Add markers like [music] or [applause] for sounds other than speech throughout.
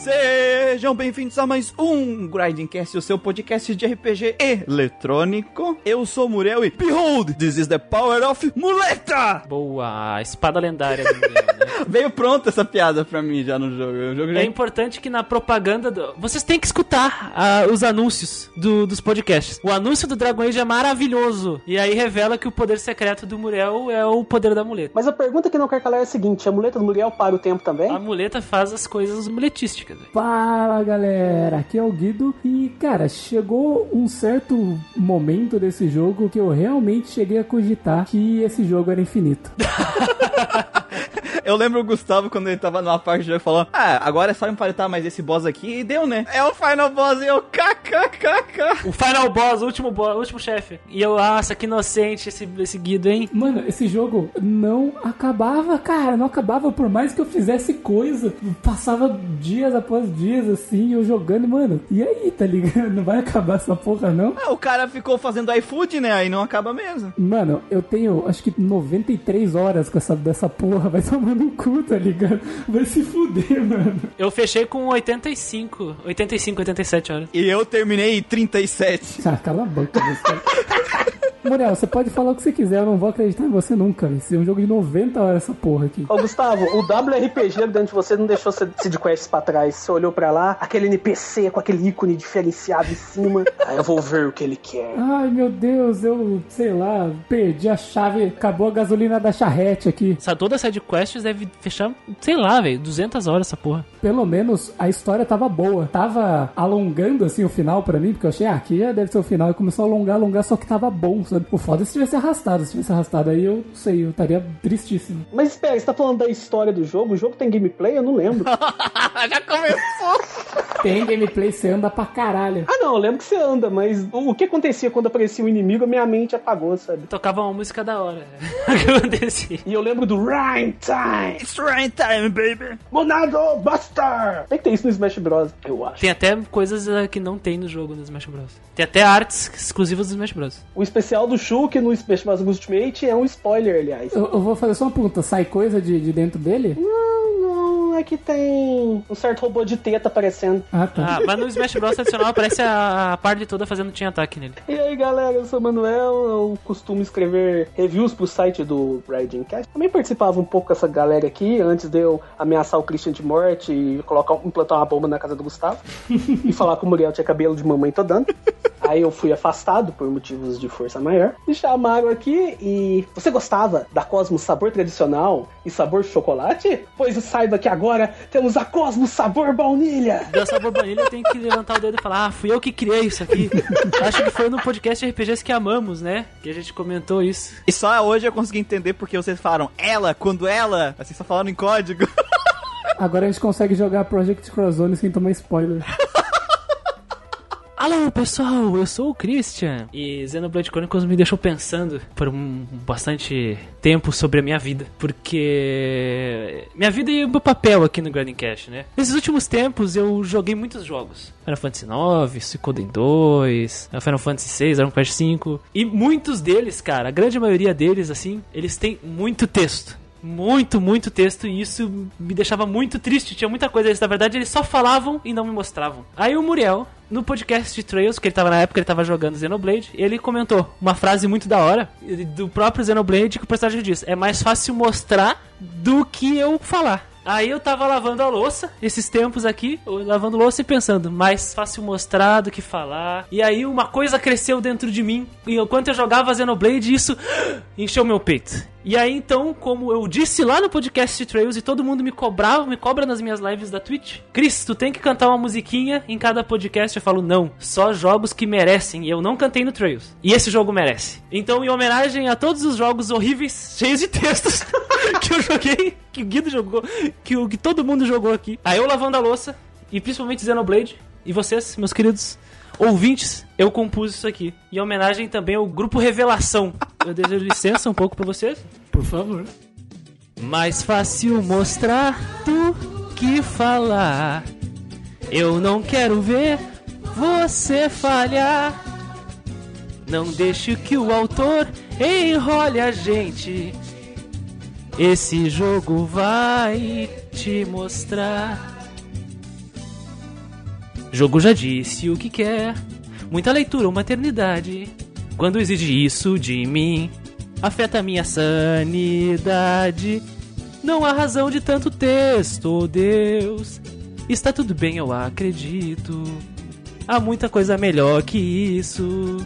Sejam bem-vindos a mais um Grindcast, o seu podcast de RPG eletrônico. Eu sou o Muriel e Behold, this is the power of muleta! Boa, espada lendária Muriel? [laughs] Veio pronta essa piada pra mim já no jogo. O jogo já... É importante que na propaganda. Do... Vocês têm que escutar ah, os anúncios do- dos podcasts. O anúncio do Dragon Age é maravilhoso. E aí revela que o poder secreto do Muriel é o poder da muleta. Mas a pergunta que não quer calar é a seguinte: a muleta do Muriel para o tempo também? A muleta faz as coisas muletísticas. velho. Fala galera, aqui é o Guido e cara, chegou um certo momento desse jogo que eu realmente cheguei a cogitar que esse jogo era infinito. [laughs] [laughs] Eu lembro o Gustavo quando ele tava numa parte do jogo falando: Ah, agora é só emparetar mais esse boss aqui e deu, né? É o final boss e eu kkkk. O final boss, o último boss, o último chefe. E eu, nossa, que inocente esse, esse Guido, hein? Mano, esse jogo não acabava, cara, não acabava por mais que eu fizesse coisa. Passava dias após dias assim, eu jogando, mano. E aí, tá ligado? [laughs] Não vai acabar essa porra não? Ah, o cara ficou fazendo iFood, né? Aí não acaba mesmo. Mano, eu tenho acho que 93 horas com essa dessa porra, vai tomar no cu, tá ligado? Vai se fuder, mano. Eu fechei com 85, 85, 87 horas. E eu terminei 37. Ah, cala a boca, você. [laughs] Muriel, você pode falar o que você quiser, eu não vou acreditar em você nunca. Esse é um jogo de 90 horas essa porra aqui. Ô Gustavo, o WRPG dentro de você não deixou você de quests pra trás. Você olhou pra lá, aquele NPC com aquele ícone diferenciado em cima. Aí eu vou ver o que ele quer. Ai meu Deus, eu sei lá, perdi a chave, acabou a gasolina da charrete aqui. Essa, toda essa quest deve fechar, sei lá, velho, 200 horas essa porra. Pelo menos a história tava boa. Tava alongando assim o final pra mim, porque eu achei, ah, aqui já deve ser o final. E começou a alongar, alongar, só que tava bom, sabe? O foda é se tivesse arrastado. Se tivesse arrastado aí, eu não sei, eu estaria tristíssimo. Mas espera, você tá falando da história do jogo? O jogo tem gameplay? Eu não lembro. [laughs] Já começou. Tem gameplay, você anda pra caralho. ah não, eu lembro que você anda, mas o que acontecia quando aparecia o inimigo, a minha mente apagou, sabe? Tocava uma música da hora. [laughs] O que acontecia? E eu lembro do Rhyme Time! It's rain time, baby. Monado Buster! Tem que ter isso no Smash Bros, eu acho. Tem até coisas eh, que não tem no jogo no Smash Bros. Tem até artes exclusivas do Smash Bros. O especial do Shulk no Smash Bros Ultimate é um spoiler, aliás. Eu, eu vou fazer só uma pergunta: sai coisa de, de dentro dele? Não, não, é que tem um certo robô de teta aparecendo. Ah, tá. Ah, mas no Smash Bros tradicional aparece a, a parte toda fazendo team ataque nele. E aí galera, eu sou o Manuel, eu costumo escrever reviews pro site do Riding Cast. Também participava um pouco com essa galera aqui, antes de eu ameaçar o Christian de morte e colocar, implantar uma bomba na casa do Gustavo. [laughs] e falar que o Muriel tinha cabelo de mamãe tô dando. Aí eu fui afastado por motivos de força maior. Me chamaram aqui e. Você gostava da Cosmos sabor tradicional e sabor chocolate? Pois saiba que agora temos a Cosmos sabor baunilha! [laughs] Da sabor baunilha tem que levantar o dedo e falar: Ah, fui eu que criei isso aqui. [laughs] Acho que foi no podcast RPGs que amamos, né? Que a gente comentou isso. E só hoje eu consegui entender porque vocês falaram ela, quando ela, assim, só falando em código. Agora a gente consegue jogar Project Crozone sem tomar spoiler. [laughs] Alô pessoal, eu sou o Christian. E Xenoblade Chronicles me deixou pensando por um bastante tempo sobre a minha vida, porque minha vida e o meu papel aqui no Grinding Cash, né? Nesses últimos tempos eu joguei muitos jogos, Final Fantasy IX, Suikoden 2, Final Fantasy VI, Dragon Quest V e muitos deles, cara, a grande maioria deles assim, eles têm muito texto muito, muito texto e isso me deixava muito triste. Tinha muita coisa. Eles, na verdade, eles só falavam e não me mostravam. Aí o Muriel, no podcast de Trails, que ele tava na época, ele tava jogando Xenoblade, ele comentou uma frase muito da hora do próprio Xenoblade que o personagem diz: É mais fácil mostrar do que eu falar. Aí eu tava lavando a louça, esses tempos aqui, lavando louça e pensando, mais fácil mostrar do que falar. E aí uma coisa cresceu dentro de mim, e enquanto eu jogava Xenoblade, isso [gasps] encheu meu peito. E aí então, como eu disse lá no podcast Trails e todo mundo me cobrava, me cobra nas minhas lives da Twitch, Cris, tu tem que cantar uma musiquinha em cada podcast. Eu falo, não, só jogos que merecem. E eu não cantei no Trails. E esse jogo merece. Então, em homenagem a todos os jogos horríveis, cheios de textos [laughs] que eu joguei, que o Guido jogou, que, o, que todo mundo jogou aqui. Aí eu lavando a louça, e principalmente Xenoblade, e vocês, meus queridos ouvintes, eu compus isso aqui. Em homenagem também ao grupo Revelação. Eu desejo licença um pouco pra vocês. Por favor. Mais fácil mostrar do que falar. Eu não quero ver você falhar. Não deixe que o autor enrole a gente. Esse jogo vai te mostrar Jogo já disse o que quer. Muita leitura ou maternidade. Quando exige isso de mim, afeta minha sanidade. Não há razão de tanto texto, oh Deus. Está tudo bem, eu acredito. Há muita coisa melhor que isso.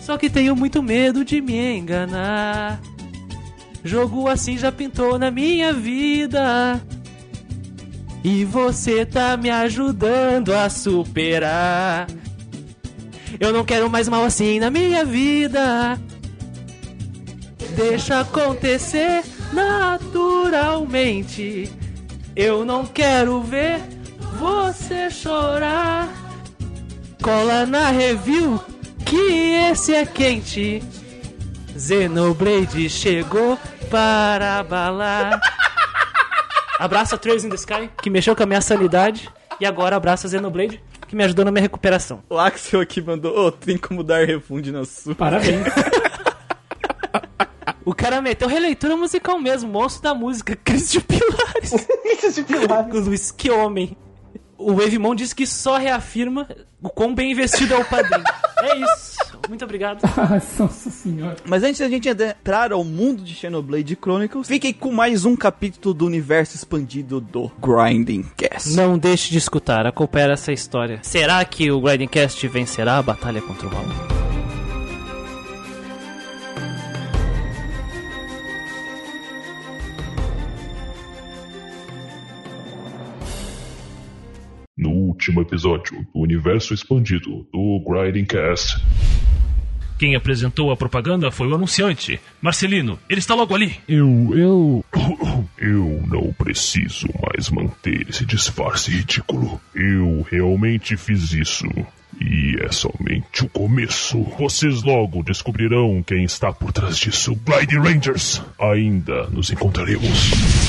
Só que tenho muito medo de me enganar. Jogo assim já pintou na minha vida. E você tá me ajudando a superar. Eu não quero mais mal assim na minha vida. Deixa acontecer naturalmente. Eu não quero ver você chorar. Cola na review que esse é quente. Xenoblade chegou para abalar. [laughs] Abraço a Trails in the Sky, que mexeu com a minha sanidade. E agora abraço a Xenoblade, que me ajudou na minha recuperação. O Axel aqui mandou, ô, tem como dar refund na sua. Parabéns. [laughs] O cara meteu releitura musical mesmo, monstro da música, [laughs] Cristo de Pilares. Isso de pilar. O Luiz, que homem. O Wavemon disse que só reafirma o quão bem investido é o padrinho. É isso. Muito obrigado. [laughs] Nossa senhora. Mas antes da gente entrar ao mundo de Xenoblade Chronicles, fiquem com mais um capítulo do universo expandido do Grinding Cast. Não deixe de escutar, acompanhar essa história. Será que o Grindcast vencerá a batalha contra o mal? No último episódio do Universo Expandido do Grinding Cast. Quem apresentou a propaganda foi o anunciante. Marcelino, ele está logo ali. Eu. Eu. [coughs] Eu não preciso mais manter esse disfarce ridículo. Eu realmente fiz isso. E é somente o começo. Vocês logo descobrirão quem está por trás disso. Glide Rangers! Ainda nos encontraremos.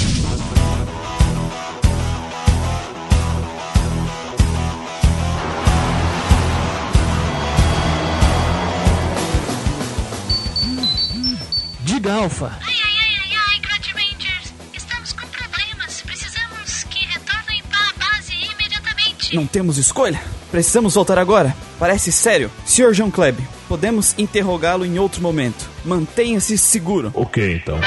Alpha. Ai, ai, ai, ai, ai, Grad Rangers. Estamos com problemas. Precisamos que retornem para a base imediatamente. Não temos escolha? Precisamos voltar agora? Parece sério. Sr. João Kleb, podemos interrogá-lo em outro momento. Mantenha-se seguro. Ok, então.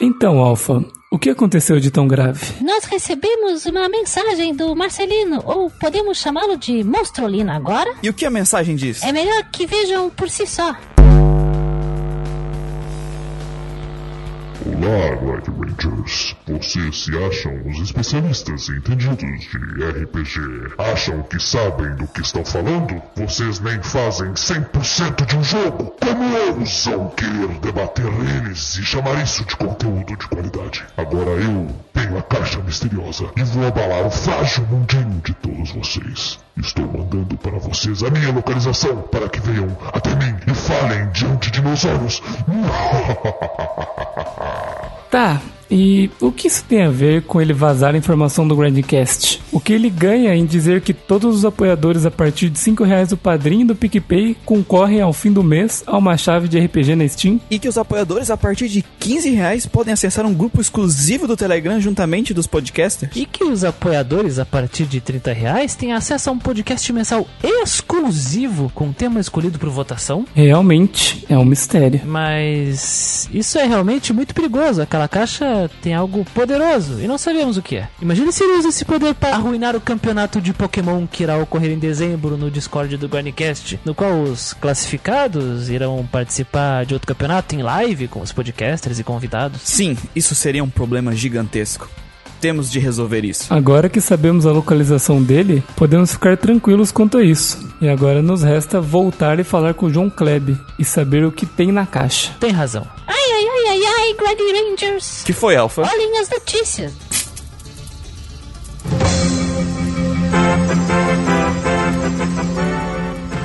Então, Alpha, o que aconteceu de tão grave? Nós recebemos uma mensagem do Marcelino, ou podemos chamá-lo de Monstrolino agora? E o que a mensagem diz? É melhor que vejam por si só. Olá, Glide Rangers. Vocês se acham os especialistas entendidos de RPG. Acham que sabem do que estão falando? Vocês nem fazem 100% de um jogo. Como ousam querer debater eles e chamar isso de conteúdo de qualidade? Agora eu tenho a caixa misteriosa e vou abalar o frágil mundinho de todos vocês. Estou mandando para vocês a minha localização para que venham até mim e falem diante de meus olhos. [laughs] Tá, e o que isso tem a ver com ele vazar a informação do Grandcast? O que ele ganha em dizer que todos os apoiadores a partir de 5 reais do padrinho do PicPay concorrem ao fim do mês a uma chave de RPG na Steam? E que os apoiadores, a partir de 15 reais, podem acessar um grupo exclusivo do Telegram juntamente dos podcasters? E que os apoiadores, a partir de 30 reais, têm acesso a um podcast mensal exclusivo com tema escolhido por votação. Realmente, é um mistério. Mas isso é realmente muito perigoso. Aquela caixa tem algo poderoso e não sabemos o que é. Imagina se ele usa esse poder para arruinar o campeonato de Pokémon que irá ocorrer em dezembro no Discord do Guarnicast, no qual os classificados irão participar de outro campeonato em live com os podcasters e convidados. Sim, isso seria um problema gigantesco. Temos de resolver isso. Agora que sabemos a localização dele, podemos ficar tranquilos quanto a isso. E agora nos resta voltar e falar com o João Kleb e saber o que tem na caixa. Tem razão. Ai, ai, Rangers. Que foi, Alpha? Olhem as notícias.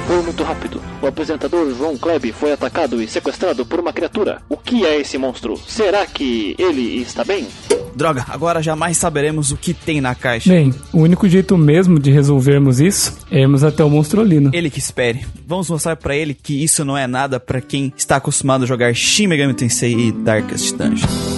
Foi muito rápido. O apresentador João Kleb foi atacado e sequestrado por uma criatura. O que é esse monstro? Será que ele está bem? Droga, agora jamais saberemos o que tem na caixa. Bem, o único jeito mesmo de resolvermos isso é irmos até o Monstrolino. Ele que espere. Vamos mostrar pra ele que isso não é nada pra quem está acostumado a jogar Shin Megami Tensei e Darkest Dungeon.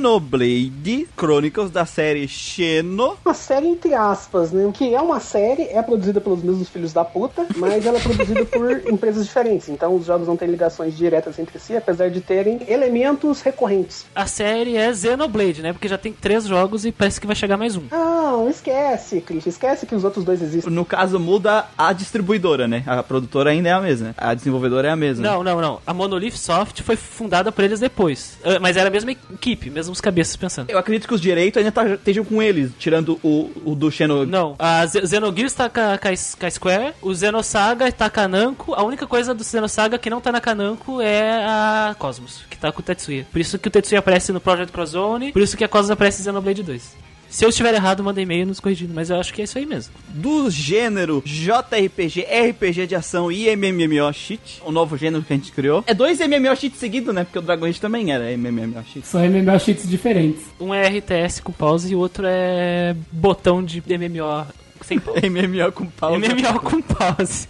Xenoblade Chronicles da série Xeno. Uma série entre aspas, né? Que é uma série, é produzida pelos mesmos filhos da puta, mas ela é produzida por [laughs] empresas diferentes. Então os jogos não têm ligações diretas entre si, apesar de terem elementos recorrentes. A série é Xenoblade, né? Porque já tem três jogos e parece que vai chegar mais um. Não, esquece, Chris. Esquece que os outros dois existem. No caso, muda a distribuidora, né? A produtora ainda é a mesma. A desenvolvedora é a mesma. Não, não, não. A Monolith Soft foi fundada por eles depois. Ah, Mas era a mesma equipe, mesmos cabeças pensando. Eu acredito que os direitos ainda tá- estejam com eles, tirando o, o do Xeno. Não, a Z- Xenogears tá com a, Square, o Xenosaga tá com a Namco, a única coisa do Xenosaga que não tá na Kananko é a Cosmos, que tá com o Tetsuya. Por isso que o Tetsuya aparece no Project Crozone, por isso que a Cosmos aparece em Xenoblade 2. Se eu estiver errado, manda e-mail nos corrigindo, mas eu acho que é isso aí mesmo. Do gênero JRPG, RPG de ação e MMO cheat, o novo gênero que a gente criou. É dois MMO cheats seguidos, né? Porque o Dragon Age também era MMO cheat. São MMO cheats diferentes. Um é RTS com pause e o outro é botão de MMO sem pause. MMO com pausa. MMO com pause.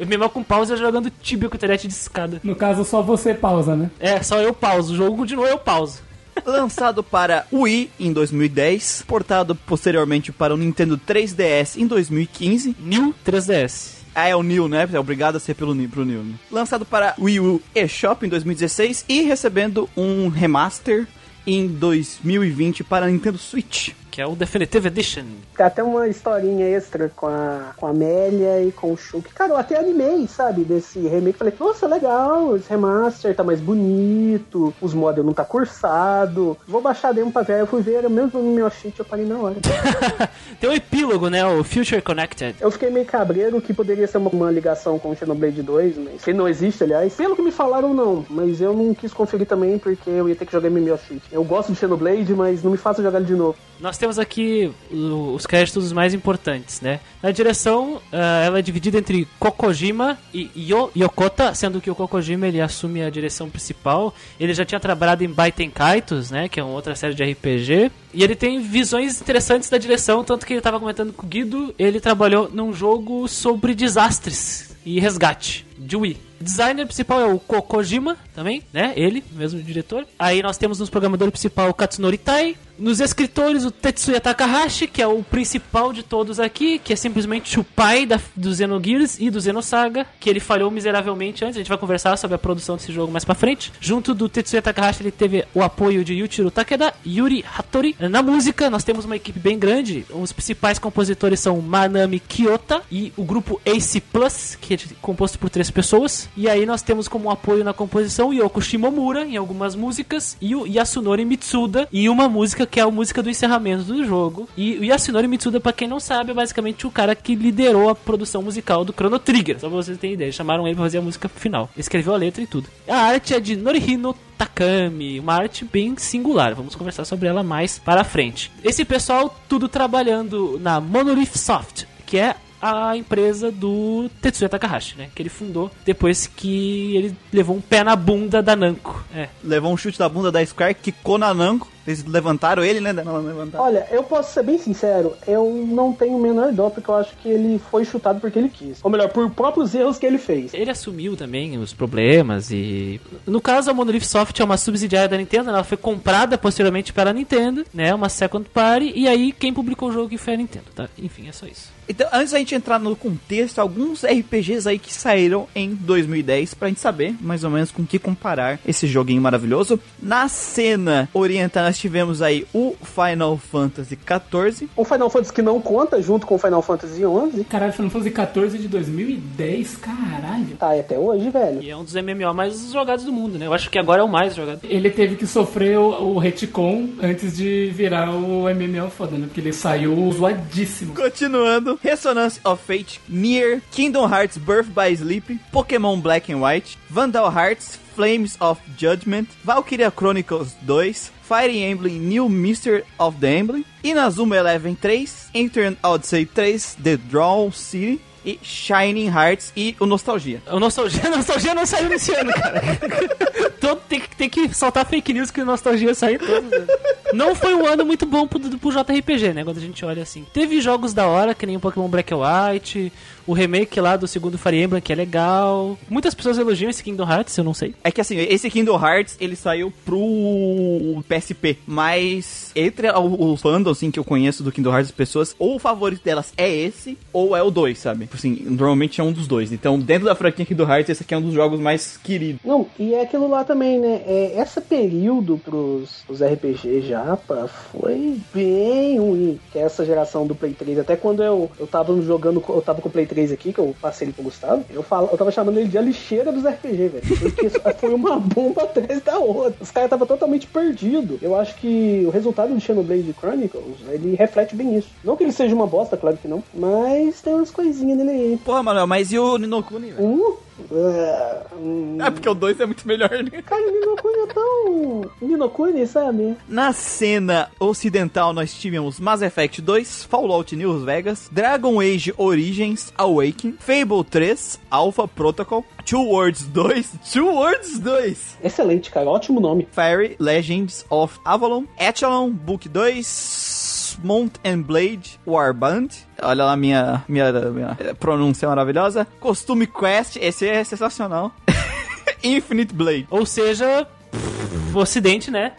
MMO com pause é jogando Tibia com internet de escada. No caso, só você pausa, né? É, só eu pauso. O jogo continua, eu pauso. Lançado para Wii em 2010, portado posteriormente para o Nintendo 3DS em 2015. New 3DS. Ah, é o New, né? É obrigado a ser pelo New, pro New. né? Lançado para Wii U eShop em 2016 e recebendo um remaster em 2020 para Nintendo Switch. Que é o Definitive Edition. Tem até uma historinha extra com a, com a Amélia e com o Shulk. Cara, eu até animei, sabe, desse remake. Falei, nossa, legal, esse remaster tá mais bonito, os mods não tá cursado. Vou baixar demo pra ver. Aí Eu fui ver, mesmo no meu cheat, eu parei na hora. [laughs] Tem o epílogo, né? O Future Connected. Eu fiquei meio cabreiro que poderia ser uma, uma ligação com o Xenoblade 2, mas que não existe, aliás. Pelo que me falaram, não. Mas eu não quis conferir também porque eu ia ter que jogar MMO Cheat. Eu gosto de Xenoblade, mas não me faça jogar ele de novo. Nós temos aqui os créditos mais importantes, né? Na direção, ah, ela é dividida entre Kokojima e Yo Yokota, sendo que o Kokojima ele assume a direção principal. Ele já tinha trabalhado em Baiten Kaitos, né? Que é uma outra série de RPG. E ele tem visões interessantes da direção, tanto que ele estava comentando com o Guido, ele trabalhou num jogo sobre desastres e resgate de Wii. Designer principal é o Kokojima, também, né? Ele, mesmo diretor. Aí nós temos nos programadores principal o Katsunori Tai. Nos escritores, o Tetsuya Takahashi, que é o principal de todos aqui, que é simplesmente o pai da, do Xenogears e do Xenosaga, que ele falhou miseravelmente antes. A gente vai conversar sobre a produção desse jogo mais pra frente. Junto do Tetsuya Takahashi, ele teve o apoio de Yuichiro Takeda, Yuri Hattori. Na música, nós temos uma equipe bem grande. Os principais compositores são Manami Kiyota e o grupo Ace Plus, que é composto por três pessoas. E aí nós temos como apoio na composição Yoko Shimomura em algumas músicas e o Yasunori Mitsuda em uma música que é a música do encerramento do jogo. E o Yasunori Mitsuda, pra quem não sabe, é basicamente o cara que liderou a produção musical do Chrono Trigger. Só pra vocês terem ideia, chamaram ele pra fazer a música final. Escreveu a letra e tudo. A arte é de Norihino Takami, uma arte bem singular. Vamos conversar sobre ela mais para frente. Esse pessoal tudo trabalhando na Monolith Soft, que é a empresa do Tetsuya Takahashi, né? Que ele fundou depois que ele levou um pé na bunda da Namco. É. Levou um chute da bunda da Square, quicou na Namco. Eles levantaram ele, né? Não levantaram. Olha, eu posso ser bem sincero, eu não tenho o menor dó, porque eu acho que ele foi chutado porque ele quis. Ou melhor, por próprios erros que ele fez. Ele assumiu também os problemas e... No caso, a Monolith Soft é uma subsidiária da Nintendo, ela foi comprada posteriormente pela Nintendo, né? Uma second party, e aí quem publicou o jogo que foi a Nintendo, tá? Enfim, é só isso. Então, antes da gente entrar no contexto, alguns RPGs aí que saíram em 2010 pra gente saber mais ou menos com que comparar esse joguinho maravilhoso. Na cena oriental nós tivemos aí o Final Fantasy XIV. O Final Fantasy que não conta junto com o Final Fantasy XI, Caralho, Final Fantasy 14 de 2010, caralho. tá aí até hoje, velho. E é um dos MMO mais jogados do mundo, né? Eu acho que agora é o mais jogado. Ele teve que sofrer o, o retcon antes de virar o MMO foda, né? Porque ele saiu zoadíssimo. Continuando, Resonance of Fate, Nier, Kingdom Hearts Birth by Sleep, Pokémon Black and White, Vandal Hearts, Flames of Judgment, Valkyria Chronicles 2, Fire Emblem New Mister of the Emblem, Inazuma Eleven 3, Enter Odyssey 3, The Draw City e Shining Hearts e o Nostalgia. O Nostalgia, [laughs] Nostalgia não saiu nesse ano, cara. [laughs] Todo, tem, que- tem que soltar fake news que o Nostalgia saiu todos. né? não foi um ano muito bom pro, pro JRPG, né? Quando a gente olha assim. Teve jogos da hora, que nem o Pokémon Black and White, o remake lá do segundo Fire Emblem, que é legal. Muitas pessoas elogiam esse Kingdom Hearts, eu não sei. É que assim, esse Kingdom Hearts, ele saiu pro PSP, mas entre os fandoms, assim, que eu conheço do Kingdom Hearts, as pessoas, ou o favorito delas é esse, ou é o 2, sabe? Assim, normalmente é um dos dois. Então, dentro da franquia Kingdom Hearts, esse aqui é um dos jogos mais queridos. Não, e é aquilo lá também, né? É, esse período pros, pros RPG japa foi bem ruim. Que é essa geração do Play 3. Até quando eu, eu tava jogando, eu tava com o Play 3 aqui, que eu passei ele pro Gustavo, eu, falo, eu tava chamando ele de a lixeira dos RPG, velho. Porque isso [laughs] foi uma bomba atrás da outra. Os caras estavam totalmente perdidos. Eu acho que o resultado do Xenoblade Chronicles, ele reflete bem isso. Não que ele seja uma bosta, claro que não, mas tem umas coisinhas nele aí. Porra, Manuel, mas e o Ninokuni, velho? Uh, É porque o 2 é muito melhor, né? Cara, o Ninokuni é tão. Ninokuni, sabe? Na cena ocidental, nós tivemos Mass Effect 2, Fallout New Vegas, Dragon Age Origins Awakening, Fable 3, Alpha Protocol, Two Worlds 2, Two Worlds 2, Excelente, cara. Ótimo nome. Fairy Legends of Avalon, Echelon Book 2, Mount and Blade Warband. Olha lá minha, minha, minha pronúncia maravilhosa. Costume Quest, esse é sensacional. [laughs] Infinite Blade. Ou seja, pff, Ocidente, né?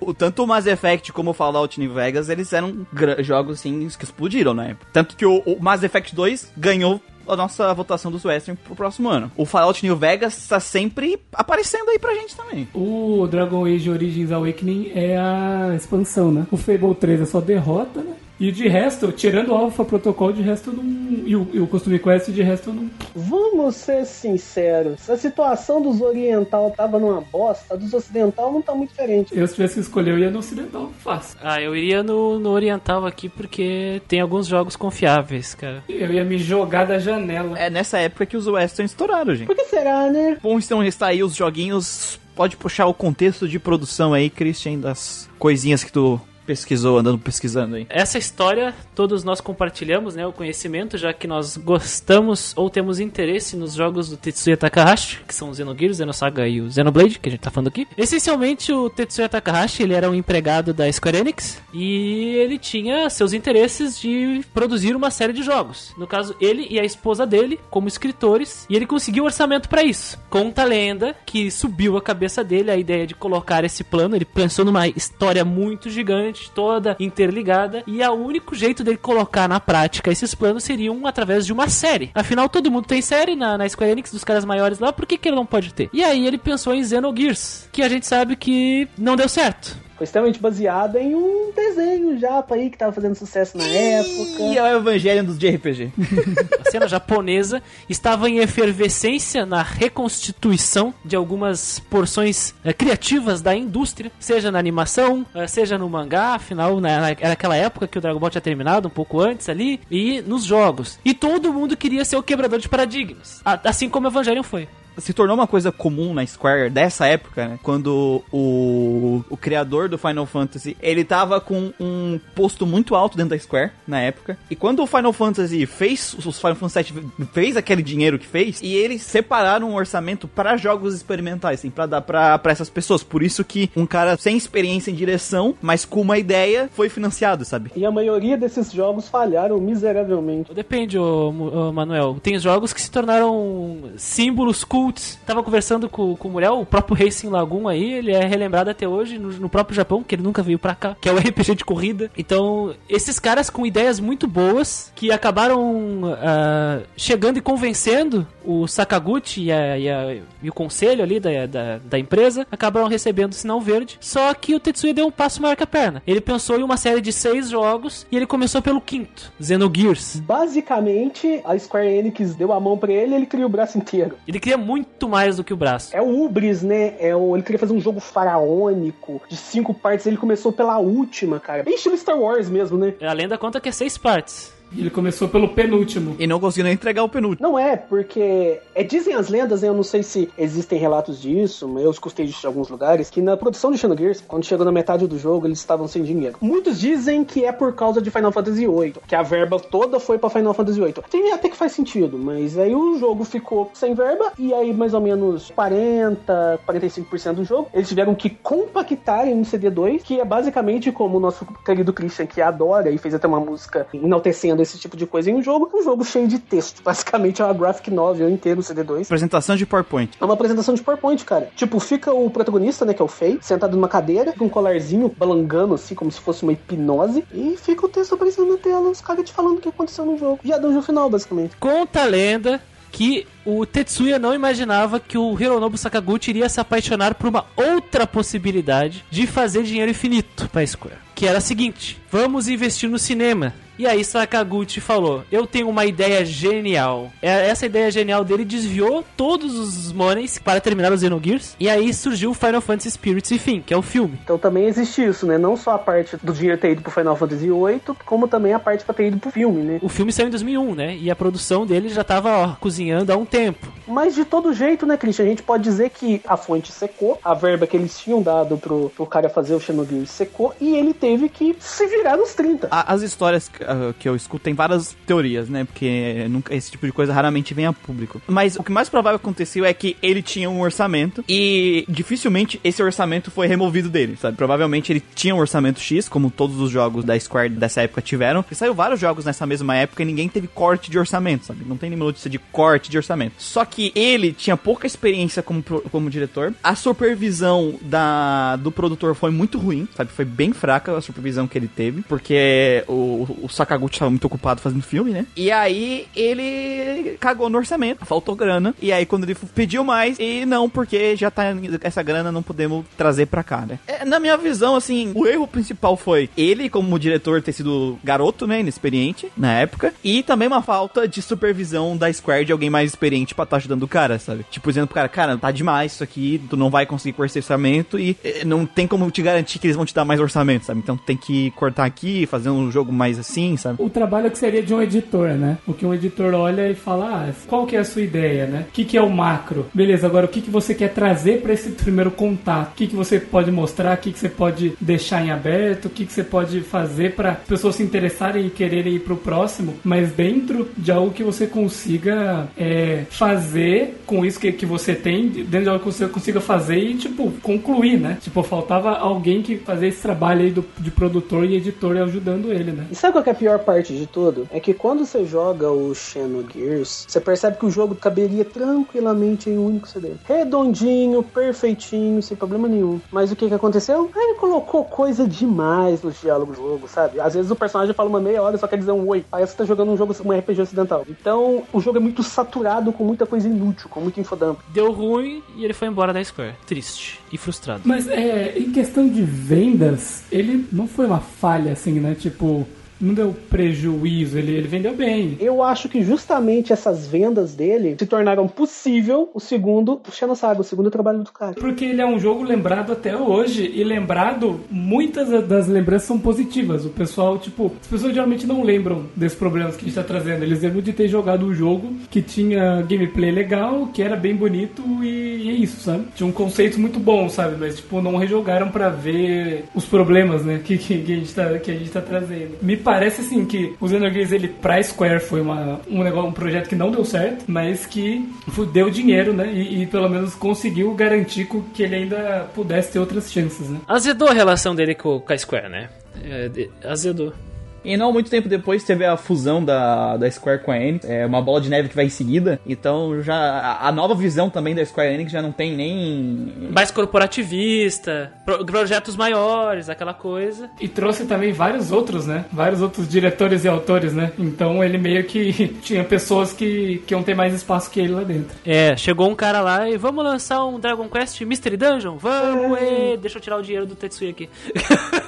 O, tanto o Mass Effect como o Fallout New Vegas, eles eram jogos assim que explodiram época. Tanto que o, o Mass Effect 2 ganhou a nossa votação dos Western pro próximo ano. O Fallout New Vegas tá sempre aparecendo aí pra gente também. O Dragon Age Origins Awakening é a expansão, né? O Fable 3 é só derrota, né? E de resto, tirando o Alpha Protocol, de resto eu não. E o, e o Costume Quest, de resto eu não. Vamos ser sinceros. A situação dos oriental tava numa bosta, a dos ocidental não tá muito diferente. Eu, se tivesse que escolher, eu ia no Ocidental. Fácil. Ah, eu iria no, no Oriental aqui porque tem alguns jogos confiáveis, cara. Eu ia me jogar da janela. É nessa época que os Western estouraram, gente. Por que será, né? Bom, então está aí os joguinhos. Pode puxar o contexto de produção aí, Christian, das coisinhas que tu pesquisou, andando pesquisando aí. Essa história todos nós compartilhamos, né, o conhecimento, já que nós gostamos ou temos interesse nos jogos do Tetsuya Takahashi, que são o Xenogears, Xenosaga e o Xenoblade, que a gente tá falando aqui. Essencialmente, o Tetsuya Takahashi, ele era um empregado da Square Enix e ele tinha seus interesses de produzir uma série de jogos. No caso, ele e a esposa dele como escritores, e ele conseguiu orçamento para isso. Conta a lenda que subiu a cabeça dele a ideia de colocar esse plano, ele pensou numa história muito gigante, toda interligada, e o único jeito dele colocar na prática esses planos seriam através de uma série. Afinal, todo mundo tem série na, na Square Enix dos caras maiores lá, por que, que ele não pode ter? E aí ele pensou em Xenogears, que a gente sabe que não deu certo. Foi extremamente baseado em um desenho japa aí que tava fazendo sucesso na época. E é o Evangelho dos de RPG. [laughs] A cena japonesa estava em efervescência na reconstituição de algumas porções eh, criativas da indústria, seja na animação, eh, seja no mangá, afinal na- na- era aquela época que o Dragon Ball tinha terminado, um pouco antes ali, e nos jogos. E todo mundo queria ser o quebrador de paradigmas, a- assim como o Evangelion foi. Se tornou uma coisa comum na Square dessa época, né? Quando o, o criador do Final Fantasy, ele tava com um posto muito alto dentro da Square na época. E quando o Final Fantasy fez, os Final Fantasy VII fez aquele dinheiro que fez, e eles separaram um orçamento para jogos experimentais, assim, pra dar pra, pra essas pessoas. Por isso que um cara sem experiência em direção, mas com uma ideia, foi financiado, sabe? E a maioria desses jogos falharam miseravelmente. Depende, ô, ô, Manuel. Tem jogos que se tornaram símbolos cults. Tava conversando com, com o Muriel, o próprio Racing Lagoon aí, ele é relembrado até hoje no, no próprio Japão, que ele nunca veio pra cá, que é o [laughs] RPG de corrida. Então, esses caras com ideias muito boas, que acabaram ah, chegando e convencendo o Sakaguchi e, a- e a- e o conselho ali da, da, da empresa, acabaram recebendo o sinal verde. Só que o Tetsuya deu um passo maior que a perna. Ele pensou em uma série de seis jogos e ele começou pelo quinto, Xenogears. Basicamente, a Square Enix deu a mão pra ele e ele cria o braço inteiro. Ele queria muito mais do que o braço. É o Ubris, né? É o... Ele queria fazer um jogo faraônico de cinco partes. Ele começou pela última, cara. Bem estilo Star Wars mesmo, né? A lenda conta que é seis partes. Ele começou pelo penúltimo. E não conseguiu nem entregar o penúltimo. Não é, porque é, dizem as lendas, né, eu não sei se existem relatos disso, mas eu escutei de alguns lugares, que na produção de Xenogears, quando chegou na metade do jogo, eles estavam sem dinheiro. Muitos dizem que é por causa de Final Fantasy VIII, que a verba toda foi pra Final Fantasy VIII. Tem até que faz sentido, mas aí o jogo ficou sem verba, e aí mais ou menos 40, 45% do jogo, eles tiveram que compactar em um CD2, que é basicamente como o nosso querido Christian, que adora e fez até uma música enaltecendo esse tipo de coisa em um jogo, um jogo cheio de texto. Basicamente é uma graphic novel inteiro, CD2. Apresentação de PowerPoint. É uma apresentação de PowerPoint, cara. Tipo, fica o protagonista, né, que é o Fei, sentado numa cadeira, com um colarzinho balangando, assim, como se fosse uma hipnose, e fica o texto aparecendo na tela, os caras te falando o que aconteceu no jogo. E a dungeon final, basicamente. Conta a lenda que o Tetsuya não imaginava que o Hironobu Sakaguchi iria se apaixonar por uma outra possibilidade de fazer dinheiro infinito pra Square. Que era a seguinte: vamos investir no cinema. E aí Sakaguchi falou: Eu tenho uma ideia genial. É, Essa ideia genial dele desviou todos os monies para terminar os Xenogears. E aí surgiu o Final Fantasy Spirits e Fim, que é o filme. Então também existe isso, né? Não só a parte do dinheiro ter ido pro Final Fantasy VIII, como também a parte pra ter ido pro filme, né? O filme saiu em 2001, né? E a produção dele já tava ó, cozinhando há um tempo. Mas de todo jeito, né, Christian? A gente pode dizer que a fonte secou, a verba que eles tinham dado pro, pro cara fazer o Xenogears secou, e ele teve que se virar nos 30. A- As histórias ah, que eu escuto tem várias teorias, né? Porque nunca, esse tipo de coisa raramente vem a público. Mas o que mais provável aconteceu é que ele tinha um orçamento e dificilmente esse orçamento foi removido dele, sabe? Provavelmente ele tinha um orçamento X, como todos os jogos da Square dessa época tiveram. E saiu vários jogos nessa mesma época e ninguém teve corte de orçamento, sabe? Não tem nenhuma notícia de corte de orçamento. Só que ele tinha pouca experiência como, como diretor. A supervisão da, do produtor foi muito ruim, sabe? Foi bem fraca a supervisão que ele teve, porque o, o Sakaguchi estava muito ocupado fazendo filme, né? E aí ele cagou no orçamento, faltou grana. E aí quando ele pediu mais, e não, porque já tá essa grana não podemos trazer pra cá, né? É, na minha visão, assim, o erro principal foi ele, como diretor, ter sido garoto, né? Inexperiente na época. E também uma falta de supervisão da Square de alguém mais experiente pra estar ajudando o cara, sabe? Tipo, dizendo pro cara, cara, tá demais isso aqui, tu não vai conseguir com esse orçamento e eh, não tem como te garantir que eles vão te dar mais orçamento, sabe? Então tem que cortar aqui, fazer um jogo mais assim, sabe? O trabalho que seria de um editor, né? O que um editor olha e fala, ah, qual que é a sua ideia, né? O que, que é o macro? Beleza, agora o que, que você quer trazer para esse [laughs] primeiro contato? O que, que você pode mostrar? O que, que você pode deixar em aberto? O que, que você pode fazer para as pessoas se interessarem e quererem ir pro próximo? Mas dentro de algo que você consiga é, fazer com isso que, que você tem, dentro de algo que você consiga fazer e, tipo, concluir, né? Tipo, faltava alguém que fazer esse trabalho aí do, de produtor e editor ajudando ele, né? E sabe qual que é a pior parte de tudo? É que quando você joga o Xenogears, você percebe que o jogo caberia tranquilamente em um único CD. Redondinho, perfeitinho, sem problema nenhum. Mas o que que aconteceu? Ele colocou coisa demais nos diálogos do jogo, sabe? Às vezes o personagem fala uma meia hora e só quer dizer um oi. Aí você tá jogando um jogo, um RPG ocidental. Então, o jogo é muito saturado com muita coisa inútil, com muito infodump. Deu ruim e ele foi embora da Square. Triste e frustrado. Mas é, em questão de vendas, ele não foi uma falha assim, né? Tipo, não deu prejuízo, ele, ele vendeu bem. Eu acho que justamente essas vendas dele se tornaram possível o segundo, o Xenosaga, o segundo trabalho do cara. Porque ele é um jogo lembrado até hoje. E lembrado, muitas das lembranças são positivas. O pessoal, tipo, as pessoas geralmente não lembram desses problemas que a gente tá trazendo. Eles lembram de ter jogado um jogo que tinha gameplay legal, que era bem bonito e, é isso, sabe? Tinha um conceito muito bom, sabe? Mas, tipo, não rejogaram pra ver os problemas, né? [laughs] Que, que, que a, gente tá, que a gente tá trazendo. Me parece, assim, que o Xenogears, ele, pra Square, foi uma, um, negócio, um projeto que não deu certo, mas que deu dinheiro, né? E, e pelo menos conseguiu garantir que ele ainda pudesse ter outras chances, né? Azedou a relação dele com, com a Square, né? É, azedou. E não muito tempo depois teve a fusão da, da Square com a Enix, é uma bola de neve que vai em seguida. Então já a, a nova visão também da Square Enix já não tem nem Mais corporativista, pro- projetos maiores, aquela coisa. E trouxe também vários outros, né? Vários outros diretores e autores, né? Então ele meio que [laughs] tinha pessoas que, que iam ter mais espaço que ele lá dentro. É, chegou um cara lá e vamos lançar um Dragon Quest Mystery Dungeon? Vamos, ê, deixa eu tirar o dinheiro do Tetsuya aqui. [laughs]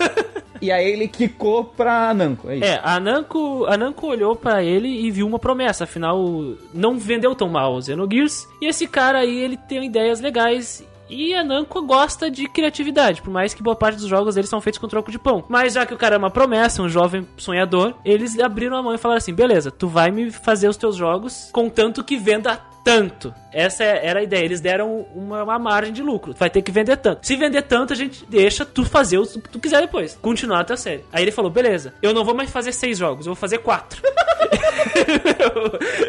E aí ele quicou pra Namco, é isso. É, a Namco, a olhou pra ele e viu uma promessa, afinal não vendeu tão mal o Xenogears. E esse cara aí, ele tem ideias legais E a Namco gosta de criatividade, por mais que boa parte dos jogos eles são feitos com troco de pão. Mas já que o cara é uma promessa, um jovem sonhador, eles abriram a mão e falaram assim: beleza, tu vai me fazer os teus jogos contanto que venda tanto. Essa é- era a ideia. Eles deram uma, uma margem de lucro. Vai ter que vender tanto. Se vender tanto, a gente deixa tu fazer o que tu quiser depois. Continuar a tua série. Aí ele falou: beleza, eu não vou mais fazer seis jogos, eu vou fazer quatro. [laughs]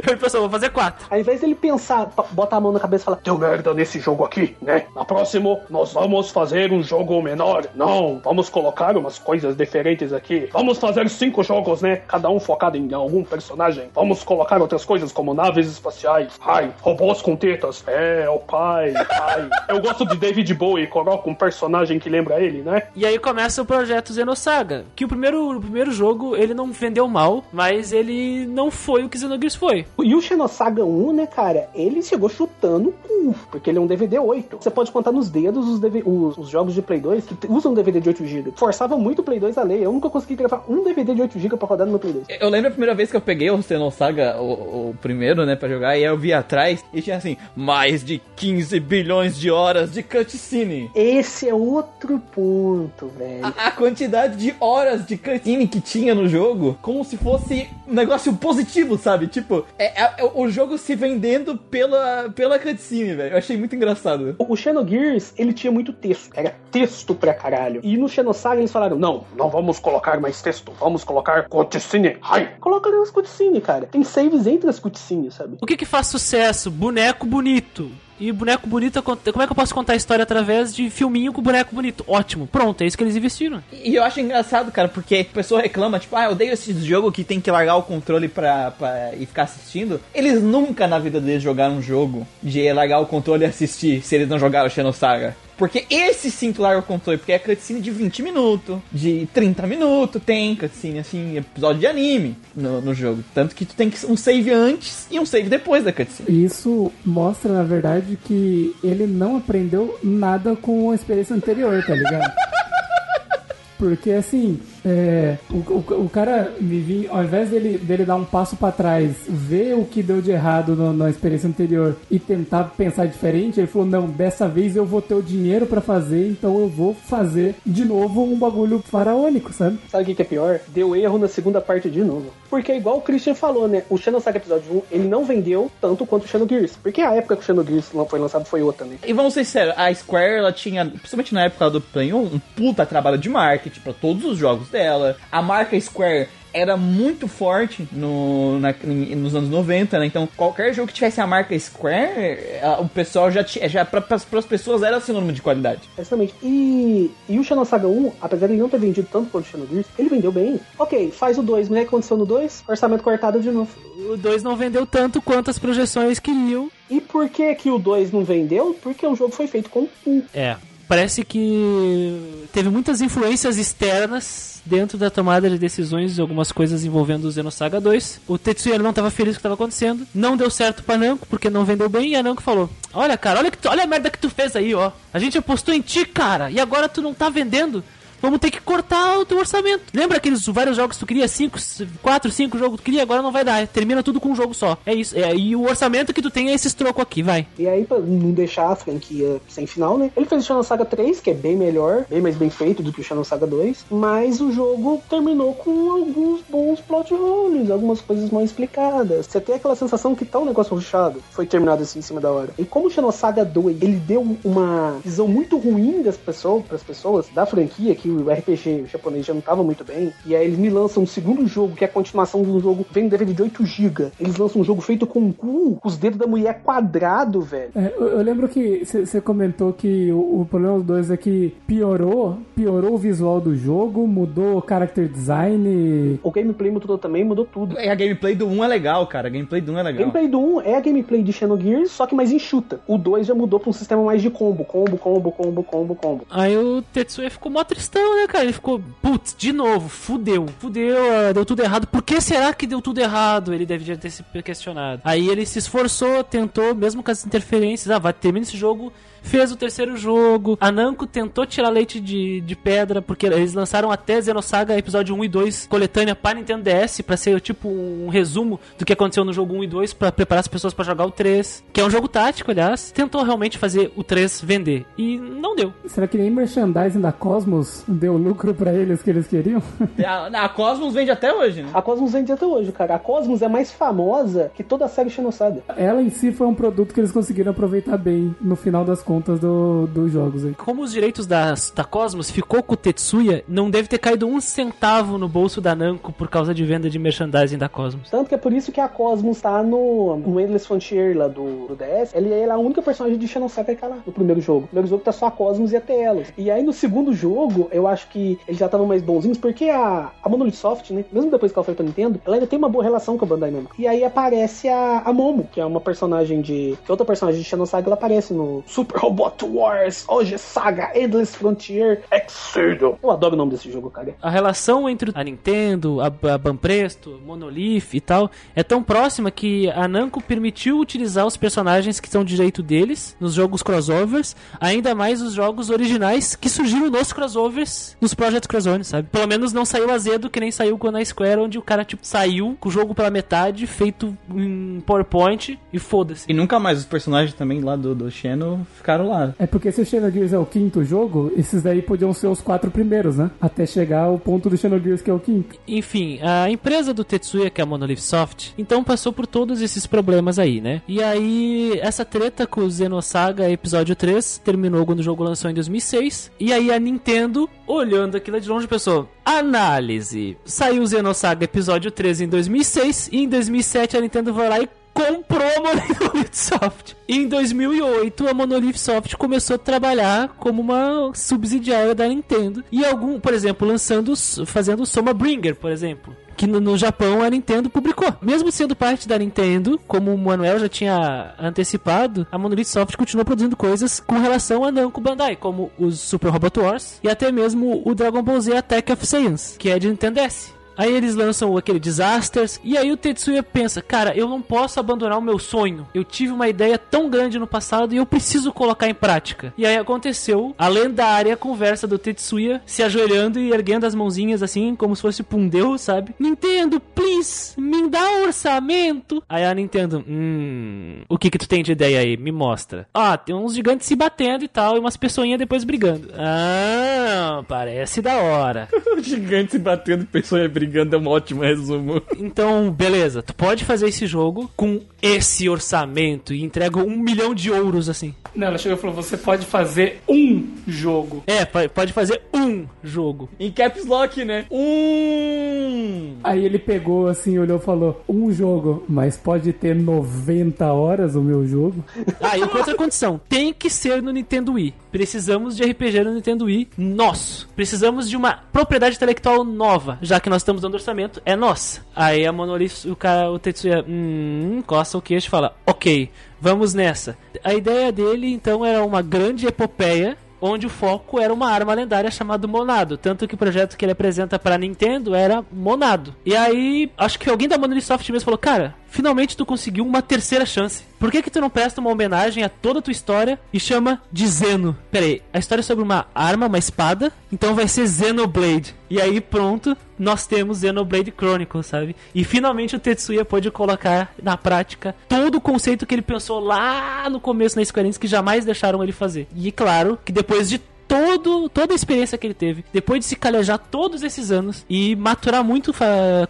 eu pensei, vou fazer quatro. Ao invés dele pensar, botar a mão na cabeça e falar, deu merda nesse jogo aqui, né? Na próxima, nós vamos fazer um jogo menor. Não, vamos colocar umas coisas diferentes aqui. Vamos fazer cinco jogos, né? Cada um focado em algum personagem. Vamos colocar outras coisas como naves espaciais. Ai, robôs com tetas. É, o pai, pai. Eu gosto de David Bowie, coloca um personagem que lembra ele, né? E aí começa o projeto Xenosaga, que o primeiro, o primeiro jogo ele não vendeu mal, mas ele não foi o que Xenogears foi. E o Xenosaga 1, né, cara, ele chegou chutando o cu, porque ele é um DVD 8. Você pode contar nos dedos os, DV os, os jogos de Play 2 que usam DVD de 8GB. Forçava muito o Play 2 a lei. Eu nunca consegui gravar um DVD de 8GB pra rodar no meu Play 2. Eu lembro a primeira vez que eu peguei o Xenosaga, o, o primeiro, né, pra jogar, e aí eu vi atrás e tinha assim, mais de 15 bilhões de horas de cutscene. Esse é outro ponto, velho. A, a quantidade de horas de cutscene que tinha no jogo, como se fosse um negócio positivo, sabe? Tipo, é, é- é o jogo se vendendo pela, pela cutscene, velho. Eu achei muito engraçado. O Xenogears, ele tinha muito texto. Era texto pra caralho. E no Xenosaga eles falaram, não, não vamos colocar mais texto. Vamos colocar cutscene. Ai, coloca ali as cutscene, cara. Tem saves entre as cutscenes, sabe? O que que faz sucesso? Boneco bonito. E boneco bonito, como é que eu posso contar a história através de filminho com boneco bonito? Ótimo, pronto, é isso que eles investiram. E eu acho engraçado, cara, porque a pessoa reclama, tipo, ah, eu odeio esse jogo que tem que largar o controle pra, pra e ficar assistindo. Eles nunca na vida deles jogaram um jogo de largar o controle e assistir se eles não jogaram Xenosaga. Porque esse sim larga o controle, porque é cutscene de 20 minutos, de 30 minutos, tem cutscene, assim, episódio de anime no, no jogo. Tanto que tu tem que um save antes e um save depois da cutscene. E Isso mostra, na verdade, que ele não aprendeu nada com a experiência anterior, tá ligado? [laughs] Porque assim, é, o, o, o cara me vi, ao invés dele, dele dar um passo pra trás, ver o que deu de errado no- na experiência anterior e tentar pensar diferente, ele falou: Não, dessa vez eu vou ter o dinheiro pra fazer, então eu vou fazer de novo um bagulho faraônico, sabe? Sabe o que que é pior? Deu erro na segunda parte de novo. Porque igual o Christian falou, né? O Xenosaga Episódio 1, ele não vendeu tanto quanto o Xenogears. Porque a época que o Xenogears foi lançado foi outra, né? E vamos ser sérios, a Square, ela tinha, principalmente na época do Play 1, um puta trabalho de marketing pra todos os jogos dela. A marca Square era muito forte no, na- nos anos 90, né? Então, qualquer jogo que tivesse a marca Square, a- o pessoal já tinha, já para as pessoas era sinônimo de qualidade. Exatamente. E, e o Xenosaga 1, apesar de ele não ter vendido tanto quanto o Xenogears, ele vendeu bem. Ok, faz o 2, mas o que aconteceu no 2? Orçamento cortado de novo. O 2 não vendeu tanto quanto as projeções queriam. E por que que o 2 não vendeu? Porque o jogo foi feito com um. É. Parece que teve muitas influências externas dentro da tomada de decisões de algumas coisas envolvendo o Xenosaga 2. O Tetsuya não estava feliz com o que estava acontecendo. Não deu certo pra Namco, porque não vendeu bem. E a Namco falou: Olha, cara, olha, que tu- olha a merda que tu fez aí, ó. A gente apostou em ti, cara, e agora tu não tá vendendo. Vamos ter que cortar o teu orçamento. Lembra aqueles vários jogos que tu queria? 5, 4, 5 jogos que tu queria? Agora não vai dar. Termina tudo com um jogo só. É isso. É, e o orçamento que tu tem é esses trocos aqui, vai. E aí, pra não deixar a franquia sem final, né? Ele fez o Xenosaga 3, que é bem melhor, bem mais bem feito do que o Xenosaga 2. Mas o jogo terminou com alguns bons plot holes, algumas coisas mal explicadas. Você tem aquela sensação que tá um negócio ruchado. Foi terminado assim em cima da hora. E como o Xenosaga 2, ele deu uma visão muito ruim das pessoas, pras pessoas, da franquia, que o RPG japonês já não tava muito bem. E aí eles me lançam um segundo jogo, que é a continuação de um jogo, vem um DVD de 8GB. Eles lançam um jogo feito com o cu, com os dedos da mulher quadrado, velho. É, eu, eu lembro que você comentou que o, o problema dos dois é que piorou, piorou o visual do jogo, mudou o character design. O gameplay mudou também, mudou tudo. E a gameplay do 1 é legal, cara. A gameplay do 1 é legal. gameplay do 1 é a gameplay de Xenogears, só que mais enxuta. O 2 já mudou pra um sistema mais de combo. Combo, combo, combo, combo, combo. Aí o Tetsuya ficou mó tristão. Putão, né, cara? Ele ficou, putz, de novo, fudeu, fudeu, ah, deu tudo errado. Por que será que deu tudo errado? Ele deveria ter se questionado. Aí ele se esforçou, tentou, mesmo com as interferências, ah, vai terminar esse jogo fez o terceiro jogo. A Namco tentou tirar leite de, de pedra, porque eles lançaram até Xenosaga episódio 1 e 2 coletânea para Nintendo DS, para ser tipo um resumo do que aconteceu no jogo 1 e 2 para preparar as pessoas para jogar o 3, que é um jogo tático, aliás. Tentou realmente fazer o 3 vender e não deu. Será que nem merchandising da Cosmos deu lucro pra eles que eles queriam? A, a Cosmos vende até hoje, né? A Cosmos vende até hoje, cara. A Cosmos é mais famosa que toda a série Xenosaga. Ela em si foi um produto que eles conseguiram aproveitar bem no final das contas do- dos jogos aí. Como os direitos da, da Cosmos ficou com o Tetsuya, não deve ter caído um centavo no bolso da Namco por causa de venda de merchandising da Cosmos. Tanto que é por isso que a Cosmos tá no, no Endless Frontier lá do, do DS. Ele, ela é a única personagem de Xenosaga que tá lá no primeiro jogo. No primeiro jogo tá só a Cosmos e a Telos. E aí no segundo jogo, eu acho que eles já estavam mais bonzinhos, porque a, a Monolith Soft, né? Mesmo depois que ela foi pra Nintendo, ela ainda tem uma boa relação com a Bandai Namco. E aí aparece a, a Momo, que é uma personagem de. que é outra personagem de Xenosaga, ela aparece no Super Robot Wars, hoje Saga, Endless Frontier, Excedo. Eu adoro o nome desse jogo, cara. A relação entre a Nintendo, a, a Banpresto, Monolith e tal é tão próxima que a Namco permitiu utilizar os personagens que são direito deles nos jogos crossovers, ainda mais os jogos originais que surgiram nos crossovers, nos Project Crossover, sabe? Pelo menos não saiu azedo que nem saiu com a Square, onde o cara tipo saiu com o jogo pela metade, feito em PowerPoint e foda-se. E nunca mais os personagens também lá do, do Xeno ficaram lá. É porque se o Xenogears é o quinto jogo, esses daí podiam ser os quatro primeiros, né? Até chegar ao ponto do Xenogears que é o quinto. Enfim, a empresa do Tetsuya, que é a Monolith Soft, então passou por todos esses problemas aí, né? E aí, essa treta com o Xenosaga Episódio 3 terminou quando o jogo lançou em 2006. E aí a Nintendo, olhando aquilo de longe, pensou: análise. Saiu o Xenosaga Episódio 3 em 2006 e em 2007 a Nintendo vai lá e comprou a Monolith [laughs] Soft. E em 2008 a Monolith Soft começou a trabalhar como uma subsidiária da Nintendo e algum, por exemplo, lançando, fazendo Soma Bringer, por exemplo. Que no, Japão a Nintendo publicou. Mesmo sendo parte da Nintendo, como o Manuel já tinha antecipado, a Monolith Soft continua produzindo coisas com relação a Namco Bandai, como os Super Robot Wars e até mesmo o Dragon Ball Z Attack of Saiyans, que é de Nintendo DS. Aí eles lançam aquele Disasters. E aí o Tetsuya pensa: Cara, eu não posso abandonar o meu sonho. Eu tive uma ideia tão grande no passado e eu preciso colocar em prática. E aí aconteceu a lendária conversa do Tetsuya se ajoelhando e erguendo as mãozinhas assim, como se fosse pra um deus, sabe? Nintendo, please, me dá um orçamento. Aí a Nintendo: Hum, o que que tu tem de ideia aí? Me mostra. Ah, tem uns gigantes se batendo e tal, e umas pessoinhas depois brigando. Ah, parece da hora. [laughs] O gigante se batendo, pessoa brigando é um ótimo resumo. Então, beleza, tu pode fazer esse jogo com esse orçamento e entrega um milhão de ouros assim. Não, ela chegou e falou: você pode fazer um jogo. É, po- pode fazer um jogo. Em caps lock, né? Um. Aí ele pegou assim, olhou e falou: um jogo, mas pode ter 90 horas o meu jogo. [laughs] Ah, e com outra condição, tem que ser no Nintendo Wii. Precisamos de RPG no Nintendo Wii nosso. Precisamos de uma propriedade intelectual nova, já que nós estamos dando orçamento, é nossa. Aí a Monolith, o cara, o Tetsuya, hum, coça o queixo e fala: Ok, vamos nessa. A ideia dele então era uma grande epopeia onde o foco era uma arma lendária chamada Monado, tanto que o projeto que ele apresenta para Nintendo era Monado. E aí, acho que alguém da Monolith Soft mesmo falou: "Cara, finalmente tu conseguiu uma terceira chance. Por que que tu não presta uma homenagem a toda a tua história e chama de Zeno? Pera aí, a história é sobre uma arma, uma espada, então vai ser Xenoblade. E aí pronto, nós temos Xenoblade Chronicles, sabe? E finalmente o Tetsuya pôde colocar na prática todo o conceito que ele pensou lá no começo na Square Enix que jamais deixaram ele fazer. E claro que depois de todo, toda a experiência que ele teve, depois de se calejar todos esses anos e maturar muito,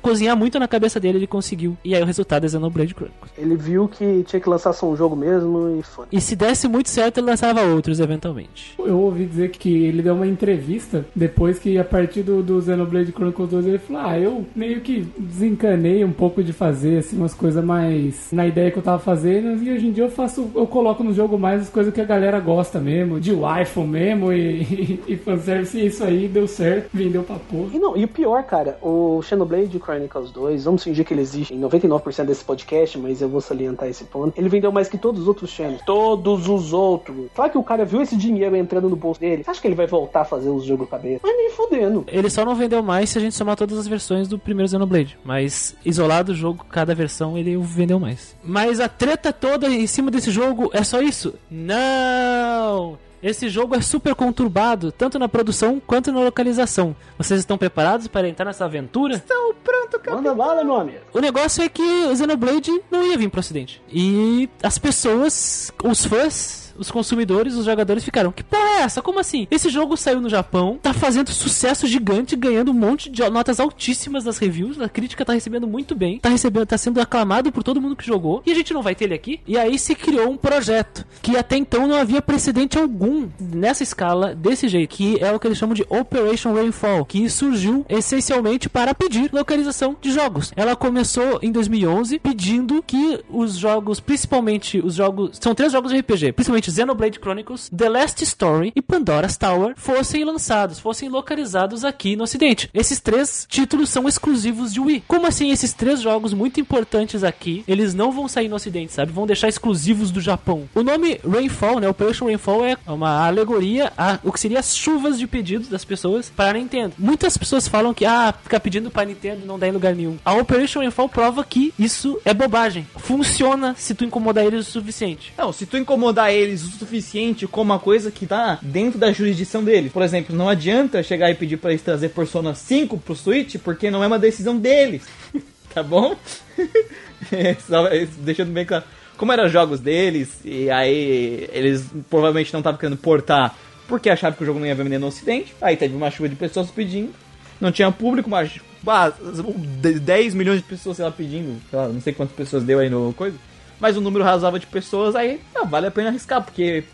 cozinhar muito na cabeça dele, ele conseguiu. E aí o resultado é Xenoblade Chronicles. Ele viu que tinha que lançar só um jogo mesmo e foi. E se desse muito certo, ele lançava outros eventualmente. Eu ouvi dizer que ele deu uma entrevista depois que, a partir do, do Xenoblade Chronicles 2, ele falou: Ah, eu meio que desencanei um pouco de fazer assim, umas coisas mais na ideia que eu tava fazendo. E hoje em dia eu faço, eu coloco no jogo mais as coisas que a galera gosta mesmo, de waifu mesmo. E e, [laughs] e fanservice, e isso aí deu certo, vendeu pra porra. E não, e o pior, cara, o Xenoblade Chronicles 2, vamos fingir que ele existe em 99% desse podcast, mas eu vou salientar esse ponto. Ele vendeu mais que todos os outros Xenos. Todos os outros. Claro que o cara viu esse dinheiro entrando no bolso dele. Você acha que ele vai voltar a fazer os jogos cabeça? Mas nem fudendo. Ele só não vendeu mais se a gente somar todas as versões do primeiro Xenoblade. Mas isolado o jogo, cada versão ele vendeu mais. Mas a treta toda em cima desse jogo é só isso? Não! Esse jogo é super conturbado, tanto na produção quanto na localização. Vocês estão preparados para entrar nessa aventura? Então, pronto, cara. Manda bala, meu amigo. O negócio é que o Xenoblade não ia vir pro ocidente. E as pessoas, os fãs, os consumidores, os jogadores ficaram: Que porra é essa? Como assim? Esse jogo saiu no Japão, tá fazendo sucesso gigante, ganhando um monte de notas altíssimas das reviews, a crítica tá recebendo muito bem, tá recebendo, tá sendo aclamado por todo mundo que jogou, e a gente não vai ter ele aqui? E aí se criou um projeto que até então não havia precedente algum nessa escala desse jeito, que é o que eles chamam de Operation Rainfall, que surgiu essencialmente para pedir localização de jogos. Ela começou em 2011 pedindo que os jogos, principalmente os jogos, são três jogos de RPG, principalmente Xenoblade Chronicles, The Last Story e Pandora's Tower fossem lançados, fossem localizados aqui no ocidente. Esses três títulos são exclusivos de Wii. Como assim esses três jogos muito importantes aqui, eles não vão sair no ocidente, sabe? Vão deixar exclusivos do Japão. O nome Rainfall, né, Operation Rainfall é uma alegoria a o que seria as chuvas de pedidos das pessoas para a Nintendo. Muitas pessoas falam que ah, ficar pedindo para Nintendo não dá em lugar nenhum. A Operation Rainfall prova que isso é bobagem. Funciona se tu incomodar eles o suficiente. Não, se tu incomodar eles o suficiente com uma coisa que tá dentro da jurisdição deles. Por exemplo, não adianta chegar e pedir pra eles trazer Persona 5 pro Switch, porque não é uma decisão deles. [laughs] tá bom? [laughs] É, só deixando bem claro. Como eram jogos deles, e aí eles provavelmente não estavam querendo portar porque achavam que o jogo não ia vender no ocidente. Aí teve uma chuva de pessoas pedindo. Não tinha público, mas ah, 10 milhões de pessoas, sei lá, pedindo. Sei lá, não sei quantas pessoas deu aí no coisa. Mas um número razoável de pessoas, aí ah, vale a pena arriscar, porque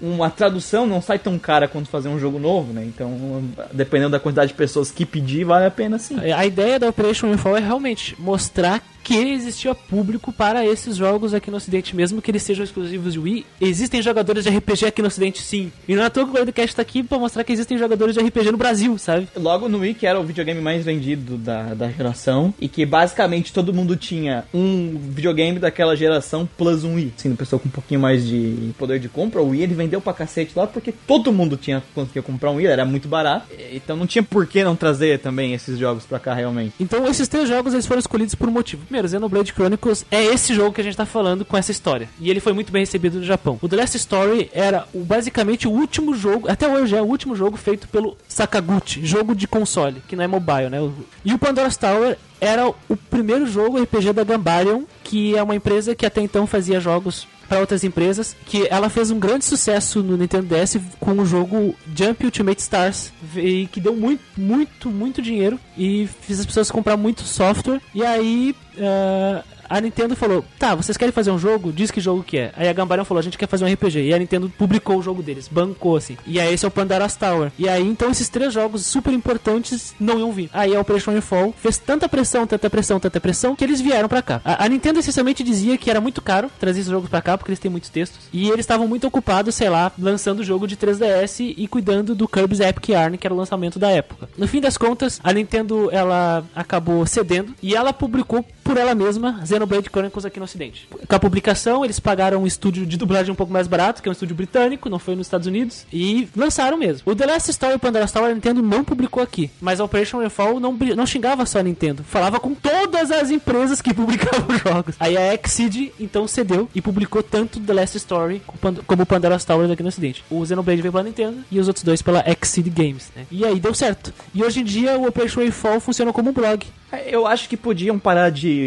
uma tradução não sai tão cara quanto fazer um jogo novo, né? Então, dependendo da quantidade de pessoas que pedir, vale a pena sim. A ideia da Operation Rainfall é realmente mostrar que existia público para esses jogos aqui no ocidente, mesmo que eles sejam exclusivos de Wii. Existem jogadores de RPG aqui no ocidente, sim. E não é à toa que o Guardcast tá aqui pra mostrar que existem jogadores de RPG no Brasil, sabe? Logo no Wii, que era o videogame mais vendido da, da geração, e que basicamente todo mundo tinha um videogame daquela geração plus um Wii. Assim, pessoa com um pouquinho mais de poder de compra, o Wii ele vendeu pra cacete lá, porque todo mundo tinha conseguia comprar um Wii, era muito barato. Então não tinha por que não trazer também esses jogos pra cá realmente. Então esses três jogos eles foram escolhidos por um motivo. Primeiro, Xenoblade Chronicles é esse jogo que a gente tá falando com essa história. E ele foi muito bem recebido no Japão. O The Last Story era o, basicamente o último jogo, até hoje é o último jogo feito pelo Sakaguchi, jogo de console, que não é mobile, né? E o Pandora's Tower era o primeiro jogo RPG da Gambarion, que é uma empresa que até então fazia jogos para outras empresas, que ela fez um grande sucesso no Nintendo DS com o jogo Jump Ultimate Stars, e que deu muito, muito, muito dinheiro e fez as pessoas comprar muito software. E aí uh, a Nintendo falou: Tá, vocês querem fazer um jogo? Diz que jogo que é. Aí a Gambarion falou: A gente quer fazer um RPG. E a Nintendo publicou o jogo deles, bancou assim. E aí esse é o Pandora's Tower. E aí então esses três jogos super importantes não iam vir. Aí a Operation Fall fez tanta pressão, tanta pressão, tanta pressão que eles vieram pra cá. A, a Nintendo essencialmente dizia que era muito caro trazer esses jogos pra cá porque eles têm muitos textos. E eles estavam muito ocupados, sei lá, lançando o jogo de 3DS e cuidando do Kirby's Epic Yarn, que era o lançamento da época. No fim das contas, a Nintendo ela acabou cedendo e ela publicou por ela mesma Xenoblade Chronicles aqui no ocidente. Com a publicação, eles pagaram um estúdio de dublagem um pouco mais barato, que é um estúdio britânico, não foi nos Estados Unidos, e lançaram mesmo. O The Last Story e Pandora's Tower a Nintendo não publicou aqui, mas a Operation Rainfall não, não xingava só a Nintendo, falava com todas as empresas que [laughs] publicavam jogos. Aí a Exceed então cedeu e publicou tanto The Last Story como Pandora's Tower aqui no ocidente. O Xenoblade veio pela Nintendo e os outros dois pela Exceed Games, né? E aí deu certo. E hoje em dia o Operation Rainfall funciona como um blog. Eu acho que podiam parar de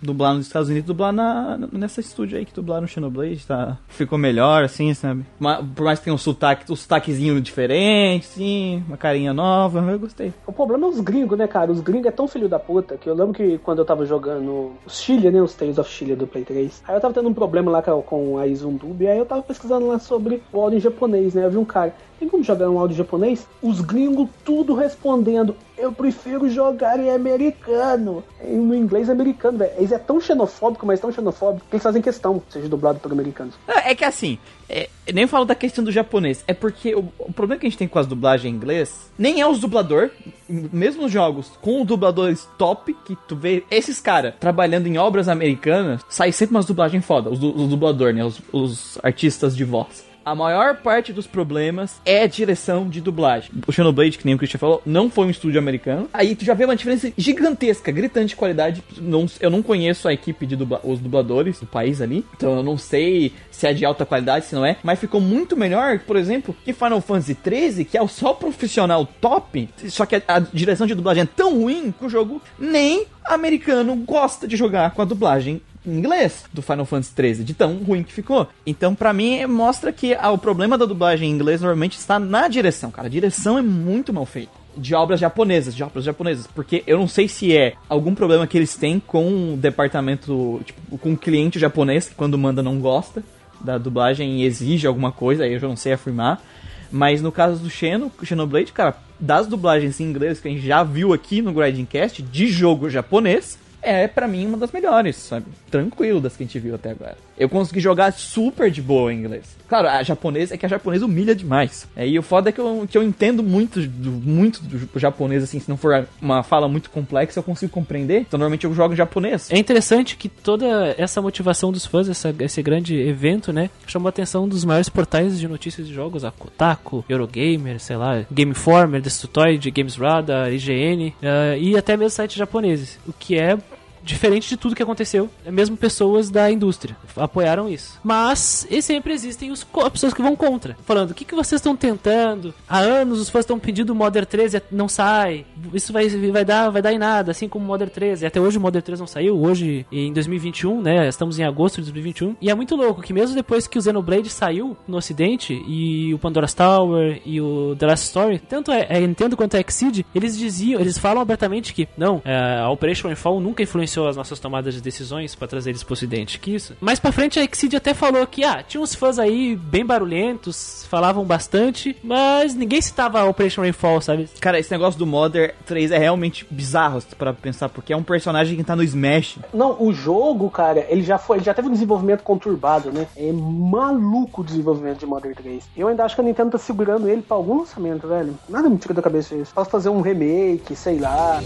dublar nos Estados Unidos, dublar na, nessa estúdio aí que dublaram Xenoblade, tá? Ficou melhor, assim, sabe? Mas, por mais que tenha um sotaque, um sotaquezinho diferente, sim, uma carinha nova, eu gostei. O problema é os gringos, né, cara? Os gringos é tão filho da puta que eu lembro que quando eu tava jogando os Chile, né, os Tales of Chile do Play 3, aí eu tava tendo um problema lá com a Izundub, aí eu tava pesquisando lá sobre o áudio em japonês, né? Eu vi um cara, tem como jogar um áudio japonês? Os gringos tudo respondendo eu prefiro jogar em americano. No inglês americano, velho. Eles é tão xenofóbico, mas tão xenofóbico, que eles fazem questão que seja dublado por americanos. É que assim, é, nem falo da questão do japonês, é porque o, o problema que a gente tem com as dublagens em inglês nem é os dublador, mesmo os jogos com dubladores top, que tu vê esses caras trabalhando em obras americanas, sai sempre umas dublagens foda, os, os dublador, né, os, os artistas de voz. A maior parte dos problemas é direção de dublagem. O Xenoblade, que nem o Christian falou, não foi um estúdio americano. Aí tu já vê uma diferença gigantesca, gritante de qualidade. Não- eu não conheço a equipe de dubla, os dubladores do país ali, então eu não sei se é de alta qualidade, se não é. Mas ficou muito melhor, por exemplo, que Final Fantasy XIII, que é o só profissional top. Só que a, a direção de dublagem é tão ruim que o jogo nem americano gosta de jogar com a dublagem em inglês do Final Fantasy XIII, de tão ruim que ficou. Então, pra mim, mostra que ah, o problema da dublagem em inglês normalmente está na direção, cara. A direção é muito mal feita. De obras japonesas, de obras japonesas. Porque eu não sei se é algum problema que eles têm com o departamento, tipo, com o cliente japonês, que quando manda não gosta da dublagem e exige alguma coisa, aí eu já não sei afirmar. Mas no caso do Xeno, Xenoblade, cara, das dublagens em inglês que a gente já viu aqui no Grindcast de jogo japonês, é pra mim uma das melhores, sabe? Tranquilo das que a gente viu até agora. Eu consegui jogar super de boa em inglês. Claro, a japonesa é que a japonesa humilha demais. É, e o foda é que eu, que eu entendo muito do, muito do japonês, assim, se não for uma fala muito complexa, eu consigo compreender. Então normalmente eu jogo em japonês. É interessante que toda essa motivação dos fãs, essa- esse grande evento, né, chamou a atenção dos maiores portais de notícias de jogos, a Kotaku, Eurogamer, sei lá, Game Informer, Destructoid, Games Radar, IGN, eh, e até mesmo sites japoneses, o que é diferente de tudo que aconteceu, é mesmo pessoas da indústria apoiaram isso. Mas e sempre existem os co- pessoas que vão contra, falando: o que, que vocês estão tentando? Há anos os fãs estão pedindo o Modern 13 e não sai. Isso vai, vai, dar, vai dar em nada, assim como o Modern 13. Até hoje o Modern 13 não saiu, hoje em 2021, né? Estamos em agosto de 2021. E é muito louco que mesmo depois que o Xenoblade saiu no ocidente e o Pandora's Tower e o The Last Story, tanto a a Nintendo quanto a Exceed, eles diziam, eles falam abertamente que não, é, a Operation Rainfall nunca influenciou as nossas tomadas de decisões pra trazer eles pro ocidente. Que isso? Mais pra frente a Exceed até falou que ah, tinha uns fãs aí bem barulhentos, falavam bastante, mas ninguém citava Operation Rainfall, sabe? Cara, esse negócio do Modern 3 é realmente bizarro, pra pensar, porque é um personagem que tá no Smash. Não, o jogo, cara, ele já foi, ele já teve um desenvolvimento conturbado, né? É maluco o desenvolvimento de Modern 3. Eu ainda acho que a Nintendo tá segurando ele pra algum lançamento, velho. Nada me tira da cabeça isso. Posso fazer um remake, sei lá.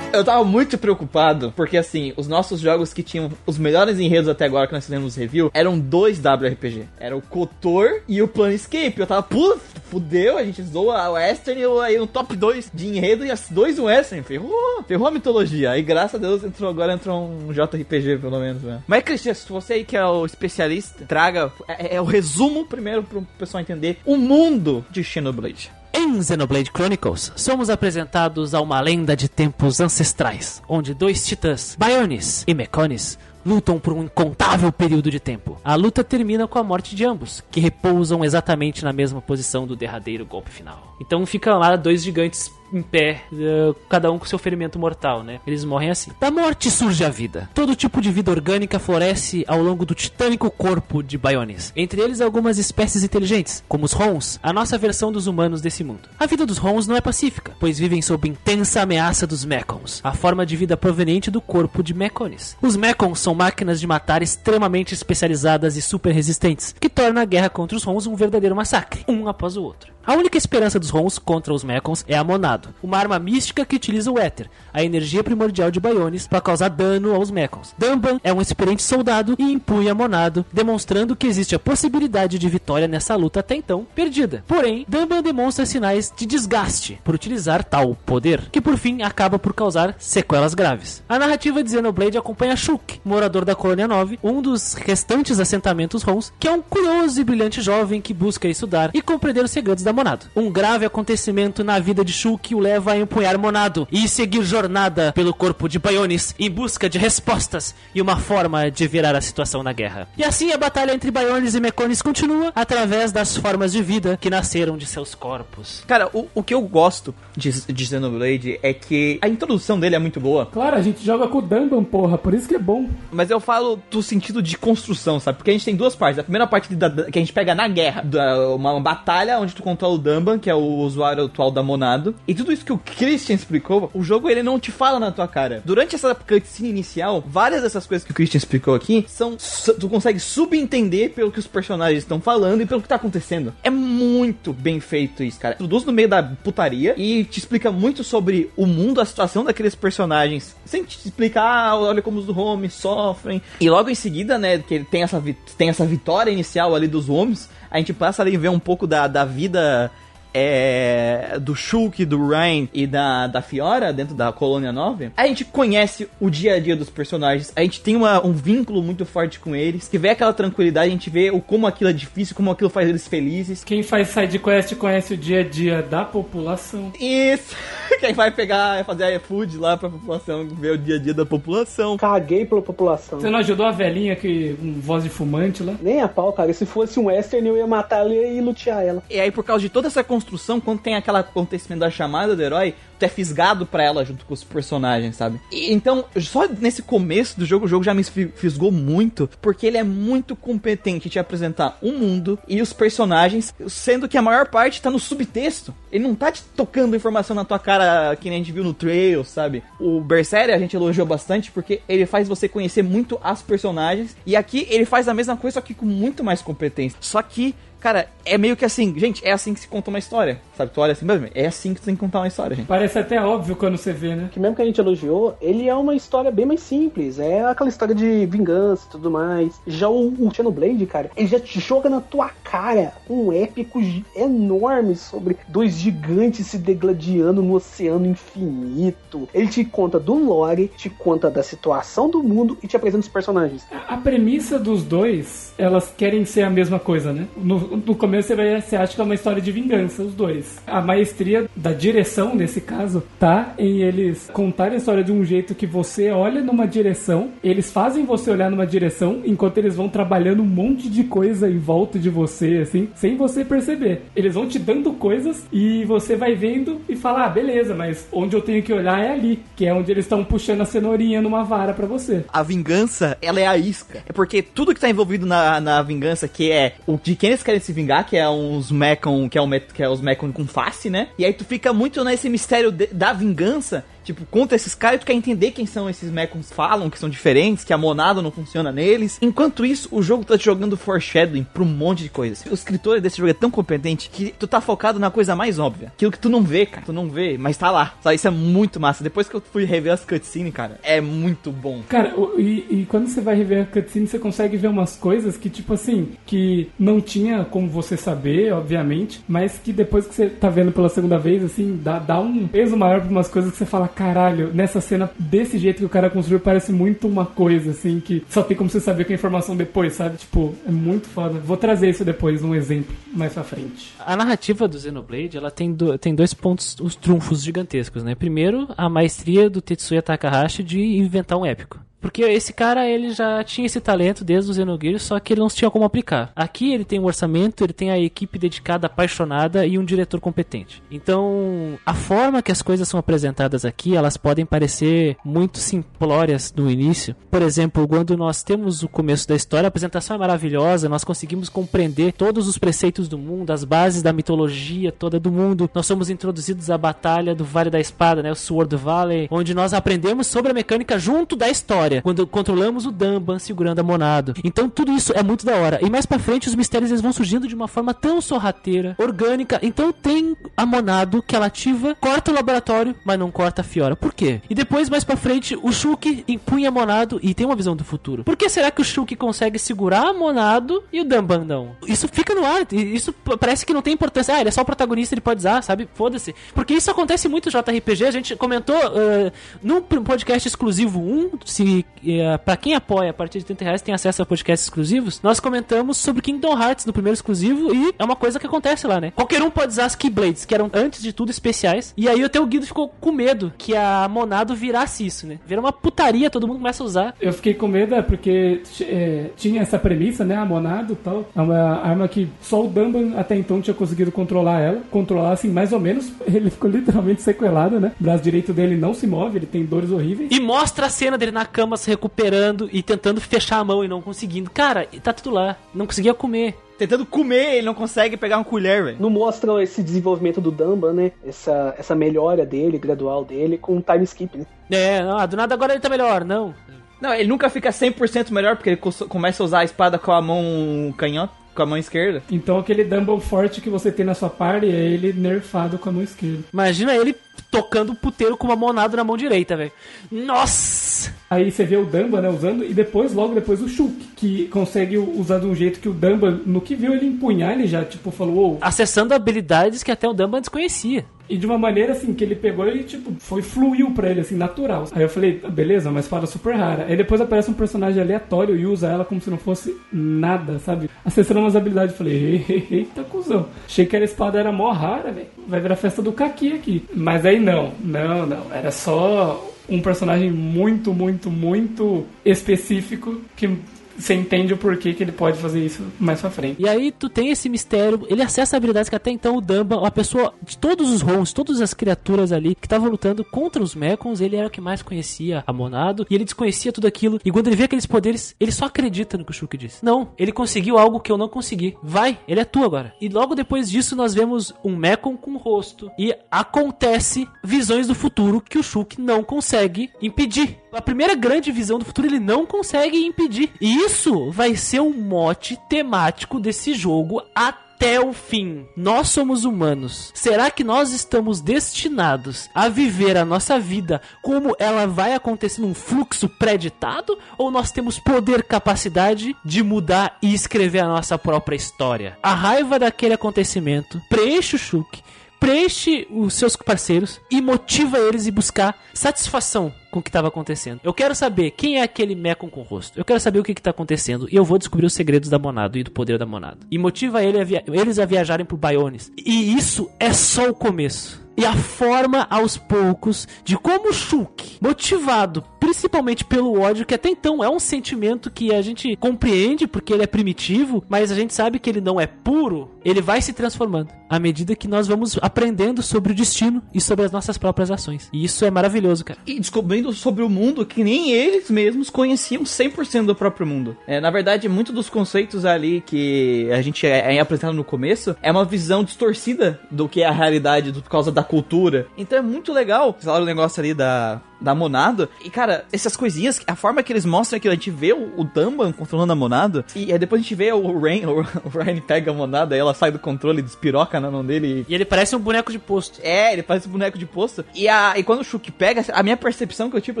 Eu tava muito preocupado, porque assim, os nossos jogos que tinham os melhores enredos até agora que nós fizemos review eram dois WRPG. Era o Kotor e o Planescape. Eu tava, pô, fudeu, a gente zoa a Western e aí no top 2 de enredo e as dois Western. Ferrou, ferrou a mitologia. Aí graças a Deus entrou agora entrou um JRPG pelo menos, né? Mas Cristian, se você aí que é o especialista, traga é, é o resumo primeiro pro pessoal entender o mundo de Xenoblade. Em Xenoblade Chronicles, somos apresentados a uma lenda de tempos ancestrais, onde dois titãs, Bionis e Meconis, lutam por um incontável período de tempo. A luta termina com a morte de ambos, que repousam exatamente na mesma posição do derradeiro golpe final. Então ficam lá dois gigantes em pé, eh, cada um com seu ferimento mortal, né? Eles morrem assim. Da morte surge a vida. Todo tipo de vida orgânica floresce ao longo do titânico corpo de Bionis. Entre eles algumas espécies inteligentes, como os Rons, a nossa versão dos humanos desse mundo. A vida dos Rons não é pacífica, pois vivem sob intensa ameaça dos Mechons, a forma de vida proveniente do corpo de Mechonis. Os Mechons são máquinas de matar extremamente especializadas e super resistentes, que torna a guerra contra os Rons um verdadeiro massacre, um após o outro. A única esperança dos Rons contra os Mechons é a Monado, uma arma mística que utiliza o éter, a energia primordial de Bionis, para causar dano aos Mechons. Dumban é um experiente soldado e empunha Monado, demonstrando que existe a possibilidade de vitória nessa luta até então perdida. Porém, Dumban demonstra sinais de desgaste por utilizar tal poder, que por fim acaba por causar sequelas graves. A narrativa de Xenoblade acompanha Shulk, morador da Colônia 9, um dos restantes assentamentos Rons, que é um curioso e brilhante jovem que busca estudar e compreender os segredos da da Monado. Um grave acontecimento na vida de Shulk o leva a empunhar Monado e seguir jornada pelo corpo de Bionis em busca de respostas e uma forma de virar a situação na guerra. E assim a batalha entre Bionis e Meconis continua através das formas de vida que nasceram de seus corpos. Cara, o, o que eu gosto de, de Xenoblade é que a introdução dele é muito boa, Claro, a gente joga com o Dumban, porra, por isso que é bom. mas eu falo do sentido de construção, sabe? Porque a gente tem duas partes. A primeira parte da- da- que a gente pega na guerra, da- uma, uma batalha onde tu o Dumban, que é o usuário atual da Monado. E tudo isso que o Christian explicou, o jogo ele não te fala na tua cara. Durante essa cutscene inicial, várias dessas coisas que o Christian explicou aqui são. Tu consegue subentender pelo que os personagens estão falando e pelo que tá acontecendo. É muito bem feito isso, cara. Introduz no meio da putaria e te explica muito sobre o mundo, a situação daqueles personagens. Sem te explicar, olha como os homens sofrem. E logo em seguida, né, que ele tem essa, tem essa vitória inicial ali dos homens, a gente passa ali a ver um pouco da, da vida é, do Shulk, do Ryan e da, da Fiora dentro da Colônia 9, a gente conhece o dia a dia dos personagens, a gente tem uma- um vínculo muito forte com eles, que vê aquela tranquilidade, a gente vê o como aquilo é difícil, como aquilo faz eles felizes. Quem faz side quest conhece o dia a dia da população. Isso! [laughs] Quem vai pegar, fazer iFood lá pra população, ver o dia a dia da população. Caguei pela população. Você não ajudou a velhinha que com voz de fumante lá? Nem a pau, cara. Se fosse um western, eu ia matar ela e lutear ela. E aí, por causa de toda essa construção, quando tem aquele acontecimento da chamada do herói, tu é fisgado pra ela junto com os personagens, sabe? E, então, só nesse começo do jogo, o jogo já me fi- fisgou muito, porque ele é muito competente em te apresentar um mundo e os personagens, sendo que a maior parte tá no subtexto. Ele não tá te tocando informação na tua cara que nem a gente viu no trail, sabe? O Berseria a gente elogiou bastante porque ele faz você conhecer muito as personagens, e aqui ele faz a mesma coisa, só que com muito mais competência. Só que Cara, é meio que assim, gente, é assim que se conta uma história. Sabe? Tu olha assim, mas é assim que tu tem que contar uma história, gente. Parece até óbvio quando você vê, né? Que mesmo que a gente elogiou, ele é uma história bem mais simples. É aquela história de vingança e tudo mais. Já o, o Xenoblade, cara, ele já te joga na tua cara um épico enorme sobre dois gigantes se degladiando no oceano infinito. Ele te conta do lore, te conta da situação do mundo e te apresenta os personagens. A premissa dos dois, elas querem ser a mesma coisa, né? No, no começo você, vai, você acha que é uma história de vingança, os dois. A maestria da direção, nesse caso, tá em eles contarem a história de um jeito que você olha numa direção, eles fazem você olhar numa direção, enquanto eles vão trabalhando um monte de coisa em volta de você, assim, sem você perceber. Eles vão te dando coisas e você vai vendo e fala, ah, beleza, mas onde eu tenho que olhar é ali, que é onde eles estão puxando a cenourinha numa vara pra você. A vingança, ela é a isca. É porque tudo que tá envolvido na, na vingança, que é o de quem eles querem se vingar, que é uns Mecon, que é, o, que é os Mecon com face, né? E aí tu fica muito nesse mistério de- da vingança. Tipo, contra esses caras, tu quer entender quem são esses Mecons falam, que são diferentes, que a monada não funciona neles. Enquanto isso, o jogo tá te jogando foreshadowing pra um monte de coisas. O escritor desse jogo é tão competente que tu tá focado na coisa mais óbvia. Aquilo que tu não vê, cara. Tu não vê, mas tá lá. Sabe? Isso é muito massa. Depois que eu fui rever as cutscenes, cara, é muito bom. Cara, e, e quando você vai rever a cutscene, você consegue ver umas coisas que, tipo assim, que não tinha como você saber, obviamente, mas que depois que você tá vendo pela segunda vez, assim, dá, dá um peso maior pra umas coisas que você fala, caralho, nessa cena, desse jeito que o cara construiu, parece muito uma coisa, assim, que só tem como você saber com a informação depois, sabe? Tipo, é muito foda. Vou trazer isso depois, um exemplo, mais pra frente. A narrativa do Xenoblade, ela tem, do- tem dois pontos, os trunfos gigantescos, né? Primeiro, a maestria do Tetsuya Takahashi de inventar um épico. Porque esse cara, ele já tinha esse talento desde o Xenogears, só que ele não tinha como aplicar. Aqui ele tem um orçamento, ele tem a equipe dedicada, apaixonada e um diretor competente. Então, a forma que as coisas são apresentadas aqui, elas podem parecer muito simplórias no início. Por exemplo, quando nós temos o começo da história, a apresentação é maravilhosa, nós conseguimos compreender todos os preceitos do mundo, as bases da mitologia toda do mundo. Nós somos introduzidos à batalha do Vale da Espada, né, o Sword Valley, onde nós aprendemos sobre a mecânica junto da história, quando controlamos o Dumban segurando a Monado. Então tudo isso é muito da hora. E mais pra frente os mistérios eles vão surgindo de uma forma tão sorrateira, orgânica. Então tem a Monado que ela ativa, corta o laboratório, mas não corta a Fiora. Por quê? E depois mais pra frente o Shulk empunha a Monado e tem uma visão do futuro. Por que será que o Shulk consegue segurar a Monado e o Dumban não? Isso fica no ar. Isso parece que não tem importância. Ah, ele é só o protagonista, ele pode usar, sabe? Foda-se. Porque isso acontece muito no JRPG. A gente comentou uh, num podcast exclusivo 1, se e, e uh, para quem apoia a partir de 30 reais tem acesso a podcasts exclusivos, nós comentamos sobre Kingdom Hearts no primeiro exclusivo e é uma coisa que acontece lá, né? Qualquer um pode usar as Keyblades, que eram antes de tudo especiais. E aí até o Guido ficou com medo que a Monado virasse isso, né? Vira uma putaria, todo mundo começa a usar. Eu fiquei com medo, é porque é, tinha essa premissa, né? A Monado e tal. É uma arma que só o Dumban até então tinha conseguido controlar ela. Controlar, assim, mais ou menos. [laughs] Ele ficou literalmente sequelado, né? O braço direito dele não se move, ele tem dores horríveis. E mostra a cena dele na cama se recuperando e tentando fechar a mão e não conseguindo. Cara, tá tudo lá. Não conseguia comer. Tentando comer, ele não consegue pegar uma colher, velho. Não mostram esse desenvolvimento do Dumba, né? Essa, essa melhora dele, gradual dele, com o time skip, né? É, não, do nada agora ele tá melhor, não. Não, ele nunca fica 100% melhor porque ele co- começa a usar a espada com a mão canhota, com a mão esquerda. Então aquele Dumble forte que você tem na sua party é ele nerfado com a mão esquerda. Imagina ele tocando o puteiro com uma monada na mão direita, velho. Nossa! Aí você vê o Dumba, né, usando, e depois, logo depois, o Shulk, que consegue usar de um jeito que o Dumba, no que viu ele empunhar, ele já, tipo, falou, "Uou", Acessando habilidades que até o Dumba desconhecia. E de uma maneira assim, que ele pegou e tipo, foi fluiu pra ele, assim, natural. Aí eu falei, "Ah, beleza, mas fala super rara. Aí depois aparece um personagem aleatório e usa ela como se não fosse nada, sabe? Acessando umas habilidades, falei, eita cuzão. Achei que a espada era mó rara, velho. Vai virar festa do Kaki aqui. Mas aí não, não, não. Era só um personagem muito, muito, muito específico que você entende o porquê que ele pode fazer isso mais pra frente. E aí tu tem esse mistério, ele acessa habilidades que até então o Dumba, uma pessoa de todos os Rons, todas as criaturas ali que estavam lutando contra os Mekons, ele era o que mais conhecia a Monado, e ele desconhecia tudo aquilo. E quando ele vê aqueles poderes, ele só acredita no que o Shulk disse. Não, ele conseguiu algo que eu não consegui. Vai, ele é tu agora. E logo depois disso nós vemos um Mekon com rosto e acontece visões do futuro que o Shulk não consegue impedir. A primeira grande visão do futuro ele não consegue impedir. E isso vai ser um mote temático desse jogo até o fim. Nós somos humanos. Será que nós estamos destinados a viver a nossa vida como ela vai acontecer num fluxo pré-ditado? Ou nós temos poder, capacidade de mudar e escrever a nossa própria história? A raiva daquele acontecimento preenche o Shulk preenche os seus parceiros e motiva eles a buscar satisfação com o que estava acontecendo. Eu quero saber quem é aquele Mekon com rosto. Eu quero saber o que está acontecendo. E eu vou descobrir os segredos da Monado e do poder da Monado. E motiva ele a eles a viajarem pro Bionis. E isso é só o começo. E a forma aos poucos de como Shulk, motivado principalmente pelo ódio, que até então é um sentimento que a gente compreende porque ele é primitivo, mas a gente sabe que ele não é puro, ele vai se transformando à medida que nós vamos aprendendo sobre o destino e sobre as nossas próprias ações. E isso é maravilhoso, cara. E descobrindo sobre o mundo que nem eles mesmos conheciam 100% do próprio mundo. É, na verdade, muito dos conceitos ali que a gente é, é apresentado no começo é uma visão distorcida do que é a realidade por causa da cultura. Então é muito legal. Fala o negócio ali da, da Monado. E, cara, essas coisinhas, a forma que eles mostram aquilo, a gente vê o, o Dumban controlando a Monado, e aí depois a gente vê o Rain, o, [laughs] o Ryan pega a Monado, aí ela sai do controle, despiroca na mão dele E ele parece um boneco de posto. é, ele parece um boneco de posto. E, a, e quando o Shulk pega, a minha percepção que eu tive, por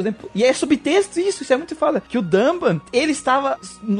exemplo, e é subtexto isso, isso é muito foda. Que o Dumban, ele estava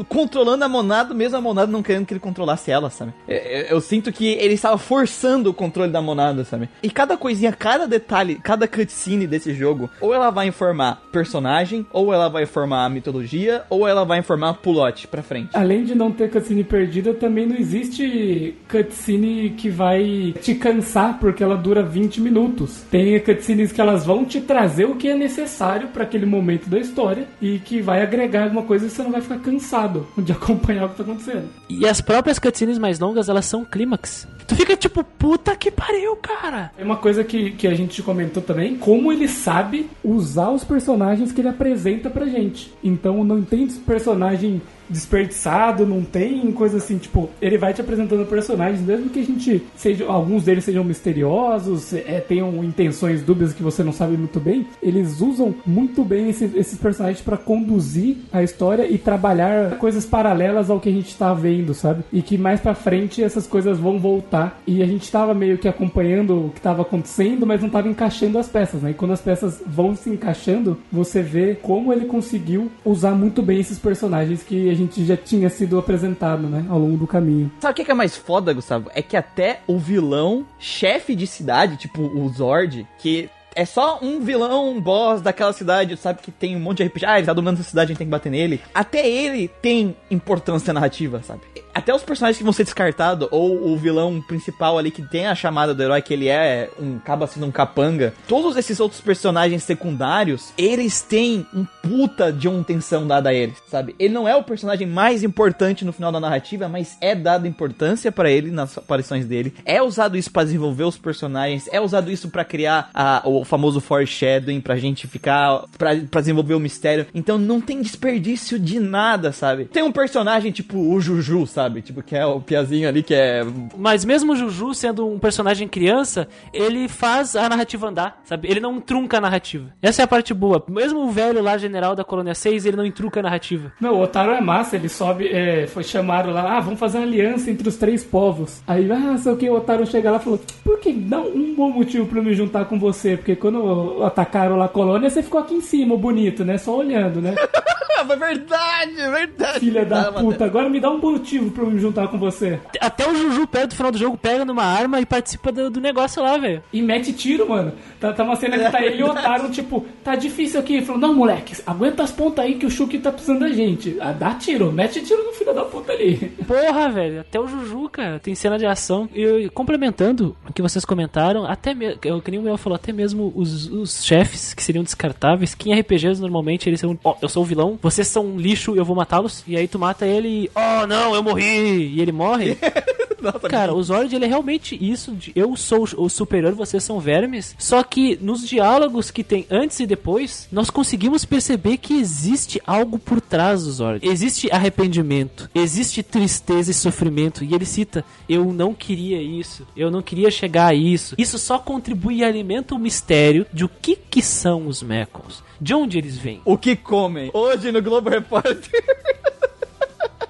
controlando a Monado, mesmo a Monado não querendo que ele controlasse ela, sabe? Eu, eu- eu sinto que ele estava forçando o controle da Monado, sabe? E cada coisinha, cada detalhe, cada cutscene desse jogo, ou ela vai informar personagem, ou ela vai informar a mitologia, ou ela vai informar plot pra frente. Além de não ter cutscene perdida, também não existe cutscene que vai te cansar porque ela dura 20 minutos. Tem cutscenes que elas vão te trazer o que é necessário para aquele momento da história e que vai agregar alguma coisa e você não vai ficar cansado de [laughs] acompanhar o que tá acontecendo. E as próprias cutscenes mais longas, elas são clímax. Tu fica tipo, puta que pariu, cara. É uma coisa que, que a gente comentou também, como ele sabe usar os personagens que ele apresenta pra gente. Então não tem personagem desperdiçado, não tem coisa assim, tipo, ele vai te apresentando personagens, mesmo que a gente seja, alguns deles sejam misteriosos, é, tenham intenções dúbias que você não sabe muito bem, eles usam muito bem esses, esses personagens pra conduzir a história e trabalhar coisas paralelas ao que a gente tá vendo, sabe? E que mais pra frente essas coisas vão voltar e a gente tava meio que acompanhando o que tava acontecendo, mas não tava encaixando as peças, né? E quando as peças vão se encaixando, você vê como ele conseguiu usar muito bem esses personagens que a gente já tinha sido apresentado, né? Ao longo do caminho. Sabe o que é mais foda, Gustavo? É que até o vilão, chefe de cidade, tipo o Zord, que é só um vilão, um boss daquela cidade, sabe? Que tem um monte de RPG. Ah, ele tá dominando essa cidade, a gente tem que bater nele. Até ele tem importância narrativa, sabe? Até os personagens que vão ser descartados, ou o vilão principal ali que tem a chamada do herói, que ele é um acaba sendo um capanga. Todos esses outros personagens secundários, eles têm um puta de uma tensão dada a eles, sabe? Ele não é o personagem mais importante no final da narrativa, mas é dada importância pra ele nas aparições dele. É usado isso pra desenvolver os personagens, é usado isso pra criar a- o famoso foreshadowing, pra gente ficar. Pra, pra desenvolver o mistério. Então não tem desperdício de nada, sabe? Tem um personagem tipo o Juju, sabe? Tipo, que é o Piazinho ali, que é. Mas mesmo o Juju sendo um personagem criança, ele faz a narrativa andar, sabe? Ele não trunca a narrativa. Essa é a parte boa. Mesmo o velho lá, general da Colônia 6, ele não intruca a narrativa. Não, o Otaro é massa, ele sobe, é, foi chamado lá, ah, vamos fazer uma aliança entre os três povos. Aí, ah, sei o que, o Otaro chega lá e falou, por que dá um bom motivo pra eu me juntar com você? Porque quando atacaram lá a colônia, você ficou aqui em cima, bonito, né? Só olhando, né? [laughs] É verdade, é verdade. Filha da puta, agora me dá um bom motivo pra eu me juntar com você. Até o Juju, perto do final do jogo, pega numa arma e participa do, do negócio lá, velho. E mete tiro, mano. Tá, tá uma cena que tá ele e o Otaro, tipo, tá difícil aqui. Ele falou, não, moleque, aguenta as pontas aí que o Shulk tá precisando da gente. Ah, dá tiro, mete tiro no filho da puta ali. Porra, velho, até o Juju, cara, tem cena de ação. E complementando o que vocês comentaram, até mesmo, que nem o Mel falou, até mesmo os, os chefes que seriam descartáveis, que em RPGs normalmente eles são, ó, eu sou o vilão, vocês são um lixo, eu vou matá-los. E aí tu mata ele e, oh não, eu morri! E ele morre. [laughs] Nossa, Cara, o Zord, ele é realmente isso de eu sou o superior, vocês são vermes. Só que nos diálogos que tem antes e depois, nós conseguimos perceber que existe algo por trás do Zord. Existe arrependimento, existe tristeza e sofrimento. E ele cita: Eu não queria isso, eu não queria chegar a isso. Isso só contribui e alimenta o mistério de o que, que são os Mekons. De onde eles vêm? O que comem? Hoje no Globo Repórter. [laughs]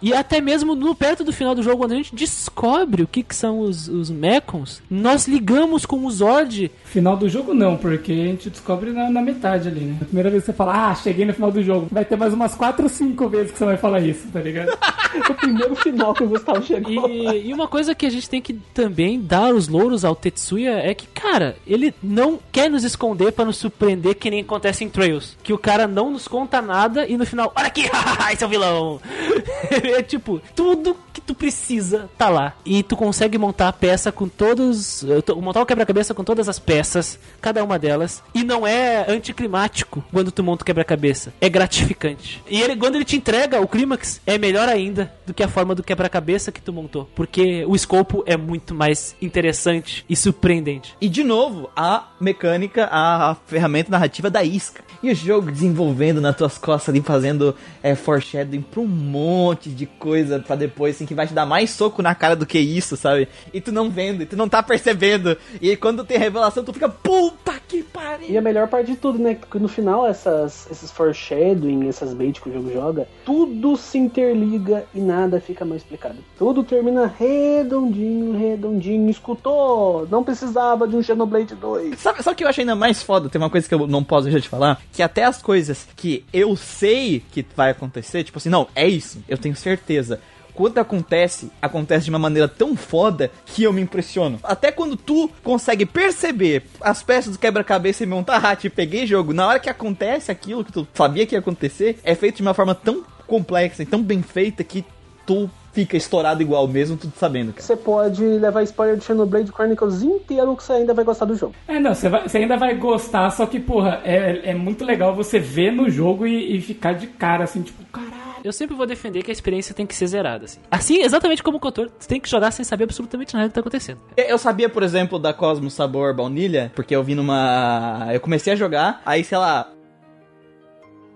E até mesmo no perto do final do jogo, quando a gente descobre o que, que são os, os Mekons, nós ligamos com o Zord. Final do jogo não, porque a gente descobre na, na metade ali, né? A primeira vez que você fala, ah, cheguei no final do jogo. Vai ter mais umas 4 ou 5 vezes que você vai falar isso, tá ligado? [laughs] o primeiro final que o Gustavo chegou. E, e uma coisa que a gente tem que também dar os louros ao Tetsuya é que, cara, ele não quer nos esconder pra nos surpreender que nem acontece em Trails. Que o cara não nos conta nada e no final, olha aqui, [laughs] esse é o vilão. [laughs] [laughs] é tipo, tudo tu precisa tá lá. E tu consegue montar a peça com todos. to- Montar o quebra-cabeça com todas as peças, cada uma delas. E não é anticlimático quando tu monta o quebra-cabeça. É gratificante. E ele, quando ele te entrega o clímax, é melhor ainda do que a forma do quebra-cabeça que tu montou. Porque o escopo é muito mais interessante e surpreendente. E de novo, a mecânica, a, ferramenta narrativa da isca. E o jogo desenvolvendo nas tuas costas ali, fazendo é, foreshadowing pra um monte de coisa pra depois, assim, que vai te dar mais soco na cara do que isso, sabe? E tu não vendo, e tu não tá percebendo. E quando tem revelação, tu fica, puta que pariu! E a melhor parte de tudo, né? Que no final, essas, esses foreshadowing, essas bait que o jogo joga, tudo se interliga e nada fica mal explicado. Tudo termina redondinho, redondinho. Escutou? Não precisava de um Xenoblade 2. Sabe, sabe o que eu achei ainda mais foda? Tem uma coisa que eu não posso deixar de falar, que até as coisas que eu sei que vai acontecer, tipo assim, não, é isso, eu tenho certeza. Quando acontece, acontece de uma maneira tão foda que eu me impressiono. Até quando tu consegue perceber as peças do quebra-cabeça e montar, ah, te peguei jogo, na hora que acontece aquilo que tu sabia que ia acontecer, é feito de uma forma tão complexa e tão bem feita que tu fica estourado igual mesmo, tudo sabendo, cara. Você pode levar spoiler do Xenoblade Chronicles inteiro que você ainda vai gostar do jogo. É, não, você, vai- você ainda vai gostar, só que, porra, é, é muito legal você ver no jogo e, e ficar de cara, assim, tipo, caralho. Eu sempre vou defender que a experiência tem que ser zerada, assim. Assim, exatamente como o Cotor, tu tem que jogar sem saber absolutamente nada do que tá acontecendo. Eu sabia, por exemplo, da Cosmos Sabor Baunilha, porque eu vi numa. Eu comecei a jogar, aí sei lá.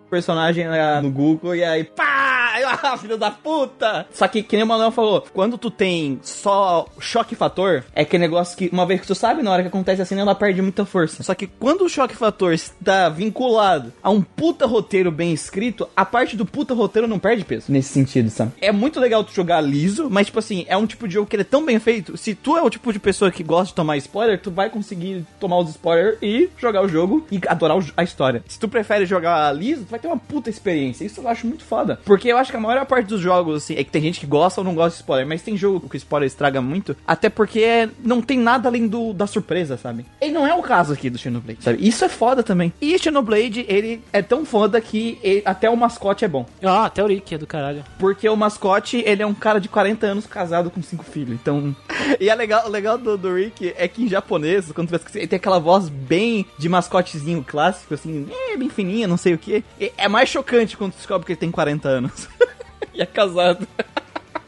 Personagem no Google e aí pá! [laughs] Ah, filho da puta! Só que, que nem o Manuel falou, quando tu tem só choque fator, é que negócio que, uma vez que tu sabe, na hora que acontece assim, ela perde muita força. Só que quando o choque fator está vinculado a um puta roteiro bem escrito, a parte do puta roteiro não perde peso nesse sentido, sabe? É muito legal tu jogar liso, mas tipo assim, é um tipo de jogo que ele é tão bem feito. Se tu é o tipo de pessoa que gosta de tomar spoiler, tu vai conseguir tomar os spoilers e jogar o jogo e adorar a história. Se tu prefere jogar liso, tu vai ter uma puta experiência. Isso eu acho muito foda. Porque eu acho que a maior parte dos jogos, assim, é que tem gente que gosta ou não gosta de spoiler, mas tem jogo que o spoiler estraga muito, até porque não tem nada além do, da surpresa, sabe? E não é o caso aqui do Xenoblade, sabe? Isso é foda também. E Xenoblade, ele é tão foda que ele- até o mascote é bom. Ah, até o Rick é do caralho. Porque o mascote, ele é um cara de 40 anos casado com cinco filhos. Então. [laughs] E é legal, o legal do, do Rick é que em japonês, quando você ele tem aquela voz bem de mascotezinho clássico, assim, é, bem fininha, não sei o que. É mais chocante quando descobre que ele tem 40 anos. [laughs] e é casado. [laughs]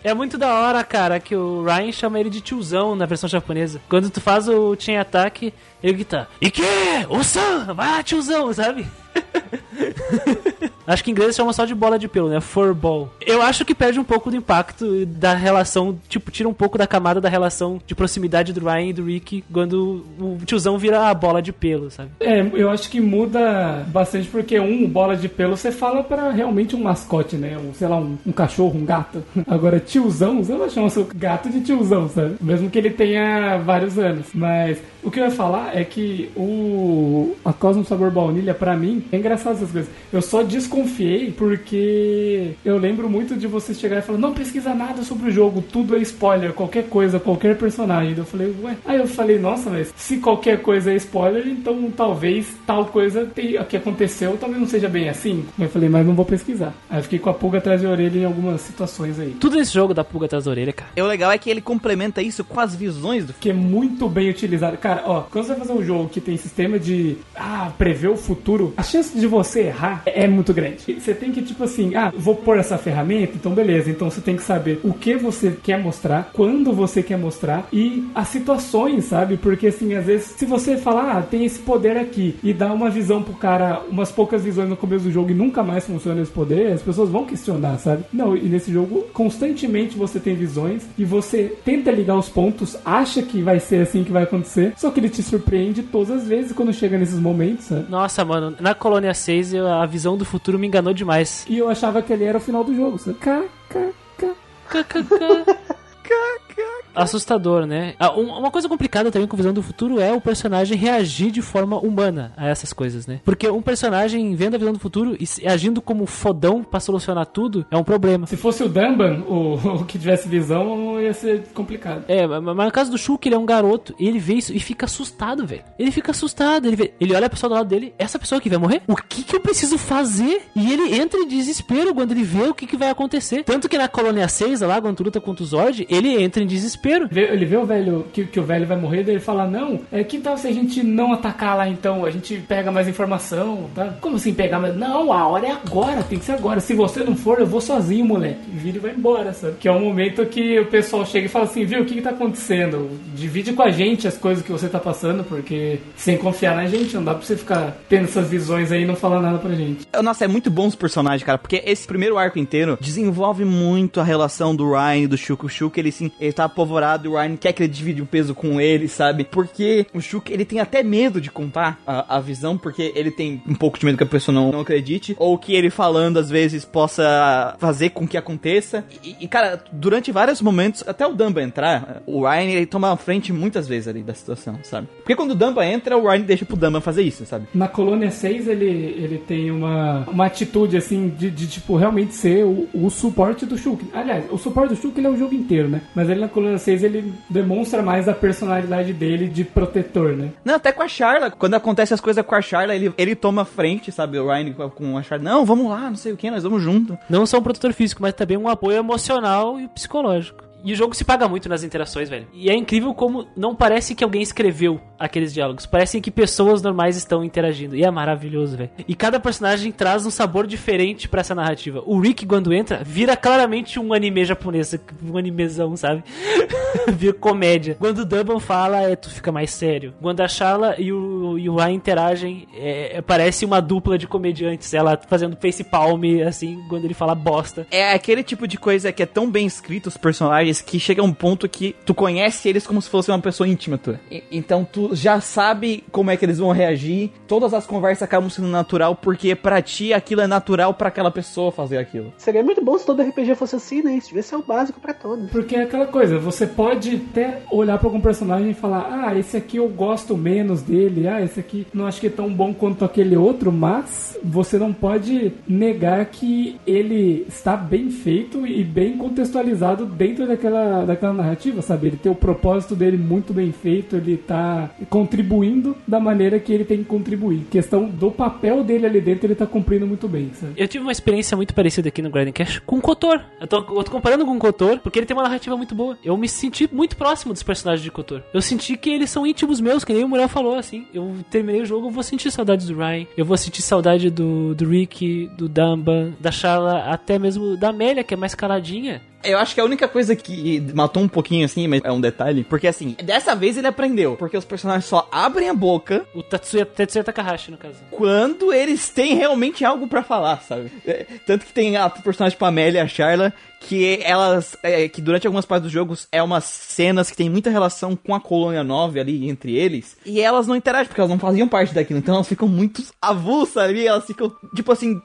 É muito da hora, cara, que o Ryan chama ele de tiozão na versão japonesa. Quando tu faz o Chain Attack, ele grita, Ike! Osan! Vai lá, tiozão, sabe? [laughs] Acho que em inglês chama só de bola de pelo, né? Furball. Eu acho que perde um pouco do impacto da relação, tipo, tira um pouco da camada da relação de proximidade do Ryan e do Rick quando o tiozão vira a bola de pelo, sabe? É, eu acho que muda bastante porque um bola de pelo você fala para realmente um mascote, né? Um, sei lá, um, um cachorro, um gato. [laughs] Agora, tiozão, você não chama seu gato de tiozão, sabe? Mesmo que ele tenha vários anos. Mas o que eu ia falar é que o a Cosmo Sabor Baunilha, pra mim, é engraçado essas coisas. Eu só desconfiei porque eu lembro muito de você chegar e falar, não pesquisa nada sobre o jogo, tudo é spoiler, qualquer coisa, qualquer personagem. Eu falei, ué. Aí eu falei, nossa, mas se qualquer coisa é spoiler, então talvez tal coisa que aconteceu talvez não seja bem assim. Eu falei, mas não vou pesquisar. Aí eu fiquei com a pulga atrás da orelha em algumas situações aí. Tudo nesse jogo da pulga atrás da orelha, cara. E o legal é que ele complementa isso com as visões do que é muito bem utilizado. Cara, ó, quando você vai fazer um jogo que tem sistema de ah, prever o futuro, a chance de você errar é muito grande. Você tem que, tipo assim, ah, vou pôr essa ferramenta, então beleza. Então você tem que saber o que você quer mostrar, quando você quer mostrar e as situações, sabe? Porque assim, às vezes, se você falar, ah, tem esse poder aqui e dá uma visão pro cara, umas poucas visões no começo do jogo e nunca mais funciona esse poder, as pessoas vão questionar, sabe? Não, e nesse jogo, constantemente você tem visões e você tenta ligar os pontos, acha que vai ser assim que vai acontecer, só que ele te surpreende todas as vezes quando chega nesses momentos, sabe? Nossa, mano, na Colônia 6 eu- a visão do futuro me enganou demais. E eu achava que ele era o final do jogo, sabe? K, K, K. KKK. Assustador, né? Ah, um- Uma coisa complicada também com visão do futuro é o personagem reagir de forma humana a essas coisas, né? Porque um personagem vendo a visão do futuro e agindo como fodão pra solucionar tudo é um problema. Se fosse o Dumban, o, [laughs] o que tivesse visão, ia ser complicado. É, mas mas no caso do Shulk, ele é um garoto, e ele vê isso e fica assustado, velho. Ele fica assustado, ele, vê, ele olha a pessoa do lado dele, essa pessoa que vai morrer? O que que eu preciso fazer? E ele entra em desespero quando ele vê o que que vai acontecer. Tanto que na Colônia 6, lá, quando tu luta contra o Zord, ele entra em desespero. Ele vê o velho, que, que o velho vai morrer, daí ele fala, não, é, que tal se a gente não atacar lá então? A gente pega mais informação, tá? Como assim pegar mais? Não, a hora é agora, tem que ser agora. Se você não for, eu vou sozinho, moleque. E vira e vai embora, sabe? Que é o momento que o pessoal chega e fala assim, viu, o que que tá acontecendo? Divide com a gente as coisas que você tá passando, porque sem confiar na gente, não dá pra você ficar tendo essas visões aí e não falar nada pra gente. Nossa, é muito bom os personagens, cara, porque esse primeiro arco inteiro desenvolve muito a relação do Ryan e do Shulk. O Shulk, ele sim, ele tá apavorado e o Ryan quer que ele divide o peso com ele, sabe? Porque o Shulk, ele tem até medo de contar a, a visão, porque ele tem um pouco de medo que a pessoa não, não acredite, ou que ele falando às vezes possa fazer com que aconteça. E, e, cara, durante vários momentos, até o Dumba entrar, o Ryan, ele toma a frente muitas vezes ali da situação, sabe? Porque quando o Dumba entra, o Ryan deixa pro Dumba fazer isso, sabe? Na Colônia 6, ele, ele tem uma, uma atitude, assim, de, de, tipo, realmente ser o, o suporte do Shulk. Aliás, o suporte do Shulk, ele é o jogo inteiro, né? Mas ele na Colônia 6, ele demonstra mais a personalidade dele de protetor, né? Não, até com a Charla. Quando acontece as coisas com a Charla, ele, ele toma frente, sabe? O Ryan com- com a Charla. Não, vamos lá, não sei o que, nós vamos junto. Não só um protetor físico, mas também um apoio emocional e psicológico. E o jogo se paga muito nas interações, velho. E é incrível como não parece que alguém escreveu aqueles diálogos. Parece que pessoas normais estão interagindo. E é maravilhoso, velho. E cada personagem traz um sabor diferente pra essa narrativa. O Rick, quando entra, vira claramente um anime japonês. Um animezão, sabe? [laughs] vira comédia. Quando o Double fala, é, tu fica mais sério. Quando a Charla e o, e o Ryan interagem, é, é- parece uma dupla de comediantes. Ela fazendo face palm, assim, quando ele fala bosta. É aquele tipo de coisa que é tão bem escrito, os personagens, personagens que chega a um ponto que tu conhece eles como se fosse uma pessoa íntima tua. E- então tu já sabe como é que eles vão reagir. Todas as conversas acabam sendo natural porque pra ti aquilo é natural pra aquela pessoa fazer aquilo. Seria muito bom se todo RPG fosse assim, né? Isso devia ser o básico pra todos. Porque é aquela coisa, você pode até olhar pra algum personagem e falar, ah, esse aqui eu gosto menos dele, ah, esse aqui não acho que é tão bom quanto aquele outro, mas você não pode negar que ele está bem feito e bem contextualizado dentro daquela, daquela narrativa, sabe? Ele tem o propósito dele muito bem feito, ele tá contribuindo da maneira que ele tem que contribuir. Questão do papel dele ali dentro, ele tá cumprindo muito bem, sabe? Eu tive uma experiência muito parecida aqui no Grinding Cash com o Kotor. Eu tô, eu tô comparando com o Kotor porque ele tem uma narrativa muito boa. Eu me senti muito próximo dos personagens de Kotor. Eu senti que eles são íntimos meus, que nem o Muriel falou, assim. Eu terminei o jogo, eu vou sentir saudades do Ryan. Eu vou sentir saudade do, do Rick, do Dumba, da Charla, até mesmo da Amélia, que é mais caladinha. Eu acho que a única coisa que matou um pouquinho assim, mas é um detalhe, porque assim, dessa vez ele aprendeu, porque os personagens só abrem a boca O Tatsuya, Tetsuya Takahashi, no caso. quando eles têm realmente algo pra falar, sabe? É, tanto que tem a personagem tipo a Amélia e a Charla, que elas, é, que durante algumas partes dos jogos é umas cenas que tem muita relação com a Colônia 9 ali entre eles, e elas não interagem porque elas não faziam parte daquilo, então elas ficam muito avulsas ali, elas ficam, tipo assim,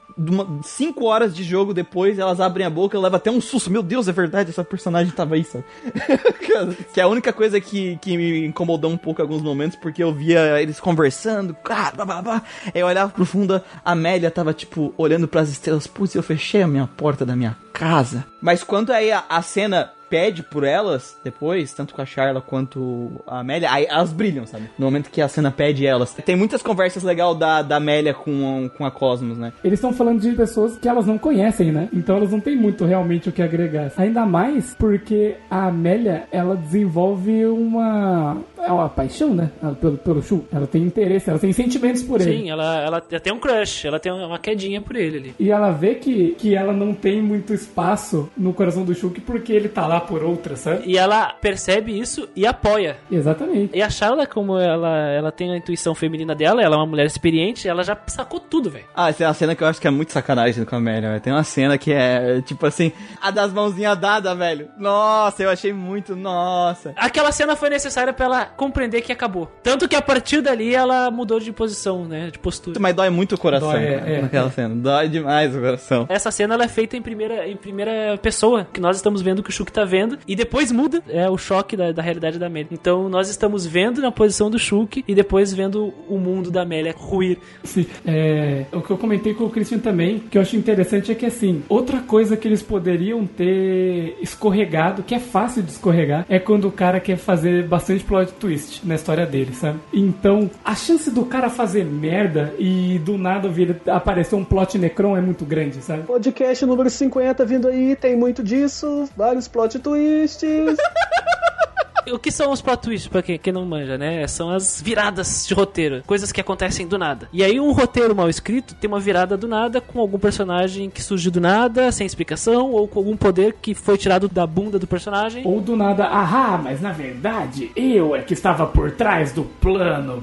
5 horas de jogo depois, elas abrem a boca, leva até um susto, meu Deus, é verdade, essa personagem tava aí, sabe? [laughs] que é a única coisa que, que me incomodou um pouco em alguns momentos, porque eu via eles conversando, ah, blá, blá, blá. Eu olhava pro fundo, a Amélia tava, tipo, olhando pras estrelas, putz, eu fechei a minha porta da minha casa. Mas quando aí a, a cena pede por elas, depois, tanto com a Charla quanto a Amélia, aí elas brilham, sabe? No momento que a cena pede elas. Tem muitas conversas legais da, da Amélia com, com a Cosmos, né? Eles estão falando de pessoas que elas não conhecem, né? Então elas não têm muito realmente o que agregar. Ainda mais porque a Amélia, ela desenvolve uma. É uma paixão, né? Ela- Pelo, pelo Shu. Ela tem interesse, ela tem sentimentos por ele. Sim, ela, ela tem um crush, ela tem uma quedinha por ele ali. E ela vê que, que ela não tem muito espaço no coração do Shulk porque ele tá lá por outra, sabe? E ela percebe isso e apoia. Exatamente. E a Charla, como ela, ela tem a intuição feminina dela, ela é uma mulher experiente, ela já sacou tudo, velho. Ah, essa é uma cena que eu acho que é muito sacanagem com a Amélia, velho. Tem uma cena que é, tipo assim, a das mãozinhas dadas, velho. Nossa, eu achei muito, nossa. Aquela cena foi necessária pra ela compreender que acabou. Tanto que a partir dali ela mudou de posição, né? De postura. Mas dói muito o coração Dói, cara, é, naquela é. cena. Dói demais o coração. Essa cena ela é feita em primeira, em primeira pessoa, que nós estamos vendo que o Shulk tá vendo, e depois muda é o choque da, da realidade da Amélia. Então nós estamos vendo na posição do Shulk e depois vendo o mundo da Amélia ruir. Sim, é, o que eu comentei com o Christian também, que eu acho interessante é que assim, outra coisa que eles poderiam ter escorregado, que é fácil de escorregar, é quando o cara quer fazer bastante plot twist na história dele, sabe? Então, a chance do cara fazer merda e do nada vir aparecer um plot necron é muito grande, sabe? Podcast número 50 vindo aí, tem muito disso, vários plot twists. [laughs] O que são os plot twists, pra quem, quem não manja, né? São as viradas de roteiro, coisas que acontecem do nada. E aí um roteiro mal escrito tem uma virada do nada com algum personagem que surgiu do nada, sem explicação, ou com algum poder que foi tirado da bunda do personagem. Ou do nada, ah, mas na verdade, eu é que estava por trás do plano.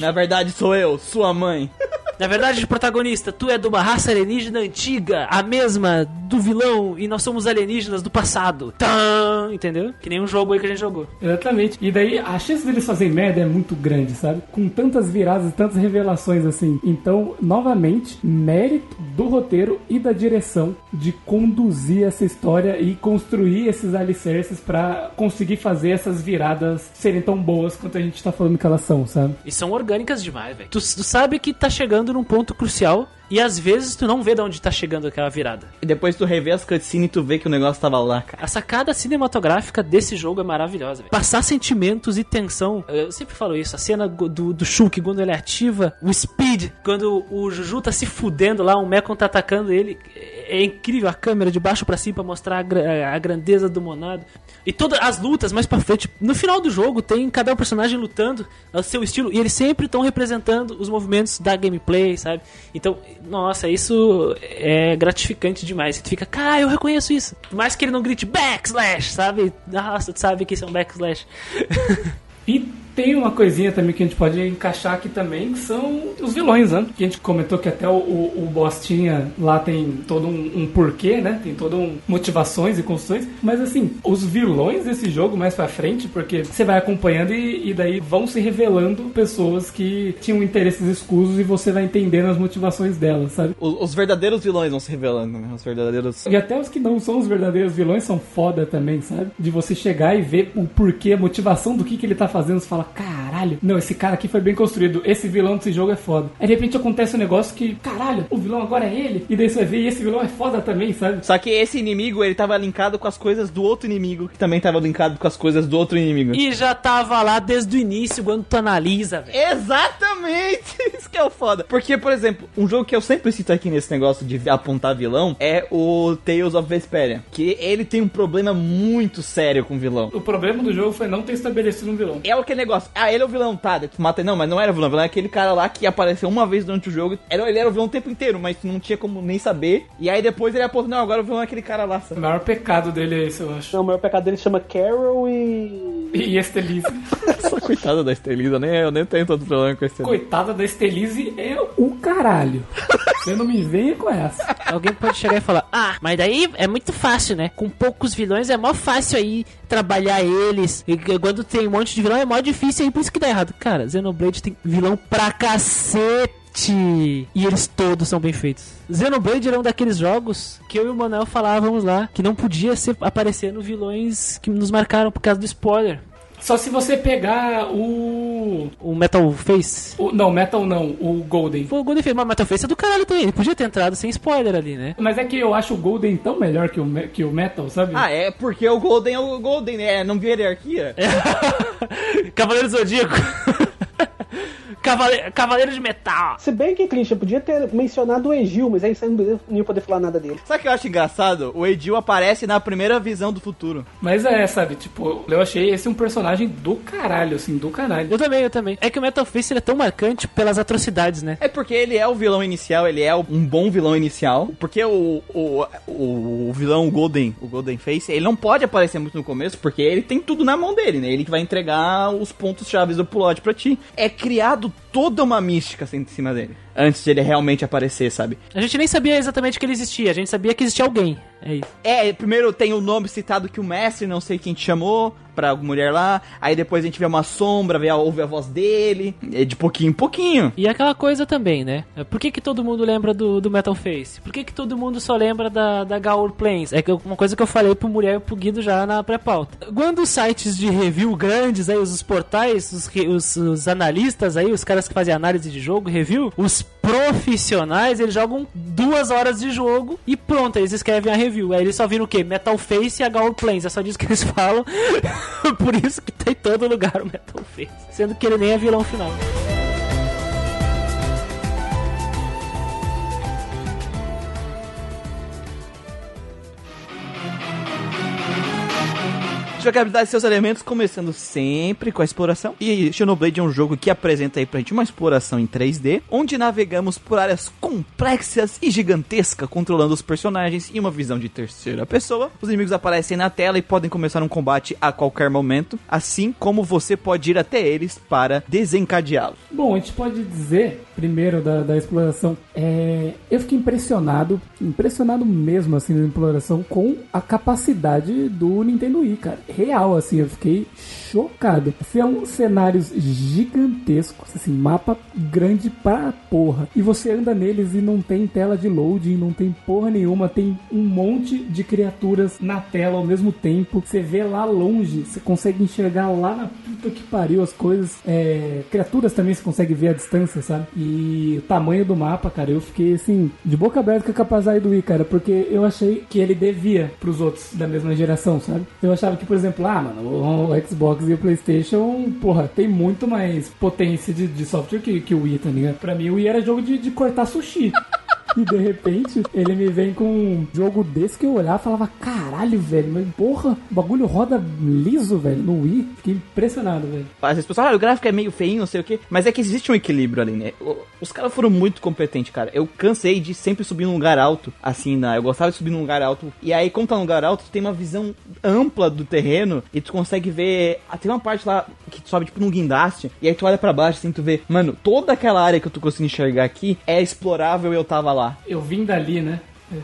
Na verdade, sou eu, sua mãe. Na verdade, protagonista, tu é de uma raça alienígena antiga, a mesma do vilão, e nós somos alienígenas do passado. Tã, entendeu? Que nem um jogo aí que a gente jogou. Exatamente. E daí a chance deles fazerem merda é muito grande, sabe? Com tantas viradas e tantas revelações assim. Então, novamente, mérito do roteiro e da direção de conduzir essa história e construir esses alicerces pra conseguir fazer essas viradas serem tão boas quanto a gente tá falando que elas são, sabe? E são orgânicas demais, velho. Tu, tu sabe que tá chegando num ponto crucial e às vezes tu não vê de onde tá chegando aquela virada. E depois tu revê as cutscenes e tu vê que o negócio tava lá, cara. A sacada cinematográfica desse jogo é maravilhosa, velho. Passar sentimentos e tensão. Eu sempre falo isso. A cena do, do Shulk, quando ele ativa o Speed, quando o Juju tá se fudendo lá, o Mekon tá atacando ele. É incrível a câmera de baixo pra cima pra mostrar a, a grandeza do Monado. E todas as lutas mais pra frente. No final do jogo tem cada personagem lutando ao seu estilo. E eles sempre estão representando os movimentos da gameplay, sabe? Então, nossa, isso é gratificante demais. Tu fica, cara, eu reconheço isso. Por mais que ele não grite backslash, sabe? Nossa, tu sabe que isso é um backslash. [laughs] E Tem uma coisinha também que a gente pode encaixar aqui também, que são os vilões, né? Que a gente comentou que até o, o, o Bostinha lá tem todo um, um porquê, né? Tem todo um motivações e construções. Mas assim, os vilões desse jogo mais pra frente, porque você vai acompanhando e, e daí vão se revelando pessoas que tinham interesses escusos e você vai entendendo as motivações delas, sabe? Os, os verdadeiros vilões vão se revelando, né? Os verdadeiros. E até os que não são os verdadeiros vilões são foda também, sabe? De você chegar e ver o porquê, a motivação do que, que ele tá fazendo. Você fala, caralho, não, esse cara aqui foi bem construído. Esse vilão desse jogo é foda. Aí de repente acontece um negócio que, caralho, o vilão agora é ele. E daí você vai ver, e esse vilão é foda também, sabe? Só que esse inimigo, ele tava linkado com as coisas do outro inimigo, que também tava linkado com as coisas do outro inimigo. E já tava lá desde o início, quando tu analisa, velho. Exatamente! [laughs] Isso que é o foda. Porque, por exemplo, um jogo que eu sempre cito aqui nesse negócio de apontar vilão é o Tales of Vesperia. Que ele tem um problema muito sério com vilão. O problema do jogo foi não ter estabelecido um vilão. É aquele negócio, ah, ele é o vilão, tá, tu mata ele. Não, mas não era o vilão, o vilão é aquele cara lá que apareceu uma vez durante o jogo. Era, ele era o vilão o tempo inteiro, mas tu não tinha como nem saber. E aí depois ele apontou, não, agora o vilão é aquele cara lá. O sabe? maior pecado dele é esse, eu acho. Não, o maior pecado dele chama Carol e. E Estelise. [laughs] Essa coitada da Estelisa, nem, eu nem tenho tanto problema com esse. Coitada da Estelise é o caralho. Você não me venha com essa. Alguém pode chegar e falar: Ah, mas daí é muito fácil, né? Com poucos vilões é mó fácil aí trabalhar eles. E quando tem um monte de vilão é mó difícil aí, por isso que dá errado. Cara, Xenoblade tem vilão pra cacete. E eles todos são bem feitos. Xenoblade era um daqueles jogos que eu e o Manuel falávamos lá que não podia ser aparecendo vilões que nos marcaram por causa do spoiler. Só se você pegar o. O Metal Face. o não, Metal não, o Golden. Pô, o Golden Face, mas Metal Face é do caralho também. Ele podia ter entrado sem spoiler ali, né? Mas é que eu acho o Golden tão melhor que o, que o Metal, sabe? Ah, é porque o Golden é o Golden, né? Não via hierarquia. [laughs] Cavaleiro Zodíaco. Cavaleiro, Cavaleiro de Metal. Se bem que, Christian, podia ter mencionado o Egil, mas aí você não ia poder falar nada dele. Sabe o que eu acho engraçado? O Edil aparece na primeira visão do futuro. Mas é, sabe, tipo, eu achei esse um personagem do caralho, assim, do caralho. Eu também, eu também. É que o Metal Face ele é tão marcante pelas atrocidades, né? É porque ele é o vilão inicial, ele é um bom vilão inicial. Porque o, o, o, o vilão Golden, o Golden Face, ele não pode aparecer muito no começo, porque ele tem tudo na mão dele, né? Ele que vai entregar os pontos chaves do plot pra ti. É criado toda uma mística assim, em cima dele. Antes de ele realmente aparecer, sabe? A gente nem sabia exatamente que ele existia, a gente sabia que existia alguém. É isso. É, primeiro tem o nome citado que o mestre, não sei quem te chamou, pra mulher lá. Aí depois a gente vê uma sombra, vê a, ouve a voz dele. É de pouquinho em pouquinho. E aquela coisa também, né? Por que, que todo mundo lembra do, do Metal Face? Por que, que todo mundo só lembra da, da Gaur Plains? É uma coisa que eu falei pro Muriel e pro Guido já na pré-pauta. Quando os sites de review grandes, aí, os, os portais, os, os, os analistas aí, os caras que fazem análise de jogo, review, os profissionais, eles jogam duas horas de jogo e pronto, eles escrevem a review. Aí eles só viram o quê? Metal Face e Gaur Plains. É só disso que eles [laughs] falam. Por isso que tá em todo lugar o Metal Face. Sendo que ele nem é vilão final. Jogabilidade e seus elementos, começando sempre com a exploração. E Xenoblade é um jogo que apresenta aí pra gente uma exploração em 3D, onde navegamos por áreas complexas e gigantescas, controlando os personagens em uma visão de terceira pessoa. Os inimigos aparecem na tela e podem começar um combate a qualquer momento, assim como você pode ir até eles para desencadeá-los. Bom, a gente pode dizer, primeiro da, da exploração, é, eu fiquei impressionado, impressionado mesmo assim na exploração com a capacidade do Nintendo Wii, cara. Real, assim, eu fiquei chocado. São cenários gigantescos, assim, mapa grande pra porra. E você anda neles e não tem tela de loading, não tem porra nenhuma, tem um monte de criaturas na tela ao mesmo tempo. Você vê lá longe, você consegue enxergar lá na puta que pariu as coisas. É, criaturas também você consegue ver à distância, sabe? E o tamanho do mapa, cara, eu fiquei assim, de boca aberta com a capacidade do Wii, cara, porque eu achei que ele devia pros outros da mesma geração, sabe? Eu achava que, por exemplo, ah, mano, o, o E o PlayStation, porra, tem muito mais potência de, de software que, que o Wii, tá ligado? Pra mim, o Wii era jogo de, de cortar sushi. [laughs] E de repente, ele me vem com um jogo desse que eu olhava e falava, caralho, velho, mas porra, o bagulho roda liso, velho, no Wii. Fiquei impressionado, velho. Às vezes, pessoal, ah, o gráfico é meio feio, não sei o quê. Mas é que existe um equilíbrio ali, né? Os caras foram muito competentes, cara. Eu cansei de sempre subir num lugar alto, assim, né? Eu gostava de subir num lugar alto. E aí, como tá num lugar alto, tu tem uma visão ampla do terreno e tu consegue ver. ah, Tem uma parte lá que tu sobe, tipo, num guindaste. E aí tu olha pra baixo, assim, tu vê, mano, toda aquela área que eu tô conseguindo enxergar aqui é explorável e eu tava lá. Eu vim dali, né?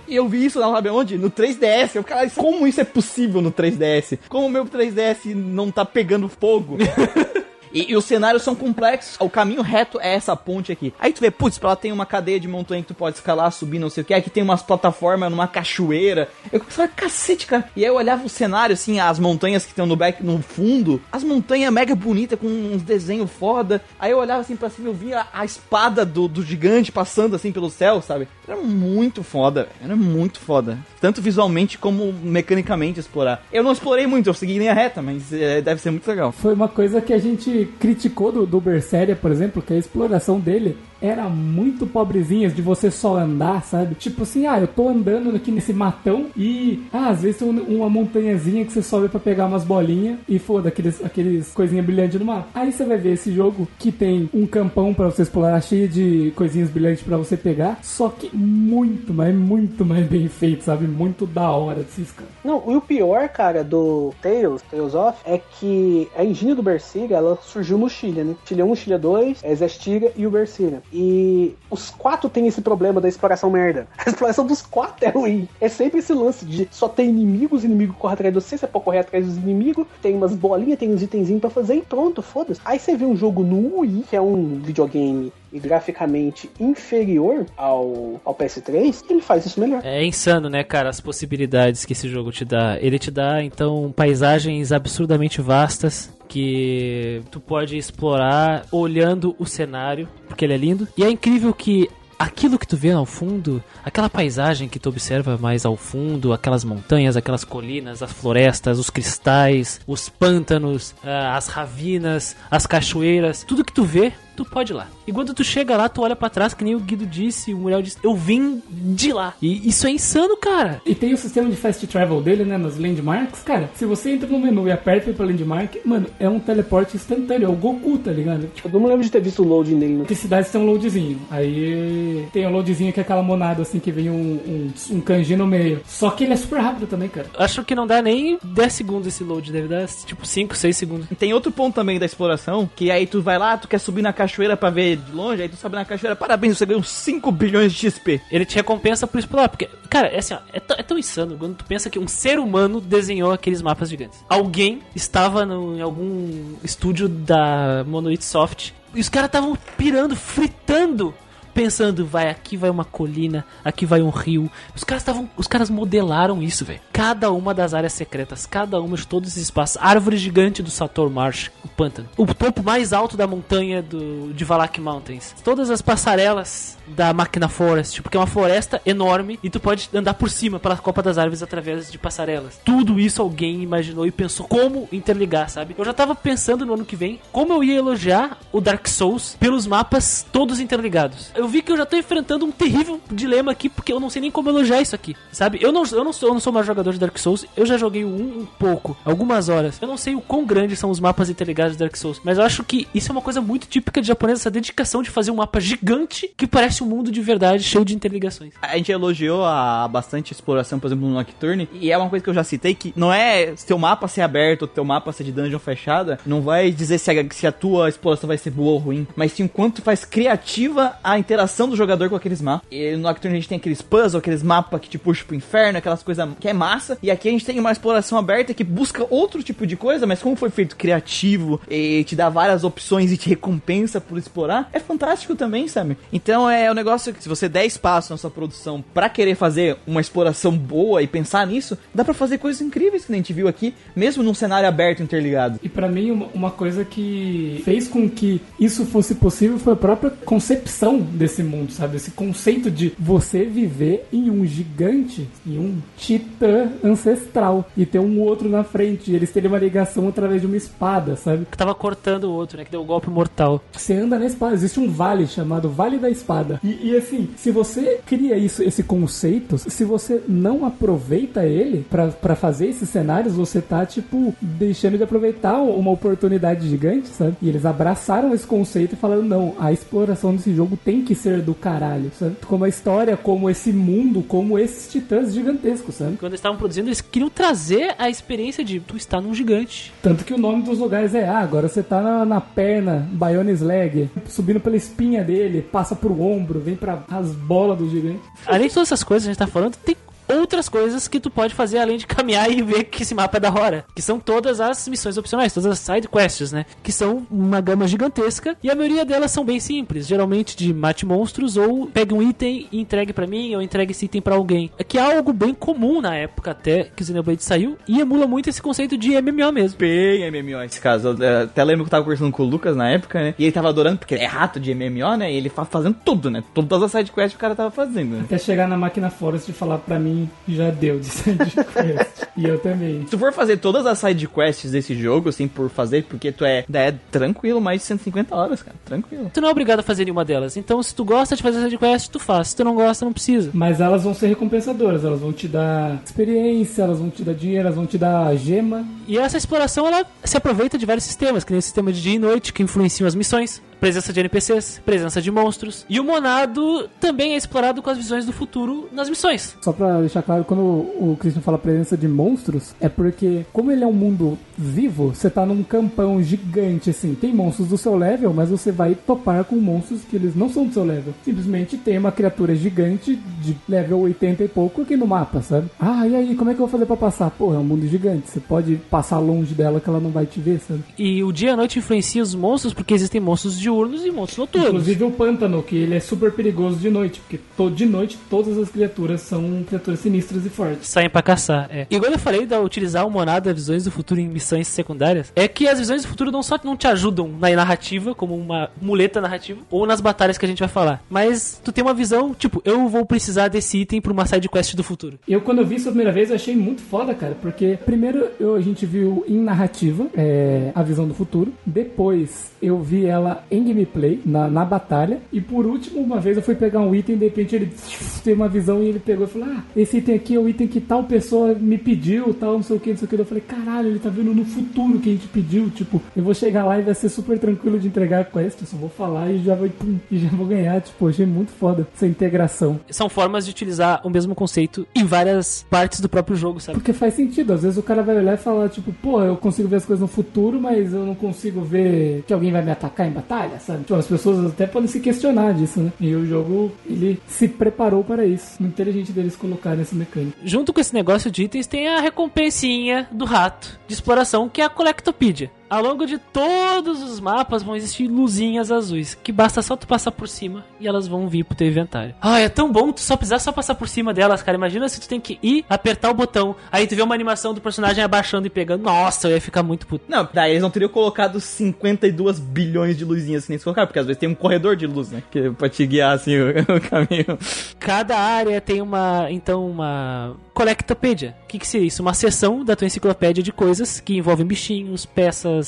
E eu vi isso, não sabe onde? No 3DS. Eu, cara, como isso é possível no 3DS? Como o meu 3DS não tá pegando fogo? [laughs] E, e os cenários são complexos. O caminho reto é essa ponte aqui. Aí tu vê, putz, pra lá tem uma cadeia de montanha que tu pode escalar, subir, não sei o que. Aqui tem umas plataformas numa cachoeira. Eu pensava, cacete, cara. E aí eu olhava o cenário, assim, as montanhas que estão no back, no fundo. As montanhas mega bonitas, com uns desenhos foda. Aí eu olhava assim pra cima e eu via a, espada do, do gigante passando assim pelo céu, sabe? Era muito foda. Era muito foda. Tanto visualmente como mecanicamente explorar. Eu não explorei muito, eu segui linha reta, mas é, deve ser muito legal. Foi uma coisa que a gente criticou do, do Berseria, por exemplo, que a exploração dele era muito pobrezinha de você só andar, sabe? Tipo assim, ah, eu tô andando aqui nesse matão e, ah, às vezes tem um- uma montanhazinha que você sobe pra pegar umas bolinhas e foda, aqueles, aqueles coisinhas brilhantes no mapa. Aí você vai ver esse jogo que tem um campão pra você explorar cheio de coisinhas brilhantes pra você pegar, só que muito, mas muito mais bem feito, sabe? Muito da hora desses caras. Não, e o pior, cara, do Tales, Tales of, é que a engine do Berseria, ela surgiu no Chile, né? Chile 1, Chile 2, é Zestiria e o Berseria. E os quatro têm esse problema da exploração merda. [laughs] A exploração dos quatro é ruim. É sempre esse lance de só ter inimigos, inimigo corre atrás de você, você pode correr atrás dos inimigos, tem umas bolinhas, tem uns itenzinhos pra fazer e pronto, foda-se. Aí você vê um jogo no Wii, que é um videogame e graficamente inferior ao, ao PS3, ele faz isso melhor. É insano, né, cara, as possibilidades que esse jogo te dá. Ele te dá, então, paisagens absurdamente vastas que tu pode explorar olhando o cenário, porque ele é lindo. E é incrível que aquilo que tu vê ao fundo, aquela paisagem que tu observa mais ao fundo, aquelas montanhas, aquelas colinas, as florestas, os cristais, os pântanos, ah, as ravinas, as cachoeiras, tudo que tu vê, tu pode ir lá. E quando tu chega lá, tu olha pra trás, que nem o Guido disse, o Muriel disse, eu vim de lá. E isso é insano, cara. E tem o sistema de fast travel dele, né, nos landmarks. Cara, se você entra no menu e aperta pra landmark, mano, é um teleporte instantâneo, é o Goku, tá ligado? Tipo, Eu não me lembro de ter visto o loading dele no que cidades tem um loadzinho. Aí tem o loadzinho que é aquela monada, assim, que vem um, um, um kanji no meio. Só que ele é super rápido também, cara. Acho que não dá nem 10 segundos esse load, deve dar tipo 5, 6 segundos. E Tem outro ponto também da exploração, que aí tu vai lá, tu quer subir na cachoeira pra ver de longe, aí tu sobe na cachoeira, parabéns, você ganhou 5 bilhões de XP. Ele te recompensa por explorar, porque, cara, é assim, ó, é, tão- é tão insano quando tu pensa que um ser humano desenhou aqueles mapas gigantes. Alguém estava no- em algum estúdio da Monolith Soft e os caras estavam pirando, fritando. Pensando, vai, aqui vai uma colina, aqui vai um rio. Os caras estavam. Os caras modelaram isso, velho. Cada uma das áreas secretas, cada uma de todos esses espaços. Árvore gigante do Sator Marsh, o pântano. O topo mais alto da montanha do, de Valak Mountains. Todas as passarelas da Máquina Forest, porque é uma floresta enorme e tu pode andar por cima pela copa das árvores através de passarelas. Tudo isso alguém imaginou e pensou como interligar, sabe? Eu já tava pensando no ano que vem como eu ia elogiar o Dark Souls pelos mapas todos interligados. Eu vi que eu já tô enfrentando um terrível dilema aqui porque eu não sei nem como elogiar isso aqui, sabe? Eu não, eu não sou, eu não sou mais jogador de Dark Souls, eu já joguei um, um pouco, algumas horas. Eu não sei o quão grandes são os mapas interligados de Dark Souls, mas eu acho que isso é uma coisa muito típica de japonês, essa dedicação de fazer um mapa gigante que parece um mundo de verdade cheio de interligações. A gente elogiou a bastante exploração, por exemplo, no Nocturne, e é uma coisa que eu já citei, que não é se mapa ser aberto teu mapa ser de dungeon fechada, não vai dizer se a, se a tua exploração vai ser boa ou ruim, mas sim o quanto faz criativa a interação do jogador com aqueles mapas. E no Nocturne a gente tem aqueles puzzles, aqueles mapas que te puxam pro inferno, aquelas coisas que é massa, e aqui a gente tem uma exploração aberta que busca outro tipo de coisa, mas como foi feito criativo e te dá várias opções e te recompensa por explorar, é fantástico também, sabe? Então é um negócio que se você der espaço na sua produção pra querer fazer uma exploração boa e pensar nisso, dá pra fazer coisas incríveis que a gente viu aqui, mesmo num cenário aberto interligado. E pra mim, uma, uma coisa que fez com que isso fosse possível foi a própria concepção desse mundo, sabe? Esse conceito de você viver em um gigante, em um titã ancestral e ter um outro na frente. E eles terem uma ligação através de uma espada, sabe? Que tava cortando o outro, né? Que deu o golpe mortal. Você anda na espada, existe um vale chamado Vale da Espada. E, e, assim, se você cria isso, esse conceito, se você não aproveita ele para fazer esses cenários, você tá, tipo, deixando de aproveitar uma oportunidade gigante, sabe? E eles abraçaram esse conceito e falaram: não, a exploração desse jogo tem que ser do caralho, sabe? Como a história, como esse mundo, como esses titãs gigantescos, sabe? Quando eles estavam produzindo, eles queriam trazer a experiência de tu estar num gigante. Tanto que o nome dos lugares é: ah, agora você tá na, na perna, Bionis Leg, subindo pela espinha dele, passa pro ombro, vem para as bolas do gigante. Além de todas essas coisas que a gente tá falando, tem outras coisas que tu pode fazer além de caminhar e ver que esse mapa é da hora. Que são todas as missões opcionais, todas as side quests, né? Que são uma gama gigantesca e a maioria delas são bem simples. Geralmente de mate monstros ou pegue um item e entregue para mim ou entregue esse item para alguém. É que é algo bem comum na época até que o Xenoblade saiu e emula muito esse conceito de MMO mesmo. Bem MMO esse caso. Eu até lembro que eu tava conversando com o Lucas na época, né? E ele tava adorando, porque é rato de MMO, né? E ele fa fazendo tudo, né? Todas as side quests que o cara tava fazendo. Né? Até chegar na máquina Forest e falar para mim já deu de [laughs] side quest. e eu também. Se tu for fazer todas as side quests desse jogo, assim, por fazer, porque tu é, é tranquilo, mais de 150 horas, cara. Tranquilo. Tu não é obrigado a fazer nenhuma delas. Então, se tu gosta de fazer side quest, tu faz. Se tu não gosta, não precisa. Mas elas vão ser recompensadoras. Elas vão te dar experiência, elas vão te dar dinheiro, elas vão te dar gema. E essa exploração, ela se aproveita de vários sistemas, que nem o sistema de dia e noite, que influenciam as missões presença de NPCs, presença de monstros. E o Monado também é explorado com as visões do futuro nas missões. Só pra deixar claro, quando o Christian fala presença de monstros, é porque, como ele é um mundo vivo, você tá num campão gigante, assim. Tem monstros do seu level, mas você vai topar com monstros que eles não são do seu level. Simplesmente tem uma criatura gigante de level 80 e pouco aqui no mapa, sabe? Ah, e aí, como é que eu vou fazer pra passar? Pô, é um mundo gigante. Você pode passar longe dela que ela não vai te ver, sabe? E o dia e a noite influencia os monstros porque existem monstros diurnos e monstros noturnos. Inclusive o pântano, que ele é super perigoso de noite, porque to- de noite todas as criaturas são criaturas sinistras e fortes. Saem pra caçar, é. E quando eu falei de utilizar o Monado das visões do futuro em missões secundárias, é que as visões do futuro não só não te ajudam na narrativa, como uma muleta narrativa, ou nas batalhas que a gente vai falar, mas tu tem uma visão, tipo, eu vou precisar desse item pra uma side quest do futuro. Eu, quando eu vi isso a primeira vez, eu achei muito foda, cara. Porque, primeiro, eu- a gente viu em narrativa é, a visão do futuro. Depois, eu vi ela em gameplay, na, na batalha. E, por último, uma vez eu fui pegar um item, de repente ele [sniffs] tem uma visão e ele pegou e falou: Ah, esse item aqui é o item que tal pessoa me pediu, tal, não sei o que, não sei o que. Eu falei: Caralho, ele tá vendo no futuro que a gente pediu. Tipo, eu vou chegar lá e vai ser super tranquilo de entregar a quest. Eu só vou falar e já vou, pum, e já vou ganhar. Tipo, achei muito foda essa integração. São formas de utilizar o mesmo conceito em várias partes do próprio jogo, sabe? Porque faz sentido. Às vezes o cara vai olhar e falar, tipo, pô, eu consigo ver as coisas no futuro, mas eu não consigo ver que alguém vai me atacar em batalha, sabe? Tipo, as pessoas até podem se questionar disso, né? E o jogo, ele se preparou para isso. Muito inteligente deles colocarem essa mecânica. Junto com esse negócio de itens tem a recompensinha do rato de exploração, que é a Collectopedia. Ao longo de todos os mapas vão existir luzinhas azuis, que basta só tu passar por cima e elas vão vir pro teu inventário. Ah, é tão bom tu só precisar só passar por cima delas, cara. Imagina se tu tem que ir, apertar o botão, aí tu vê uma animação do personagem abaixando e pegando. Nossa, eu ia ficar muito puto. Não, daí eles não teriam colocado 52 bilhões de luzinhas que nem eles colocaram, porque às vezes tem um corredor de luz, né? Que, pra te guiar assim o, [laughs] o caminho. Cada área tem uma, então, uma Collectopedia. O que, que seria isso? Uma seção da tua enciclopédia de coisas que envolvem bichinhos, peças,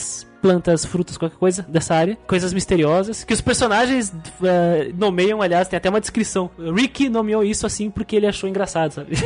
plantas, frutas, qualquer coisa dessa área. Coisas misteriosas. Que os personagens eh, nomeiam, aliás, tem até uma descrição. Ricky nomeou isso assim porque ele achou engraçado, sabe? [laughs]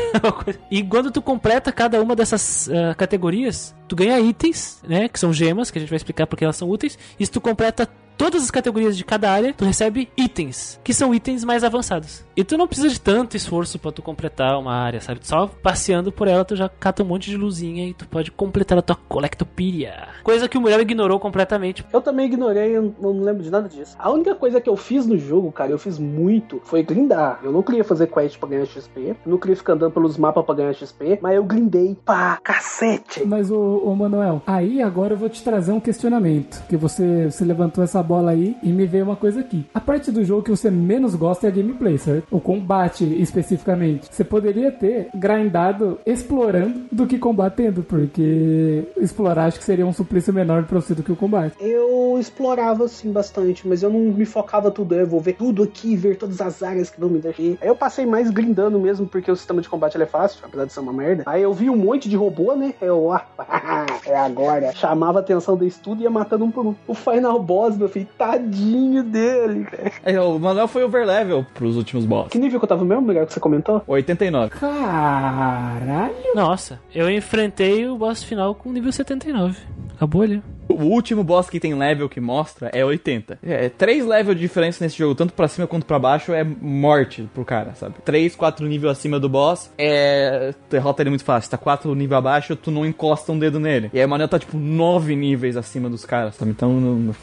E quando tu completa cada uma dessas eh, categorias, tu ganha itens, né? Que são gemas, que a gente vai explicar porque elas são úteis. E se tu completa todas as categorias de cada área, tu recebe itens, que são itens mais avançados. E tu não precisa de tanto esforço pra tu completar uma área, sabe? Só passeando por ela, tu já cata um monte de luzinha e tu pode completar a tua Collectopedia. Coisa que o Muriel ignorou completamente. Eu também ignorei, eu não lembro de nada disso. A única coisa que eu fiz no jogo, cara, eu fiz muito, foi grindar. Eu não queria fazer quest pra ganhar XP, não queria ficar andando pelos mapas pra ganhar XP, mas eu grindei pra cacete. Mas, ô, ô Manuel, aí agora eu vou te trazer um questionamento. Que você, você levantou essa bola aí e me veio uma coisa aqui. A parte do jogo que você menos gosta é a gameplay, certo? O combate especificamente. Você poderia ter grindado explorando do que combatendo, porque explorar acho que seria um suplício menor pra você do que o combate. Eu explorava assim bastante, mas eu não me focava tudo. Eu vou ver tudo aqui, ver todas as áreas que vão me deixar. Aí eu passei mais grindando mesmo, porque o sistema de combate ele é fácil, apesar de ser uma merda. Aí eu vi um monte de robô, né? Eu, ah, [laughs] é agora. Chamava a atenção desse tudo e ia matando um por um. O final boss, meu filho, tadinho dele, velho. Aí, o Manuel foi overlevel pros últimos boss. Que nível que eu tava mesmo, melhor que você comentou? 89. Caralho. Nossa, eu enfrentei o boss final com nível 79. Acabou ali. O último boss que tem level que mostra é 80. É, três levels de diferença nesse jogo, tanto pra cima quanto pra baixo, é morte pro cara, sabe? Três, quatro níveis acima do boss, é. Derrota ele muito fácil. Tá quatro níveis abaixo, tu não encosta um dedo nele. E aí o Manuel tá tipo nove níveis acima dos caras, sabe? Então, não-.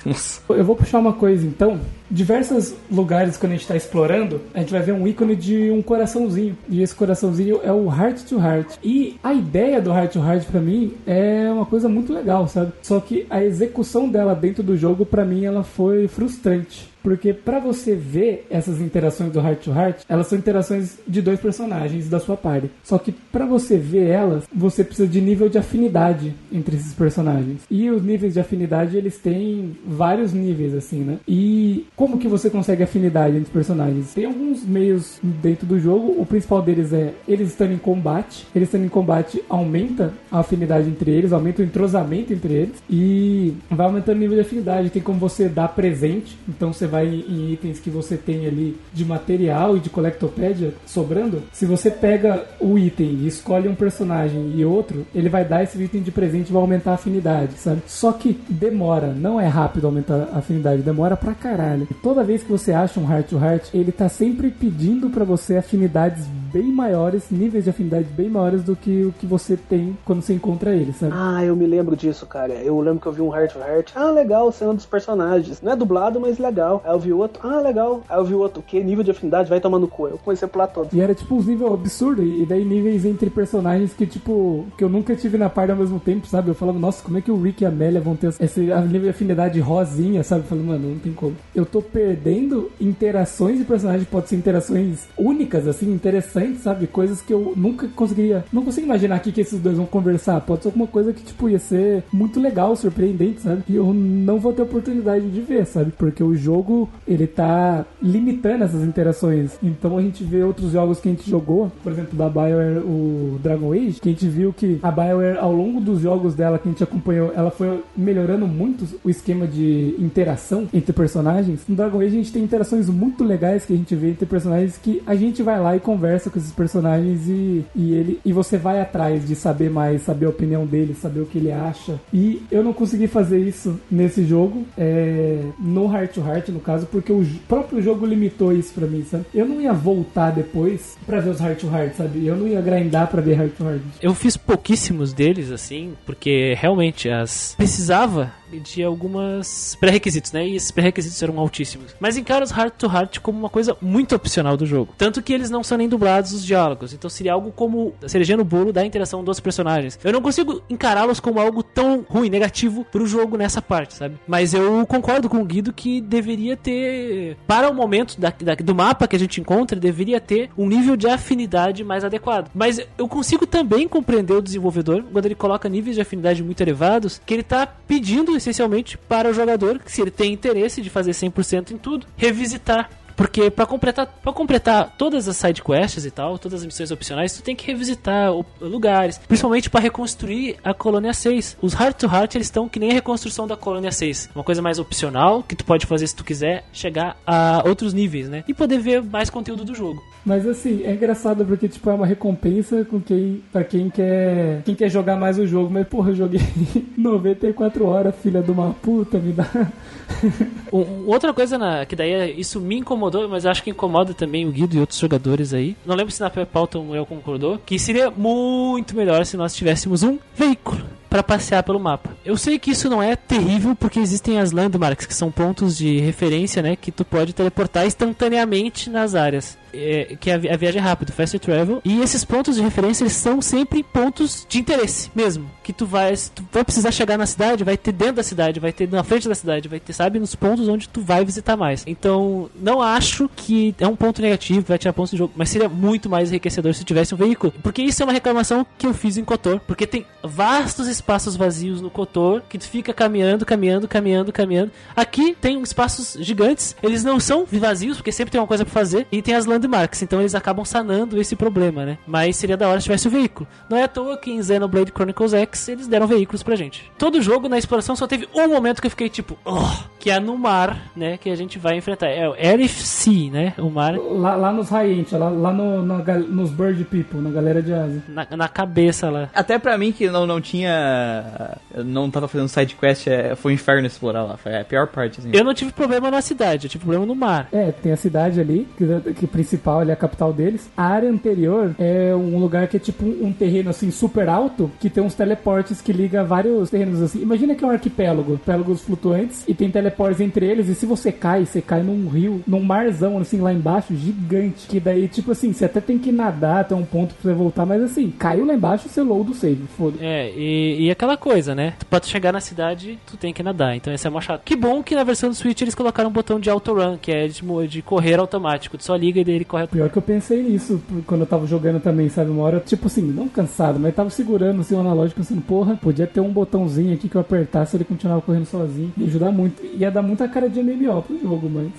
Eu vou puxar uma coisa então. Diversos lugares quando a gente tá explorando, a gente vai ver um ícone de um coraçãozinho. E esse coraçãozinho é o Heart to Heart. E a ideia do Heart to Heart pra mim é uma coisa muito legal, sabe? Só que a execução dela dentro do jogo pra mim ela foi frustrante. Porque pra você ver essas interações do Heart to Heart, elas são interações de dois personagens da sua party. Só que pra você ver elas, você precisa de nível de afinidade entre esses personagens. E os níveis de afinidade, eles têm vários níveis assim, né? E como que você consegue afinidade entre os personagens? Tem alguns meios dentro do jogo. O principal deles é eles estando em combate. Eles estando em combate aumenta a afinidade entre eles, aumenta o entrosamento entre eles e vai aumentando o nível de afinidade. Tem como você dar presente, então você vai em itens que você tem ali de material e de colectopédia sobrando. Se você pega o item e escolhe um personagem e outro, ele vai dar esse item de presente e vai aumentar a afinidade, sabe? Só que demora, não é rápido aumentar a afinidade, demora pra caralho. Toda vez que você acha um heart to heart, ele tá sempre pedindo pra você afinidades bem maiores, níveis de afinidade bem maiores do que o que você tem quando você encontra ele, sabe? Ah, eu me lembro disso, cara. Eu lembro que eu vi um Heart to Heart. Ah, legal, cena dos personagens. Não é dublado, mas legal. Aí eu vi outro. Ah, legal. Aí eu vi outro. O que? Nível de afinidade vai tomando cu. Eu comecei a pular todos. E era tipo uns níveis absurdos, e daí níveis entre personagens que, tipo, que eu nunca tive na parte ao mesmo tempo, sabe? Eu falava, nossa, como é que o Rick e a Amélia vão ter esse nível de afinidade rosinha, sabe? Eu falei, mano, não tem como. Eu tô perdendo interações de personagens, pode ser interações únicas, assim, interessantes, sabe? Coisas que eu nunca conseguiria. Não consigo imaginar aqui que esses dois vão conversar. Pode ser alguma coisa que, tipo, ia ser muito legal, surpreendente, sabe? E eu não vou ter oportunidade de ver, sabe? Porque o jogo, ele tá limitando essas interações. Então a gente vê outros jogos que a gente jogou, por exemplo, da BioWare, o Dragon Age, que a gente viu que a BioWare, ao longo dos jogos dela que a gente acompanhou, ela foi melhorando muito o esquema de interação entre personagens. No Dragon Age a gente tem interações muito legais que a gente vê entre personagens que a gente vai lá e conversa com esses personagens e, e ele e você vai atrás de saber mais, saber a opinião dele, saber o que ele acha. E eu não consegui fazer isso nesse jogo, é, no Heart to Heart, no caso, porque o próprio jogo limitou isso pra mim, sabe? Eu não ia voltar depois pra ver os Heart to Heart, sabe? Eu não ia grindar pra ver Heart to Heart. Eu fiz pouquíssimos deles, assim, porque realmente as precisava de algumas pré-requisitos, né? E esses pré-requisitos eram altíssimos. Mas encaro os Heart to Heart como uma coisa muito opcional do jogo. Tanto que eles não são nem dublados os diálogos. Então seria algo como cereja no bolo da interação dos personagens. Eu não consigo encará-los como algo tão ruim, negativo pro jogo nessa parte, sabe? Mas eu concordo com o Guido que deveria ter, para o momento da, da- do mapa que a gente encontra, deveria ter um nível de afinidade mais adequado. Mas eu consigo também compreender o desenvolvedor quando ele coloca níveis de afinidade muito elevados, que ele tá pedindo essencialmente para o jogador, que se ele tem interesse de fazer 100% em tudo, revisitar porque pra completar, para completar todas as side quests e tal, todas as missões opcionais, tu tem que revisitar lugares, principalmente pra reconstruir a Colônia 6. Os Heart to Heart eles estão que nem a reconstrução da Colônia 6, uma coisa mais opcional que tu pode fazer se tu quiser chegar a outros níveis, né? E poder ver mais conteúdo do jogo. Mas assim, é engraçado porque tipo é uma recompensa com quem para quem quer quem quer jogar mais o jogo, mas porra, eu joguei [laughs] 94 horas, filha de uma puta, me dá. [laughs] Outra coisa na, que daí é- isso me incomodou, mas acho que incomoda também o Guido e outros jogadores aí. Não lembro se na pauta Noel concordou, que seria muito melhor se nós tivéssemos um veículo para passear pelo mapa. Eu sei que isso não é terrível porque existem as landmarks, que são pontos de referência, né, que tu pode teleportar instantaneamente nas áreas. É, que é a, vi- a viagem é rápida, fast travel. E esses pontos de referência eles são sempre pontos de interesse mesmo. Que tu vai, tu vai precisar chegar na cidade, vai ter dentro da cidade, vai ter na frente da cidade, vai ter, sabe, nos pontos onde tu vai visitar mais. Então, não acho que é um ponto negativo, vai tirar pontos do jogo, mas seria muito mais enriquecedor se tivesse um veículo. Porque isso é uma reclamação que eu fiz em Kotor, porque tem vastos espaços vazios no Kotor, que tu fica caminhando, caminhando, caminhando, caminhando. Aqui tem espaços gigantes, eles não são vazios, porque sempre tem uma coisa pra fazer, e tem as landmarks, então eles acabam sanando esse problema, né? Mas seria da hora se tivesse o veículo. Não é à toa que em Xenoblade Chronicles X eles deram veículos pra gente. Todo jogo na exploração só teve um momento que eu fiquei tipo, "Oh", que é no mar, né? Que a gente vai enfrentar. É o Air Sea, né? O mar Lá, lá nos High lá, lá no, na nos Bird People, na galera de asa. na, na cabeça lá. Até pra mim que não, não tinha. Não tava fazendo side quest, é, foi um inferno explorar lá. Foi a pior parte, assim. Eu não tive problema na cidade, eu tive problema no mar. É, tem a cidade ali, que, que principal ali a capital deles. A área anterior é um lugar que é tipo um, terreno assim super alto, que tem uns teleportes que liga vários terrenos assim. Imagina que é um arquipélago, arquipélagos flutuantes, e tem teleportes entre eles, e se você cai, você cai num rio, num marzão assim lá embaixo, gigante, que daí tipo assim, você até tem que nadar até um ponto pra você voltar, mas assim, caiu lá embaixo, você load o save, foda É, e, e aquela coisa, né? Pra tu chegar na cidade, tu tem que nadar. Então esse é mó chato. Que bom que na versão do Switch eles colocaram um botão de autorun, que é de, mo- de correr automático. Tu só liga e daí ele corre Pior que eu pensei nisso quando eu tava jogando também, sabe? Uma hora, tipo assim, não cansado, mas tava segurando assim, o analógico, pensando, porra, podia ter um botãozinho aqui que eu apertasse ele continuava correndo sozinho. Ia ajudar muito. Ia dar muita cara de MMO pro jogo, mas.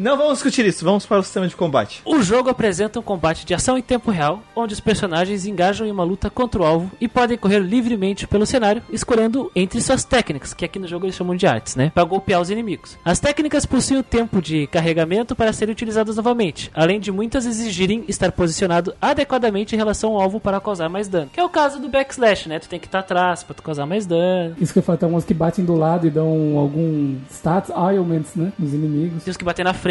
Não vamos discutir isso, vamos para o sistema de combate. O jogo apresenta um combate de ação em tempo real, onde os personagens engajam em uma luta contra o alvo e podem correr livremente pelo cenário, escolhendo entre suas técnicas, que aqui no jogo eles chamam de artes, né? Para golpear os inimigos. As técnicas possuem o tempo de carregamento para serem utilizadas novamente, além de muitas exigirem estar posicionado adequadamente em relação ao alvo para causar mais dano. Que é o caso do backslash, né? Tu tem que estar atrás para tu causar mais dano. Isso que eu falo, tem umas que batem do lado e dão algum stats, ailments, né? Nos inimigos. Tem os que batem na frente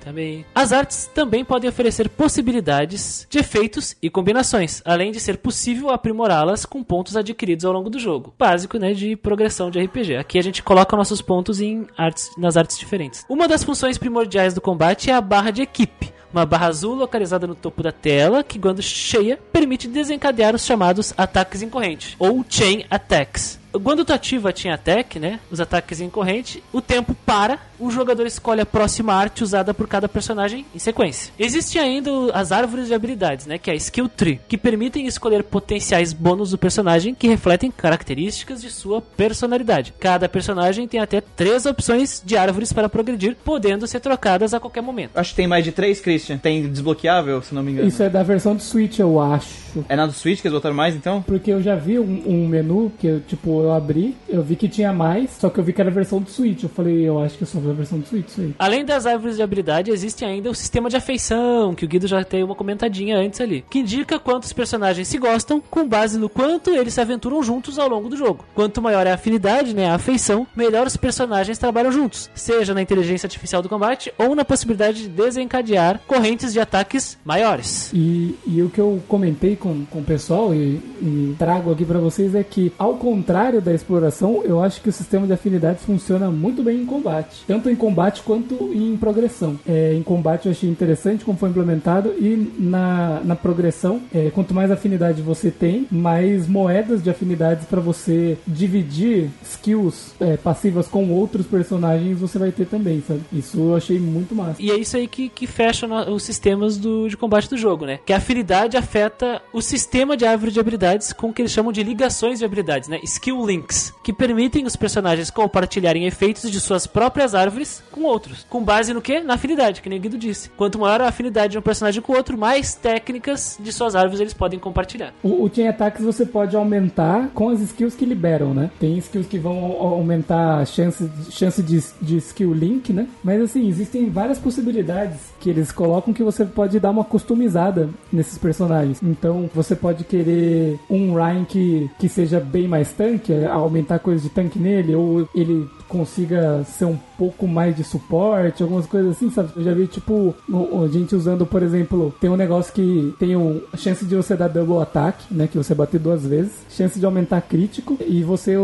também. As artes também podem oferecer possibilidades de efeitos e combinações, além de ser possível aprimorá-las com pontos adquiridos ao longo do jogo. Básico, né, de progressão de RPG. Aqui a gente coloca nossos pontos em artes, nas artes diferentes. Uma das funções primordiais do combate é a barra de equipe. Uma barra azul localizada no topo da tela, que quando cheia, permite desencadear os chamados ataques em corrente, ou chain attacks. Quando tu ativa a Chain Attack, né, os ataques em corrente, o tempo para, o jogador escolhe a próxima arte usada por cada personagem em sequência. Existem ainda as árvores de habilidades, né, que é a Skill Tree, que permitem escolher potenciais bônus do personagem que refletem características de sua personalidade. Cada personagem tem até três opções de árvores para progredir, podendo ser trocadas a qualquer momento. Acho que tem mais de três, Christian. Tem desbloqueável, se não me engano. Isso é da versão do Switch, eu acho. É na do Switch que eles botaram mais, então? Porque eu já vi um, um menu que eu, tipo, eu abri, eu vi que tinha mais, só que eu vi que era a versão do Switch. Eu falei, eu acho que é só a versão do Switch, isso aí. Além das árvores de habilidade, existe ainda o sistema de afeição, que o Guido já tem uma comentadinha antes ali, que indica quantos personagens se gostam com base no quanto eles se aventuram juntos ao longo do jogo. Quanto maior é a afinidade, né, a afeição, melhor os personagens trabalham juntos, seja na inteligência artificial do combate ou na possibilidade de desencadear correntes de ataques maiores. E, e o que eu comentei com, com o pessoal e, e trago aqui pra vocês é que, ao contrário da exploração, eu acho que o sistema de afinidades funciona muito bem em combate. Tanto em combate quanto em progressão. É, em combate eu achei interessante como foi implementado e na, na progressão, é, quanto mais afinidade você tem, mais moedas de afinidades pra você dividir skills é, passivas com outros personagens você vai ter também, sabe? Isso eu achei muito massa. E é isso aí que, que fecha no- os sistemas do, de combate do jogo, né? Que a afinidade afeta o sistema de árvore de habilidades com o que eles chamam de ligações de habilidades, né? Skill links, que permitem os personagens compartilharem efeitos de suas próprias árvores com outros. Com base no que? Na afinidade, que nem o Guido disse. Quanto maior a afinidade de um personagem com o outro, mais técnicas de suas árvores eles podem compartilhar. O, o Chain Attacks você pode aumentar com as skills que liberam, né? Tem skills que vão au- aumentar a chance, chance de, de skill link, né? Mas assim, existem várias possibilidades que eles colocam que você pode dar uma customizada nesses personagens. Então você pode querer um Ryan que, que seja bem mais tanque, aumentar coisas de tanque nele, ou ele consiga ser um pouco mais de suporte, algumas coisas assim, sabe? Eu já vi, tipo, o- o gente usando, por exemplo, tem um negócio que tem um, a chance de você dar double attack, né? Que você bater duas vezes, chance de aumentar crítico e você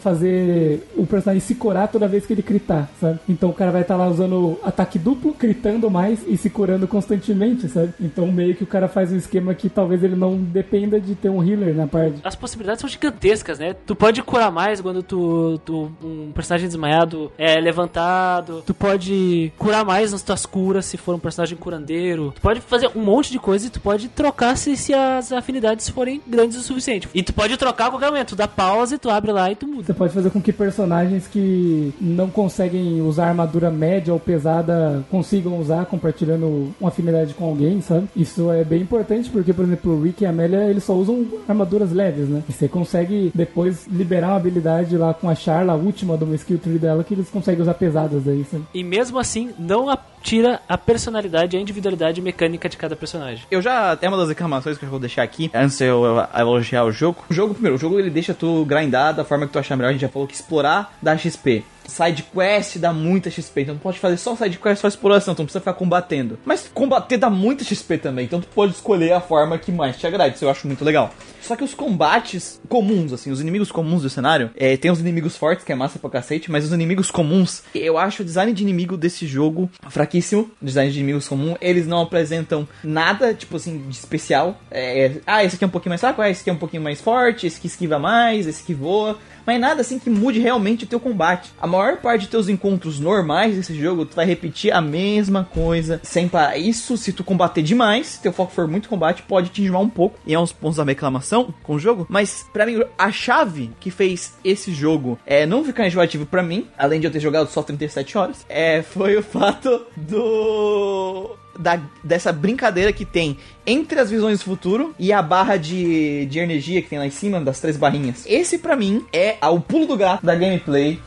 fazer o personagem se curar toda vez que ele critar, sabe? Então o cara vai estar lá usando ataque duplo, critando mais e se curando constantemente, sabe? Então meio que o cara faz um esquema que talvez ele não dependa de ter um healer na parte. As possibilidades são gigantescas, né? Tu pode curar mais quando tu, tu- um personagem desmaiado é levantado. Tu pode curar mais nas tuas curas se for um personagem curandeiro. Tu pode fazer um monte de coisa e tu pode trocar se, se as afinidades forem grandes o suficiente. E tu pode trocar a qualquer momento. Tu dá pausa e tu abre lá e tu muda. Você pode fazer com que personagens que não conseguem usar armadura média ou pesada consigam usar compartilhando uma afinidade com alguém, sabe? Isso é bem importante porque, por exemplo, o Rick e a Amélia eles só usam armaduras leves, né? E você consegue depois liberar uma habilidade lá com a Charla, a última do skill dela, que eles conseguem usar pesadas daí, sabe? E mesmo assim, não a- tira a personalidade, a individualidade mecânica de cada personagem. Eu já. É uma das reclamações que eu vou deixar aqui, antes de eu eu elogiar o jogo. O jogo, primeiro, o jogo ele deixa tu grindar da forma que tu achar melhor. A gente já falou que explorar dá XP. Side quest dá muita XP, então tu pode fazer só side quest, só exploração, tu não precisa ficar combatendo. Mas combater dá muita XP também, então tu pode escolher a forma que mais te agrade, isso eu acho muito legal. Só que os combates comuns, assim, os inimigos comuns do cenário, é, tem os inimigos fortes, que é massa pra cacete, mas os inimigos comuns, eu acho o design de inimigo desse jogo fraquíssimo. Design de inimigos comum, eles não apresentam nada, tipo assim, de especial. É, ah, esse aqui é um pouquinho mais fraco, ah, esse aqui é um pouquinho mais forte, esse que esquiva mais, esse que voa. Mas nada assim que mude realmente o teu combate. A maior parte de teus encontros normais desse jogo, tu vai repetir a mesma coisa. Sem parar. Isso, se tu combater demais, teu foco for muito combate, pode te enjoar um pouco. E é uns pontos da reclamação com o jogo. Mas, pra mim, a chave que fez esse jogo é não ficar enjoativo pra mim, além de eu ter jogado só 37 horas, é, foi o fato do da, dessa brincadeira que tem entre as visões do futuro e a barra de, de energia que tem lá em cima, das três barrinhas. Esse, pra mim, é o pulo do gato da gameplay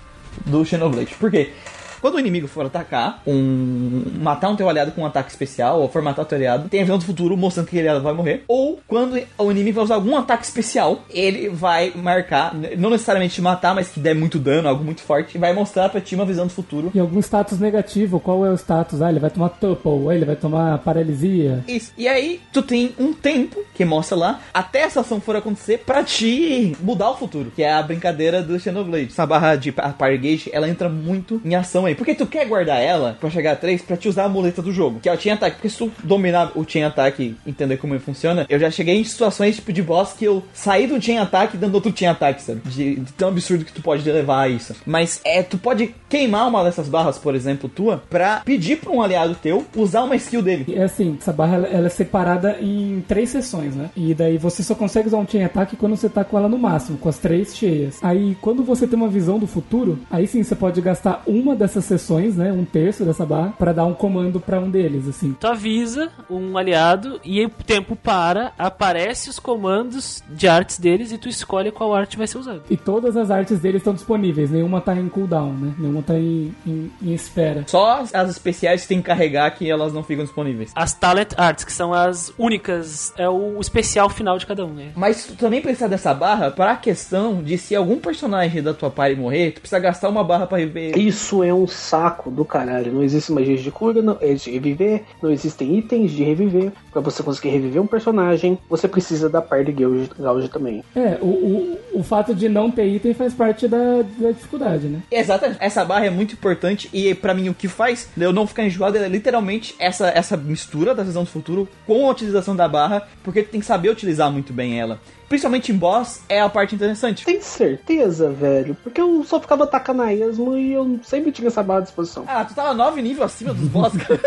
do Xenoblade. Por quê? Quando o inimigo for atacar, um, matar um teu aliado com um ataque especial, ou for matar o teu aliado, tem a visão do futuro mostrando que aquele aliado vai morrer. Ou quando o inimigo vai usar algum ataque especial, ele vai marcar, não necessariamente te matar, mas que der muito dano, algo muito forte, e vai mostrar pra ti uma visão do futuro E algum status negativo, qual é o status? Ah, ele vai tomar tupple, ah, ele vai tomar paralisia. Isso. E aí, tu tem um tempo que mostra lá, até essa ação for acontecer, pra te mudar o futuro. Que é a brincadeira do Xenoblade. Essa barra de pa- Party Gauge, ela entra muito em ação aí. Porque tu quer guardar ela pra chegar a 3 pra te usar a muleta do jogo. Que é o Chain Attack. Porque se tu dominar o Chain Attack entender como ele funciona, eu já cheguei em situações tipo de boss que eu saí do Chain Attack dando outro Chain Attack, sabe? De, de tão absurdo que tu pode levar a isso. Mas é, tu pode queimar uma dessas barras, por exemplo, tua, pra pedir pra um aliado teu usar uma skill dele. É assim, essa barra ela é separada em três sessões, né? E daí você só consegue usar um chain attack quando você tá com ela no máximo, com as três cheias. Aí quando você tem uma visão do futuro, aí sim você pode gastar uma dessas sessões, né? Um terço dessa barra, pra dar um comando pra um deles, assim. Tu avisa um aliado e o tempo para, aparece os comandos de artes deles e tu escolhe qual arte vai ser usada. E todas as artes deles estão disponíveis, nenhuma tá em cooldown, né? Nenhuma tá em, em, em espera. Só as especiais que tem que carregar que elas não ficam disponíveis. As Talent Arts, que são as únicas, é o especial final de cada um, né? Mas tu também precisa dessa barra pra questão de se algum personagem da tua party morrer, tu precisa gastar uma barra pra rever. Isso é um saco do caralho. Não existe magias de cura, não, é de reviver, não existem itens de reviver. Pra você conseguir reviver um personagem, você precisa da parte de gauge, também. É, o, o, o fato de não ter item faz parte da, da dificuldade, né? Exatamente. Essa barra é muito importante e pra mim o que faz eu não ficar enjoado é literalmente essa, essa mistura da visão do futuro com a utilização da barra, porque tu tem que saber utilizar muito bem ela. Principalmente em boss é a parte interessante. Tem certeza, velho? Porque eu só ficava atacando a esmo e eu sempre tinha essa barra à disposição. Ah, tu tava 9 níveis acima dos boss, cara.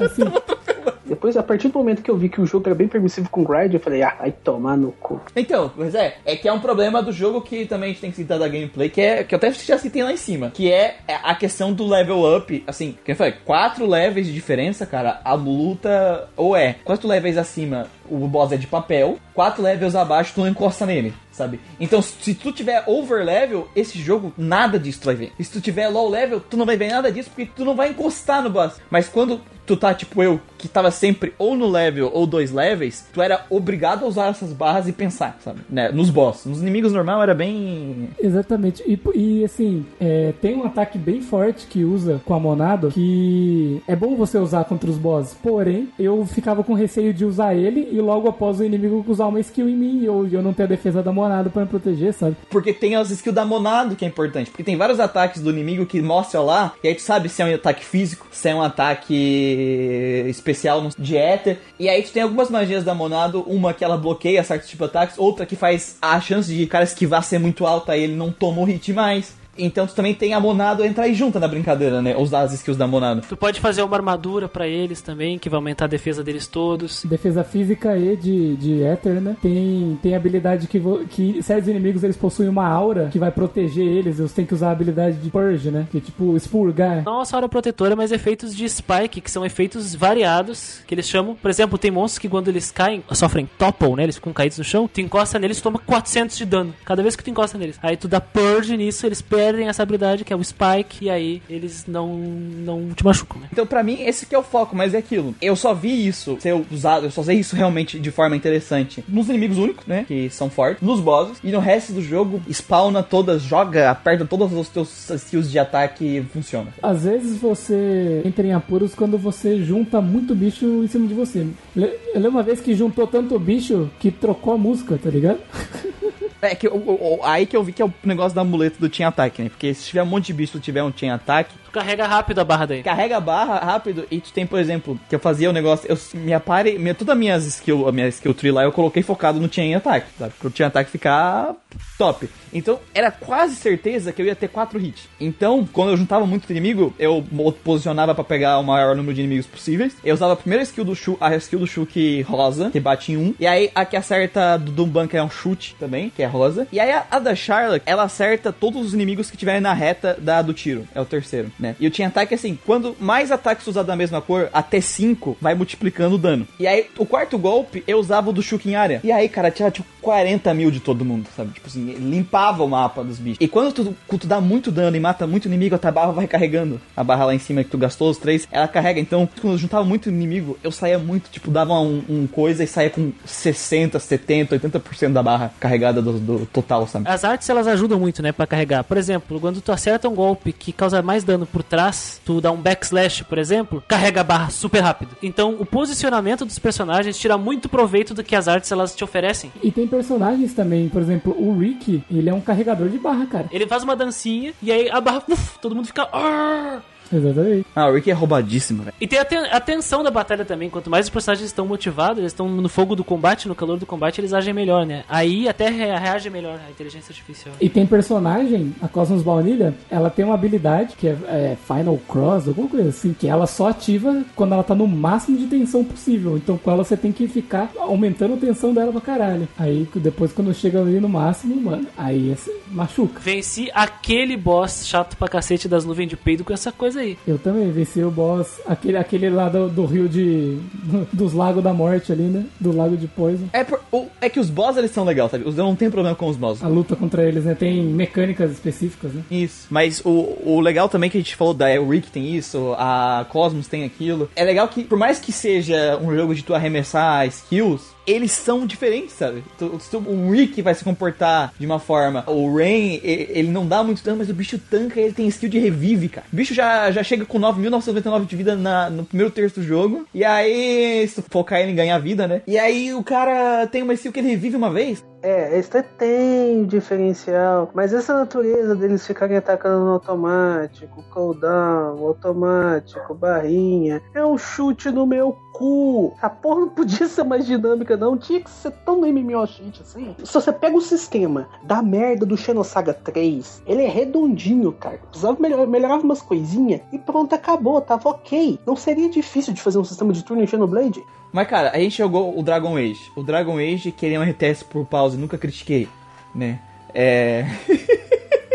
Assim, [laughs] [laughs] Depois, a partir do momento que eu vi que o jogo era bem permissivo com grind, eu falei, ah, vai tomar no cu. Então, mas é, é que é um problema do jogo que também a gente tem que citar da gameplay, que é que eu até já citei lá em cima, que é a questão do level up, assim, quem foi? Quatro levels de diferença, cara, a luta ou é quatro levels acima, o boss é de papel, quatro levels abaixo tu não encosta nele. Sabe? Então, se tu tiver over level, esse jogo nada disso tu vai ver. E se tu tiver low level, tu não vai ver nada disso porque tu não vai encostar no boss. Mas quando tu tá tipo eu, que tava sempre ou no level ou dois levels, tu era obrigado a usar essas barras e pensar, sabe? Né? Nos boss. Nos inimigos normal era bem. Exatamente. E, e, assim, é, tem um ataque bem forte que usa com a Monado que é bom você usar contra os bosses. Porém, eu ficava com receio de usar ele e logo após o inimigo usar uma skill em mim e eu, não ter a defesa da Monado pra me proteger, sabe? Porque tem as skills da Monado que é importante. Porque tem vários ataques do inimigo que mostram lá, e aí tu sabe se é um ataque físico, se é um ataque especial de éter. E aí tu tem algumas magias da Monado, uma que ela bloqueia certos tipos de ataques, outra que faz a chance de o cara esquivar ser muito alta e ele não toma o hit mais. Então tu também tem a Monado entrar aí junto na brincadeira, né? Usar as skills da Monado. Tu pode fazer uma armadura pra eles também, que vai aumentar a defesa deles todos. Defesa física e de, de Ether, né? Tem, tem habilidade que, vo- que certos inimigos eles possuem uma aura que vai proteger eles. Você tem que usar a habilidade de Purge, né? Que é tipo expurgar. Não só aura protetora, mas efeitos de spike, que são efeitos variados, que eles chamam. Por exemplo, tem monstros que quando eles caem, sofrem topple, né? Eles ficam caídos no chão. Tu encosta neles, toma 400 de dano. Cada vez que tu encosta neles. Aí tu dá purge nisso, eles perdem essa habilidade, que é o spike, e aí eles não, não te machucam, né? Então, pra mim, esse que é o foco, mas é aquilo. Eu só vi isso ser usado, eu só sei isso realmente de forma interessante nos inimigos únicos, né? Que são fortes, nos bosses, e no resto do jogo, spawna todas, joga, aperta todos os teus skills de ataque e funciona. Às vezes você entra em apuros quando você junta muito bicho em cima de você. Eu lembro uma vez que juntou tanto bicho que trocou a música, tá ligado? [laughs] É que o- aí que eu vi que é o negócio da muleta do Chain Attack, né? Porque se tiver um monte de bicho e tiver um Chain Attack, carrega rápido a barra daí. carrega a barra rápido e tu tem, por exemplo, que eu fazia o negócio, eu me apare, minha, todas as minhas skill, a minha skill tree lá, eu coloquei focado no chain attack, sabe? Pro chain attack ficar top. Então, era quase certeza que eu ia ter 4 hits. Então, quando eu juntava muito inimigo, eu posicionava pra pegar o maior número de inimigos possíveis. Eu usava a primeira skill do Shu, a skill do Shulk rosa, que bate em 1. E aí, a que acerta do Dumban, que é um chute também, que é rosa. E aí, a, a da Charlotte, ela acerta todos os inimigos que tiverem na reta da do tiro. É o terceiro, né? E o Chain Attack, assim, quando mais ataques usados da mesma cor, até 5, vai multiplicando o dano. E aí, o quarto golpe, eu usava o do Shulk em área. E aí, cara, tinha tipo 40 mil de todo mundo, sabe? Tipo assim, limpava o mapa dos bichos. E quando tu, quando tu dá muito dano e mata muito inimigo, a tua barra vai carregando. A barra lá em cima que tu gastou, os três, ela carrega. Então, quando eu juntava muito inimigo, eu saía muito, tipo, dava um, um coisa e saía com 60, 70, 80% da barra carregada do, do total, sabe? As artes elas ajudam muito, né, Pra carregar. Por exemplo, quando tu acerta um golpe que causa mais dano por trás, tu dá um backslash, por exemplo, carrega a barra super rápido. Então, o posicionamento dos personagens tira muito proveito do que as artes elas te oferecem. E tem personagens também, por exemplo, o Rick, ele é um carregador de barra, cara. Ele faz uma dancinha e aí a barra, uf, todo mundo fica. "Arr!" Exatamente. Ah, o Rick é roubadíssimo, velho. E tem a, ten- a tensão da batalha também. Quanto mais os personagens estão motivados, eles estão no fogo do combate, no calor do combate, eles agem melhor, né? Aí até re- reage melhor a inteligência artificial. E tem personagem, a Cosmos Baunilha, ela tem uma habilidade que é, é Final Cross, alguma coisa assim, que ela só ativa quando ela tá no máximo de tensão possível. Então com ela você tem que ficar aumentando a tensão dela pra caralho. Aí depois quando chega ali no máximo, mano, aí machuca. Venci aquele boss chato pra cacete das nuvens de peido com essa coisa aí. Eu também venci o boss, aquele, aquele lá do, do rio de. [laughs] dos lagos da morte ali, né? Do lago de Poison. É, por- o- é que os boss eles são legais, sabe? Eu não tenho problema com os boss. A luta contra eles, né? Tem mecânicas específicas, né? Isso. Mas o, o legal também que a gente falou da o Rick tem isso, a Cosmos tem aquilo. É legal que, por mais que seja um jogo de tu arremessar skills, eles são diferentes, sabe? O Rick vai se comportar de uma forma. O Rain, ele não dá muito dano, mas o bicho tanca ele tem skill de revive, cara. O bicho já, já chega com 9.999 de vida na- no primeiro terço do jogo. E aí, se focar ele em ganhar vida, né? E aí o cara tem uma skill que ele revive uma vez. É, este tem diferencial, mas essa natureza deles ficarem atacando no automático, cooldown, automático, barrinha, é um chute no meu cu. A porra não podia ser mais dinâmica, não. Tinha que ser tão no MMO shit assim. Se você pega o sistema da merda do Xenosaga 3, ele é redondinho, cara. Precisava melhorar, umas coisinhas e pronto, acabou, tava ok. Não seria difícil de fazer um sistema de turno em Xenoblade? Mas, cara, a gente jogou o Dragon Age. O Dragon Age queria um RTS por pause, nunca critiquei, né? É. [laughs]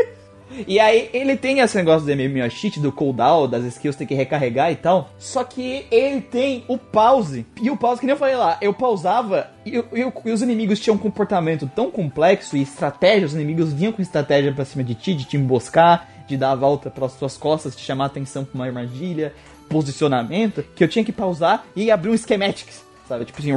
e aí, ele tem esse negócio do MMO cheat, do cooldown, das skills tem que recarregar e tal. Só que ele tem o pause. E o pause, que nem eu falei lá, eu pausava e, eu- e os inimigos tinham um comportamento tão complexo e estratégia, os inimigos vinham com estratégia pra cima de ti, de te emboscar, de dar a volta pelas tuas costas, te chamar a atenção pra uma armadilha, posicionamento, que eu tinha que pausar e abrir um schematics, sabe? Tipo assim,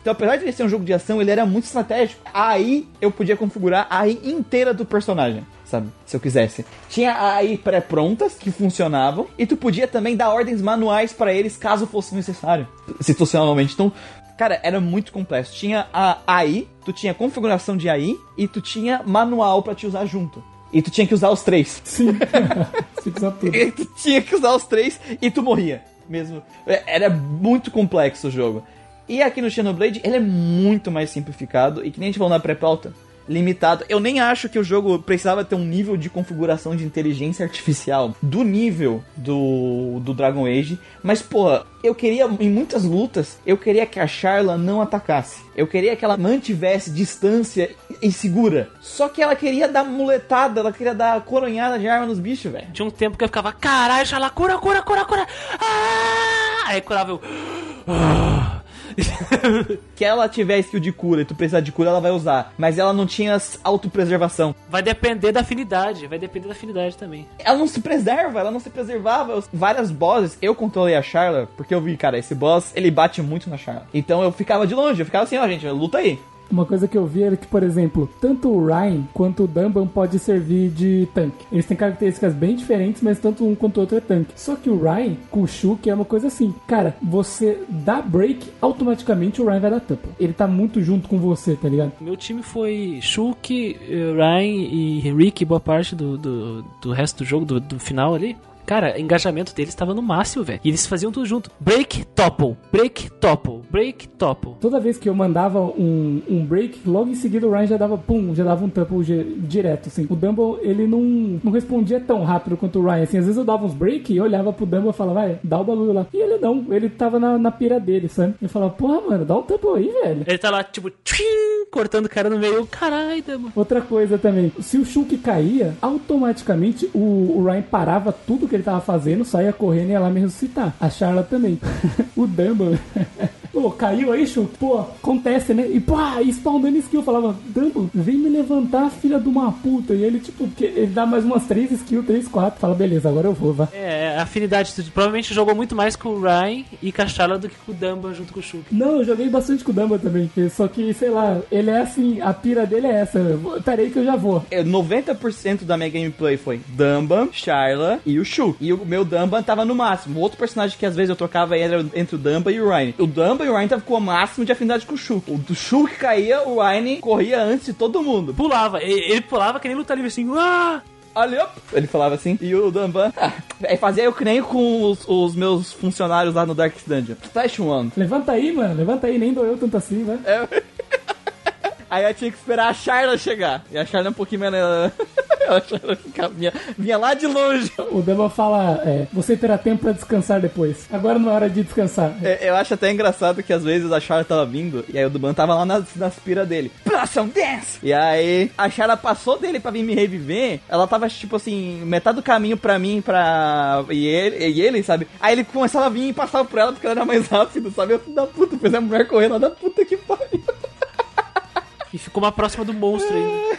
então apesar de ele ser um jogo de ação, ele era muito estratégico. Aí eu podia configurar a inteira do personagem, sabe? Se eu quisesse. Tinha a AI pré-prontas que funcionavam e tu podia também dar ordens manuais pra eles caso fosse necessário, situacionalmente. Então, Cara, era muito complexo. Tinha a AI, tu tinha configuração de AI e tu tinha manual pra te usar junto. E tu tinha que usar os três. Sim. [laughs] [laughs] Você precisa tudo. E tu tinha que usar os três e tu morria. Mesmo. É, Era muito complexo o jogo. E aqui no Xenoblade, ele é muito mais simplificado. E que nem a gente falou na pré-pauta. Limitado. Eu nem acho que o jogo precisava ter um nível de configuração de inteligência artificial do nível do, do Dragon Age. Mas, porra, eu queria, em muitas lutas, eu queria que a Charla não atacasse. Eu queria que ela mantivesse distância e segura. Só que ela queria dar muletada, ela queria dar coronhada de arma nos bichos, velho. Tinha um tempo que eu ficava, caralho, Xalá, cura, cura, cura, cura. Ah! Aí curava eu. Ah! [laughs] Que ela tiver skill de cura e tu precisar de cura, ela vai usar. Mas ela não tinha autopreservação. Vai depender da afinidade, vai depender da afinidade também. Ela não se preserva, ela não se preservava. Várias bosses, eu controlei a Charla, porque eu vi, cara, esse boss, ele bate muito na Charla. Então eu ficava de longe, eu ficava assim, ó, gente, luta aí. Uma coisa que eu vi era que, por exemplo, tanto o Ryan quanto o Dumban pode servir de tanque. Eles têm características bem diferentes, mas tanto um quanto o outro é tanque. Só que o Ryan com o Shulk é uma coisa assim. Cara, você dá break, automaticamente o Ryan vai dar tampa. Ele tá muito junto com você, tá ligado? Meu time foi Shulk, eh, Ryan e Rick, boa parte do, do, do resto do jogo, do, do final ali. Cara, o engajamento deles estava no máximo, velho. E eles faziam tudo junto. Break, topple, break, topple, break, topple. Toda vez que eu mandava um, um break, logo em seguida o Ryan já dava pum, já dava um ge- direto, assim. O Dumble, ele não, não respondia tão rápido quanto o Ryan, assim. Às vezes eu dava uns break e olhava pro Dumble e falava, vai, dá o bagulho lá. E ele não, ele tava na, na pira dele, sabe? Eu falava, porra, mano, dá um tampo aí, velho. Ele tá lá, tipo, tchim, cortando o cara no meio. Caralho, mano. Outra coisa também, se o Shulk caía, automaticamente o, o Ryan parava tudo que ele tava fazendo, saía correndo e ia lá me ressuscitar. A Charla também. [laughs] o Dumble. Pô, caiu aí, Shulk? Pô, acontece, né? E pá, spawnando skill. Eu falava, Dumble, vem me levantar, filha de uma puta. E ele, tipo, ele dá mais umas três skills, três, quatro. Fala, beleza, agora eu vou, vai. É, a afinidade. Tu provavelmente jogou muito mais com o Ryan e com a Charla do que com o Dumba junto com o Shulk. Não, eu joguei bastante com o Dumble também. Só que, sei lá, ele é assim, a pira dele é essa. Peraí que eu já vou. É, 90% da minha gameplay foi Dumban, Charla e o Shulk. E o meu Dumban tava no máximo. O outro personagem que às vezes eu trocava era entre o Dumban e o Ryan. O Dumban e o Ryan tava com o máximo de afinidade com o Shulk. O do Shulk caía, o Ryan corria antes de todo mundo. Pulava, ele, ele pulava que nem luta livre assim. Ah! Ali, op, ele falava assim. E o Dumban ah, aí fazia eu que nem com os, os meus funcionários lá no Darkest Dungeon. Flash One. Levanta aí, mano, levanta aí, nem doeu tanto assim, vai. [laughs] Aí eu tinha que esperar a Charla chegar. E a Charla é um pouquinho menos. [laughs] a Charla ficava- vinha, vinha lá de longe. O Dumble fala, é, você terá tempo pra descansar depois. Agora não é hora de descansar. É, Eu acho até engraçado que às vezes a Charla tava vindo e aí o Duban tava lá nas, nas pira dele. Blossom Dance! E aí a Charla passou dele pra vir me reviver. Ela tava tipo assim, metade do caminho pra mim pra. E ele, e ele, sabe? Aí ele começava a vir e passava por ela porque ela era mais rápido, sabe? Eu, da puta, fez a mulher correndo lá da puta que pariu. E ficou uma próxima do monstro aí.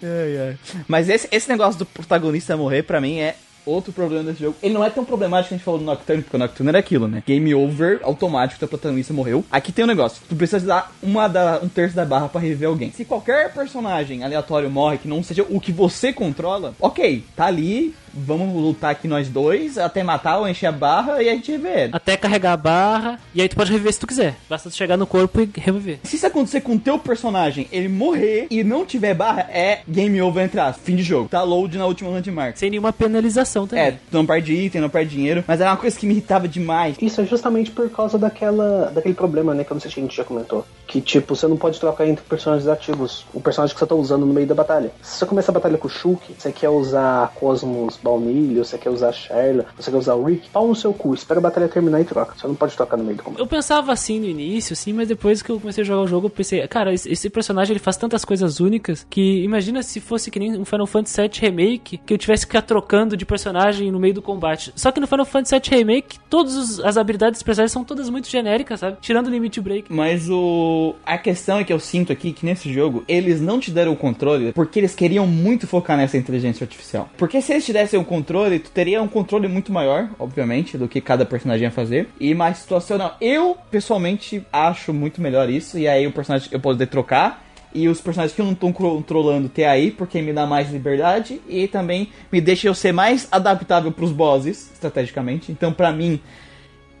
[laughs] Mas esse, esse negócio do protagonista morrer, pra mim, é outro problema desse jogo. Ele não é tão problemático que a gente falou do Nocturne, porque o Nocturne era aquilo, né? Game over, automático, teu protagonista morreu. Aqui tem um negócio, tu precisa dar uma da, um terço da barra pra reviver alguém. Se qualquer personagem aleatório morre que não seja o que você controla, ok, tá ali, vamos lutar aqui nós dois, até matar ou encher a barra e a gente reviver ele. Até carregar a barra. E aí tu pode reviver se tu quiser. Basta tu chegar no corpo e reviver. Se isso acontecer com o teu personagem, ele morrer e não tiver barra, é game over, entre aspas, fim de jogo. Tá load na última landmark. Sem nenhuma penalização também. É, tu não perde item, não perde dinheiro, mas era uma coisa que me irritava demais. Isso é justamente por causa daquela, daquele problema, né, que eu não sei se a gente já comentou. Que, tipo, você não pode trocar entre personagens ativos. O personagem que você tá usando no meio da batalha. Se você começa a batalha com o Shulk, você quer usar Cosmos Baunilho, você quer usar Sherla, você quer usar o Rick, pau no seu cu, espera a batalha terminar e troca. Você não pode trocar no meio do combate. Eu pensava assim no início, sim, mas depois que eu comecei a jogar o jogo, eu pensei, cara, esse, personagem ele faz tantas coisas únicas que imagina se fosse que nem um Final Fantasy VII Remake, que eu tivesse que ficar trocando de personagem no meio do combate. Só que no Final Fantasy VII Remake, todas as habilidades dos personagens são todas muito genéricas, sabe? Tirando o Limit Break. Mas o. A questão é que eu sinto aqui que nesse jogo eles não te deram o controle porque eles queriam muito focar nessa inteligência artificial. Porque se eles te dessem o controle, tu teria um controle muito maior, obviamente, do que cada personagem ia fazer. E mais situacional. Eu, pessoalmente, acho muito melhor isso. E aí o personagem eu poder trocar. E os personagens que eu não tô controlando ter aí, porque me dá mais liberdade. E também me deixa eu ser mais adaptável pros bosses, estrategicamente. Então, pra mim,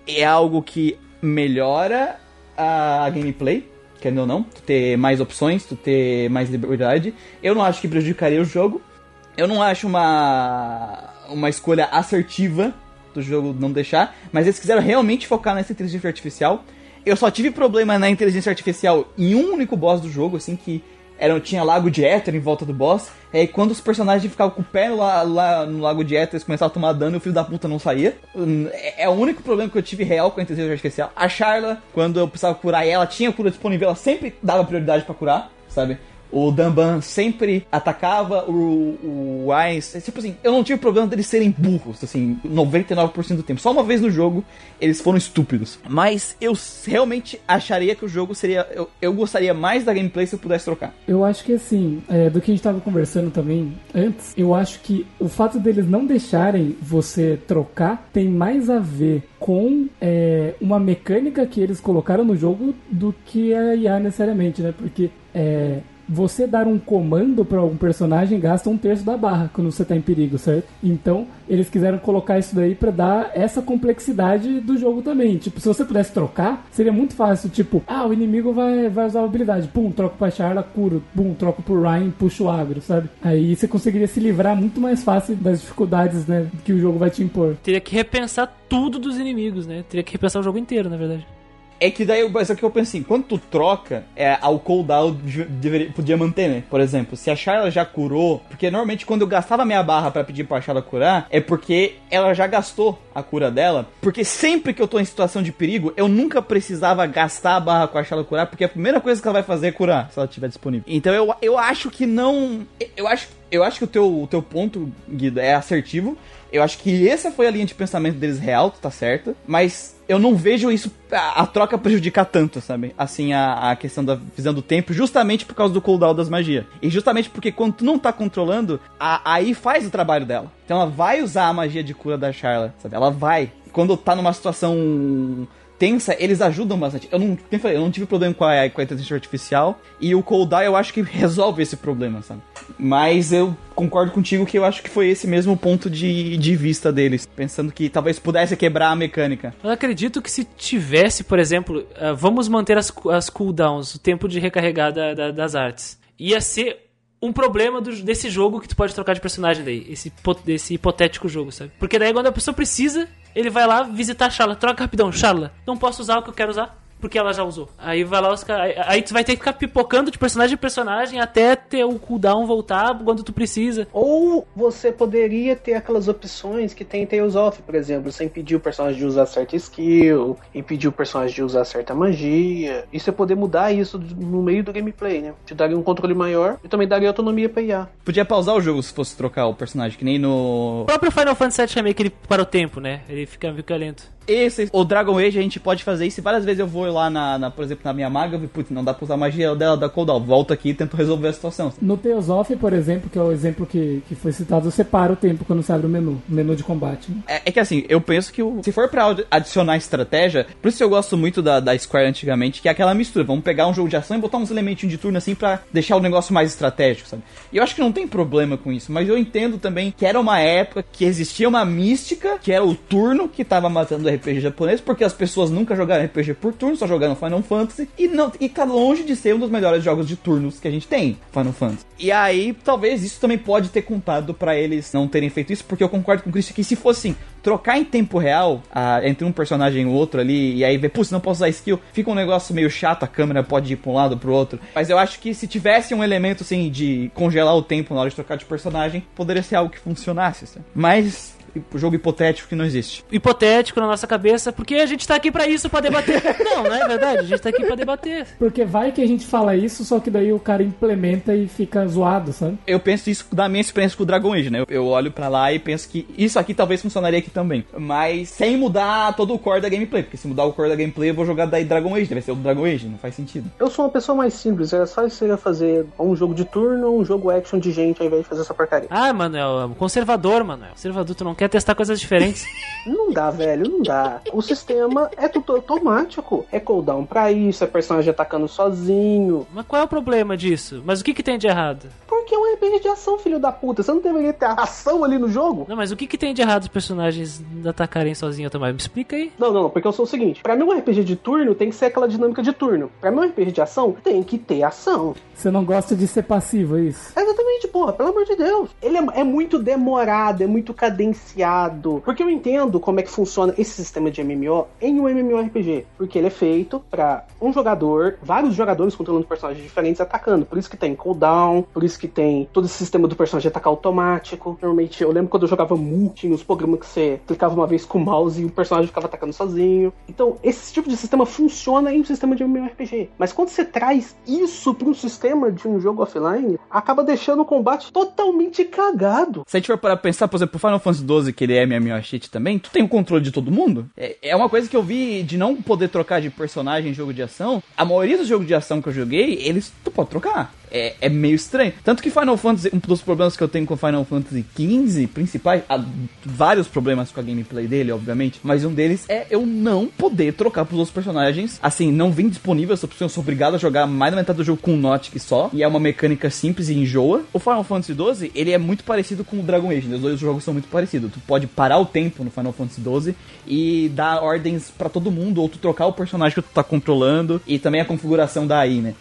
é algo que melhora a gameplay, querendo ou não, tu ter mais opções, tu ter mais liberdade. Eu não acho que prejudicaria o jogo. Eu não acho uma uma escolha assertiva do jogo não deixar, mas eles quiseram realmente focar nessa inteligência artificial. Eu só tive problema na inteligência artificial em um único boss do jogo, assim que Era, tinha lago de éter em volta do boss. E aí quando os personagens ficavam com o pé lá, lá no lago de éter, eles começavam a tomar dano e o filho da puta não saía. É, é o único problema que eu tive real com a inteligência artificial. A Charla, quando eu precisava curar ela, tinha cura disponível, ela sempre dava prioridade pra curar, sabe? O Damban sempre atacava o, o Ice. Tipo assim, eu não tive problema deles serem burros, assim, 99% do tempo. Só uma vez no jogo eles foram estúpidos. Mas eu realmente acharia que o jogo seria. Eu, eu gostaria mais da gameplay se eu pudesse trocar. Eu acho que assim, é, do que a gente tava conversando também antes, eu acho que o fato deles não deixarem você trocar tem mais a ver com é, uma mecânica que eles colocaram no jogo do que a IA necessariamente, né? Porque é, você dar um comando para algum personagem gasta um terço da barra quando você tá em perigo, certo? Então, eles quiseram colocar isso daí pra dar essa complexidade do jogo também. Tipo, se você pudesse trocar, seria muito fácil. Tipo, ah, o inimigo vai, vai usar a habilidade. Pum, troco pra Charla, curo. Pum, troco pro Ryan, puxo o agro, sabe? Aí você conseguiria se livrar muito mais fácil das dificuldades, né, que o jogo vai te impor. Teria que repensar tudo dos inimigos, né? Teria que repensar o jogo inteiro, na verdade. É que daí, mas é que eu penso assim, quando tu troca, é, o cooldown de- deveria, podia manter, né? Por exemplo, se a Charla já curou, porque normalmente quando eu gastava minha barra pra pedir pra Charla curar, é porque ela já gastou a cura dela, porque sempre que eu tô em situação de perigo, eu nunca precisava gastar a barra com a Charla curar, porque a primeira coisa que ela vai fazer é curar, se ela estiver disponível. Então eu, eu acho que não... Eu acho, eu acho que o teu, o teu ponto, Guido, é assertivo, eu acho que essa foi a linha de pensamento deles real, tá certo? Mas eu não vejo isso, a, a troca prejudicar tanto, sabe? Assim, a, a questão da visão do tempo, justamente por causa do cooldown das magias. E justamente porque quando tu não tá controlando, a, aí faz o trabalho dela. Então ela vai usar a magia de cura da Charla, sabe? Ela vai. Quando tá numa situação tensa, eles ajudam bastante. Eu não, eu não tive problema com a, com a inteligência artificial. E o cooldown eu acho que [laughs] resolve esse problema, sabe? Mas eu concordo contigo que eu acho que foi esse mesmo ponto de, de vista deles. Pensando que talvez pudesse quebrar a mecânica. Eu acredito que se tivesse, por exemplo, ah, vamos manter as, as cooldowns, o tempo de recarregar da- da- das artes. Ia ser um problema do- desse jogo que tu pode trocar de personagem daí. Esse, desse hipotético jogo, sabe? Porque daí quando a pessoa precisa, ele vai lá visitar a Charla. Troca rapidão, Charla. Não posso usar o que eu quero usar. Porque ela já usou. Aí vai lá os caras. Aí, tu vai ter que ficar pipocando de personagem em personagem até ter o cooldown voltar quando tu precisa. Ou você poderia ter aquelas opções que tem em Tales of, por exemplo, sem impedir o personagem de usar certa skill, impedir o personagem de usar certa magia, e você poder mudar isso no meio do gameplay, né? Te daria um controle maior e também daria autonomia pra IA. Podia pausar o jogo se fosse trocar o personagem, que nem no. O próprio Final Fantasy VII Remake ele para o tempo, né? Ele fica, fica lento. Esse, o Dragon Age a gente pode fazer isso. Várias vezes eu vou lá, na, na, por exemplo, na minha maga, eu vi, putz, não dá pra usar a magia dela da cooldown. Volto aqui e tento resolver a situação. No Tales of, por exemplo, que é o exemplo que, que foi citado, você para o tempo quando você abre o menu, o menu de combate. né? É, é que assim, eu penso que o- se for pra adi- adicionar estratégia, por isso eu gosto muito da, da Square antigamente, que é aquela mistura. Vamos pegar um jogo de ação e botar uns elementinhos de turno assim pra deixar o negócio mais estratégico, sabe? E eu acho que não tem problema com isso, mas eu entendo também que era uma época que existia uma mística, que era o turno que tava matando o RPG japonês, porque as pessoas nunca jogaram RPG por turno, só jogaram Final Fantasy, e não e tá longe de ser um dos melhores jogos de turnos que a gente tem, Final Fantasy. E aí, talvez isso também pode ter contado pra eles não terem feito isso, porque eu concordo com o que se fosse assim, trocar em tempo real ah, entre um personagem e o outro ali, e aí ver, putz, não posso usar skill, fica um negócio meio chato, a câmera pode ir pra um lado pro outro. Mas eu acho que se tivesse um elemento assim de congelar o tempo na hora de trocar de personagem, poderia ser algo que funcionasse. Mas jogo hipotético que não existe. hipotético na nossa cabeça, porque a gente tá aqui pra isso, pra debater. [laughs] não, não é verdade, a gente tá aqui pra debater. Porque vai que a gente fala isso, só que daí o cara implementa e fica zoado, sabe? Eu penso isso da minha experiência com o Dragon Age, né? Eu, olho pra lá e penso que isso aqui talvez funcionaria aqui também. Mas sem mudar todo o core da gameplay. Porque se mudar o core da gameplay, eu vou jogar daí Dragon Age. Deve ser o Dragon Age, não faz sentido. Eu sou uma pessoa mais simples, era só isso que eu ia fazer um jogo de turno ou um jogo action de gente ao invés de fazer essa porcaria. Ah, Manuel, conservador, Manuel. Conservador, tu não quer testar coisas diferentes. [laughs] Não dá, velho, não dá. O sistema é tudo automático. É cooldown pra isso, é personagem atacando sozinho. Mas qual é o problema disso? Mas o que que tem de errado? Porque é um RPG de ação, filho da puta. Você não deveria ter ação ali no jogo? Não, mas o que, que tem de errado os personagens atacarem sozinhos também? Me explica aí. Não, não, não, porque eu sou o seguinte: pra mim, um RPG de turno tem que ser aquela dinâmica de turno. Pra mim, um RPG de ação tem que ter ação. Você não gosta de ser passivo, é isso? Exatamente, porra, pelo amor de Deus. Ele é, é muito demorado, é muito cadenciado. Porque eu entendo como é que funciona esse sistema de MMO em um MMORPG. Porque ele é feito pra um jogador, vários jogadores controlando personagens diferentes atacando. Por isso que tem cooldown, por isso que tem todo esse sistema do personagem atacar automático. Normalmente, eu lembro quando eu jogava Mu, tinha os programas que você clicava uma vez com o mouse e o personagem ficava atacando sozinho. Então, esse tipo de sistema funciona em um sistema de MMORPG. Mas quando você traz isso para um sistema de um jogo offline, acaba deixando o combate totalmente cagado. Se a gente for para pensar, por exemplo, Final Fantasy XII, que ele é MMO cheat também, tu tem o controle de todo mundo? É, é uma coisa que eu vi de não poder trocar de personagem em jogo de ação. A maioria dos jogos de ação que eu joguei, eles tu pode trocar. É, é meio estranho. Tanto que Final Fantasy, um dos problemas que eu tenho com Final Fantasy XV, principais, há vários problemas com a gameplay dele, obviamente, mas um deles é eu não poder trocar pros outros personagens. Assim, não vem disponível essa opção, eu sou obrigado a jogar mais da metade do jogo com um Notic só, e é uma mecânica simples e enjoa. O Final Fantasy XII, ele é muito parecido com o Dragon Age, né? os dois jogos são muito parecidos. Tu pode parar o tempo no Final Fantasy XII e dar ordens pra todo mundo, ou tu trocar o personagem que tu tá controlando, e também a configuração da AI, né?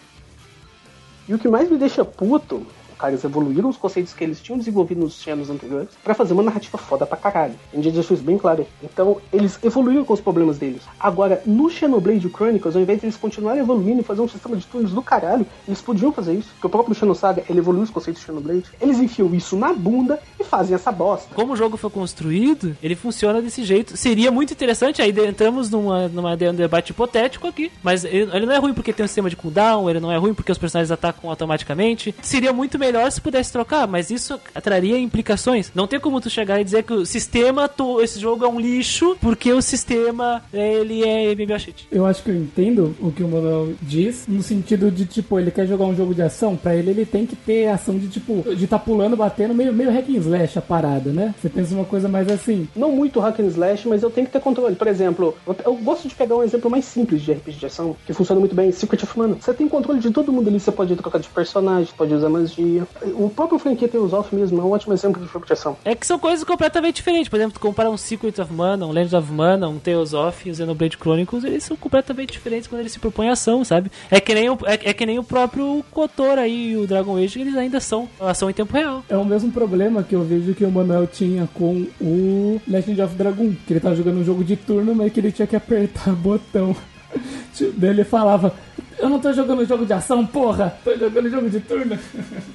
E o que mais me deixa puto, eles evoluíram os conceitos que eles tinham desenvolvido nos anos anteriores pra fazer uma narrativa foda pra caralho. A gente já deixou isso bem claro. Então, eles evoluíram com os problemas deles. Agora, no Xenoblade Chronicles, ao invés de eles continuarem evoluindo e fazer um sistema de turnos do caralho, eles podiam fazer isso. Porque o próprio Xenosaga, ele evoluiu os conceitos do Xenoblade. Eles enfiam isso na bunda e fazem essa bosta. Como o jogo foi construído, ele funciona desse jeito. Seria muito interessante, aí entramos numa, numa um debate hipotético aqui, mas ele, ele não é ruim porque tem um sistema de cooldown, ele não é ruim porque os personagens atacam automaticamente. Seria muito melhor se pudesse trocar, mas isso traria implicações. Não tem como tu chegar e dizer que o sistema, tu, esse jogo é um lixo porque o sistema, ele é MMO cheat. Eu acho que eu entendo o que o Manuel diz, no sentido de, tipo, ele quer jogar um jogo de ação, pra ele ele tem que ter ação de, tipo, de tá pulando, batendo, meio, meio hack and slash a parada, né? Você pensa uma coisa mais assim. Não muito hack and slash, mas eu tenho que ter controle. Por exemplo, eu, eu gosto de pegar um exemplo mais simples de RPG de ação, que funciona muito bem, Secret of Mana. Você tem controle de todo mundo ali, você pode trocar de personagem, pode usar magia. O próprio franquia Tales of mesmo é um ótimo exemplo de jogo de ação. É que são coisas completamente diferentes. Por exemplo, tu compara um Secret of Mana, um Legend of Mana, um Tales of e o Xenoblade Chronicles, eles são completamente diferentes quando eles se propõem ação, sabe? É que nem o, é, é que nem o próprio Kotor aí e o Dragon Age, eles ainda são ação em tempo real. É o mesmo problema que eu vejo que o Manuel tinha com o Legend of Dragon, que ele tava jogando um jogo de turno, mas que ele tinha que apertar [laughs] botão. Daí ele falava, eu não tô jogando jogo de ação, porra! Tô jogando jogo de turno.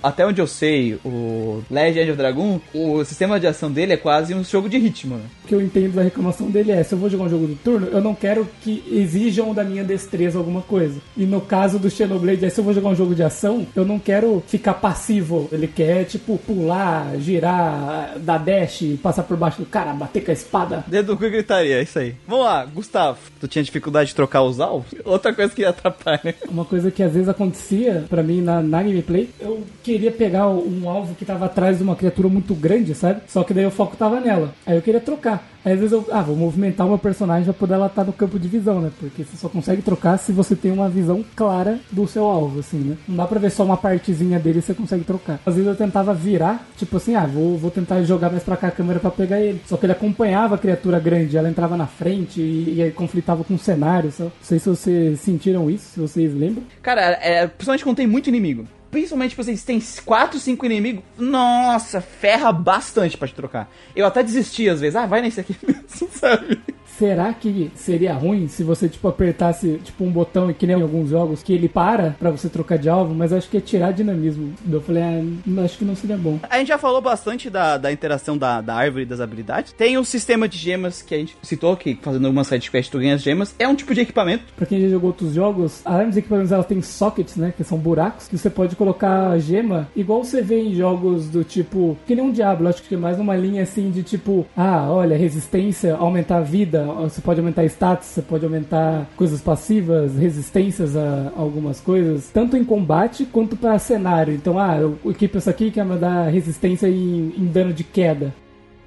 Até onde eu sei, o Legend of Dragon, o sistema de ação dele é quase um jogo de ritmo. né? O que eu entendo da reclamação dele é, se eu vou jogar um jogo de turno, eu não quero que exijam da minha destreza alguma coisa. E no caso do Xenoblade, é, se eu vou jogar um jogo de ação, eu não quero ficar passivo. Ele quer, tipo, pular, girar, dar dash, passar por baixo do cara, bater com a espada. Dedo cu e gritaria, é isso aí. Vamos lá, Gustavo. Tu tinha dificuldade de trocar os alvos? Outra coisa que atrapalha. Uma coisa que às vezes acontecia pra mim na, na gameplay, eu queria pegar um alvo que tava atrás de uma criatura muito grande, sabe? Só que daí o foco tava nela. Aí eu queria trocar. Aí às vezes eu, ah, vou movimentar meu personagem pra poder ela estar no campo de visão, né? Porque você só consegue trocar se você tem uma visão clara do seu alvo, assim, né? Não dá pra ver só uma partezinha dele e você consegue trocar. Às vezes eu tentava virar, tipo assim, ah, vou, vou tentar jogar mais pra cá a câmera pra pegar ele. Só que ele acompanhava a criatura grande, ela entrava na frente e, e aí conflitava com o cenário. Só. Não sei se vocês sentiram isso, se vocês lembram. Cara, é, principalmente quando tem muito inimigo. Principalmente, tipo, vocês têm 4, 5 inimigos. Nossa, ferra bastante pra te trocar. Eu até desisti às vezes. Ah, vai nesse aqui [laughs] mesmo, sabe? Será que seria ruim se você, tipo, apertasse, tipo, um botão e que nem em alguns jogos, que ele para pra você trocar de alvo, mas acho que é tirar dinamismo. Eu falei, ah, acho que não seria bom. A gente já falou bastante da, da interação da, da árvore das habilidades. Tem o sistema de gemas que a gente citou, que fazendo alguma sidequest tu ganha as gemas. É um tipo de equipamento. Pra quem já jogou outros jogos, além dos equipamentos, ela tem sockets, né? Que são buracos, que você pode colocar gema, igual você vê em jogos do tipo. Que nem um Diablo, acho que é mais numa linha assim de tipo, ah, olha, resistência, aumentar a vida, você pode aumentar status, você pode aumentar coisas passivas, resistências a algumas coisas, tanto em combate quanto pra cenário. Então, ah, eu equipo essa aqui que vai dar resistência em, em dano de queda.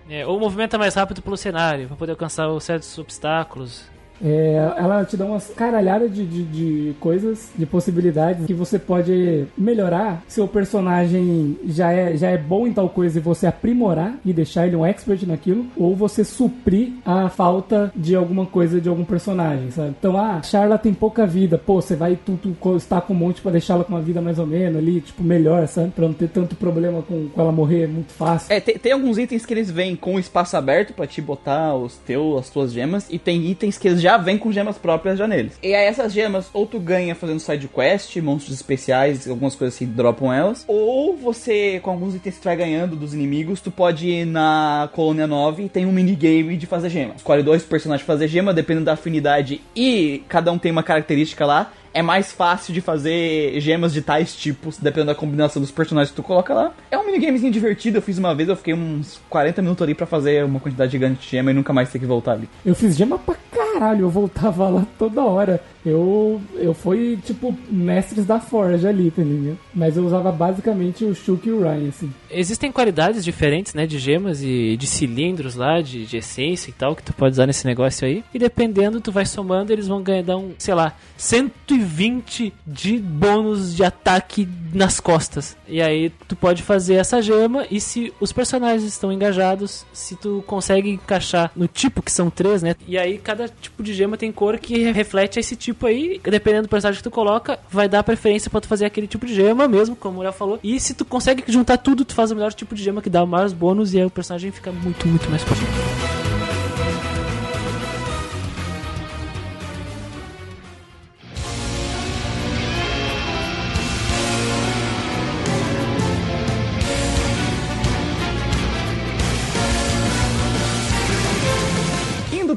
É, ou movimenta mais rápido pelo cenário, pra poder alcançar os certos obstáculos. É, ela te dá umas caralhadas de, de, de coisas, de possibilidades que você pode melhorar. Seu personagem já é, já é bom em tal coisa e você aprimorar e deixar ele um expert naquilo, ou você suprir a falta de alguma coisa de algum personagem, sabe? Então, ah, Charla tem pouca vida, pô, você vai tu, tu com um monte pra deixá-la com uma vida mais ou menos ali, tipo, melhor, sabe? Pra não ter tanto problema com, com ela morrer muito fácil. É, tem, tem alguns itens que eles vêm com espaço aberto pra te botar os teu, as tuas gemas, e tem itens que eles já vêm com gemas próprias já neles. E aí essas gemas, ou tu ganha fazendo side quest, monstros especiais, algumas coisas assim dropam elas, ou você, com alguns itens que tu vai ganhando dos inimigos, tu pode ir na colônia 9 e tem um minigame de fazer gema. Escolhe dois personagens pra fazer gema, dependendo da afinidade, e cada um tem uma característica lá. É mais fácil de fazer gemas de tais tipos, dependendo da combinação dos personagens que tu coloca lá. É um minigamezinho divertido, eu fiz uma vez, eu fiquei uns 40 minutos ali pra fazer uma quantidade gigante de gema e nunca mais ter que voltar ali. Eu fiz gema pra caralho, eu voltava lá toda hora. Eu, eu fui, tipo, mestres da Forja ali, tá? Mas eu usava basicamente o Shulk e o Ryan, assim. Existem qualidades diferentes, né, de gemas e de cilindros lá, de, de essência e tal, que tu pode usar nesse negócio aí. E dependendo, tu vai somando, eles vão ganhar, dar um, sei lá, 120 de bônus de ataque nas costas. E aí tu pode fazer essa gema e se os personagens estão engajados, se tu consegue encaixar no tipo que são três, né? E aí cada tipo de gema tem cor que reflete esse tipo aí. Dependendo do personagem que tu coloca, vai dar preferência pra tu fazer aquele tipo de gema mesmo, como o Léo falou. E se tu consegue juntar tudo, tu faz o melhor tipo de gema que dá mais bônus e aí o personagem fica muito, muito mais forte.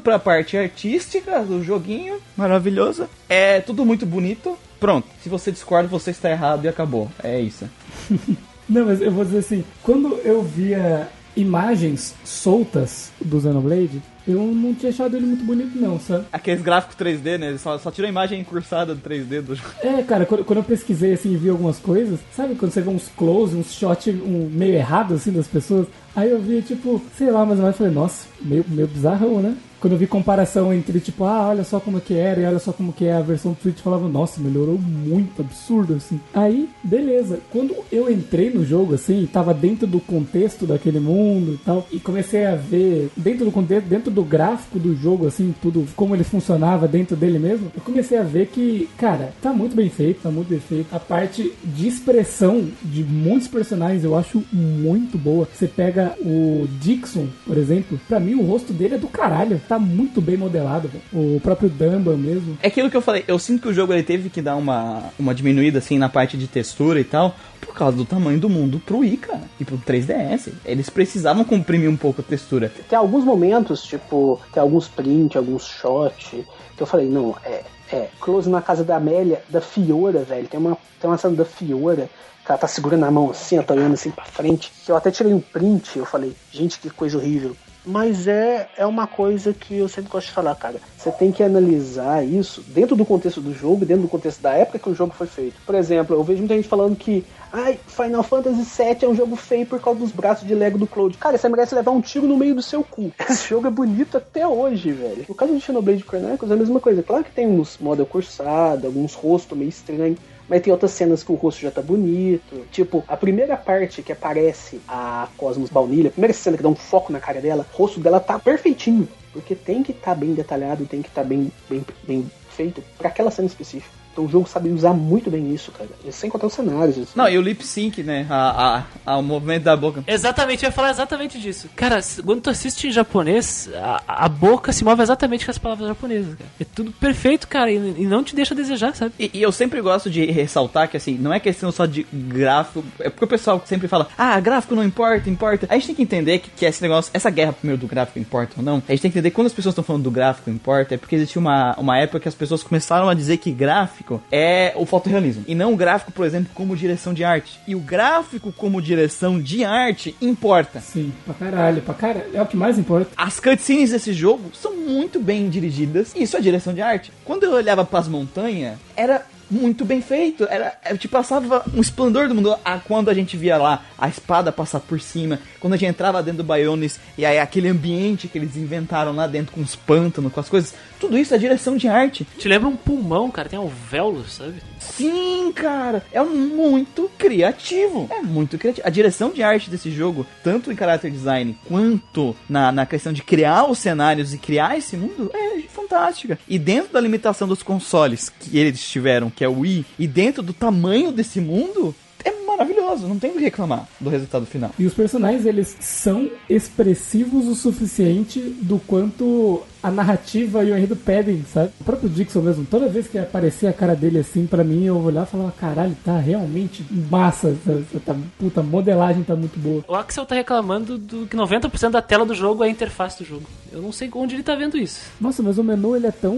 Pra parte artística do joguinho, maravilhoso. É tudo muito bonito. Pronto, se você discorda, você está errado e acabou. É isso. [laughs] Não, mas eu vou dizer assim, quando eu via imagens soltas do Xenoblade, eu não tinha achado ele muito bonito não, sabe? Aqueles gráficos 3D, né? Só, só tiram a imagem encurtada do 3D do jogo. É, cara, quando, quando eu pesquisei assim e vi algumas coisas, sabe quando você vê uns close, uns shot um, meio errado assim das pessoas? Aí eu vi, tipo, sei lá, mas eu falei, nossa, meio, meio bizarrão, né? Quando eu vi comparação entre, tipo, ah, olha só como que era e olha só como que é a versão do Switch, eu falava, nossa, melhorou muito, absurdo, assim. Aí, beleza. Quando eu entrei no jogo, assim, tava dentro do contexto daquele mundo e tal, e comecei a ver, dentro do contexto, dentro do gráfico do jogo, assim, tudo, como ele funcionava dentro dele mesmo, eu comecei a ver que, cara, tá muito bem feito, tá muito bem feito. A parte de expressão de muitos personagens eu acho muito boa. Você pega o Dixon, por exemplo, pra mim o rosto dele é do caralho, tá muito bem modelado, velho. O próprio Dumba mesmo. É aquilo que eu falei, eu sinto que o jogo ele teve que dar uma, uma diminuída assim na parte de textura e tal, por causa do tamanho do mundo pro Wii, cara, e pro 3DS. Eles precisavam comprimir um pouco a textura. Tem alguns momentos, tipo, tem alguns print, alguns shot, que eu falei, não, é, é, close na casa da Amélia, da Fiora, velho. Tem uma, tem uma cena da Fiora que ela tá segurando a mão assim, ela tá olhando assim pra frente. Que eu até tirei um print, eu falei, gente, que coisa horrível. Mas é, é uma coisa que eu sempre gosto de falar, cara. Você tem que analisar isso dentro do contexto do jogo, dentro do contexto da época que o jogo foi feito. Por exemplo, eu vejo muita gente falando que ai, Final Fantasy VII é um jogo feio por causa dos braços de Lego do Cloud. Cara, você merece levar um tiro no meio do seu cu. [laughs] Esse jogo é bonito até hoje, velho. No caso de Xenoblade Chronicles é a mesma coisa. Claro que tem uns moda cursada, alguns rostos meio estranhos. Mas tem outras cenas que o rosto já tá bonito. Tipo, a primeira parte que aparece a Cosmos Baunilha, a primeira cena que dá um foco na cara dela, o rosto dela tá perfeitinho. Porque tem que estar tá bem detalhado, tem que estar tá bem, bem, bem feito para aquela cena específica. Então o jogo sabe usar muito bem isso, cara. E sem contar os cenários. Assim. Não, e o lip sync, né? A, a, a, o movimento da boca. Exatamente, eu ia falar exatamente disso. Cara, quando tu assiste em japonês, a, a boca se move exatamente com as palavras japonesas, cara. É tudo perfeito, cara, e, e não te deixa desejar, sabe? E, e, eu sempre gosto de ressaltar que, assim, não é questão só de gráfico. É porque o pessoal sempre fala, ah, gráfico não importa, importa. A gente tem que entender que, que esse negócio, essa guerra primeiro do gráfico importa ou não, a gente tem que entender que quando as pessoas estão falando do gráfico importa, é porque existia uma, uma época que as pessoas começaram a dizer que gráfico é o fotorrealismo. E não o gráfico, por exemplo, como direção de arte. E o gráfico como direção de arte importa. Sim, pra caralho, pra caralho. É o que mais importa. As cutscenes desse jogo são muito bem dirigidas. E isso é direção de arte. Quando eu olhava pras montanhas, era muito bem feito. Era, era tipo, passava um esplendor do mundo. Ah, quando a gente via lá a espada passar por cima, quando a gente entrava dentro do Bionis e aí aquele ambiente que eles inventaram lá dentro com os pântanos, com as coisas, tudo isso é direção de arte. Te lembra um pulmão, cara, tem alvéolos, sabe? Sim, cara, é muito criativo. É muito criativo. A direção de arte desse jogo, tanto em character design quanto na, na questão de criar os cenários e criar esse mundo, é fantástica. E dentro da limitação dos consoles que eles tiveram, que é o Wii, e dentro do tamanho desse mundo, é maravilhoso, não tem o que reclamar do resultado final. E os personagens, eles são expressivos o suficiente do quanto a narrativa e o enredo pedem, sabe? O próprio Dixon mesmo, toda vez que aparecia a cara dele assim, pra mim, eu olhava e falava, caralho, tá realmente massa, essa, tá, puta, a modelagem tá muito boa. O Axel tá reclamando do que 90% da tela do jogo é a interface do jogo. Eu não sei onde ele tá vendo isso. Nossa, mas o menu, ele é tão...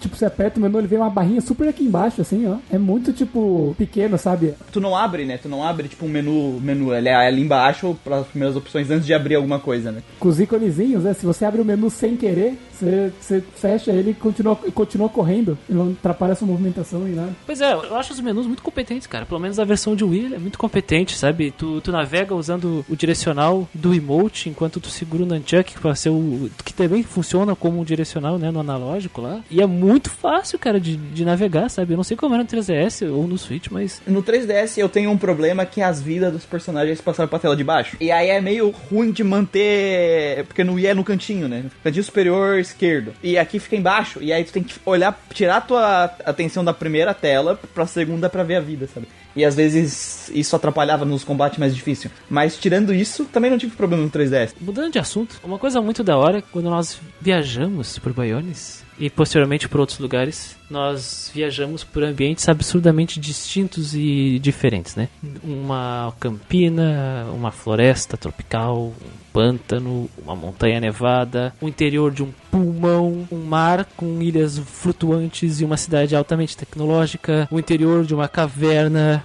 Tipo, você aperta o menu, ele vem uma barrinha super aqui embaixo, assim, ó. É muito, tipo, pequeno, sabe? Tu não abre, né? Tu não abre, tipo, um menu, menu ele é ali embaixo para as primeiras opções antes de abrir alguma coisa, né? Com os íconezinhos, né? Se você abre o menu sem querer, você, você fecha ele e continua, continua correndo. Ele não atrapalha a sua movimentação e nada. Pois é, eu acho os menus muito competentes, cara. Pelo menos a versão de Wii é muito competente, sabe? Tu, tu navega usando o direcional do emote enquanto tu segura o Nunchuck pra ser o. que também funciona como um direcional, né? No analógico lá. E é muito fácil, cara, de, de navegar, sabe? Eu não sei como era no 3DS ou no Switch, mas. No 3DS eu tenho um problema que as vidas dos personagens passaram pra tela de baixo. E aí é meio ruim de manter. Porque no Wii é no cantinho, né? Cantinho superior esquerdo. E aqui fica embaixo. E aí tu tem que olhar, tirar tua atenção da primeira tela pra segunda pra ver a vida, sabe? E às vezes isso atrapalhava nos combates mais difíceis. Mas tirando isso, também não tive problema no 3DS. Mudando de assunto, uma coisa muito da hora, quando nós viajamos por Baiones e posteriormente por outros lugares, nós viajamos por ambientes absurdamente distintos e diferentes, né? Uma campina, uma floresta tropical, um pântano, uma montanha nevada, o interior de um pulmão, um mar com ilhas flutuantes e uma cidade altamente tecnológica, o interior de uma caverna,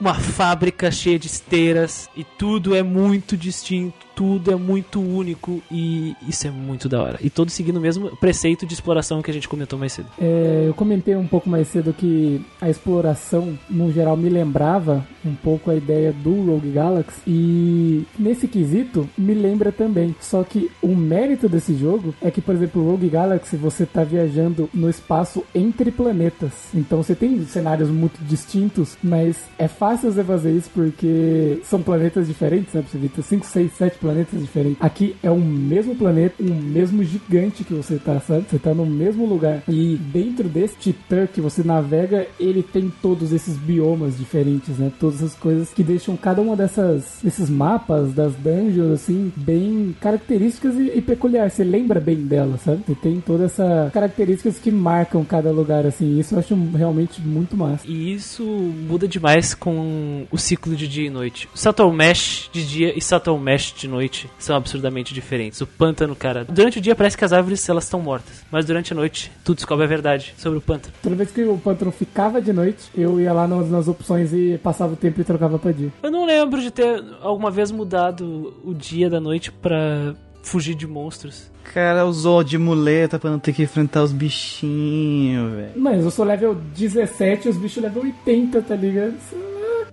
uma fábrica cheia de esteiras e tudo é muito distinto, tudo é muito único e isso é muito da hora. E todos seguindo o mesmo preceito de exploração que a gente comentou mais cedo. É, eu comentei um pouco mais cedo que a exploração, no geral, me lembrava um pouco a ideia do Rogue Galaxy e nesse quesito me lembra também. Só que o mérito desse jogo é que, por exemplo, o Rogue Galaxy você tá viajando no espaço entre planetas. Então você tem cenários muito distintos, mas é fácil você fazer isso porque são planetas diferentes, né? Você ter 5, 6, 7 planetas diferentes. Aqui é o mesmo planeta, um mesmo gigante que você tá, sabe? Você tá no mesmo lugar. E dentro desse Titã que você navega, ele tem todos esses biomas diferentes, né? Todas as coisas que deixam cada uma dessas desses mapas das dungeons assim bem características e, e peculiar. Você lembra bem dela, sabe? Você tem todas essas características que marcam cada lugar assim. Isso eu acho realmente muito massa. E isso muda demais com o ciclo de dia e noite. O Saturn Mesh de dia e Saturn Mesh de noite são absurdamente diferentes. O pântano, cara, durante o dia parece que as árvores elas estão mortas, mas durante a noite tu descobre a verdade sobre o pântano. Toda vez que o pântano ficava de noite, eu ia lá nas, nas opções e passava o tempo e trocava pra dia. Eu não lembro de ter alguma vez mudado o dia da noite pra fugir de monstros. Cara, usou de muleta pra não ter que enfrentar os bichinhos, velho. Mas eu sou level 17 e os bichos level 80, tá ligado?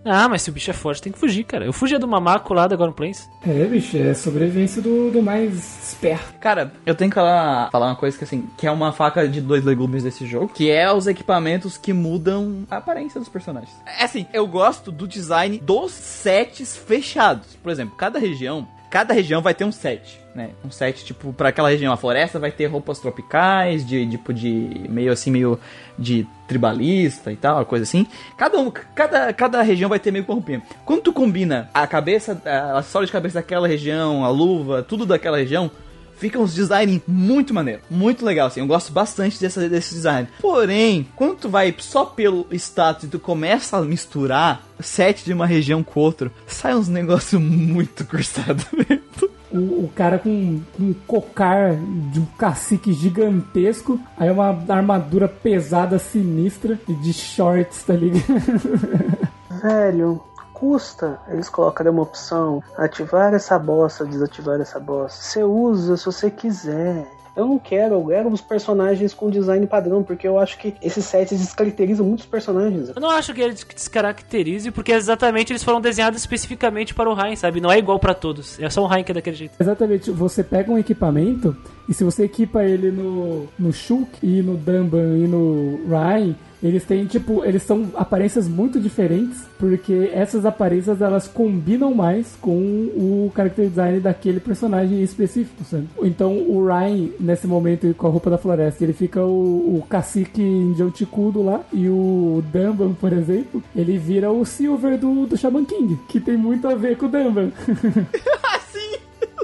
Ah, mas se o bicho é forte, tem que fugir, cara. Eu fugia do mamaco lá da Gordon Plains. É, bicho, é sobrevivência do, do mais esperto. Cara, eu tenho que falar, falar uma coisa que assim, que é uma faca de dois legumes desse jogo, que é os equipamentos que mudam a aparência dos personagens. É assim, eu gosto do design dos sets fechados. Por exemplo, cada região, cada região vai ter um set. Né? Um set, tipo, para aquela região, a floresta vai ter roupas tropicais, de tipo de meio assim, meio de tribalista e tal, coisa assim. Cada, um, cada, cada região vai ter meio que uma roupinha. Quando tu combina a cabeça, a acessório de cabeça daquela região, a luva, tudo daquela região, fica uns design muito maneiro, muito legal, assim, eu gosto bastante dessa, desse design. Porém, quando tu vai só pelo status e tu começa a misturar set de uma região com outro, sai uns negócios [laughs] muito cursados. O, o, cara com, com um cocar de um cacique gigantesco, aí uma armadura pesada, sinistra, e de shorts, tá ligado? [laughs] Velho, custa eles colocarem uma opção ativar essa bosta, desativar essa bosta. Você usa se você quiser. Eu não quero, eu quero os personagens com design padrão, porque eu acho que esses sets descaracterizam muitos personagens. Eu não acho que ele descaracterize, porque exatamente eles foram desenhados especificamente para o Rain, sabe? Não é igual pra todos. É só o Rain que é daquele jeito. Exatamente, você pega um equipamento e se você equipa ele no, no Shulk e no Dumban e no Ryan, eles têm, tipo, eles são aparências muito diferentes, porque essas aparências elas combinam mais com o character design daquele personagem específico, sabe? Então o Ryan, nesse momento, com a roupa da floresta, ele fica o, o cacique indião ticudo lá, e o Dumban, por exemplo, ele vira o Silver do, do Shaman King, que tem muito a ver com o Dumban. [laughs]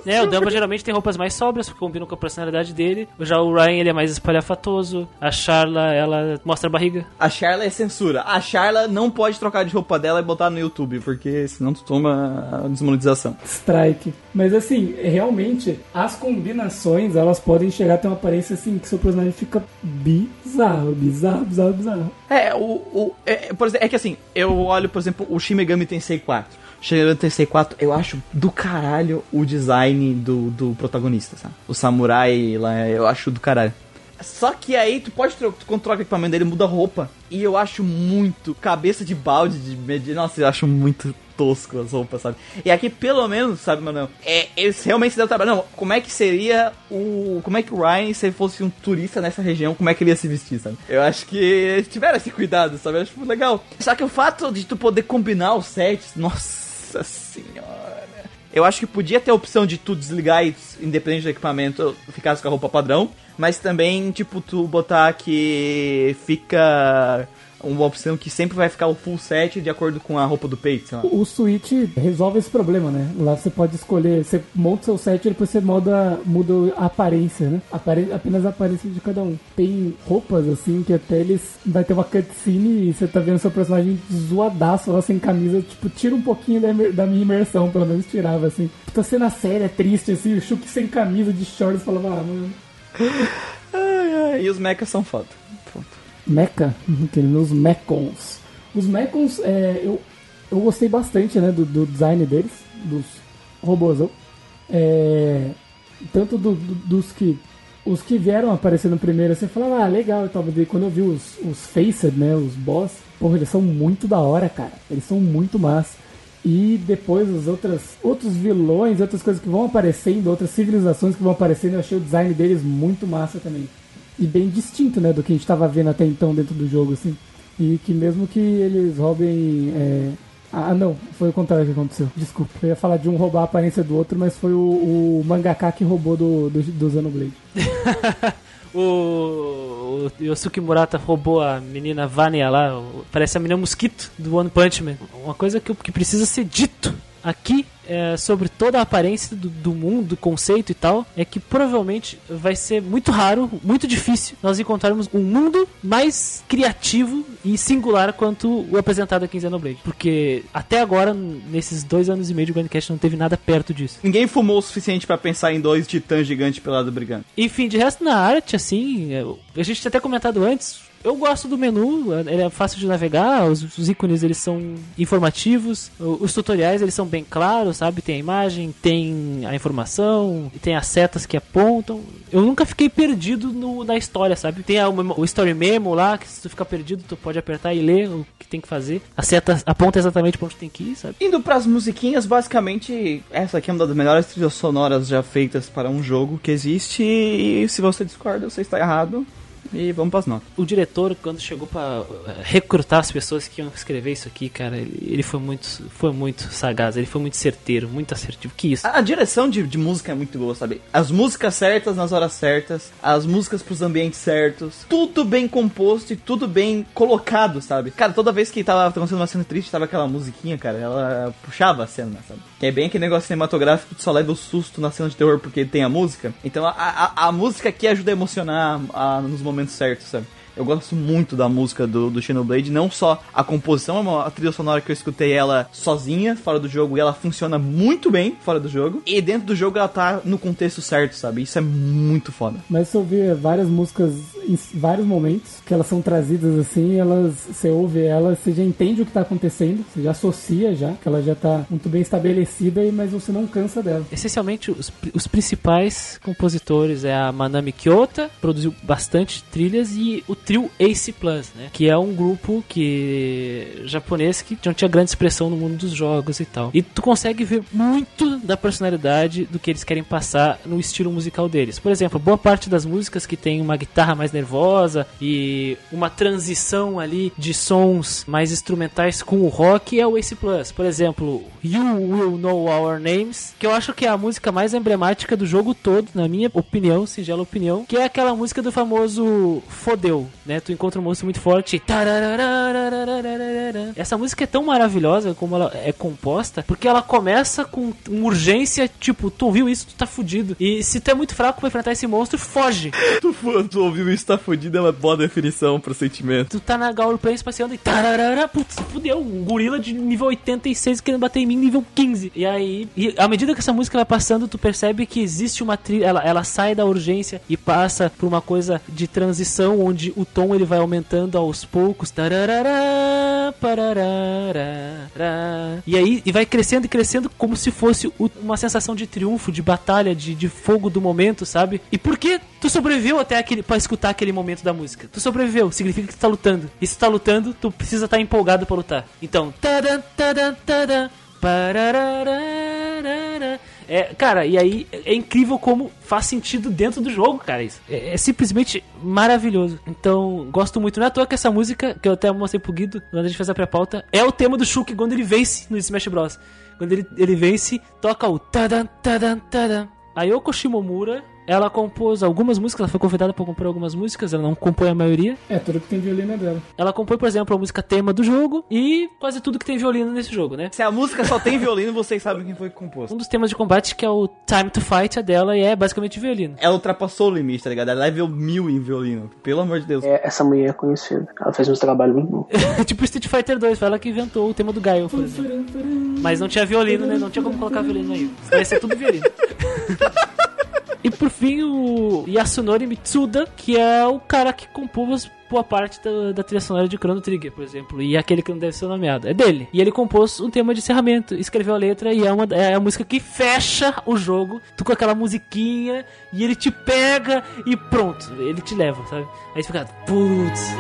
É, o Dumbo geralmente tem roupas mais sóbrias, que combinam com a personalidade dele. Já o Ryan, ele é mais espalhafatoso. A Charla, ela mostra a barriga. A Charla é censura. A Charla não pode trocar de roupa dela e botar no YouTube, porque senão tu toma a desmonetização. Strike. Mas assim, realmente, as combinações, elas podem chegar a ter uma aparência assim, que seu personagem fica bizarro, bizarro, bizarro, bizarro. É, o, o, é, por exemplo, é que assim, eu olho, por exemplo, o Shin Megami Tensei 4. Shin Megami Tensei 4, eu acho do caralho o design do, do protagonista, sabe? O samurai lá, eu acho do caralho. Só que aí tu pode tu controla o equipamento dele, muda a roupa. E eu acho muito cabeça de balde de medir. Nossa, eu acho muito tosco as roupas, sabe? E aqui, pelo menos, sabe, mano? É, eles realmente se deram trabalho. Não, como é que seria o. Como é que o Ryan, se ele fosse um turista nessa região, como é que ele ia se vestir, sabe? Eu acho que tiveram esse cuidado, sabe? Eu acho legal. Só que o fato de tu poder combinar os sets, nossa senhora. Eu acho que podia ter a opção de tu desligar e, independente do equipamento, ficasse com a roupa padrão. Mas também, tipo, tu botar que fica uma opção que sempre vai ficar o full set de acordo com a roupa do peito, sei lá. O Switch resolve esse problema, né? Lá você pode escolher, você monta seu set e depois você muda, muda a aparência, né? Apare- apenas a aparência de cada um. Tem roupas assim que até eles vai ter uma cutscene e você tá vendo seu personagem zoadaço lá sem camisa, tipo, tira um pouquinho da, da minha imersão, pelo menos tirava assim. Tá sendo séria, triste, assim, o Shuk sem camisa de shorts falava, ah, mano. [laughs] Ai, ai, e os mechas são foda. Mecha, [laughs] nos Mechons. Os Mechons, é, eu, eu gostei bastante né, do, do design deles, dos robôzão. É, tanto do- do- dos que. Os que vieram aparecer no primeiro, você falava, ah, legal e tal, mas quando eu vi os, os Faced, né, os boss, porra, eles são muito da hora, cara. Eles são muito massa. E depois os outras, outros vilões, outras coisas que vão aparecendo, outras civilizações que vão aparecendo, eu achei o design deles muito massa também. E bem distinto, né, do que a gente tava vendo até então dentro do jogo, assim. E que mesmo que eles roubem. é, Ah, não, foi o contrário que aconteceu. Desculpa. Eu ia falar de um roubar a aparência do outro, mas foi o, o mangaka que roubou do, do, do Xenoblade. [laughs] O, o Yosuke Murata roubou a menina Vania lá, parece a menina mosquito do One Punch Man. Uma coisa que, que precisa ser dito aqui é, sobre toda a aparência do, do mundo, do conceito e tal, é que provavelmente vai ser muito raro, muito difícil nós encontrarmos um mundo mais criativo e singular quanto o apresentado aqui em Xenoblade. Porque até agora, nesses dois anos e meio de Grandcast, não teve nada perto disso. Ninguém fumou o suficiente pra pensar em dois titãs gigantes pelado brigando. Enfim, de resto na arte, assim, é, a gente tinha até comentado antes. Eu gosto do menu, ele é fácil de navegar, os, os ícones eles são informativos, os tutoriais eles são bem claros, sabe? Tem a imagem, tem a informação, tem as setas que apontam. Eu nunca fiquei perdido no- na história, sabe? Tem a- o story memo lá, que se tu ficar perdido, tu pode apertar e ler o que tem que fazer. A seta aponta exatamente pra onde tem que ir, sabe? Indo pras musiquinhas, basicamente, essa aqui é uma das melhores trilhas sonoras já feitas para um jogo que existe. E se você discorda, você está errado. E vamos pras notas. o diretor, quando chegou pra eh, recrutar as pessoas que iam escrever isso aqui, cara, ele, foi muito foi muito sagaz, ele foi muito certeiro, muito assertivo. Que isso? A, a direção de, de música é muito boa, sabe? As músicas certas nas horas certas, as músicas pros ambientes certos, tudo bem composto e tudo bem colocado, sabe? Cara, toda vez que tava acontecendo uma cena triste, tava aquela musiquinha, cara, ela puxava a cena, sabe? Que é bem aquele negócio cinematográfico, tu só leva o susto na cena de terror porque tem a música. Então a, a, a música aqui ajuda a emocionar a- nos momentos certos, sabe? Eu gosto muito da música do, do Xenoblade, não só a composição, é uma a trilha sonora que eu escutei ela sozinha, fora do jogo, e ela funciona muito bem fora do jogo. E dentro do jogo ela tá no contexto certo, sabe? Isso é muito foda. Mas você ouvir várias músicas em vários momentos que elas são trazidas assim, elas você ouve elas, você já entende o que tá acontecendo, você já associa já, que ela já tá muito bem estabelecida, e- mas você não cansa dela. Essencialmente, os, os principais compositores é a Manami Kyota, produziu bastante trilhas, e o trio Ace Plus, né? Que é um grupo que japonês que não tinha grande expressão no mundo dos jogos e tal. E tu consegue ver muito da personalidade do que eles querem passar no estilo musical deles. Por exemplo, boa parte das músicas que tem uma guitarra mais nervosa e uma transição ali de sons mais instrumentais com o rock é o Ace Plus. Por exemplo, You Will Know Our Names, que eu acho que é a música mais emblemática do jogo todo, na minha opinião, singela opinião, que é aquela música do famoso Fodeu, né? Tu encontra um monstro muito forte. Essa música é tão maravilhosa como ela é composta, porque ela começa com uma urgência, tipo, tu ouviu isso, tu tá fudido. E se tu é muito fraco pra enfrentar esse monstro, foge. tu, tu ouviu isso, tá fudido, é uma boa definição pro sentimento. Tu tá na Gaul Plains passeando e tararara, putz, fudeu, um gorila de nível 86 querendo bater em mim, nível 15. E aí, e à medida que essa música vai passando, tu percebe que existe uma trilha, ela, ela sai da urgência e passa por uma coisa de transição onde o tom ele vai aumentando aos poucos. Tararara, pararara, e aí e vai crescendo e crescendo como se fosse o- uma sensação de triunfo, de batalha, de, de fogo do momento, sabe? E por que tu sobreviveu até aquele para escutar aquele momento da música? Tu sobreviveu, significa que tu tá lutando. E se tu tá lutando, tu precisa estar empolgado pra lutar. Então, pararararara. É, cara, e aí é incrível como faz sentido dentro do jogo, cara. Isso é, é simplesmente maravilhoso. Então, gosto muito. Não é à toa que essa música, que eu até mostrei pro Guido quando a gente fez a pré-pauta, é o tema do Shulk quando ele vence no Smash Bros. Quando ele, ele vence, toca o tadan, tadan, tadan. A Yoko Shimomura, ela compôs algumas músicas, ela foi convidada para compor algumas músicas, ela não compõe a maioria. É, tudo que tem violino é dela. Ela compõe, por exemplo, a música tema do jogo e quase tudo que tem violino nesse jogo, né? Se a música só tem violino, vocês sabem quem foi que compôs. Um dos temas de combate que é o Time to Fight é dela e é basicamente violino. Ela ultrapassou o limite, tá ligado? Ela é level 1000 em violino. Pelo amor de Deus. É, essa mulher é conhecida. Ela fez uns trabalhos muito bons. [laughs] tipo Street Fighter 2, foi ela que inventou o tema do Gaio, por exemplo. Mas não tinha violino, né? Não tinha como colocar violino aí. Ia ser tudo violino. [laughs] E por fim, o Yasunori Mitsuda, que é o cara que compôs boa parte da, da trilha sonora de Chrono Trigger, por exemplo, e aquele que não deve ser nomeado. É dele. E ele compôs um tema de encerramento, escreveu a letra e é, uma, é a música que fecha o jogo. Tu com aquela musiquinha e ele te pega e pronto, ele te leva, sabe? Aí você fica, putz.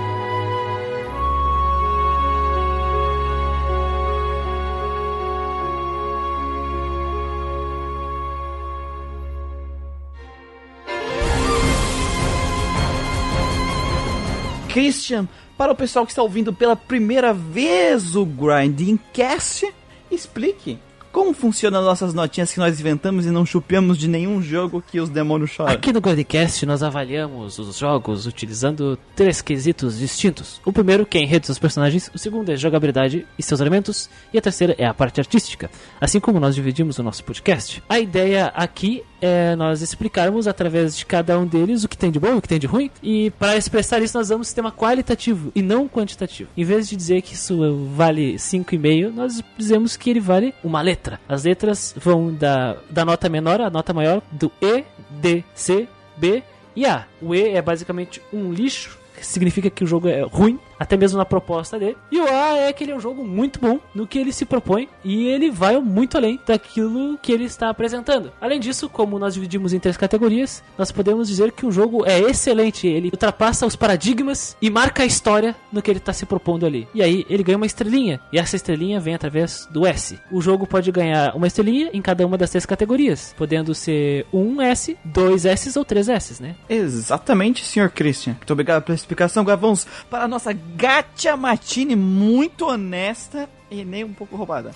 Christian, para o pessoal que está ouvindo pela primeira vez o Grinding Cast, explique como funcionam nossas notinhas que nós inventamos e não chupemos de nenhum jogo que os demônios choram. Aqui no Godcast nós avaliamos os jogos utilizando três quesitos distintos. O primeiro que é enredo dos personagens, o segundo é jogabilidade e seus elementos, e a terceira é a parte artística, assim como nós dividimos o nosso podcast. A ideia aqui é nós explicarmos através de cada um deles o que tem de bom e o que tem de ruim, e para expressar isso nós damos um sistema qualitativo e não quantitativo. Em vez de dizer que isso vale 5,5, nós dizemos que ele vale uma letra. As letras vão da, da nota menor à nota maior, do E, D, C, B e A. O E é basicamente um lixo, que significa que o jogo é ruim, até mesmo na proposta dele. E o A é que ele é um jogo muito bom no que ele se propõe e ele vai muito além daquilo que ele está apresentando. Além disso, como nós dividimos em três categorias, nós podemos dizer que o jogo é excelente, ele ultrapassa os paradigmas e marca a história no que ele está se propondo ali. E aí ele ganha uma estrelinha, e essa estrelinha vem através do S. O jogo pode ganhar uma estrelinha em cada uma das três categorias, podendo ser um S, dois S ou três S, né? Exatamente, Sr. Christian. Muito obrigado pela explicação. Vamos para a nossa Gacha Matine muito honesta e nem um pouco roubada.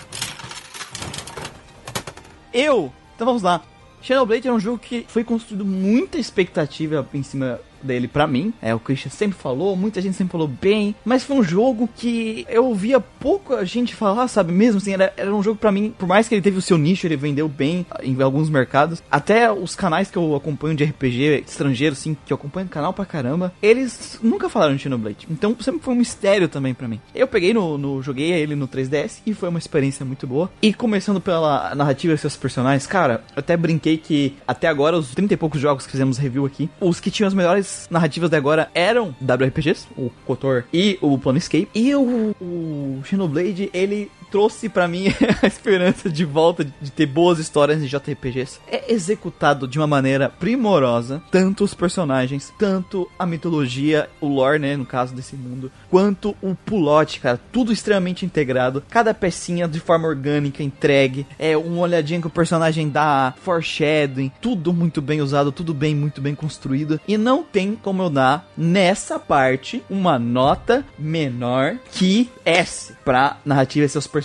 Eu, então vamos lá. Xenoblade é um jogo que foi construído muita expectativa em cima dele pra mim. É, o Christian sempre falou, muita gente sempre falou bem, mas foi um jogo que eu ouvia pouca gente falar, sabe? Mesmo assim, era, era um jogo pra mim, por mais que ele teve o seu nicho, ele vendeu bem em alguns mercados. Até os canais que eu acompanho de RPG estrangeiro, assim, que eu acompanho canal pra caramba, eles nunca falaram de Xenoblade. Então sempre foi um mistério também pra mim. Eu peguei no, no joguei ele no 3DS e foi uma experiência muito boa. E começando pela narrativa e seus personagens, cara, eu até brinquei que até agora, os 30 e poucos jogos que fizemos review aqui, os que tinham as melhores narrativas de agora eram WRPGs, o KOTOR e o Planescape. E o, o Xenoblade, ele trouxe pra mim [laughs] a esperança de volta de ter boas histórias em JRPGs. É executado de uma maneira primorosa, tanto os personagens, tanto a mitologia, o lore, né, no caso desse mundo, quanto o plot, cara, tudo extremamente integrado, cada pecinha de forma orgânica entregue, é uma olhadinha que o personagem dá, foreshadowing, tudo muito bem usado, tudo bem, muito bem construído, e não tem como eu dar nessa parte uma nota menor que S pra narrativa e seus personagens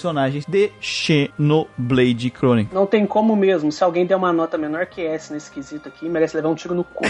de Xenoblade Chronicle. Não tem como mesmo. Se alguém der uma nota menor que S nesse quesito aqui, merece levar um tiro no cu.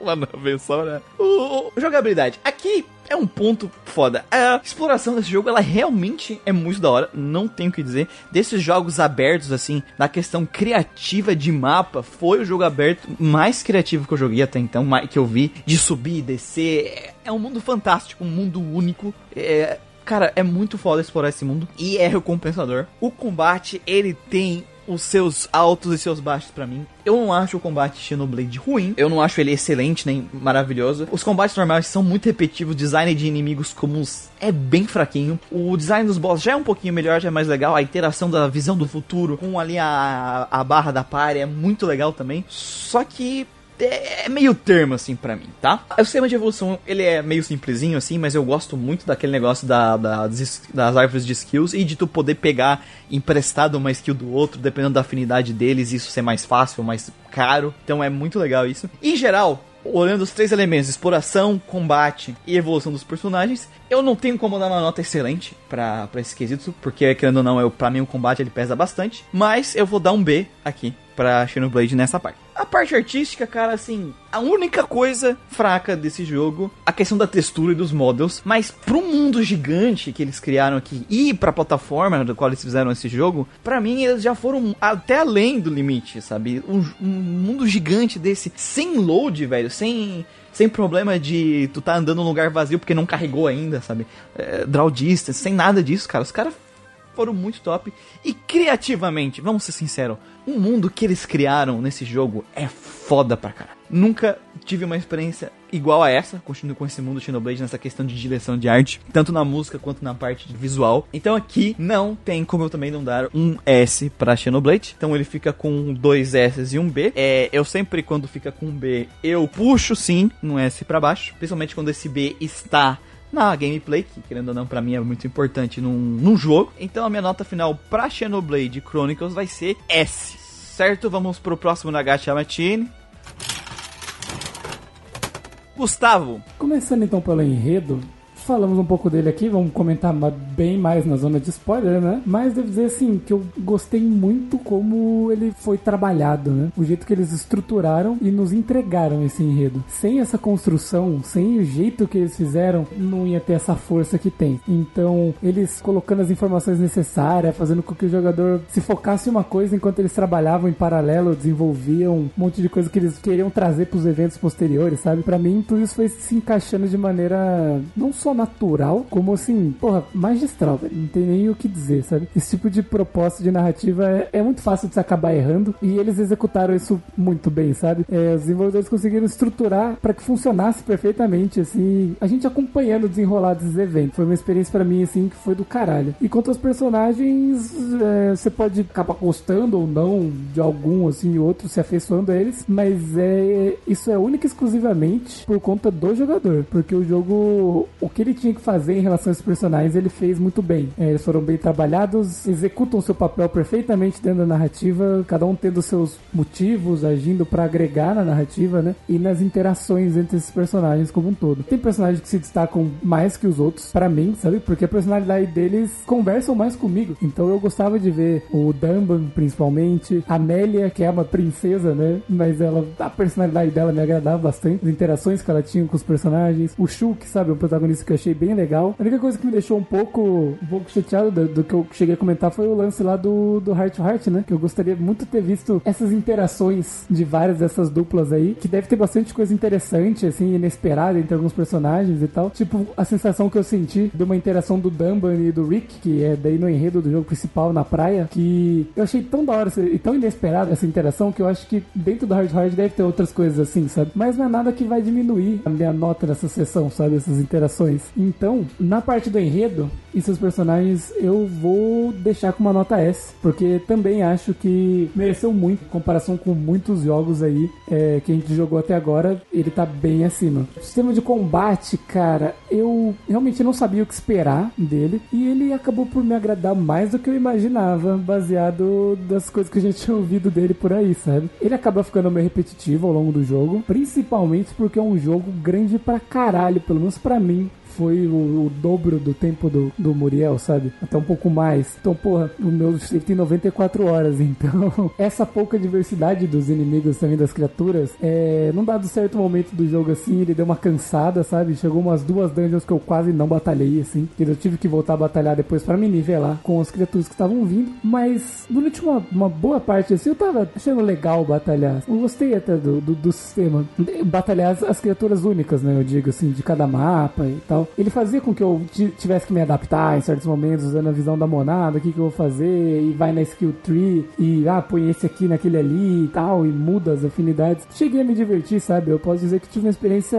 Mano, veio só, né? O, jogabilidade. Aqui é um ponto foda. A exploração desse jogo, ela realmente é muito da hora. Não tenho o que dizer. Desses jogos abertos, assim, na questão criativa de mapa, foi o jogo aberto mais criativo que eu joguei até então, que eu vi. De subir e descer. É- É um mundo fantástico, um mundo único. É. Cara, é muito foda explorar esse mundo e é recompensador. O combate, ele tem os seus altos e seus baixos pra mim. Eu não acho o combate Xenoblade ruim. Eu não acho ele excelente nem maravilhoso. Os combates normais são muito repetitivos. O design de inimigos comuns é bem fraquinho. O design dos boss já é um pouquinho melhor, já é mais legal. A interação da visão do futuro com ali a, a barra da party é muito legal também. Só que é é meio termo, assim, pra mim, tá? O sistema de evolução, ele é meio simplesinho, assim, mas eu gosto muito daquele negócio da, da- das, das árvores de skills e de tu poder pegar emprestado uma skill do outro, dependendo da afinidade deles, isso ser mais fácil mais caro. Então é muito legal isso. Em geral, olhando os três elementos, exploração, combate e evolução dos personagens, eu não tenho como dar uma nota excelente pra esse quesito, porque, querendo ou não, eu, pra mim o combate ele pesa bastante, mas eu vou dar um B aqui pra Xenoblade nessa parte. A parte artística, cara, assim, a única coisa fraca desse jogo, a questão da textura e dos models, mas pro mundo gigante que eles criaram aqui e pra plataforma do qual eles fizeram esse jogo, pra mim eles já foram até além do limite, sabe? Um, um mundo gigante desse, sem load, velho, sem sem problema de tu tá andando num lugar vazio porque não carregou ainda, sabe? É, draw distance, sem nada disso, cara. Os caras foram muito top. E criativamente, vamos ser sinceros, o mundo que eles criaram nesse jogo é foda pra caralho. Nunca tive uma experiência igual a essa, continuo com esse mundo Xenoblade nessa questão de direção de arte, tanto na música quanto na parte visual. Então aqui não tem como eu também não dar um S pra Xenoblade, então ele fica com dois S e um B. É, eu sempre quando fica com um B, eu puxo sim um S pra baixo, principalmente quando esse B está na gameplay, que querendo ou não, pra mim é muito importante num, num jogo. Então a minha nota final pra Xenoblade Chronicles vai ser S. Certo? Vamos pro próximo Nagacha Matine. Gustavo, Começando então pelo enredo, falamos um pouco dele aqui, vamos comentar bem mais na zona de spoiler, né? Mas devo dizer assim que eu gostei muito como ele foi trabalhado, né? O jeito que eles estruturaram e nos entregaram esse enredo. Sem essa construção, sem o jeito que eles fizeram, não ia ter essa força que tem. Então, eles colocando as informações necessárias, fazendo com que o jogador se focasse em uma coisa enquanto eles trabalhavam em paralelo, desenvolviam um monte de coisa que eles queriam trazer para os eventos posteriores, sabe? Pra mim, tudo isso foi se encaixando de maneira não só natural, como assim, porra, magistral, velho. Não tem nem o que dizer, sabe? Esse tipo de proposta de narrativa é, é muito fácil de se acabar errando e eles executaram isso muito bem, sabe? É, os desenvolvedores conseguiram estruturar para que funcionasse perfeitamente, assim, a gente acompanhando o desenrolar desses eventos. Foi uma experiência para mim, assim, que foi do caralho. E quanto aos personagens, é, você pode acabar gostando ou não de algum, assim, outro, se afeiçoando a eles, mas é, isso é única e exclusivamente por conta do jogador, porque o jogo, o que ele ele tinha que fazer em relação a esses personagens, ele fez muito bem. É, eles foram bem trabalhados, executam seu papel perfeitamente dentro da narrativa, cada um tendo seus motivos, agindo pra agregar na narrativa, né? E nas interações entre esses personagens como um todo. Tem personagens que se destacam mais que os outros, pra mim, sabe? Porque a personalidade deles conversam mais comigo. Então eu gostava de ver o Dumban, principalmente, a Amélia, que é uma princesa, né? Mas ela, a personalidade dela me agradava bastante, as interações que ela tinha com os personagens. O Shulk, sabe? Um protagonista que eu achei bem legal. A única coisa que me deixou um pouco, um pouco chateado do, do que eu cheguei a comentar foi o lance lá do, do Heart to Heart, né? Que eu gostaria muito de ter visto essas interações de várias dessas duplas aí, que deve ter bastante coisa interessante, assim, inesperada entre alguns personagens e tal. Tipo, a sensação que eu senti de uma interação do Dumban e do Rick, que é daí no enredo do jogo principal na praia, que eu achei tão da hora e tão inesperada essa interação que eu acho que dentro do Hard Hard deve ter outras coisas assim, sabe? Mas não é nada que vai diminuir a minha nota nessa sessão, sabe? Essas interações. Então, na parte do enredo e seus personagens, eu vou deixar com uma nota S, porque também acho que mereceu muito, em comparação com muitos jogos aí é, que a gente jogou até agora, ele tá bem acima. O sistema de combate, cara, eu realmente não sabia o que esperar dele e ele acabou por me agradar mais do que eu imaginava, baseado das coisas que a gente [laughs] tinha ouvido dele por aí, sabe? Ele acaba ficando meio repetitivo ao longo do jogo, principalmente porque é um jogo grande pra caralho, pelo menos pra mim foi o, o, dobro do tempo do, do Muriel, sabe? Até um pouco mais. Então, porra, o meu save tem 94 horas, [laughs] então essa pouca diversidade dos inimigos também, das criaturas, é, num dado certo momento do jogo, assim, ele deu uma cansada, sabe? Chegou umas duas dungeons que eu quase não batalhei, assim, que eu tive que voltar a batalhar depois para me nivelar com as criaturas que estavam vindo, mas durante uma, uma boa parte, assim, eu tava achando legal batalhar. Eu gostei até do, do, do sistema. Batalhar as, as criaturas únicas, né? Eu digo, assim, de cada mapa e tal ele fazia com que eu tivesse que me adaptar em certos momentos, usando a visão da monada, o que, que eu vou fazer, e vai na skill tree, e ah, põe esse aqui naquele ali e tal, e muda as afinidades. Cheguei a me divertir, sabe? Eu posso dizer que tive uma experiência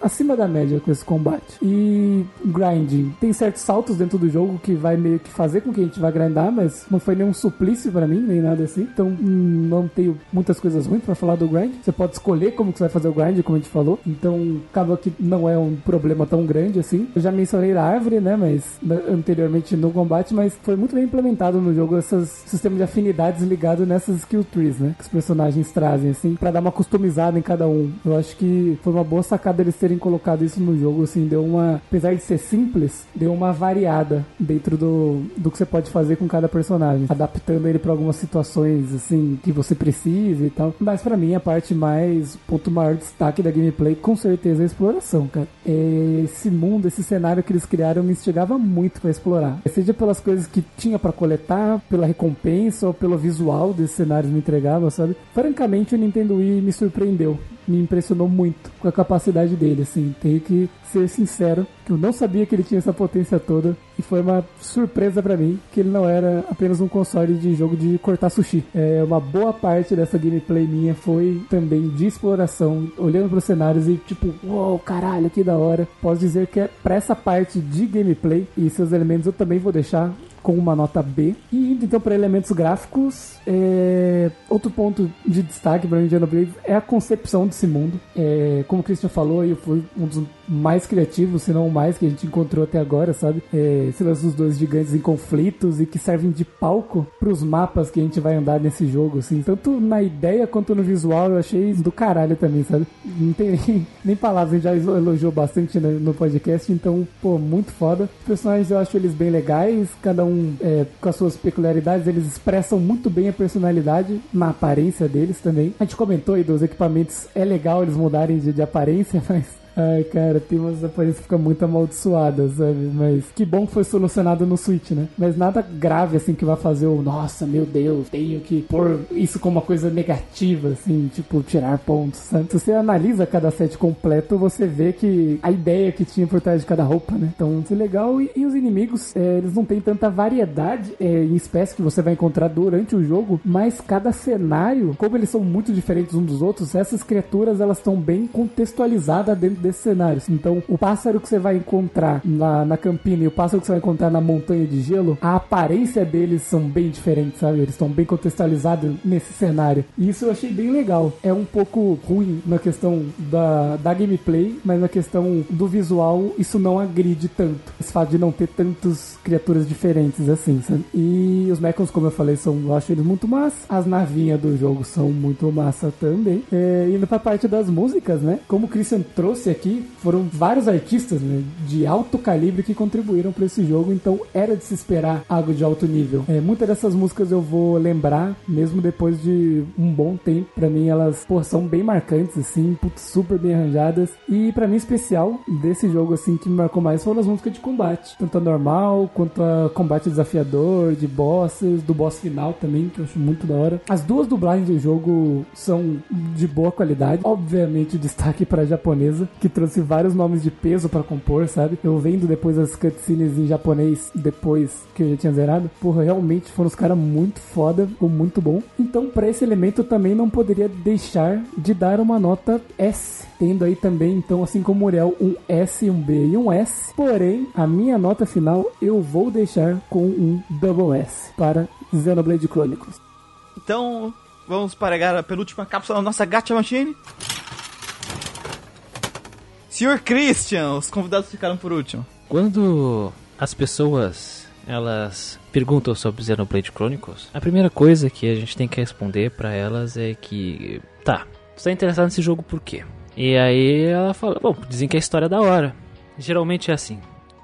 acima da média com esse combate. E grinding. Tem certos saltos dentro do jogo que vai meio que fazer com que a gente vá grindar, mas não foi nenhum suplício para mim, nem nada assim. Então hum, não tenho muitas coisas ruins para falar do grind. Você pode escolher como que você vai fazer o grind, como a gente falou. Então acaba que não é um problema tão grande assim. Eu já mencionei a árvore, né? Mas anteriormente no combate, mas foi muito bem implementado no jogo esses sistemas de afinidades ligados nessas skill trees, né? Que os personagens trazem, assim, para dar uma customizada em cada um. Eu acho que foi uma boa sacada eles terem colocado isso no jogo, assim, deu uma. Apesar de ser simples, deu uma variada dentro do, do que você pode fazer com cada personagem, adaptando ele para algumas situações, assim, que você precisa e tal. Mas para mim, a parte mais. ponto maior destaque da gameplay, com certeza, é a exploração, cara. É esse mundo, esse cenário que eles criaram me instigava muito para explorar. Seja pelas coisas que tinha para coletar, pela recompensa ou pelo visual desses cenários me entregava, sabe? Francamente, o Nintendo Wii me surpreendeu me impressionou muito com a capacidade dele, assim. Tenho que ser sincero, eu não sabia que ele tinha essa potência toda e foi uma surpresa para mim que ele não era apenas um console de jogo de cortar sushi. É, uma boa parte dessa gameplay minha foi também de exploração, olhando para os cenários e tipo, uou, caralho, que da hora. Posso dizer que é para essa parte de gameplay e seus elementos eu também vou deixar com uma nota B. E então para elementos gráficos, é... outro ponto de destaque para Indiana Blade é a concepção desse mundo. É... Como o Christian falou, eu fui um dos mais criativos, se não o mais que a gente encontrou até agora, sabe? É... Esse lance dos dois gigantes em conflitos e que servem de palco para os mapas que a gente vai andar nesse jogo, assim. Tanto na ideia quanto no visual, eu achei do caralho também, sabe? Não tem nem, [laughs] nem palavras, a gente já elogiou bastante no podcast, então, pô, muito foda. Os personagens eu acho eles bem legais, cada um um, é, com as suas peculiaridades, eles expressam muito bem a personalidade na aparência deles também. A gente comentou aí dos equipamentos, é legal eles mudarem de, de aparência, [laughs] mas Ai, cara, tem umas aparências que ficam muito amaldiçoadas, sabe? Mas que bom que foi solucionado no Switch, né? Mas nada grave, assim, que vai fazer o nossa, meu Deus, tenho que pôr isso como uma coisa negativa, assim, tipo, tirar pontos, sabe? Se você analisa cada set completo, você vê que a ideia que tinha por trás de cada roupa, né? Então, isso é legal. E, e os inimigos, é, eles não têm tanta variedade é, em espécies que você vai encontrar durante o jogo, mas cada cenário, como eles são muito diferentes uns dos outros, essas criaturas, elas estão bem contextualizadas dentro desses cenários. Então, o pássaro que você vai encontrar na, na campina e o pássaro que você vai encontrar na montanha de gelo, a aparência deles são bem diferentes, sabe? Eles estão bem contextualizados nesse cenário. E isso eu achei bem legal. É um pouco ruim na questão da, da gameplay, mas na questão do visual, isso não agride tanto. Esse fato de não ter tantas criaturas diferentes assim, sabe? E os mechans, como eu falei, são, eu acho eles muito massa. As navinhas do jogo são muito massa também. É, indo pra parte das músicas, né? Como o Christian trouxe aqui, foram vários artistas né, de alto calibre que contribuíram para esse jogo, então era de se esperar algo de alto nível. É, muitas dessas músicas eu vou lembrar, mesmo depois de um bom tempo. Para mim, elas pô, são bem marcantes, assim, super bem arranjadas. E para mim, especial desse jogo, assim, que me marcou mais foram as músicas de combate, tanto a normal quanto a combate desafiador, de bosses, do boss final também, que eu acho muito da hora. As duas dublagens do jogo são de boa qualidade, obviamente destaque para japonesa, que trouxe vários nomes de peso para compor, sabe? Eu vendo depois as cutscenes em japonês, depois que eu já tinha zerado, porra, realmente foram os caras muito foda, ficou muito bom. Então, para esse elemento eu também não poderia deixar de dar uma nota S, tendo aí também, então, assim como o Uriel, um S, um B e um S. Porém, a minha nota final eu vou deixar com um Double S para Xenoblade Chronicles. Então, vamos para a penúltima cápsula da nossa Gacha Machine. Senhor Christian, os convidados ficaram por último. Quando as pessoas elas perguntam sobre Xenoblade Chronicles, a primeira coisa que a gente tem que responder para elas é que, tá, você tá interessado nesse jogo por quê? E aí ela fala, bom, dizem que a história é da hora. Geralmente é assim,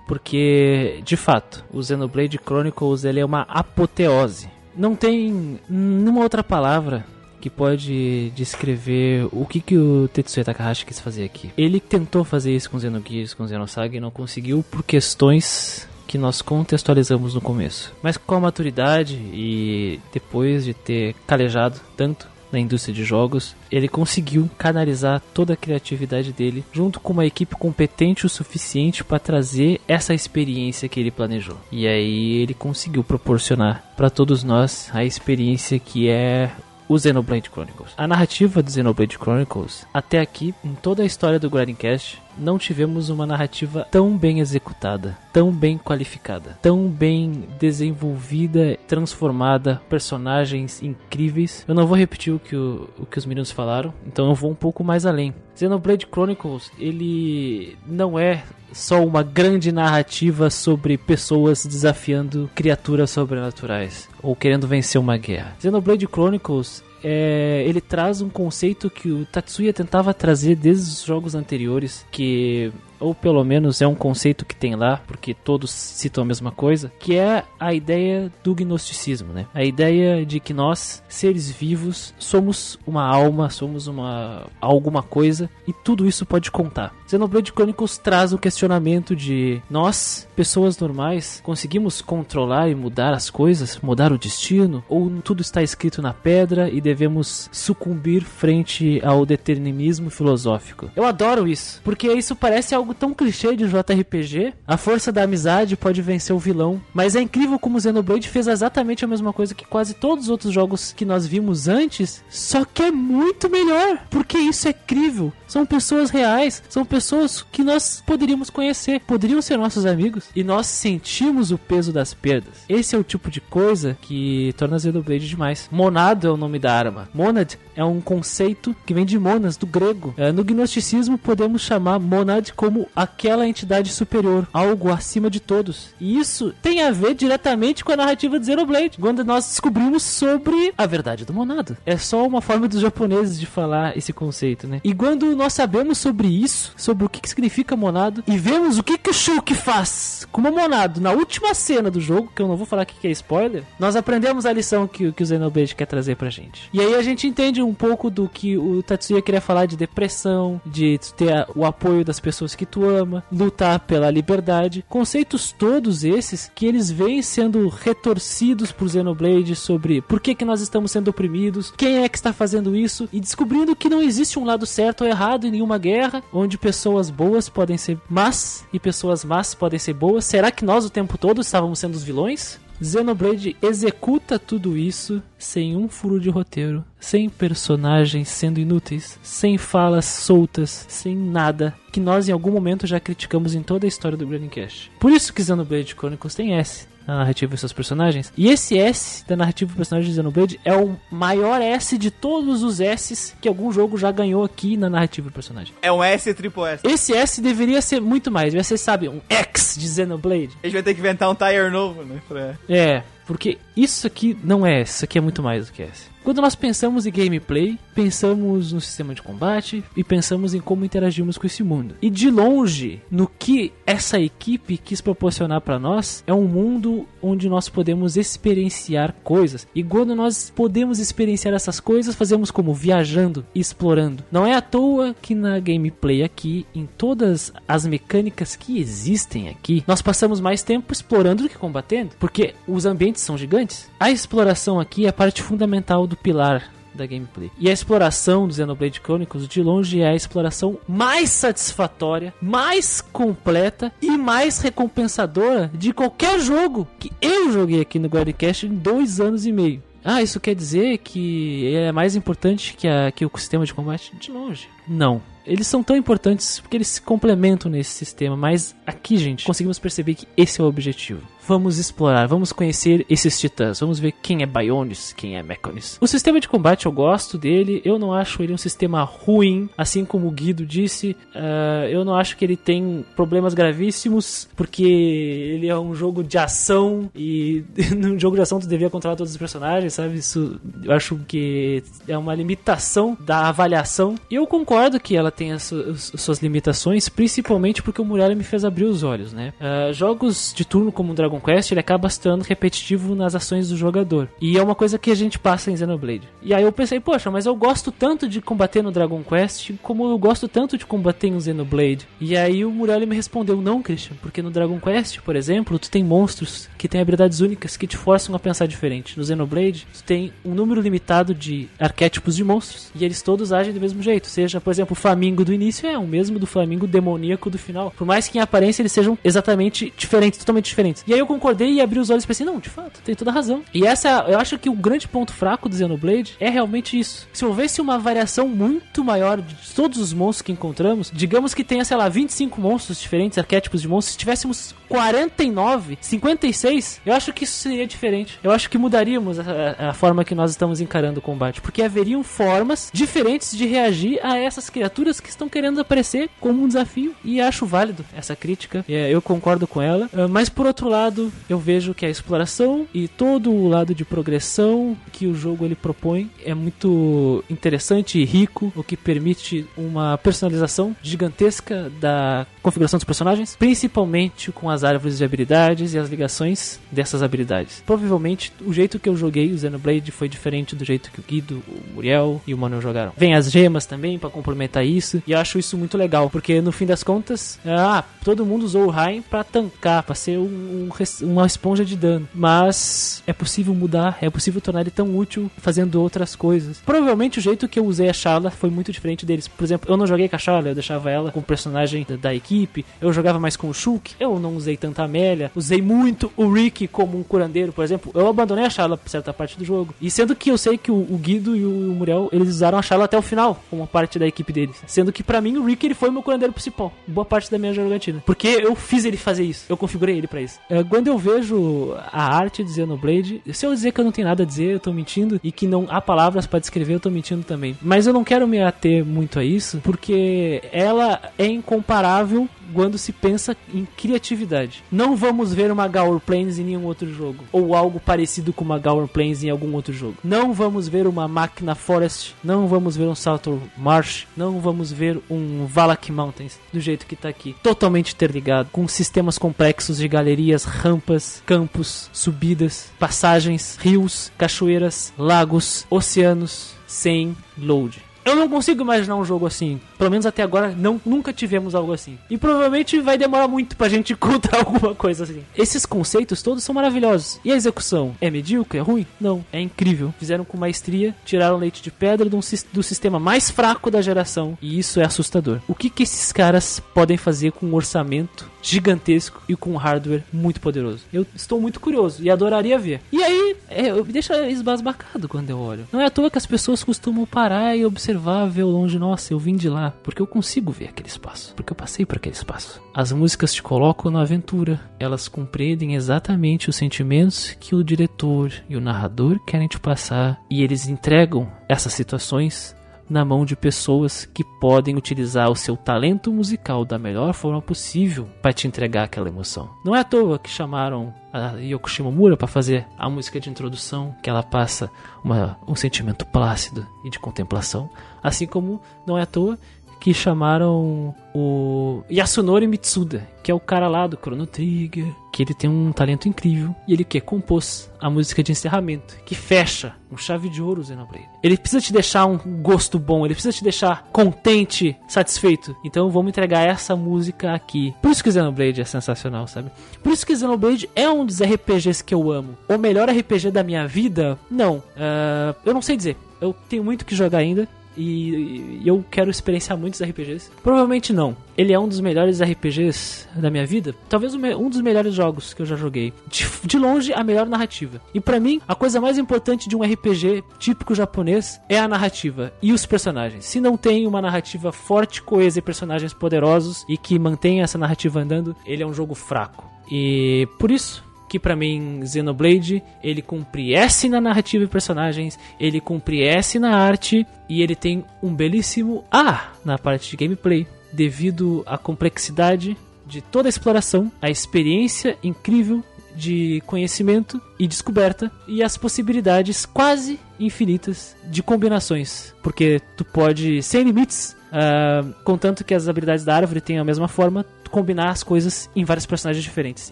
porque de fato, o Xenoblade Chronicles ele é uma apoteose. Não tem nenhuma outra palavra que pode descrever o que, que o Tetsuya Takahashi quis fazer aqui. Ele tentou fazer isso com Xenogears, com Xenosaga e não conseguiu por questões que nós contextualizamos no começo. Mas com a maturidade e depois de ter calejado tanto na indústria de jogos, ele conseguiu canalizar toda a criatividade dele junto com uma equipe competente o suficiente para trazer essa experiência que ele planejou. E aí ele conseguiu proporcionar para todos nós a experiência que é o Xenoblade Chronicles. A narrativa do Xenoblade Chronicles, até aqui, em toda a história do Grindcast, não tivemos uma narrativa tão bem executada, tão bem qualificada, tão bem desenvolvida, transformada, personagens incríveis. Eu não vou repetir o que, o, o que os meninos falaram, então eu vou um pouco mais além. Xenoblade Chronicles, ele não é só uma grande narrativa sobre pessoas desafiando criaturas sobrenaturais ou querendo vencer uma guerra. Xenoblade Chronicles é, ele traz um conceito que o Tatsuya tentava trazer desde os jogos anteriores, que ou pelo menos é um conceito que tem lá, porque todos citam a mesma coisa, que é a ideia do gnosticismo, né? A ideia de que nós, seres vivos, somos uma alma, somos uma alguma coisa e tudo isso pode contar. Xenoblade Chronicles traz o questionamento de nós, pessoas normais, conseguimos controlar e mudar as coisas, mudar o destino, ou tudo está escrito na pedra e devemos sucumbir frente ao determinismo filosófico. Eu adoro isso, porque isso parece algo tão clichê de JRPG. A força da amizade pode vencer o vilão, mas é incrível como Xenoblade fez exatamente a mesma coisa que quase todos os outros jogos que nós vimos antes, só que é muito melhor, porque isso é crível. São pessoas reais, são pessoas que nós poderíamos conhecer, poderiam ser nossos amigos, e nós sentimos o peso das perdas. Esse é o tipo de coisa que torna Xenoblade demais. Monado é o nome da arma. Monad é um conceito que vem de monas, do grego. É, no gnosticismo podemos chamar monad como aquela entidade superior, algo acima de todos. E isso tem a ver diretamente com a narrativa de Xenoblade, quando nós descobrimos sobre a verdade do monado. É só uma forma dos japoneses de falar esse conceito, né? E quando nós sabemos sobre isso, sobre o que, que significa monado, e vemos o que, que o Shulk faz com o monado na última cena do jogo, que eu não vou falar que é spoiler, nós aprendemos a lição que, que o Xenoblade quer trazer pra gente. E aí a gente entende um pouco do que o Tatsuya queria falar de depressão, de ter o apoio das pessoas que tu ama, lutar pela liberdade, conceitos todos esses que eles vêm sendo retorcidos por Xenoblade sobre por que, que nós estamos sendo oprimidos, quem é que está fazendo isso, e descobrindo que não existe um lado certo ou errado em nenhuma guerra, onde pessoas boas podem ser más e pessoas más podem ser boas. Será que nós o tempo todo estávamos sendo os vilões? Xenoblade executa tudo isso sem um furo de roteiro, sem personagens sendo inúteis, sem falas soltas, sem nada que nós em algum momento já criticamos em toda a história do Grandcast. Por isso que Xenoblade Chronicles tem S na narrativa e seus personagens. E esse S da narrativa e personagem de Xenoblade é o maior S de todos os S's que algum jogo já ganhou aqui na narrativa e personagem. É um S triple S. Esse S deveria ser muito mais, devia ser, sabe, um X de Xenoblade. A gente vai ter que inventar um tire novo, né? Pra... É, porque isso aqui não é S, isso aqui é muito mais do que S. Quando nós pensamos em gameplay, pensamos no sistema de combate e pensamos em como interagimos com esse mundo. E de longe, no que essa equipe quis proporcionar para nós, é um mundo onde nós podemos experienciar coisas. E quando nós podemos experienciar essas coisas, fazemos como viajando e explorando. Não é à toa que na gameplay aqui, em todas as mecânicas que existem aqui, nós passamos mais tempo explorando do que combatendo, porque os ambientes são gigantes. A exploração aqui é parte fundamental do pilar da gameplay. E a exploração do Xenoblade Chronicles de longe é a exploração mais satisfatória, mais completa e mais recompensadora de qualquer jogo que eu joguei aqui no Guardcast em dois anos e meio. Ah, isso quer dizer que é mais importante que, a, que o sistema de combate? De longe. Não. Eles são tão importantes porque eles se complementam nesse sistema, mas aqui, gente, conseguimos perceber que esse é o objetivo. Vamos explorar, vamos conhecer esses titãs, vamos ver quem é Bionis, quem é Mechonis. O sistema de combate eu gosto dele, eu não acho ele um sistema ruim, assim como o Guido disse, uh, eu não acho que ele tem problemas gravíssimos, porque ele é um jogo de ação e [laughs] num jogo de ação tu devia controlar todos os personagens, sabe? Isso eu acho que é uma limitação da avaliação. E eu concordo que ela tem as, as suas limitações, principalmente porque o Muralha me fez abrir os olhos, né? Uh, jogos de turno como Dragon Quest, ele acaba se tornando repetitivo nas ações do jogador. E é uma coisa que a gente passa em Xenoblade. E aí eu pensei, poxa, mas eu gosto tanto de combater no Dragon Quest, como eu gosto tanto de combater no Xenoblade. E aí o Muralha me respondeu, não, Christian, porque no Dragon Quest, por exemplo, tu tem monstros que têm habilidades únicas que te forçam a pensar diferente. No Xenoblade, tu tem um número limitado de arquétipos de monstros, e eles todos agem do mesmo jeito. Seja, por exemplo, o Flamingo do início é o mesmo do Flamingo demoníaco do final. Por mais que em aparência eles sejam exatamente diferentes, totalmente diferentes. E aí eu concordei e abri os olhos e pensei, não, de fato, tem toda razão. E essa, eu acho que o grande ponto fraco do Xenoblade é realmente isso. Se houvesse uma variação muito maior de todos os monstros que encontramos, digamos que tenha, sei lá, 25 monstros diferentes, arquétipos de monstros, se tivéssemos 49, 56, eu acho que isso seria diferente. Eu acho que mudaríamos a, a forma que nós estamos encarando o combate, porque haveriam formas diferentes de reagir a essas criaturas que estão querendo aparecer como um desafio. E acho válido essa crítica, é, eu concordo com ela. Ah, Mas por outro lado, eu vejo que a exploração e todo o lado de progressão que o jogo ele propõe é muito interessante e rico, o que permite uma personalização gigantesca da configuração dos personagens, principalmente com as árvores de habilidades e as ligações dessas habilidades. Provavelmente o jeito que eu joguei o Xenoblade foi diferente do jeito que o Guido, o Muriel e o Manuel jogaram. Vem as gemas também pra complementar isso, e eu acho isso muito legal, porque no fim das contas, ah, todo mundo usou o Rain pra tancar, pra ser um- um uma esponja de dano, mas é possível mudar, é possível tornar ele tão útil fazendo outras coisas. Provavelmente o jeito que eu usei a Shala foi muito diferente deles. Por exemplo, eu não joguei com a Shala, eu deixava ela com o personagem da, da equipe, eu jogava mais com o Shulk, eu não usei tanta Amélia, usei muito o Rick como um curandeiro, por exemplo. Eu abandonei a Shala por certa parte do jogo. E sendo que eu sei que o, o Guido e o Muriel, eles usaram a Shala até o final, como parte da equipe deles. Sendo que pra mim o Rick ele foi meu curandeiro principal, boa parte da minha jogatina. Porque eu fiz ele fazer isso, eu configurei ele pra isso. É, quando eu vejo a arte de Xenoblade, se eu dizer que eu não tenho nada a dizer, eu tô mentindo, e que não há palavras pra descrever, eu tô mentindo também. Mas eu não quero me ater muito a isso, porque ela é incomparável quando se pensa em criatividade. Não vamos ver uma Gower Plains em nenhum outro jogo, ou algo parecido com uma Gower Plains em algum outro jogo. Não vamos ver uma Máquina Forest, não vamos ver um Salto Marsh, não vamos ver um Valak Mountains do jeito que tá aqui. Totalmente interligado, com sistemas complexos de galerias, rampas, campos, subidas, passagens, rios, cachoeiras, lagos, oceanos, sem load. Eu não consigo imaginar um jogo assim. Pelo menos até agora não, nunca tivemos algo assim. E provavelmente vai demorar muito pra gente [laughs] encontrar alguma coisa assim. Esses conceitos todos são maravilhosos. E a execução? É medíocre? É ruim? Não. É incrível. Fizeram com maestria, tiraram leite de pedra sis- do sistema mais fraco da geração. E isso é assustador. O que, que esses caras podem fazer com um orçamento gigantesco e com um hardware muito poderoso? Eu estou muito curioso e adoraria ver. E aí, é, me deixa esbasbacado quando eu olho. Não é à toa que as pessoas costumam parar e observar, ver ao longe, nossa, eu vim de lá, porque eu consigo ver aquele espaço, porque eu passei por aquele espaço. As músicas te colocam na aventura, elas compreendem exatamente os sentimentos que o diretor e o narrador querem te passar, e eles entregam essas situações na mão de pessoas que podem utilizar o seu talento musical da melhor forma possível para te entregar aquela emoção. Não é à toa que chamaram a Yoko Shimomura para fazer a música de introdução, que ela passa uma- um sentimento plácido e de contemplação, assim como não é à toa que chamaram o Yasunori Mitsuda, que é o cara lá do Chrono Trigger, que ele tem um talento incrível e ele que compôs a música de encerramento, que fecha um chave de ouro Xenoblade. Ele precisa te deixar um gosto bom, ele precisa te deixar contente, satisfeito. Então vamos entregar essa música aqui. Por isso que Xenoblade é sensacional, sabe? Por isso que Xenoblade é um dos RPGs que eu amo. O melhor RPG da minha vida? Não. Ah, eu não sei dizer. Eu tenho muito que jogar ainda. E, eu quero experienciar muitos RPGs. Provavelmente não. Ele é um dos melhores RPGs da minha vida. Talvez um dos melhores jogos que eu já joguei. De, de longe, a melhor narrativa. E pra mim, a coisa mais importante de um RPG típico japonês é a narrativa e os personagens. Se não tem uma narrativa forte, coesa e personagens poderosos e que mantém essa narrativa andando, ele é um jogo fraco. E por isso, que pra mim Xenoblade ele cumpre S na narrativa e personagens, ele cumpre S na arte e ele tem um belíssimo A na parte de gameplay, devido à complexidade de toda a exploração, a experiência incrível de conhecimento e descoberta e as possibilidades quase infinitas de combinações, porque tu pode sem limites, ah, contanto que as habilidades da árvore tenham a mesma forma, combinar as coisas em vários personagens diferentes.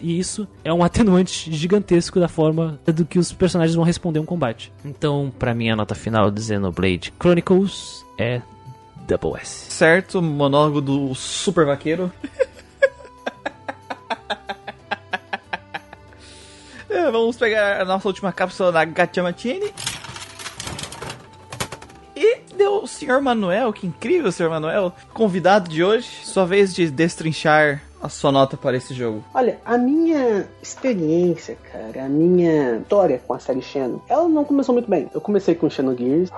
E isso é um [laughs] atenuante gigantesco da forma do que os personagens vão responder um combate. Então, pra mim a nota final de Xenoblade Chronicles é Double S. Certo, monólogo do super vaqueiro. [laughs] É, Vamos pegar a nossa última cápsula da. E deu o senhor Manuel, que incrível, senhor Manuel, convidado de hoje. Sua vez de destrinchar a sua nota para esse jogo. Olha, a minha experiência, cara, a minha história com a série Xeno, ela não começou muito bem. Eu comecei com Xenogears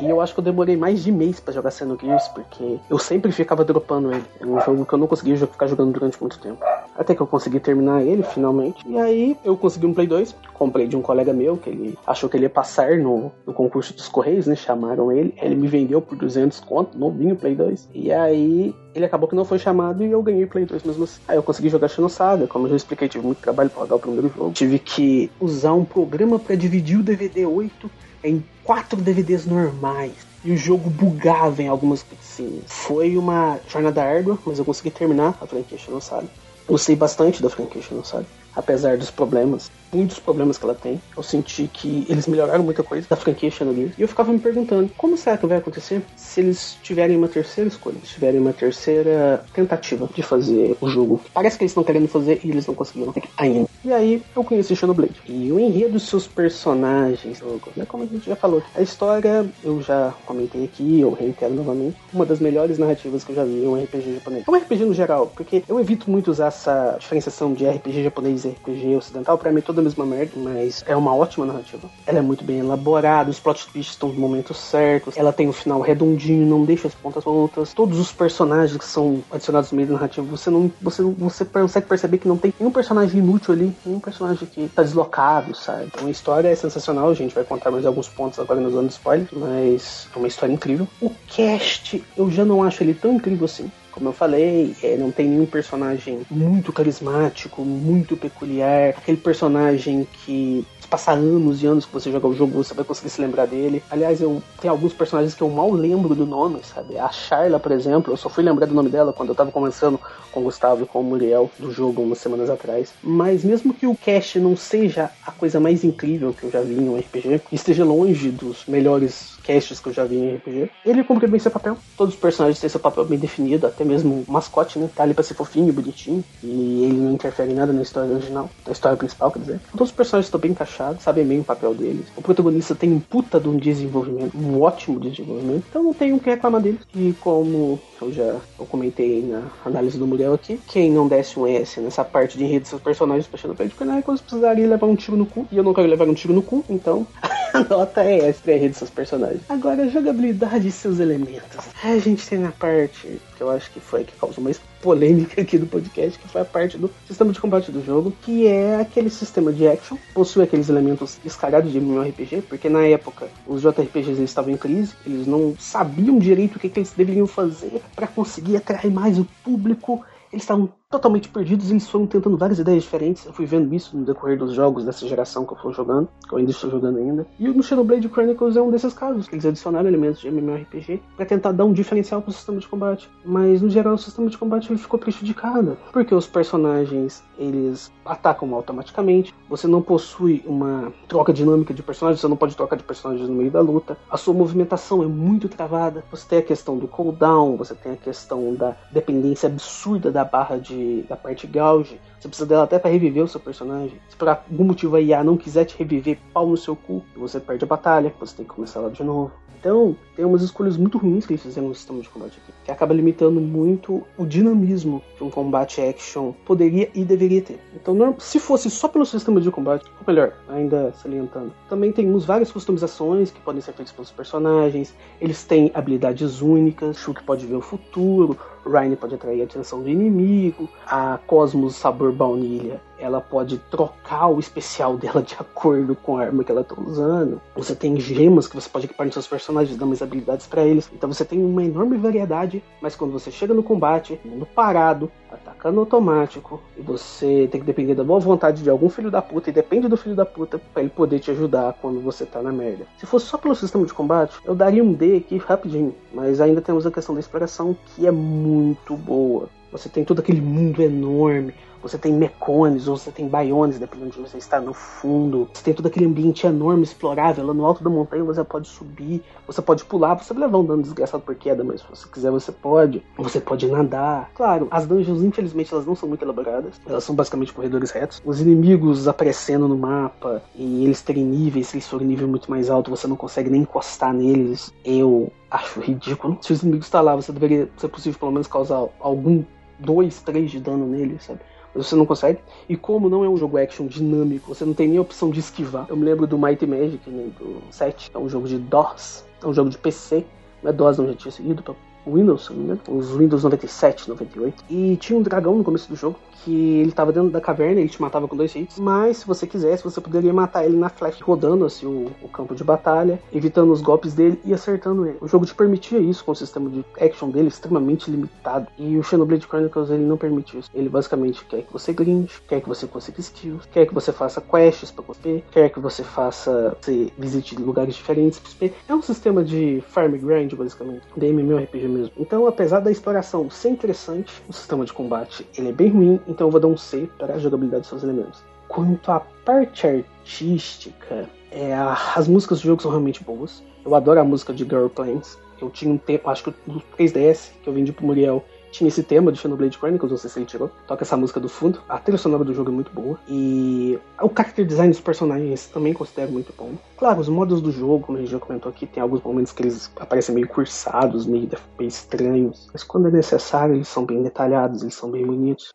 e eu acho que eu demorei mais de mês pra jogar Xenogears, porque eu sempre ficava dropando ele. É um jogo que eu não conseguia ficar jogando durante muito tempo. Até que eu consegui terminar ele, finalmente. E aí, eu consegui um Play 2, comprei de um colega meu, que ele achou que ele ia passar no, no concurso dos Correios, né? Chamaram ele. Ele me vendeu por 200 conto, novinho Play 2. E aí, ele acabou que não foi chamado e eu ganhei Play 2 mesmo assim. Aí eu consegui jogar Xenosaga, como eu já expliquei, tive muito trabalho pra rodar o primeiro jogo. Tive que usar um programa pra dividir o DVD 8 em quatro DVDs normais. E o jogo bugava em algumas cutscenes. Foi uma jornada árdua, mas eu consegui terminar a franquia Xenosaga. Gostei bastante da franquia Xenosaga, apesar dos problemas, muitos problemas que ela tem. Eu senti que eles melhoraram muita coisa da franquia Xenogears. E eu ficava me perguntando, como será que vai acontecer se eles tiverem uma terceira escolha? Se tiverem uma terceira tentativa de fazer o jogo. Parece que eles estão querendo fazer e eles não conseguiram ainda. E aí eu conheci Xenoblade. E o enredo dos seus personagens, jogo, né, como a gente já falou, a história eu já comentei aqui, eu reitero novamente, uma das melhores narrativas que eu já vi em um RPG japonês. É um RPG no geral, porque eu evito muito usar essa diferenciação de RPG japonês e RPG ocidental, pra mim é toda a mesma merda, mas é uma ótima narrativa. Ela é muito bem elaborada, os plot twists estão no momento certo, ela tem um final redondinho, não deixa as pontas soltas, todos os personagens que são adicionados no meio da narrativa, você não você, você consegue perceber que não tem nenhum personagem inútil ali, nenhum personagem que tá deslocado, sabe? Então a história é sensacional, a gente vai contar mais alguns pontos agora zona de spoiler, mas é uma história incrível. O cast, eu já não acho ele tão incrível assim. Como eu falei, é, não tem nenhum personagem muito carismático, muito peculiar. Aquele personagem que passar anos e anos que você jogar o jogo, você vai conseguir se lembrar dele. Aliás, eu tenho alguns personagens que eu mal lembro do nome, sabe? A Charla, por exemplo, eu só fui lembrar do nome dela quando eu tava conversando com o Gustavo e com o Muriel do jogo umas semanas atrás. Mas mesmo que o cast não seja a coisa mais incrível que eu já vi em um RPG, esteja longe dos melhores casts que eu já vi em RPG, ele cumpre bem seu papel. Todos os personagens têm seu papel bem definido, até mesmo o mascote, né? Tá ali pra ser fofinho, bonitinho, e ele não interfere em nada na história original, na história principal, quer dizer. Todos os personagens estão bem encaixados sabem bem o papel deles. O protagonista tem um puta de um desenvolvimento, um ótimo desenvolvimento. Então não tenho o que reclamar deles. E como eu já eu comentei na análise do Muriel aqui, quem não desse um S nessa parte de enredo dos seus personagens pra Xenoblade Chronicles precisaria levar um tiro no cu. E eu não quero levar um tiro no cu, então [laughs] a nota é S pra enredo dos seus personagens. Agora, a jogabilidade e seus elementos. A gente tem a parte que eu acho que foi a que causou mais polêmica aqui do podcast, que foi a parte do sistema de combate do jogo, que é aquele sistema de action, possui aqueles elementos descarados de MMORPG, porque na época os JRPGs estavam em crise, eles não sabiam direito o que, que eles deveriam fazer para conseguir atrair mais o público, eles estavam totalmente perdidos, eles foram tentando várias ideias diferentes. Eu fui vendo isso no decorrer dos jogos dessa geração que eu fui jogando, que eu ainda estou jogando ainda. E no Xenoblade Chronicles é um desses casos, que eles adicionaram elementos de MMORPG para tentar dar um diferencial pro sistema de combate. Mas no geral o sistema de combate ele ficou prejudicado, porque os personagens eles atacam automaticamente, você não possui uma troca dinâmica de personagens, você não pode trocar de personagens no meio da luta. A sua movimentação é muito travada. Você tem a questão do cooldown, você tem a questão da dependência absurda da barra de da parte gauge, você precisa dela até para reviver o seu personagem. Se por algum motivo a IA não quiser te reviver, pau no seu cu, você perde a batalha, você tem que começar lá de novo. Então, tem umas escolhas muito ruins que eles fizeram no sistema de combate aqui, que acaba limitando muito o dinamismo que um combate action poderia e deveria ter. Então, se fosse só pelo sistema de combate, ou melhor, ainda salientando, também temos várias customizações que podem ser feitas pelos personagens, eles têm habilidades únicas, Shulk pode ver o futuro, Ryan pode atrair a atenção do inimigo, a Cosmos Sabor Baunilha ela pode trocar o especial dela de acordo com a arma que ela está usando. Você tem gemas que você pode equipar nos seus personagens, dar mais habilidades para eles. Então você tem uma enorme variedade, mas quando você chega no combate, mundo parado, atacando automático, e você tem que depender da boa vontade de algum filho da puta, e depende do filho da puta para ele poder te ajudar quando você tá na merda. Se fosse só pelo sistema de combate, eu daria um D aqui rapidinho, mas ainda temos a questão da exploração que é muito boa. Você tem todo aquele mundo enorme, você tem mecones, ou você tem baiones, dependendo de onde você está no fundo. Você tem todo aquele ambiente enorme, explorável. Lá no alto da montanha você pode subir, você pode pular, você vai levar um dano desgraçado por queda, mas se você quiser você pode. Você pode nadar. Claro, as dungeons, infelizmente, elas não são muito elaboradas. Elas são basicamente corredores retos. Os inimigos aparecendo no mapa e eles terem níveis, se eles forem nível muito mais alto, você não consegue nem encostar neles. Eu acho ridículo. Se os inimigos estão lá, você deveria ser possível pelo menos causar algum 2, 3 de dano neles, sabe? Você não consegue. E como não é um jogo action dinâmico, você não tem nem opção de esquivar. Eu me lembro do Mighty Magic, né, do 7, é um jogo de DOS, é um jogo de PC, não é DOS, não já tinha seguido, pra Windows, os Windows 97, 98. E tinha um dragão no começo do jogo, que ele tava dentro da caverna, ele te matava com dois hits. Mas se você quisesse, você poderia matar ele na flash, rodando assim o, o, campo de batalha, evitando os golpes dele e acertando ele. O jogo te permitia isso com o sistema de action dele extremamente limitado. E o Xenoblade Chronicles ele não permite isso. Ele basicamente quer que você grind, quer que você consiga skills, quer que você faça quests para XP, quer que você faça, você visite lugares diferentes para XP. É um sistema de farm grind basicamente, de MMORPG mesmo. Então, apesar da exploração ser interessante, o sistema de combate ele é bem ruim então eu vou dar um C para a jogabilidade dos seus elementos. Quanto à parte artística, é, as músicas do jogo são realmente boas. Eu adoro a música de Girl Plains. Eu tinha um tempo, acho que no 3DS, que eu vendi pro Muriel, tinha esse tema de Xenoblade Chronicles, não sei se ele tirou. Toca essa música do fundo. A trilha sonora do jogo é muito boa. E o character design dos personagens também considero muito bom. Claro, os modos do jogo, como a gente já comentou aqui, tem alguns momentos que eles aparecem meio cursados, meio, meio estranhos. Mas quando é necessário, eles são bem detalhados, eles são bem bonitos.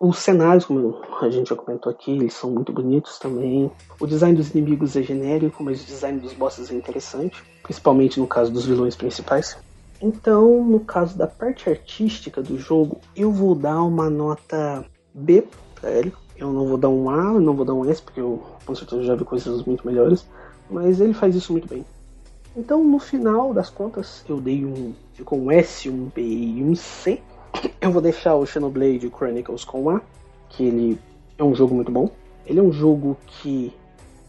Os cenários, como a gente já comentou aqui, eles são muito bonitos também. O design dos inimigos é genérico, mas o design dos bosses é interessante, principalmente no caso dos vilões principais. Então, no caso da parte artística do jogo, eu vou dar uma nota B pra ele. Eu não vou dar um A, eu não vou dar um S, porque eu com certeza já vi coisas muito melhores. Mas ele faz isso muito bem. Então, no final das contas, eu dei um. Ficou um S, um B e um C. Eu vou deixar o Xenoblade Chronicles com A, que ele é um jogo muito bom. Ele é um jogo que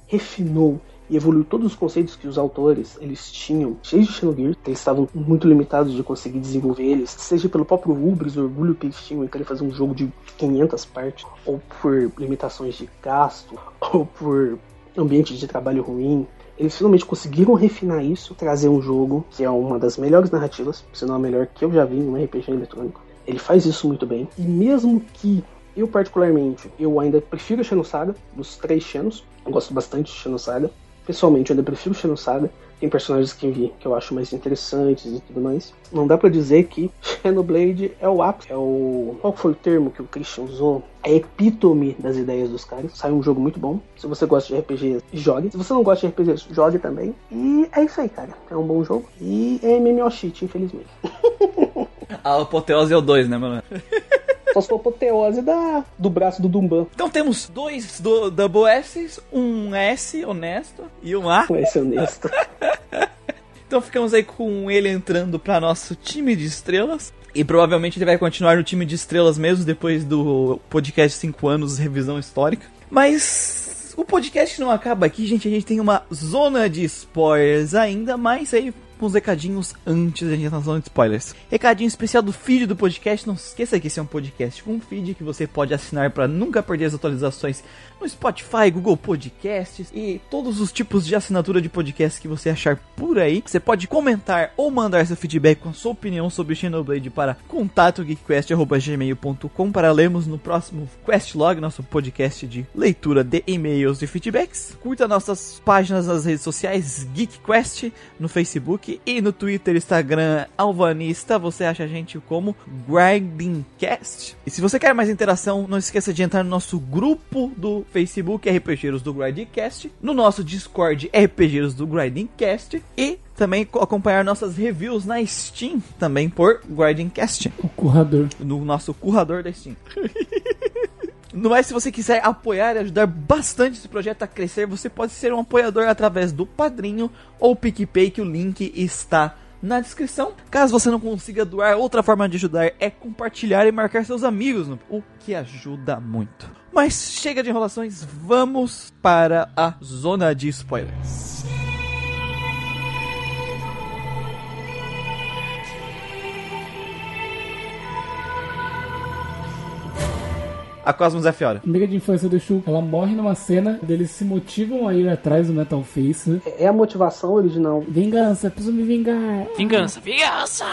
refinou e evoluiu todos os conceitos que os autores eles tinham desde Xenogears, eles estavam muito limitados de conseguir desenvolver eles, seja pelo próprio Ubris, o orgulho que eles tinham em querer fazer um jogo de 500 partes, ou por limitações de gasto, [laughs] ou por ambiente de trabalho ruim, eles finalmente conseguiram refinar isso, trazer um jogo que é uma das melhores narrativas, se não a melhor que eu já vi em um RPG eletrônico. Ele faz isso muito bem. E mesmo que eu particularmente, eu ainda prefiro a Xeno Saga dos três Xenos, Eu gosto bastante de Xenosaga. Pessoalmente, eu ainda prefiro Xenosaga. Tem personagens que, vi, que eu acho mais interessantes e tudo mais. Não dá pra dizer que [laughs] Xenoblade é o ápice. É o. Qual foi o termo que o Christian usou? É epítome das ideias dos caras. Sai um jogo muito bom. Se você gosta de RPG, jogue. Se você não gosta de RPG, jogue também. E é isso aí, cara. É um bom jogo. E é MMO cheat, infelizmente. [laughs] A apoteose é o 2, né, mano? [laughs] Só se for apoteose da, do braço do Dumban. Então temos dois do Double S, um S honesto e um A. Vai ser honesto. [laughs] Então ficamos aí com ele entrando para nosso time de estrelas. E provavelmente ele vai continuar no time de estrelas mesmo depois do podcast 5 anos revisão histórica. Mas o podcast não acaba aqui, gente. A gente tem uma zona de spoilers ainda, mas aí os recadinhos antes da gente entrar de spoilers. Recadinho especial do feed do podcast. Não esqueça que esse é um podcast com feed que você pode assinar para nunca perder as atualizações no Spotify, Google Podcasts e todos os tipos de assinatura de podcast que você achar por aí. Você pode comentar ou mandar seu feedback com a sua opinião sobre Xenoblade para contatogeekquest.gmail.com para lermos no próximo Questlog, nosso podcast de leitura de e-mails e feedbacks. Curta nossas páginas nas redes sociais, GeekQuest, no Facebook e no Twitter, Instagram, Alvanista. Você acha a gente como Grindingcast. E se você quer mais interação, não esqueça de entrar no nosso grupo do Facebook RPGeiros do Grindcast, no nosso Discord RPGeiros do Grindcast e também co- acompanhar nossas reviews na Steam, também por Grindcast, O currador. no nosso currador da Steam. [laughs] No mais, se você quiser apoiar e ajudar bastante esse projeto a crescer, você pode ser um apoiador através do Padrinho ou PicPay, que o link está na descrição. Caso você não consiga doar, outra forma de ajudar é compartilhar e marcar seus amigos, o que ajuda muito. Mas chega de enrolações, vamos para a zona de spoilers. A Cosmos é F. Hora. Amiga de infância do Shu, ela morre numa cena, eles se motivam a ir atrás do Metal Face. né? É a motivação original. Vingança, preciso me vingar. Vingança, vingança!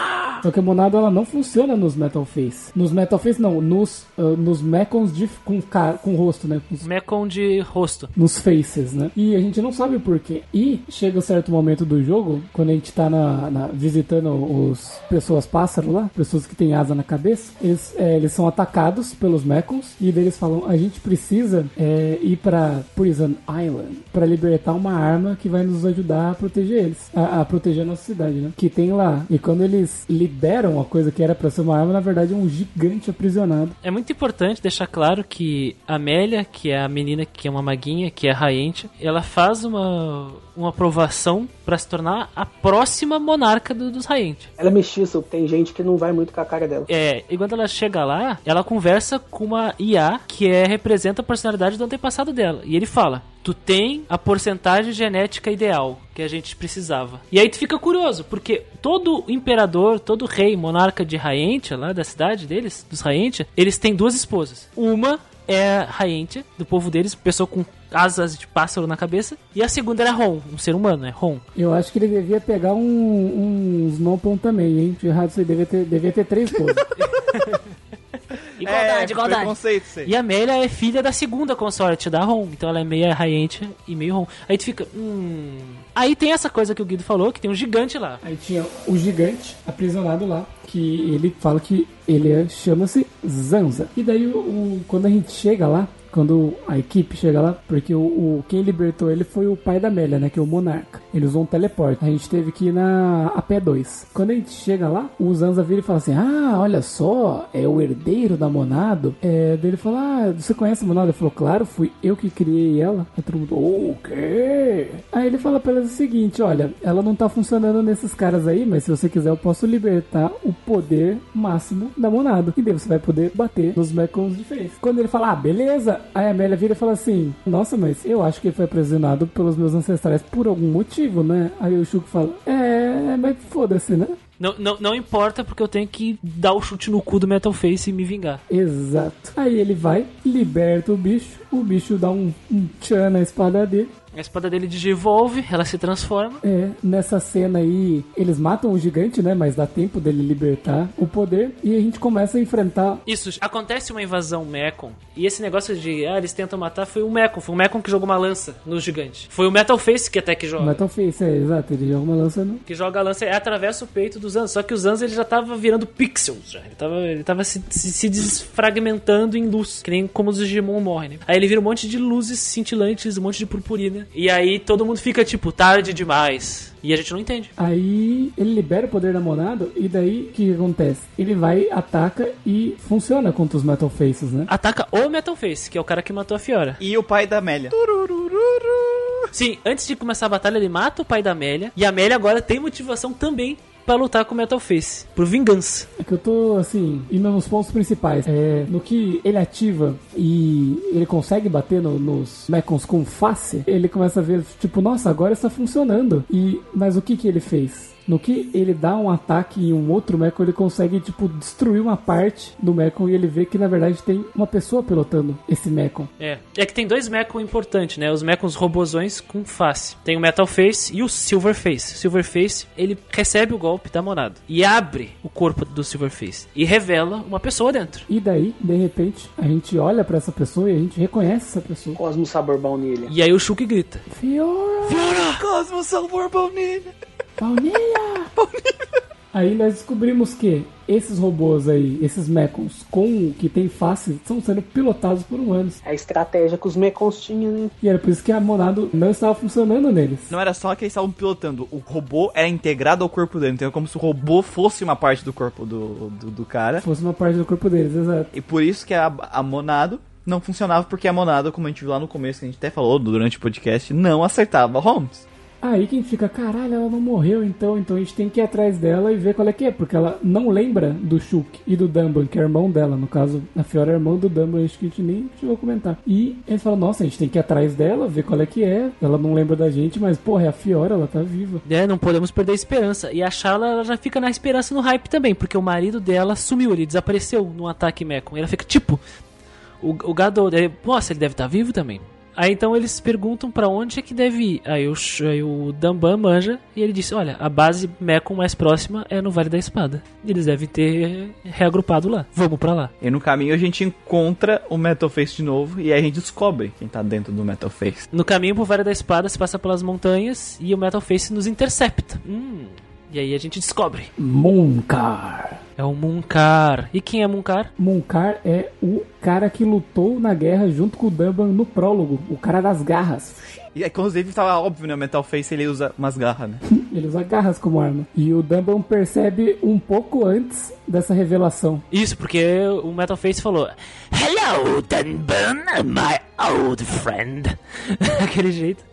Só que a monada ela não funciona nos Metal Face. Nos Metal Face não, nos, ah, nos Mechons de, com, cara, com rosto, né? Nos, Mecon de rosto. nos faces, né? E a gente não sabe porquê. E chega um certo momento do jogo, quando a gente tá na, na- visitando os pessoas pássaro lá, pessoas que têm asa na cabeça, eles, é, eles são atacados pelos Mechons e daí eles falam: a gente precisa é, ir pra Prison Island pra libertar uma arma que vai nos ajudar a proteger eles, a, a proteger a nossa cidade, né? Que tem lá. E quando eles liberam a coisa que era pra ser uma arma, na verdade é um gigante aprisionado. É muito importante deixar claro que a Amélia, que é a menina que é uma maguinha, que é raente, ela faz uma, uma aprovação pra se tornar a próxima monarca do- dos raentes. Ela é mestiça, tem gente que não vai muito com a cara dela. É, e quando ela chega lá, ela conversa com uma IA que é, representa a personalidade do antepassado dela. E ele fala: Tu tem a porcentagem genética ideal que a gente precisava. E aí tu fica curioso, porque todo imperador, todo rei, monarca de Raentia, lá da cidade deles, dos Raentia, eles têm duas esposas. Uma é Raentia, do povo deles, pessoa com asas de pássaro na cabeça, e a segunda era Ron, um ser humano, é Ron. Eu acho que ele devia pegar um, Nopon também, hein? De errado, você devia ter, devia ter três coisas. [laughs] [laughs] Igualdade, igualdade. Preconceito, sei. E a Amélia é filha da segunda consorte da Ron, então ela é meia Raente e meio Ron. Aí tu fica, hum. Aí tem essa coisa que o Guido falou, que tem um gigante lá. Aí tinha o gigante aprisionado lá, que ele fala que ele é- chama-se Zanza. E daí, o, o- quando a gente chega lá, quando a equipe chega lá, porque o, o- quem libertou ele foi o pai da Amélia, né, que é o Monarca. Ele usou um teleporte. A gente teve que ir na a pé 2. Quando a gente chega lá, o Zanza vira e fala assim: Ah, olha só, é o herdeiro da Monado. É, ele fala: Ah, você conhece a Monado? Ele falou: Claro, fui eu que criei ela. Aí todo mundo: O quê? Aí ele fala pra ela o seguinte: Olha, ela não tá funcionando nesses caras aí, mas se você quiser, eu posso libertar o poder máximo da Monado. E daí você vai poder bater nos Mechons de face. Quando ele fala: Ah, beleza. Aí a Amélia vira e fala assim: Nossa, mas eu acho que ele foi aprisionado pelos meus ancestrais por algum motivo, né? Aí o Chuco fala: É, mas foda-se, né? Não, não, não importa porque eu tenho que dar o chute no cu do Metal Face e me vingar. Exato. Aí ele vai, liberta o bicho, o bicho dá um, um tchan na espada dele A espada dele desenvolve, ela se transforma. É, nessa cena aí, eles matam o gigante, né? Mas dá tempo dele libertar o poder e a gente começa a enfrentar. Isso, acontece uma invasão Mekon. E esse negócio de, ah, eles tentam matar, foi o Mekon. Foi o Mekon que jogou uma lança no gigante. Foi o Metal Face que até que joga. Metal Face, é, exato, ele joga uma lança no. Que joga a lança e atravessa o peito dos Zans. Só que os Zans ele já tava virando pixels. Já. Ele tava, ele tava se, se, se desfragmentando em luz. Que nem como os Digimon morrem, né? Aí ele vira um monte de luzes cintilantes, um monte de purpurina. E aí todo mundo fica tipo, tarde demais. E a gente não entende. Aí ele libera o poder da Monado e daí o que acontece? Ele vai, ataca e funciona contra os Metal Faces, né? Ataca o Metal Face, que é o cara que matou a Fiora. E o pai da Amélia. Sim, antes de começar a batalha, ele mata o pai da Amélia. E a Amélia agora tem motivação também pra lutar com o Metal Face. Por vingança. É que eu tô, assim, indo nos pontos principais. É, no que ele ativa e ele consegue bater no- nos Mechons com face, ele começa a ver, tipo, nossa, agora está funcionando. E, mas o que que ele fez? No que ele dá um ataque em um outro Mechon, ele consegue, tipo, destruir uma parte do Mechon e ele vê que, na verdade, tem uma pessoa pilotando esse Mechon. É. É que tem dois Mechon importantes, né? Os Mechons robozões com face. Tem o Metal Face e o Silver Face. O Silver Face, ele recebe o golpe da Monado. E abre o corpo do Silver Face. E revela uma pessoa dentro. E daí, de repente, a gente olha pra essa pessoa e a gente reconhece essa pessoa. Cosmo sabor baunilha. E aí o Shulk grita. Fiora! Cosmo Salvor Baunilha. Baunilha! [laughs] Aí nós descobrimos que esses robôs aí, esses Mechons com que tem face, estão sendo pilotados por humanos. É a estratégia que os Mecons tinham, né? E era por isso que a Monado não estava funcionando neles. Não era só que eles estavam pilotando, o robô era integrado ao corpo dele, então é como se o robô fosse uma parte do corpo do, do, do cara. Fosse uma parte do corpo deles, exato. E por isso que a, a Monado não funcionava, porque a Monado, como a gente viu lá no começo, que a gente até falou durante o podcast, não acertava Holmes. Aí quem fica, caralho, ela não morreu então, então a gente tem que ir atrás dela e ver qual é que é, porque ela não lembra do Shulk e do Dumban, que é irmão dela, no caso, a Fiora é irmão do Dumban, acho que a gente nem chegou a comentar. E eles falam, nossa, a gente tem que ir atrás dela, ver qual é que é, ela não lembra da gente, mas porra, é a Fiora, ela tá viva. É, não podemos perder a esperança. E a Charla ela já fica na esperança no hype também, porque o marido dela sumiu, ele desapareceu num ataque Mekon. Ela fica tipo. O, o Gadol, ele, nossa, ele deve estar vivo também. Aí então eles perguntam pra onde é que deve ir. Aí o, aí o Damban manja e ele disse: Olha, a base Mekon mais próxima é no Vale da Espada. E eles devem ter reagrupado lá. Vamos pra lá. E no caminho a gente encontra o Metal Face de novo e aí a gente descobre quem tá dentro do Metal Face. No caminho pro Vale da Espada se passa pelas montanhas e o Metal Face nos intercepta. Hum. E aí a gente descobre. Munkar. É o Munkar. E quem é Munkar? Munkar é o cara que lutou na guerra junto com o Dumban no prólogo, o cara das garras. E aí, inclusive, tava óbvio, né? O Metal Face ele usa umas garras, né? [laughs] Ele usa garras como arma. E o Dumban percebe um pouco antes dessa revelação. Isso, porque o Metal Face falou: Hello, Dunban, my old friend. [laughs] Aquele jeito.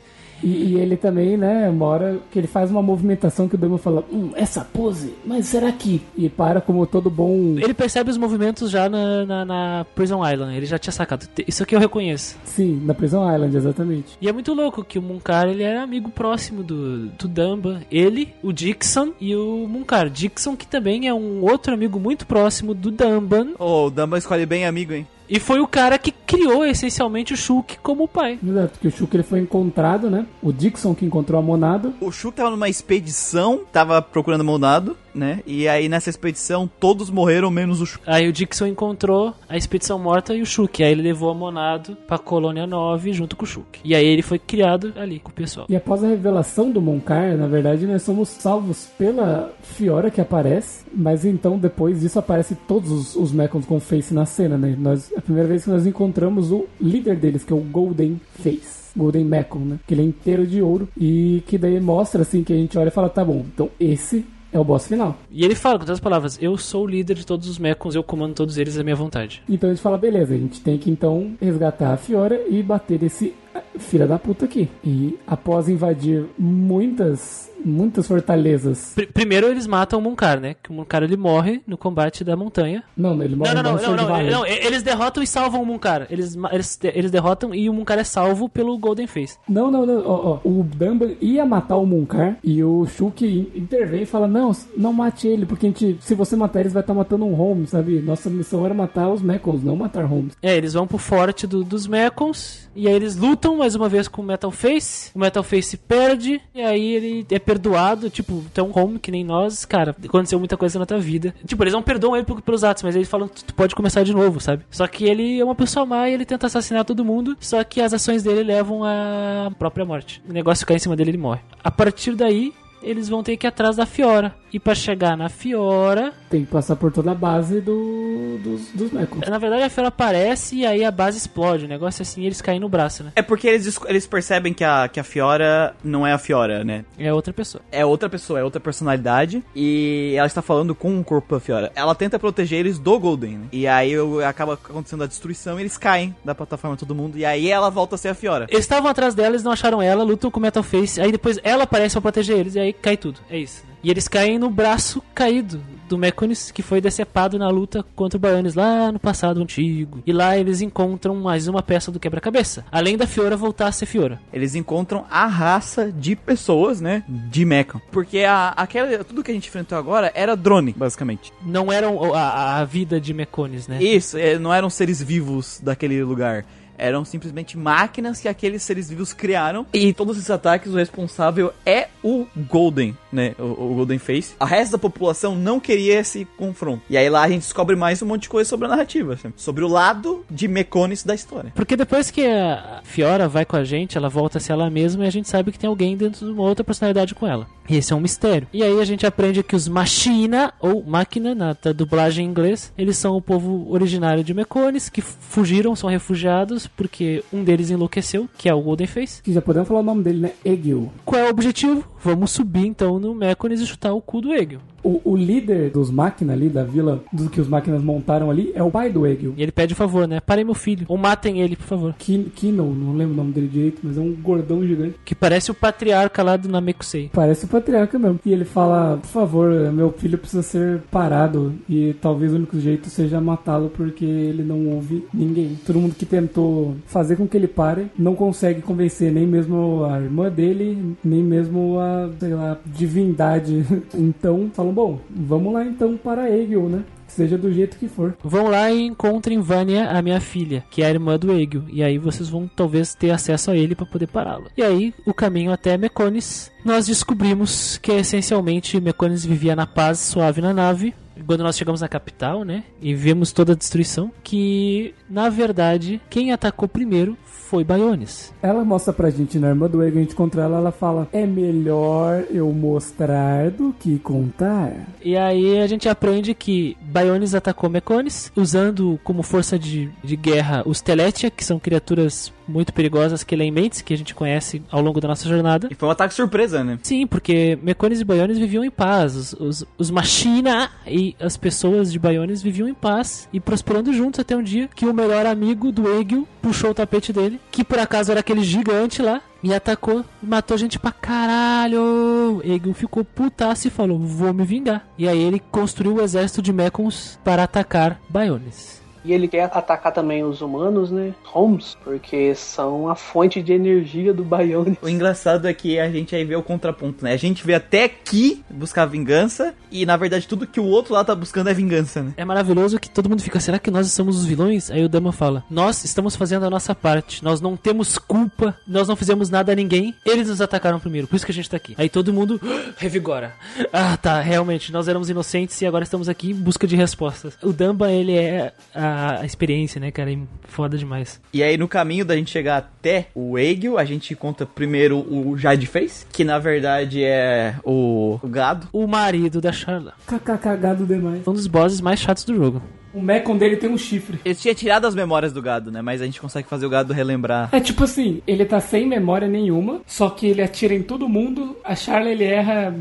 E, e ele também, né, uma hora que ele faz uma movimentação que o Dumban fala, hum, essa pose, mas será que? E para como todo bom. Ele percebe os movimentos já na, na, na Prison Island. Ele já tinha sacado. Isso aqui eu reconheço. Sim, na Prison Island, exatamente. E é muito louco que o Munkar ele era amigo próximo do, do Dumba. Ele, o Dixon e o Munkar. Dixon que também é um outro amigo muito próximo do Dumban. Ô, o Dumba escolhe bem amigo, hein? E foi o cara que criou essencialmente o Shulk como pai. Exato, porque o Shulk ele foi encontrado, né? O Dixon que encontrou a Monado. O Shulk tava numa expedição, tava procurando Monado, né? E aí nessa expedição todos morreram, menos o Shulk. Aí o Dixon encontrou a expedição morta e o Shulk. Aí ele levou a Monado pra Colônia 9 junto com o Shulk. E aí ele foi criado ali com o pessoal. E após a revelação do Monkar, na verdade, nós somos salvos pela Fiora que aparece. Mas então, depois disso, aparece todos os, os Mechons com Face na cena, né? Nós, a primeira vez que nós encontramos o líder deles, que é o Golden Face. Golden Mechon, né? Que ele é inteiro de ouro. E que daí mostra, assim, que a gente olha e fala, tá bom, então esse é o boss final. E ele fala com outras palavras: Eu sou o líder de todos os Mechons, eu comando todos eles à minha vontade. Então a gente fala, beleza, a gente tem que então resgatar a Fiora e bater esse ah, filha da puta aqui. E após invadir muitas muitas fortalezas. Pr- primeiro eles matam o Munkar, né? Que o Munkar ele morre no combate da montanha. Não, ele morre Não, não, não, não, não, não, Eles derrotam e salvam o Munkar. Eles, eles, eles derrotam e o Munkar é salvo pelo Golden Face. Não, não, não. Ó, ó, O Dumban ia matar o Munkar e o Shulk in- intervém e fala: Não, não mate ele, porque a gente, se você matar eles, vai estar matando um Holmes, sabe? Nossa missão era matar os Mekons, não matar Holmes. É, eles vão pro forte do- dos Mekons. E aí eles lutam mais uma vez com o Metal Face. O Metal Face perde. E aí ele é perdoado. Tipo, tão home que nem nós. Cara, aconteceu muita coisa na tua vida. Tipo, eles não perdoam ele pelos atos, mas eles falam que tu pode começar de novo, sabe? Só que ele é uma pessoa má e ele tenta assassinar todo mundo. Só que as ações dele levam à própria morte. O negócio cai em cima dele ele morre. A partir daí. Eles vão ter que ir atrás da Fiora. E pra chegar na Fiora, Tem que passar por toda a base do, dos, dos Mekons. na verdade a Fiora aparece e aí a base explode. O negócio é assim, eles caem no braço, né? É porque eles, eles percebem que a, que a Fiora não é a Fiora, né? É outra pessoa. É outra pessoa, é outra personalidade. E ela está falando com o corpo da Fiora. Ela tenta proteger eles do Golden, né? E aí acaba acontecendo a destruição e eles caem da plataforma todo mundo. E aí ela volta a ser a Fiora. Eles estavam atrás dela, eles não acharam ela, lutam com o Metal Face, aí depois ela aparece pra proteger eles, e aí cai tudo. É isso. né? E eles caem no braço caído do Mechonis, que foi decepado na luta contra o Bionis lá no passado antigo. E lá eles encontram mais uma peça do quebra-cabeça. Além da Fiora voltar a ser Fiora. Eles encontram a raça de pessoas, né? De Mecha. Porque a, aquela, tudo que a gente enfrentou agora era drone, basicamente. Não eram a, a vida de Mechonis, né? Isso, é, não eram seres vivos daquele lugar. Eram simplesmente máquinas que aqueles seres vivos criaram. E todos esses ataques, o responsável é o Golden, né? O, o Golden Face. A resto da população não queria esse confronto. E aí lá a gente descobre mais um monte de coisa sobre a narrativa. assim, sobre o lado de Meconis da história. Porque depois que a Fiora vai com a gente, ela volta a ser ela mesma e a gente sabe que tem alguém dentro de uma outra personalidade com ela. E esse é um mistério. E aí a gente aprende que os Machina, ou Máquina, na dublagem em inglês, eles são o povo originário de Mecones, que fugiram, são refugiados, porque um deles enlouqueceu, que é o Golden Face. Que já podemos falar o nome dele, né? Egil. Qual é o objetivo? Vamos subir então no Mecones e chutar o cu do Egil. O, o líder dos máquinas ali, da vila, do que os máquinas montaram ali, é o pai do Egil. E ele pede o favor, né? Parem meu filho. Ou matem ele, por favor. Kin- Kino, não lembro o nome dele direito, mas é um gordão gigante. Que parece o patriarca lá do Namekusei. Parece o patriarca mesmo. E ele fala: Por favor, meu filho precisa ser parado. E talvez o único jeito seja matá-lo porque ele não ouve ninguém. Todo mundo que tentou fazer com que ele pare não consegue convencer nem mesmo a irmã dele, nem mesmo a, sei lá, divindade. [laughs] Então, falam: Bom, vamos lá então para Egil, né? Seja do jeito que for. Vão lá e encontrem Vânia, a minha filha, que é a irmã do Egil. E aí vocês vão talvez ter acesso a ele para poder pará-lo. E aí, o caminho até Mecones, nós descobrimos que essencialmente Mecones vivia na paz suave na nave. Quando nós chegamos na capital, né? E vimos toda a destruição. Que, na verdade, quem atacou primeiro foi Baiones. Ela mostra pra gente na irmã do Egil, a gente encontra ela, ela fala: É melhor eu mostrar do que contar. E aí a gente aprende que Baiones atacou Mecones, usando como força de, de guerra os Teletia, que são criaturas muito perigosas que leem mentes, que a gente conhece ao longo da nossa jornada. E foi um ataque surpresa, né? Sim, porque Mecones e Baiones viviam em paz. Os, os, os Machina e as pessoas de Baiones viviam em paz e prosperando juntos até um dia que o melhor amigo do Egil puxou o tapete dele, que por acaso era aquele gigante lá, e atacou e matou gente pra caralho. Egil ficou putaço e falou: Vou me vingar. E aí ele construiu o exército de Mekons para atacar Baiones. E ele quer atacar também os humanos, né? Homes, porque são a fonte de energia do Bione. O engraçado é que a gente aí vê o contraponto, né? A gente vê até aqui buscar vingança e na verdade tudo que o outro lá tá buscando é vingança, né? É maravilhoso que todo mundo fica, será que nós somos os vilões? Aí o Dama fala, nós estamos fazendo a nossa parte, nós não temos culpa, nós não fizemos nada a ninguém, eles nos atacaram primeiro, por isso que a gente tá aqui. Aí todo mundo [gasps] revigora. Ah, tá, realmente, nós éramos inocentes e agora estamos aqui em busca de respostas. O Damba, ele é a, a experiência, né, cara? É foda demais. E aí no caminho da gente chegar até o Egil, a gente encontra primeiro o Jade Face, que na verdade é o, o gado. O marido da Charla. Cacá cagado demais. Um dos bosses mais chatos do jogo. O Mecon dele tem um chifre. Eles tinham tirado as memórias do gado, né? Mas a gente consegue fazer o gado relembrar. É tipo assim, ele tá sem memória nenhuma, só que ele atira em todo mundo, a Charla ele erra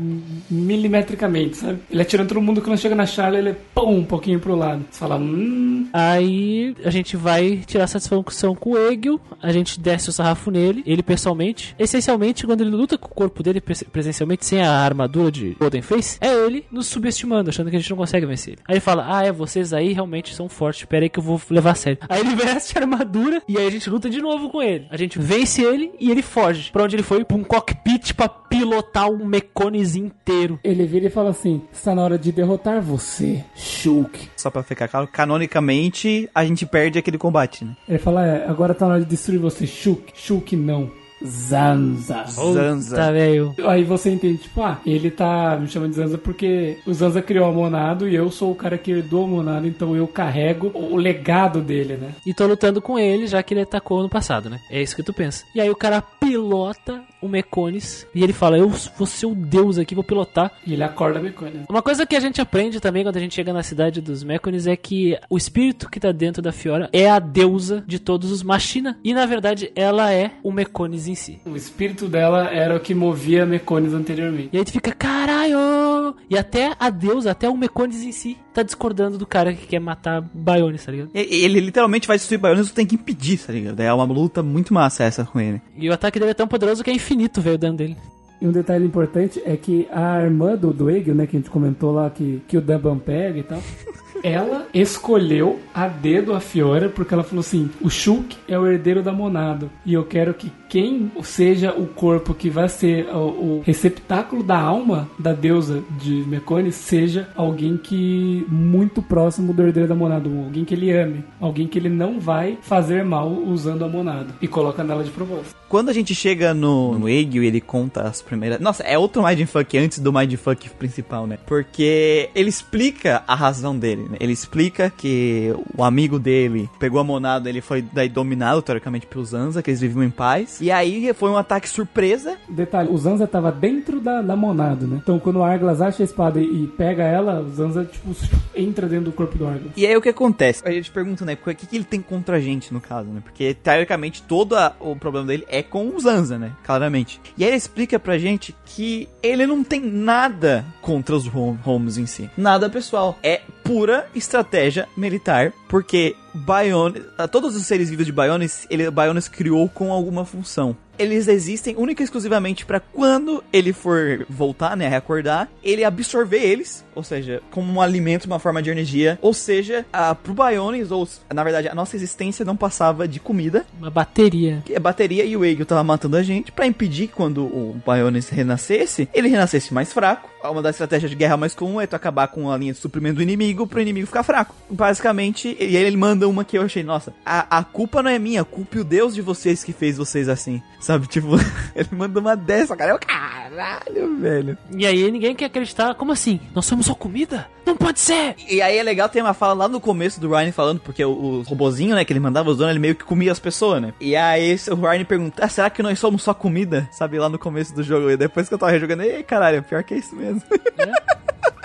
milimetricamente, sabe? Ele atira em todo mundo, quando chega na Charla ele pum, um pouquinho pro lado. Você fala, hum... Aí a gente vai tirar satisfação com o Egil, a gente desce o sarrafo nele, ele pessoalmente. Essencialmente, quando ele luta com o corpo dele pres- presencialmente, sem a armadura de Golden Face, é ele nos subestimando, achando que a gente não consegue vencer ele. Aí ele fala: Ah, é, vocês aí realmente são fortes, pera aí que eu vou levar a sério. Aí ele [laughs] veste a armadura e aí a gente luta de novo com ele. A gente vence ele e ele foge. Pra onde ele foi? Pra um cockpit pra pilotar um Mecones inteiro. Ele vira e fala assim, está na hora de derrotar você, Shulk. Só pra ficar claro, canonicamente, a gente perde aquele combate, né? Ele fala, é, agora tá na hora de destruir você, Shulk. Shulk não. Zanza. Zanza. Tá, velho. Aí você entende, tipo, ah, ele tá me chamando de Zanza porque o Zanza criou a Monado e eu sou o cara que herdou a Monado, então eu carrego o legado dele, né? E tô lutando com ele, já que ele atacou no passado, né? É isso que tu pensa. E aí o cara pilota o Mecones e ele fala: Eu vou ser o deus aqui, vou pilotar. E ele acorda mecânica. Uma coisa que a gente aprende também quando a gente chega na cidade dos Mecones é que o espírito que tá dentro da Fiora é a deusa de todos os Machina. E na verdade ela é o Mecones em si. O espírito dela era o que movia Mecones anteriormente. E aí tu fica, caralho! E até a deusa, até o Mecones em si, tá discordando do cara que quer matar Bionis, tá ligado? E- Ele literalmente vai destruir Bionis, tu tem que impedir, tá ligado? É uma luta muito massa essa com ele. E o ataque dele é tão poderoso que é infinito, velho, o dano dele. E um detalhe importante é que a irmã do, do Egil, né, que a gente comentou lá que, que o Dumban pega e tal, [laughs] ela escolheu a dedo a Fiora porque ela falou assim: o Shulk é o herdeiro da Monado e eu quero que quem seja o corpo que vai ser o, o receptáculo da alma da deusa de Mecones seja alguém que muito próximo do herdeiro da Monado, alguém que ele ame, alguém que ele não vai fazer mal usando a Monado e coloca nela de propósito. Quando a gente chega no, no Egil, ele conta as primeiras. Nossa, é outro Mindfuck antes do Mindfuck principal, né? Porque ele explica a razão dele? Ele explica que o amigo dele pegou a monada, ele foi daí dominado, teoricamente, pelo Zanza, que eles viviam em paz. E aí foi um ataque surpresa. Detalhe, o Zanza tava dentro da, da Monado, né? Então quando o Arglas acha a espada e, pega ela, o Zanza, tipo, entra dentro do corpo do Arglas. E aí o que acontece? A gente pergunta, né? O que, que ele tem contra a gente, no caso, né? Porque, teoricamente, todo a- o problema dele é com o Zanza, né? Claramente. E aí ele explica pra gente que ele não tem nada contra os Homos em si. Nada pessoal. É pura estratégia militar, porque Bionis, todos os seres vivos de Bionis, ele, Bionis criou com alguma função. Eles existem única e exclusivamente pra quando ele for voltar, né, recordar, ele absorver eles, ou seja, como um alimento, uma forma de energia, ou seja, a, pro Bionis, ou na verdade a nossa existência não passava de comida, Uma bateria. que a bateria e o Egil tava matando a gente pra impedir que quando o Bionis renascesse, ele renascesse mais fraco. Uma das estratégias de guerra mais comum é tu acabar com a linha de suprimento do inimigo pro inimigo ficar fraco. Basicamente, e aí ele manda uma que eu achei, nossa, a, a culpa não é minha, a culpa é o Deus de vocês que fez vocês assim. Sabe, tipo, [laughs] ele manda uma dessa, cara. Eu, caralho, velho. E aí ninguém quer acreditar. Como assim? Nós somos só comida? Não pode ser! E aí é legal ter uma fala lá no começo do Ryan falando, porque o, o robozinho, né, que ele mandava os donos, ele meio que comia as pessoas, né? E aí o Ryan pergunta, ah, será que nós somos só comida? Sabe, lá no começo do jogo. E depois que eu tava jogando, ei, caralho, pior que é isso mesmo. [laughs]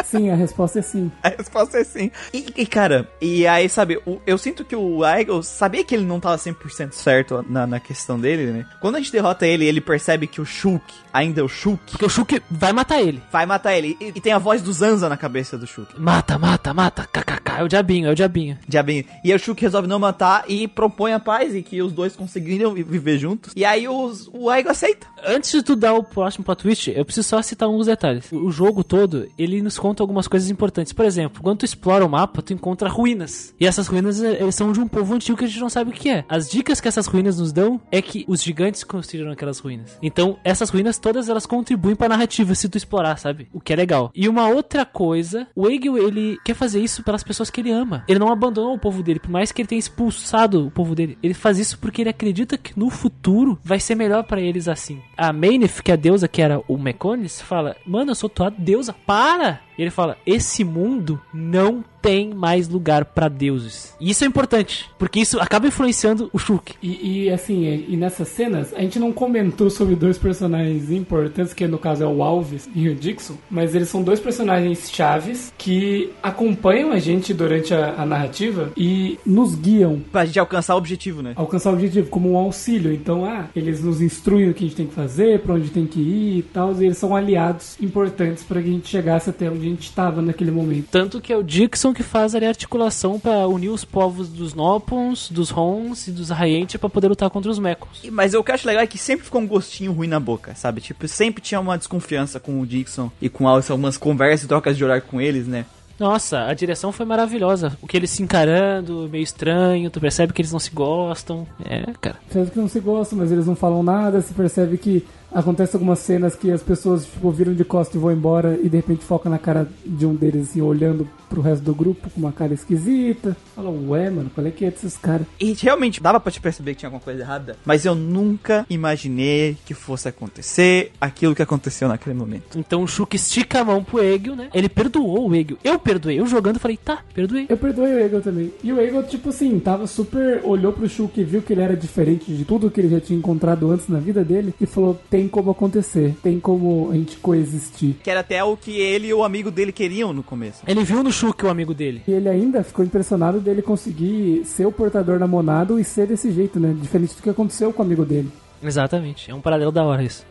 Sim, a resposta é sim. A resposta é sim. E, e, cara, e aí, sabe, eu sinto que o Aigo sabia que ele não tava 100% certo na, na questão dele, né? Quando a gente derrota ele, ele percebe que o Shulk ainda é o Shulk. Porque o Shulk vai matar ele. Vai matar ele. E, e tem a voz do Zanza na cabeça do Shulk. Mata, mata, mata. KKK. É o diabinho, é o diabinho. Diabinho. E aí o Shulk resolve não matar e propõe a paz e que os dois conseguiriam vi- viver juntos. E aí os, o Aigo aceita. Antes de tu dar o próximo plot twist, eu preciso só citar alguns detalhes. O jogo todo, ele nos conta algumas coisas importantes. Por exemplo, quando tu explora o mapa, tu encontra ruínas. E essas ruínas eles são de um povo antigo que a gente não sabe o que é. As dicas que essas ruínas nos dão é que os gigantes construíram aquelas ruínas. Então, essas ruínas todas elas contribuem pra narrativa se tu explorar, sabe? O que é legal. E uma outra coisa, o Egil, ele quer fazer isso pelas pessoas que ele ama. Ele não abandonou o povo dele, por mais que ele tenha expulsado o povo dele. Ele faz isso porque ele acredita que no futuro vai ser melhor pra eles assim. A Maineth, que é a deusa que era o Meconis, fala: Mano, eu sou tua deusa, para! E ele fala: Esse mundo não tem mais lugar pra deuses. E isso é importante, porque isso acaba influenciando o Shulk. E, e, assim, e, e nessas cenas, a gente não comentou sobre dois personagens importantes, que no caso é o Alves e o Dixon, mas eles são dois personagens chaves que acompanham a gente durante a, a narrativa e nos guiam Pra gente alcançar o objetivo, né? alcançar o objetivo como um auxílio. Então, ah, eles nos instruem o que a gente tem que fazer, pra onde tem que ir e tal, e eles são aliados importantes pra que a gente chegasse até onde a gente estava naquele momento. Tanto que é o Dixon que faz ali a articulação pra unir os povos dos Nopons, dos Hons e dos Arraente pra poder lutar contra os Mekons. E- Mas o que eu acho legal é que sempre ficou um gostinho ruim na boca, sabe? Tipo, sempre tinha uma desconfiança com o Dixon e com o Alice, algumas conversas e trocas de olhar com eles, né? Nossa, a direção foi maravilhosa. O que eles se encarando, meio estranho, tu percebe que eles não se gostam. É, cara. Percebe que não se gostam, mas eles não falam nada, se percebe que acontece algumas cenas que as pessoas tipo, viram de costas e vão embora e de repente foca na cara de um deles assim, olhando pro resto do grupo com uma cara esquisita. Falam, ué, mano, qual é que é desses caras? E realmente dava pra te perceber que tinha alguma coisa errada, mas eu nunca imaginei que fosse acontecer aquilo que aconteceu naquele momento. Então o Shulk estica a mão pro Egil, né? Ele perdoou o Egil. Eu perdoei. Eu jogando falei, tá, perdoei. Eu perdoei o Eagle também. E o Eagle, tipo assim, tava super. olhou pro Shulk e viu que ele era diferente de tudo que ele já tinha encontrado antes na vida dele e falou: tem como acontecer, tem como a gente coexistir. Que era até o que ele e o amigo dele queriam no começo. Ele viu no Shulk o amigo dele. E ele ainda ficou impressionado dele conseguir ser o portador da Monado e ser desse jeito, né? Diferente do que aconteceu com o amigo dele. Exatamente. É um paralelo da hora isso.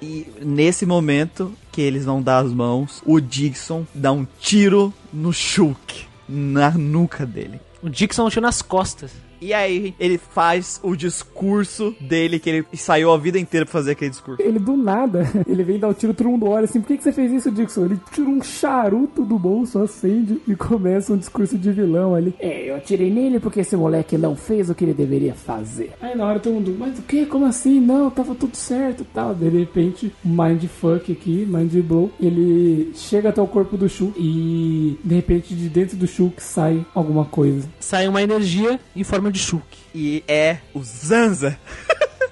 E nesse momento que eles vão dar as mãos, o Dixon dá um tiro no Shulk, na nuca dele. O Dixon tirou nas costas. E aí ele faz o discurso dele, que ele saiu a vida inteira pra fazer aquele discurso. Ele do nada, [laughs] ele vem dar o tiro, todo mundo olha assim, por que, que você fez isso, Dixon? Ele tira um charuto do bolso, acende e começa um discurso de vilão ali. É, eu atirei nele porque esse moleque não fez o que ele deveria fazer. Aí na hora todo mundo, mas o que? Como assim? Não, tava tudo certo e tal. De repente, mindfuck aqui, mind blow, ele chega até o corpo do Shulk e de repente de dentro do Shulk sai alguma coisa. Sai uma energia em forma de Shulk. E é o Zanza.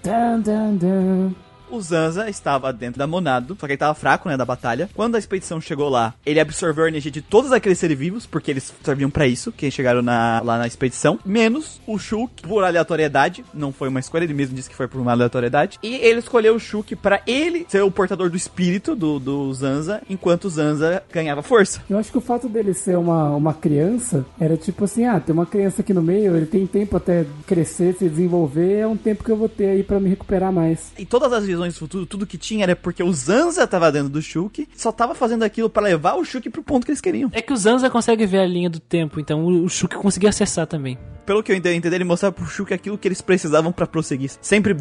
Dun, dun, dun. O Zanza estava dentro da Monado, só que ele estava fraco, né, da batalha. Quando a expedição chegou lá, ele absorveu a energia de todos aqueles seres vivos, porque eles serviam pra isso, que chegaram na- lá na expedição. Menos o Shulk, por aleatoriedade. Não foi uma escolha, ele mesmo disse que foi por uma aleatoriedade. E ele escolheu o Shulk pra ele ser o portador do espírito do, do Zanza, enquanto o Zanza ganhava força. Eu acho que o fato dele ser uma, uma criança era tipo assim: ah, tem uma criança aqui no meio, ele tem tempo até crescer, se desenvolver, é um tempo que eu vou ter aí pra me recuperar mais. E todas as visões do futuro, tudo que tinha era porque o Zanza tava dentro do Shulk, só tava fazendo aquilo pra levar o Shulk pro ponto que eles queriam. É que o Zanza consegue ver a linha do tempo, então o Shulk conseguia acessar também. pelo que eu entendi, ele mostrava pro Shulk aquilo que eles precisavam pra prosseguir. Sempre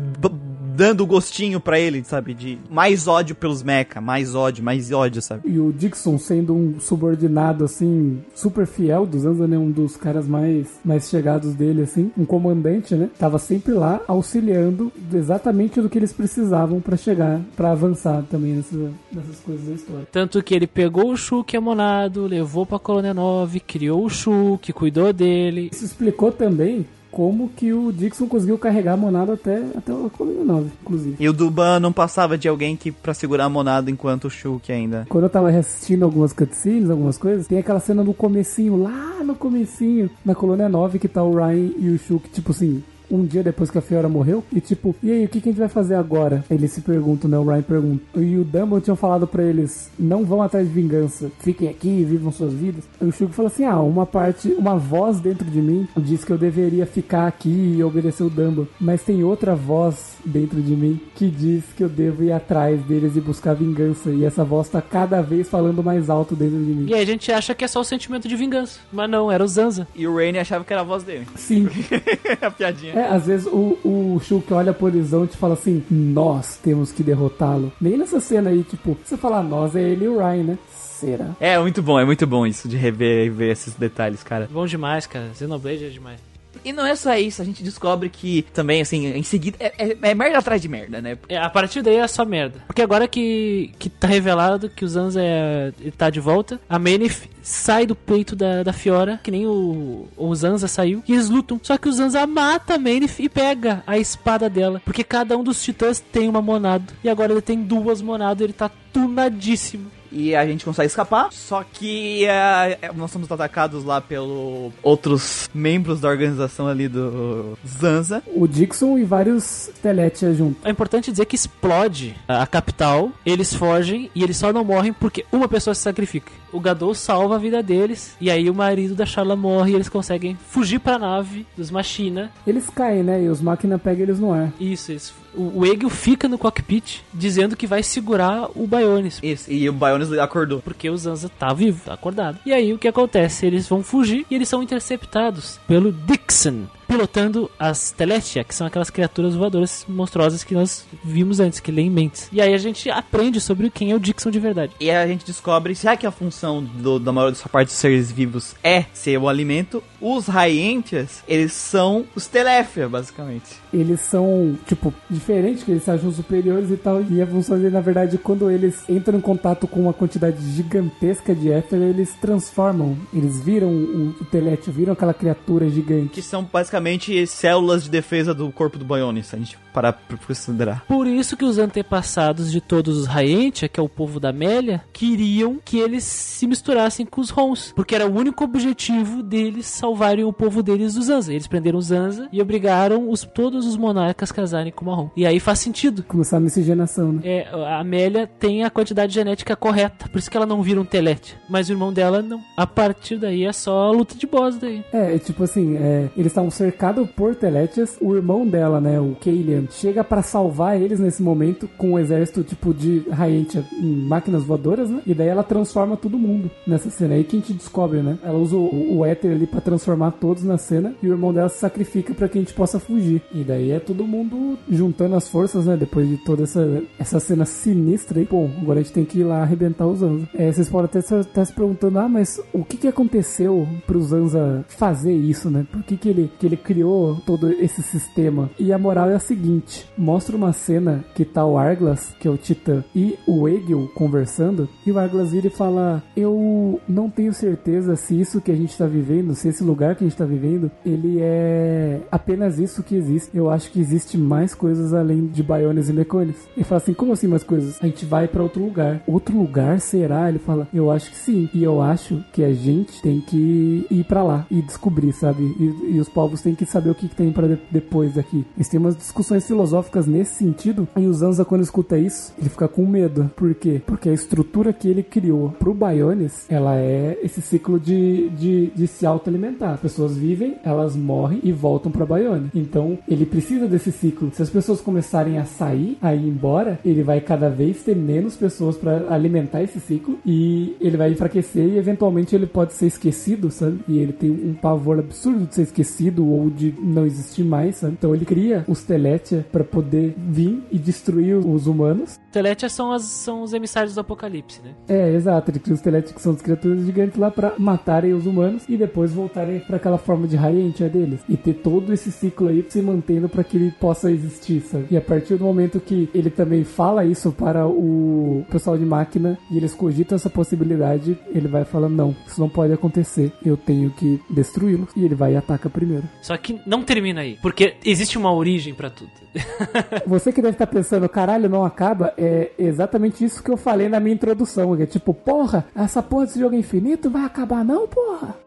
dando gostinho pra ele, sabe? De mais ódio pelos mecha, mais ódio, mais ódio, sabe? E o Dixon sendo um subordinado, assim, super fiel do Zanza, né? Um dos caras mais, mais chegados dele, assim. Um comandante, né? Tava sempre lá auxiliando exatamente do que eles precisavam pra chegar, pra avançar também nessa- nessas coisas da história. Tanto que ele pegou o Shulk amonado, levou pra Colônia 9, criou o Shulk, cuidou dele. Isso explicou também como que o Dixon conseguiu carregar a Monada até, até a coluna 9, inclusive. E o Duban não passava de alguém que pra segurar a monada enquanto o Shulk ainda. Quando eu tava assistindo algumas cutscenes, algumas coisas, tem aquela cena no comecinho, lá no comecinho, na colônia 9, que tá o Ryan e o Shulk, tipo assim, um dia depois que a Fiora morreu, e tipo, e aí, o que, que a gente vai fazer agora? Eles se perguntam, né? O Ryan pergunta. E o Dumbledore tinham falado pra eles, não vão atrás de vingança, fiquem aqui, vivam suas vidas. E o Shulk falou assim, ah, uma parte, uma voz dentro de mim diz que eu deveria ficar aqui e obedecer o Dumbledore, mas tem outra voz dentro de mim que diz que eu devo ir atrás deles e buscar vingança, e essa voz tá cada vez falando mais alto dentro de mim. E aí a gente acha que é só o sentimento de vingança. Mas não, era o Zanza. E o Rainy achava que era a voz dele. Sim. [laughs] a piadinha. É, às vezes o, o Shulk olha pro horizonte e fala assim: Nós temos que derrotá-lo. Nem nessa cena aí, tipo, você fala nós, é ele e o Ryan, né? Será? É muito bom, é muito bom isso de rever e ver esses detalhes, cara. Bom demais, cara. Xenoblade é demais. E não é só isso, a gente descobre que também, assim, em seguida, é, é- é merda atrás de merda, né? É, a partir daí é só merda. Porque agora que, que tá revelado que o Zanza é, tá de volta, a Manif sai do peito da, da Fiora, que nem o, o Zanza saiu, e eles lutam. Só que o Zanza mata a Manif e pega a espada dela. Porque cada um dos titãs tem uma monado. E agora ele tem duas monadas, ele tá tunadíssimo. E a gente consegue escapar. Só que é, é, nós somos atacados lá pelo outros membros da organização ali do Zanza. O Dixon e vários Teletia junto. É importante dizer que explode a capital, eles fogem e eles só não morrem porque uma pessoa se sacrifica. O Gadol salva a vida deles e aí o marido da Charla morre e eles conseguem fugir pra nave dos Machina. Eles caem, né? E os máquinas pegam eles no ar. Isso, isso. O, o Egil fica no cockpit dizendo que vai segurar o Bionis. Isso, e o Bionis acordou. Porque o Zanza tá vivo, tá acordado. E aí o que acontece? Eles vão fugir e eles são interceptados pelo Dixon. Pilotando as Teletia, que são aquelas criaturas voadoras monstruosas que nós vimos antes, que leem mentes. E aí a gente aprende sobre quem é o Dixon de verdade. E aí a gente descobre, já que a função do, da maior dessa parte dos seres vivos é ser o alimento, os Raientias, eles são os Telefia, basicamente. Eles são, tipo, diferentes, que eles se acham superiores e tal. E a função dele, na verdade, quando eles entram em contato com uma quantidade gigantesca de éter, eles transformam. Eles viram o, o viram aquela criatura gigante. Que são basicamente células de defesa do corpo do Bionis, se a gente parar pra considerar. Por isso que os antepassados de todos os Raientia, que é o povo da Amélia, queriam que eles se misturassem com os Rons. Porque era o único objetivo deles salvarem o povo deles do Zanza. Eles prenderam o Zanza e obrigaram os, todos os monarcas a casarem com o Marrom. E aí faz sentido. Começar a miscigenação, né? É, a Amélia tem a quantidade genética correta, por isso que ela não vira um Telete. Mas o irmão dela não. A partir daí é só luta de boss daí. É, é tipo assim, é, eles estavam cercados por Teletias. O irmão dela, né, o Kalian, chega pra salvar eles nesse momento com um exército tipo de Raientia em máquinas voadoras, né? E daí ela transforma todo mundo nessa cena. Aí que a gente descobre, né? Ela usa o, o éter ali pra transformar todos na cena e o irmão dela se sacrifica pra que a gente possa fugir. E daí é todo mundo juntando as forças, né? Depois de toda essa, essa cena sinistra aí. Pô, agora a gente tem que ir lá arrebentar o Zanza. É, vocês podem até estar se perguntando, ah, mas o que que aconteceu pro Zanza fazer isso, né? Por que que ele, que ele criou todo esse sistema? E a moral é a seguinte, mostra uma cena que tá o Arglas, que é o Titã, e o Egil conversando, e o Arglas vira e fala, eu não tenho certeza se isso que a gente tá vivendo, se esse lugar que a gente tá vivendo, ele é apenas isso que existe. Eu acho que existe mais coisas além de Biones e Mecones. Ele fala assim, como assim mais coisas? A gente vai pra outro lugar. Outro lugar será? Ele fala, eu acho que sim. E eu acho que a gente tem que ir pra lá e descobrir, sabe? E, e os povos têm que saber o que, que tem para de, depois daqui. Eles têm umas discussões filosóficas nesse sentido. E o Zanza, quando escuta isso, ele fica com medo. Por quê? Porque a estrutura que ele criou pro Bionis, ela é esse ciclo de, de, de se autoalimentar. As pessoas vivem, elas morrem e voltam pra Bione. Então, ele precisa desse ciclo. Se as pessoas começarem a sair, a ir embora, ele vai cada vez ter menos pessoas para alimentar esse ciclo e ele vai enfraquecer e eventualmente ele pode ser esquecido, sabe? E ele tem um pavor absurdo de ser esquecido ou de não existir mais, sabe? Então ele cria os Teletia para poder vir e destruir os humanos. Teletia são, as, são os emissários do apocalipse, né? É, exato. Ele cria os Teletia que são as criaturas gigantes lá para matarem os humanos e depois voltarem para aquela forma de Raientia deles. E ter todo esse ciclo aí se mantendo para que ele possa existir, sabe? E a partir do momento que ele também fala isso para o pessoal de máquina e eles cogitam essa possibilidade, ele vai falando: não, isso não pode acontecer, eu tenho que destruí-lo. E ele vai e ataca primeiro. Só que não termina aí, porque existe uma origem pra tudo. [laughs] Você que deve estar pensando, caralho, não acaba, é exatamente isso que eu falei na minha introdução. Que é tipo, porra, essa porra desse jogo é infinito vai acabar não, porra?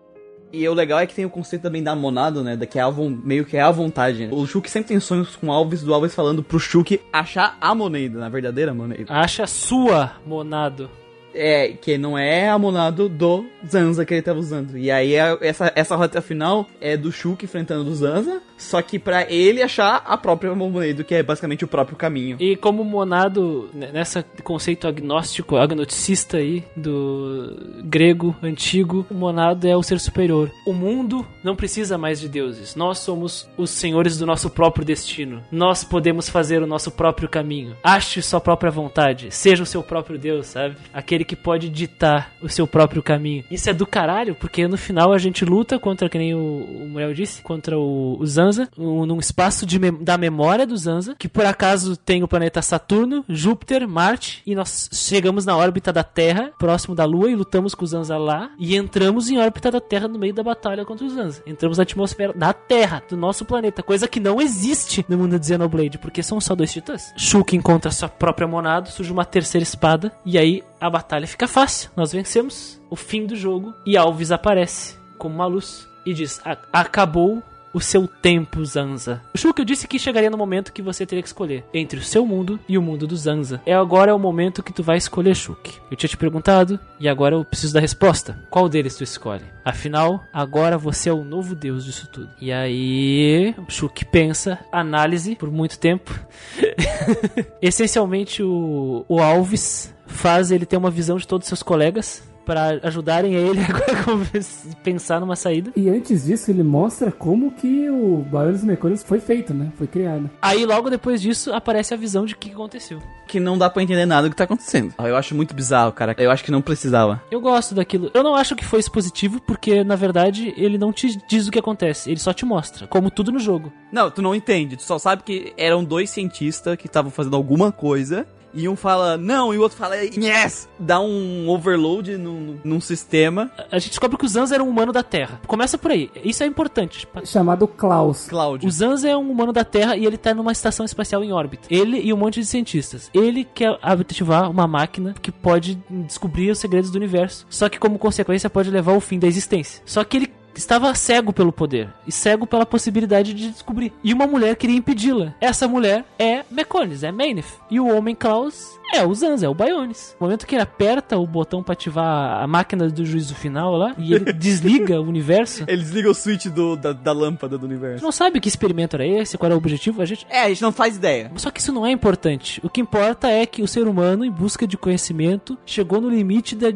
E o legal é que tem o conceito também da monado, né? Da que é a meio que é a vontade. Né? O Shulk sempre tem sonhos com o Alves, do Alves falando pro Shulk achar a moneda, a verdadeira moneda. Acha sua, monado. É, que não é a monado do Zanza que ele tava usando. E aí é- essa, essa rota final é do Shulk enfrentando o Zanza, só que pra ele achar a própria moneda, que é basicamente o próprio caminho. E como monado, nessa conceito agnóstico, agnoticista aí, do grego antigo, o monado é o ser superior. O mundo não precisa mais de deuses. Nós somos os senhores do nosso próprio destino. Nós podemos fazer o nosso próprio caminho. Ache sua própria vontade. Seja o seu próprio Deus, sabe? Aquele que pode ditar o seu próprio caminho. Isso é do caralho, porque no final a gente luta contra, que nem o, o Muriel disse, contra o, o Zanza, um- num espaço de da memória do Zanza, que por acaso tem o planeta Saturno, Júpiter, Marte, e nós chegamos na órbita da Terra, próximo da Lua, e lutamos com o Zanza lá, e entramos em órbita da Terra no meio da batalha contra o Zanza. Entramos na atmosfera da Terra, do nosso planeta, coisa que não existe no mundo de Xenoblade, porque são só dois titãs. Shulk encontra sua própria monada, surge uma terceira espada, e aí a batalha fica fácil, nós vencemos. O fim do jogo e Alves aparece como uma luz e diz: "A- acabou o seu tempo, Zanza. O Shuka disse que chegaria no momento que você teria que escolher entre o seu mundo e o mundo do Zanza. É agora é o momento que tu vai escolher, Shuk. Eu tinha te perguntado e agora eu preciso da resposta. Qual deles tu escolhe? Afinal, agora você é o novo deus disso tudo. E aí, o Shuk pensa, análise por muito tempo. [laughs] Essencialmente, o, o Alves faz ele ter uma visão de todos os seus colegas para ajudarem ele [laughs] a pensar numa saída. E antes disso, ele mostra como que o Bionis Mecânicos foi feito, né? Foi criado. Aí logo depois disso aparece a visão de o que aconteceu. Que não dá pra entender nada do que tá acontecendo. Eu acho muito bizarro, cara. Eu acho que não precisava. Eu gosto daquilo. Eu não acho que foi expositivo porque na verdade ele não te diz o que acontece, ele só te mostra, como tudo no jogo. Não, tu não entende. Tu só sabe que eram dois cientistas que estavam fazendo alguma coisa. E um fala não, e o outro fala yes! Dá um overload num, num sistema. A gente descobre que o Zanza era um humano da Terra. Começa por aí. Isso é importante. Chamado Klaus. Cláudio. O Zanza é um humano da Terra e ele tá numa estação espacial em órbita. Ele e um monte de cientistas. Ele quer ativar uma máquina que pode descobrir os segredos do universo. Só que como consequência pode levar ao fim da existência. Só que ele estava cego pelo poder e cego pela possibilidade de descobrir. E uma mulher queria impedi-la. Essa mulher é Meconis, é Mainef. E o homem Klaus é o Zanza, é o Bionis. No momento que ele aperta o botão pra ativar a máquina do juízo final lá e ele [laughs] desliga o universo, Ele desliga o switch do, da, da lâmpada do a gente universo. não sabe que experimento era esse, qual era o objetivo, a gente É, a gente não faz ideia. só que isso não é importante. O que importa é que o ser humano, em busca de conhecimento, chegou no limite da-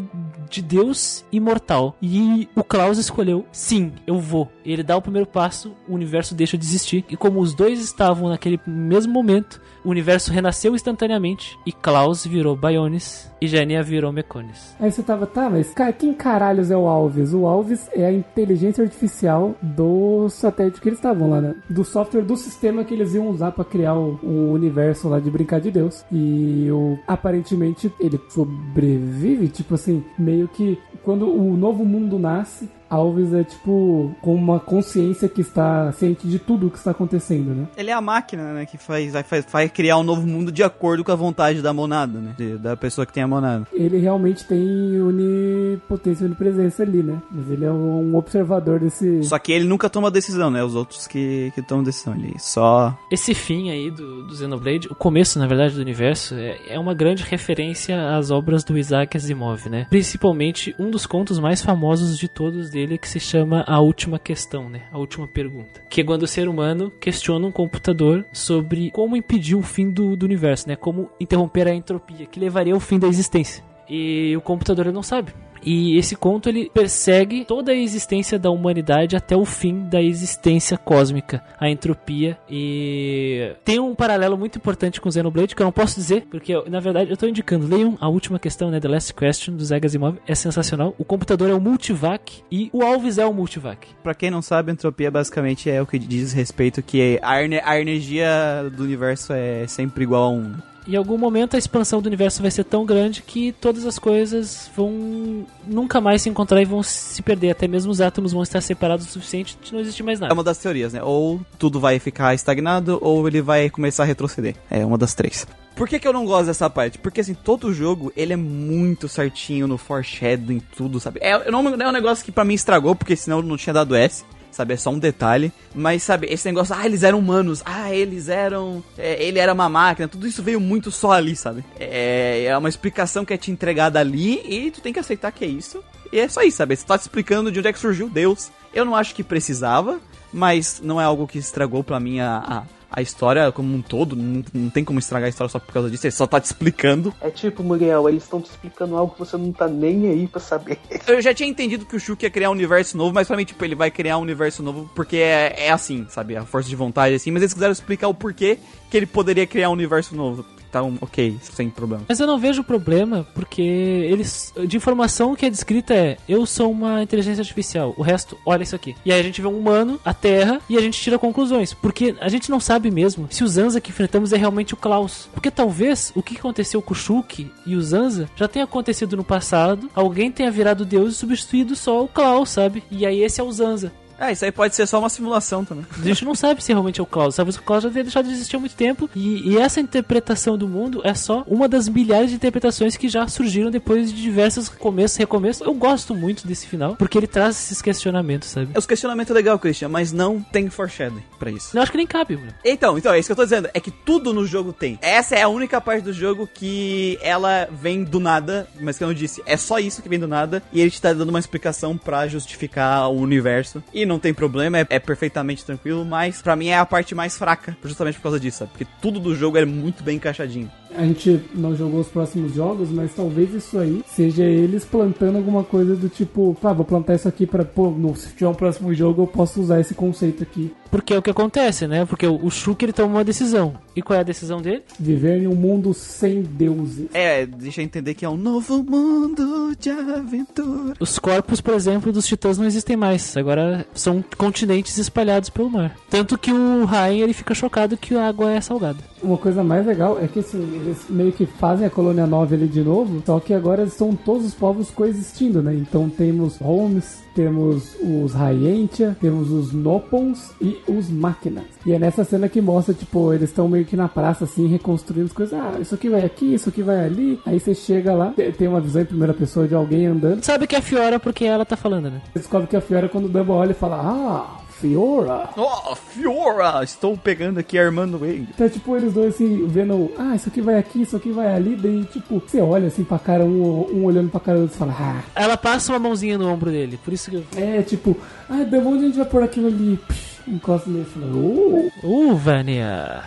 de Deus imortal. E o Klaus escolheu, sim, eu vou. Ele dá o primeiro passo, o universo deixa de existir. E como os dois estavam naquele mesmo momento, o universo renasceu instantaneamente. E Klaus virou Bionis e Jania virou Meconis. Aí você tava, tá, mas cara, quem caralhos é o Alves? O Alves é a inteligência artificial do satélite que eles estavam lá, né? Do software do sistema que eles iam usar pra criar o, o universo lá de brincar de Deus. E o, aparentemente ele sobrevive, tipo assim, meio que quando o novo mundo nasce, Alves é tipo com uma consciência que está ciente de tudo o que está acontecendo, né? Ele é a máquina, né, que faz, vai, faz- vai criar um novo mundo de acordo com a vontade da monada, né? de- da pessoa que tem a monada. Ele realmente tem onipotência e onipresença ali, né? Mas ele é um observador desse. Só que ele nunca toma decisão, né? Os outros que, que tomam decisão. Ele só. Esse fim aí do, do Xenoblade, o começo, na verdade, do universo, é, é uma grande referência às obras do Isaac Asimov, né? Principalmente um dos contos mais famosos de todos dele, que se chama A Última Questão, né? A Última Pergunta. Que é quando o ser humano questiona um computador sobre como impedir o fim do, do universo, né? Como interromper a entropia, que levaria ao fim da existência. E o computador não sabe. E esse conto ele persegue toda a existência da humanidade até o fim da existência cósmica, a entropia. E tem um paralelo muito importante com Xenoblade que eu não posso dizer, porque na verdade eu tô indicando. Leiam a última questão, né? The Last Question do Zega Asimov. É sensacional. O computador é o multivac e o Alves é o multivac. Pra quem não sabe, entropia basicamente é o que diz respeito que a, a energia do universo é sempre igual a 1. Em algum momento a expansão do universo vai ser tão grande que todas as coisas vão nunca mais se encontrar e vão se perder. Até mesmo os átomos vão estar separados o suficiente de não existir mais É nada. uma das teorias, né? Ou tudo vai ficar estagnado, ou ele vai começar a retroceder. É uma das três. Por que, que eu não gosto dessa parte? Porque, assim, todo jogo, ele é muito certinho no foreshadowing, tudo, sabe? É, não, é um negócio que pra mim estragou, porque senão não tinha dado S. Sabe, é só um detalhe. Mas, sabe, esse negócio, ah, eles eram humanos, ah, eles eram. é, ele era uma máquina, tudo isso veio muito só ali, sabe? É, é uma explicação que é te entregada ali e tu tem que aceitar que é isso. E é só isso, sabe? Você tá te explicando de onde é que surgiu Deus. Eu não acho que precisava, mas não é algo que estragou pra mim a, a, história como um todo. Não, não tem como estragar a história só por causa disso. Ele só tá te explicando. É tipo, Muriel, eles estão te explicando algo que você não tá nem aí pra saber. [laughs] Eu já tinha entendido que o Shulk ia criar um universo novo, mas pra mim, tipo, ele vai criar um universo novo porque é, é assim, sabe? A força de vontade, assim. Mas eles quiseram explicar o porquê que ele poderia criar um universo novo. Então, ok, sem problema. Mas eu não vejo problema, porque eles. De informação que é descrita é: eu sou uma inteligência artificial, o resto, olha isso aqui. E aí a gente vê um humano, a Terra, e a gente tira conclusões. Porque a gente não sabe mesmo se o Zanza que enfrentamos é realmente o Klaus. Porque talvez o que aconteceu com o Shulk e o Zanza já tenha acontecido no passado, alguém tenha virado Deus e substituído só o Klaus, sabe? E aí esse é o Zanza. Ah, isso aí pode ser só uma simulação também. A gente não sabe se realmente é o Klaus. Talvez o Klaus já tenha deixado de existir há muito tempo. E, e essa interpretação do mundo é só uma das milhares de interpretações que já surgiram depois de diversos começos e recomeços. Eu gosto muito desse final, porque ele traz esses questionamentos, sabe? Os questionamentos é legal, Christian, mas não tem foreshadowing pra isso. Eu acho que nem cabe, mano. Então, então, é isso que eu tô dizendo. É que tudo no jogo tem. Essa é a única parte do jogo que ela vem do nada, mas que eu disse, é só isso que vem do nada, e ele te tá dando uma explicação pra justificar o universo. E não tem problema, é, é perfeitamente tranquilo, mas pra mim é a parte mais fraca, justamente por causa disso, sabe? Porque tudo do jogo é muito bem encaixadinho. A gente não jogou os próximos jogos, mas talvez isso aí seja eles plantando alguma coisa do tipo, ah, vou plantar isso aqui pra, pô, no, se tiver um próximo jogo eu posso usar esse conceito aqui. Porque é o que acontece, né? Porque o, o Shulk ele toma uma decisão. E qual é a decisão dele? Viver em um mundo sem deuses. É, deixa eu entender que é um novo mundo de aventura. Os corpos, por exemplo, dos titãs não existem mais. Agora são continentes espalhados pelo mar. Tanto que o Ryan ele fica chocado que a água é salgada. Uma coisa mais legal é que assim, eles meio que fazem a colônia 9 ali de novo, só que agora estão todos os povos coexistindo, né? Então temos Holmes, temos os Raientia, temos os Nopons e os Máquinas. E é nessa cena que mostra, tipo, eles estão meio que na praça, assim, reconstruindo as coisas. Ah, isso aqui vai aqui, isso aqui vai ali. Aí você chega lá, te- tem uma visão em primeira pessoa de alguém andando. Sabe que é a Fiora porque ela tá falando, né? Você descobre que a Fiora, quando o Dumbo olha, fala: Ah, Fiora. Oh, Fiora! Estou pegando aqui Armando Wade. Então, tipo, eles dois assim, vendo, ah, isso aqui vai aqui, isso aqui vai ali, daí, tipo, você olha assim pra cara, um, um olhando pra cara do outro e fala, ah, Ela passa uma mãozinha no ombro dele. Por isso que eu. é, tipo, ah, da onde a gente vai pôr aquilo ali? Psh, encosta nele e fala, oh. Uh, Vânia.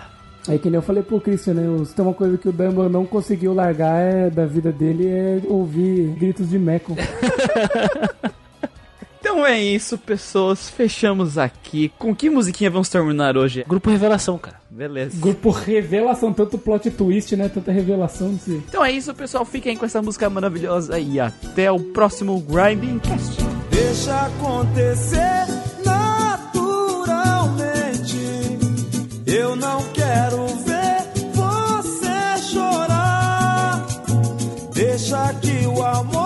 Aí que nem eu falei pro Christian, né, os- tem uma coisa que o Dumbledore não conseguiu largar é, da vida dele é ouvir gritos de Meco. [laughs] Então é isso, pessoas. Fechamos aqui. Com que musiquinha vamos terminar hoje? Grupo Revelação, cara. Beleza. Grupo revelação, tanto plot twist, né, tanta revelação desse... Então é isso, pessoal. Fiquem com essa música maravilhosa e até o próximo Grinding Cast. Deixa acontecer naturalmente. Eu não quero ver você chorar. Deixa que o amor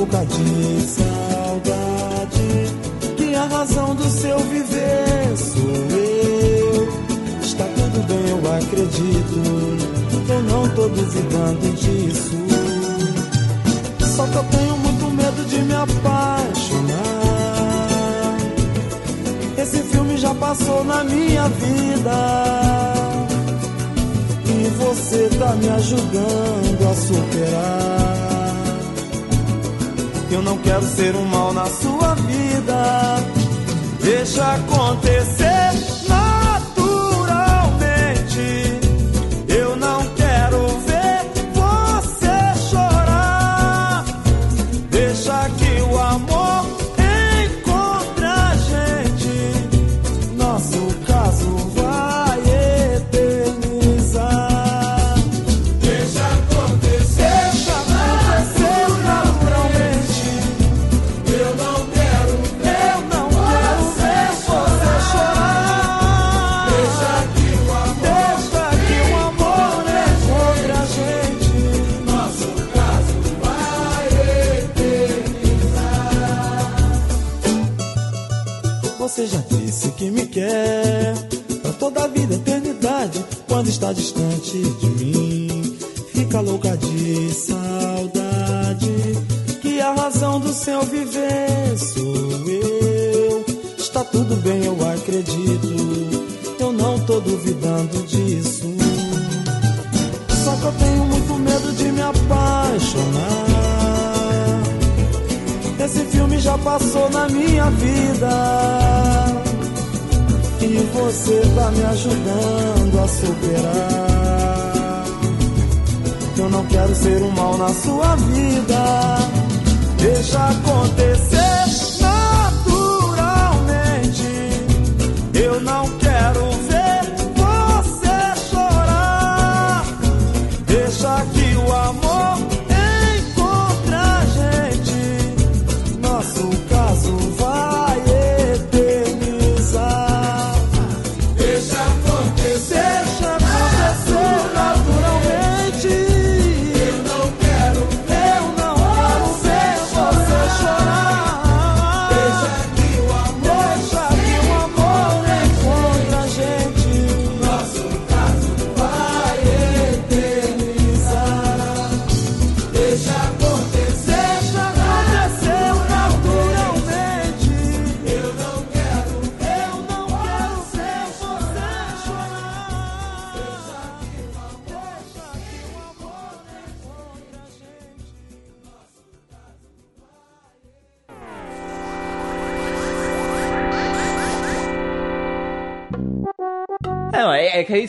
louca de saudade. Que a razão do seu viver sou eu. Está tudo bem, eu acredito. Eu não tô duvidando disso. Só que eu tenho muito medo de me apaixonar. Esse filme já passou na minha vida. E você tá me ajudando a superar. Eu não quero ser um mal na sua vida. Deixa acontecer quer pra toda a vida, eternidade. Quando está distante de mim, fica louca de saudade. Que a razão do seu viver sou eu. Está tudo bem, eu acredito. Eu não tô duvidando disso. Só que eu tenho muito medo de me apaixonar. Esse filme já passou na minha vida você tá me ajudando a superar. Eu não quero ser um mal na sua vida. Deixa acontecer naturalmente. Eu não quero ver você chorar. Deixa que o amor.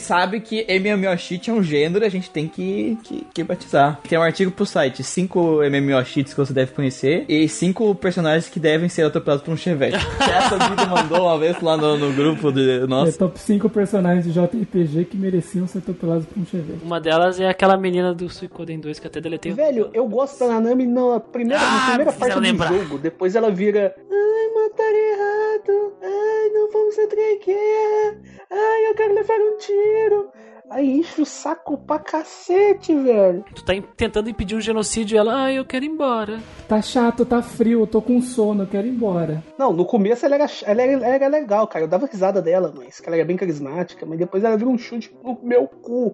Gente sabe que MMOcheat é um gênero e a gente tem que, que, que batizar. Tem um artigo pro site, 5 MMOcheats que você deve conhecer e 5 personagens que devem ser atropelados por um chevette. [laughs] Essa vida mandou uma vez lá no, no grupo de É nossa. top 5 personagens de JRPG que mereciam ser atropelados por um chevette. Uma delas é aquela menina do Suicoden 2 que eu até deletei. Velho, eu gosto da Nanami na primeira, na Ah, primeira me parte do lembrar. jogo. Depois ela vira. Ai, mataram errado. Ai, não vamos entrar. Ai, eu quero levar um tiro. quiero. Aí enche o saco pra cacete, velho. Tu tá tentando impedir um genocídio e ela, ah, eu quero ir embora. Tá chato, tá frio, eu tô com sono, eu quero ir embora. Não, no começo ela era, ela era, ela era legal, cara. Eu dava risada dela, mas que ela era bem carismática. Mas depois ela virou um chute no meu cu.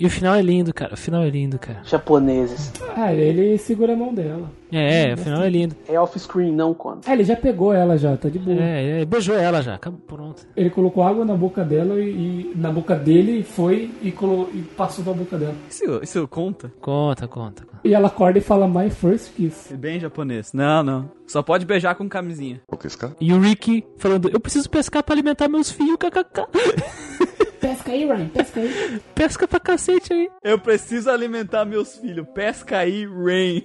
E o final é lindo, cara. O final é lindo, cara. Japoneses. Ah, ele segura a mão dela. É, o final é lindo. É off-screen, não quando. Ah, ele já pegou ela já, tá de boa. É, é, beijou ela já. Acabou, pronto. Ele colocou água na boca dela e, e- na boca dele foi e, colo- e passou na boca dela. Isso, isso conta? Conta, conta. E ela acorda e fala My First Kiss. Bem japonês. Não, não. Só pode beijar com camisinha. E o Rick falando, eu preciso pescar pra alimentar meus filhos, kkk. Pesca aí, Ryan, pesca aí. [laughs] Pesca pra cacete aí. Eu preciso alimentar meus filhos. Pesca aí, Rain.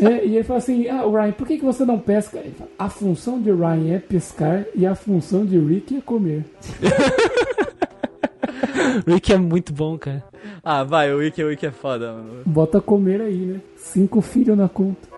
É, e ele fala assim: Ah, Ryan, por que, que você não pesca? Ele fala, a função de Ryan é pescar e a função de Rick é comer. [laughs] [laughs] Rick é muito bom, cara. Ah, vai, o Wiki, o Wiki é foda, mano. Bota comer aí, né? Cinco filhos na conta.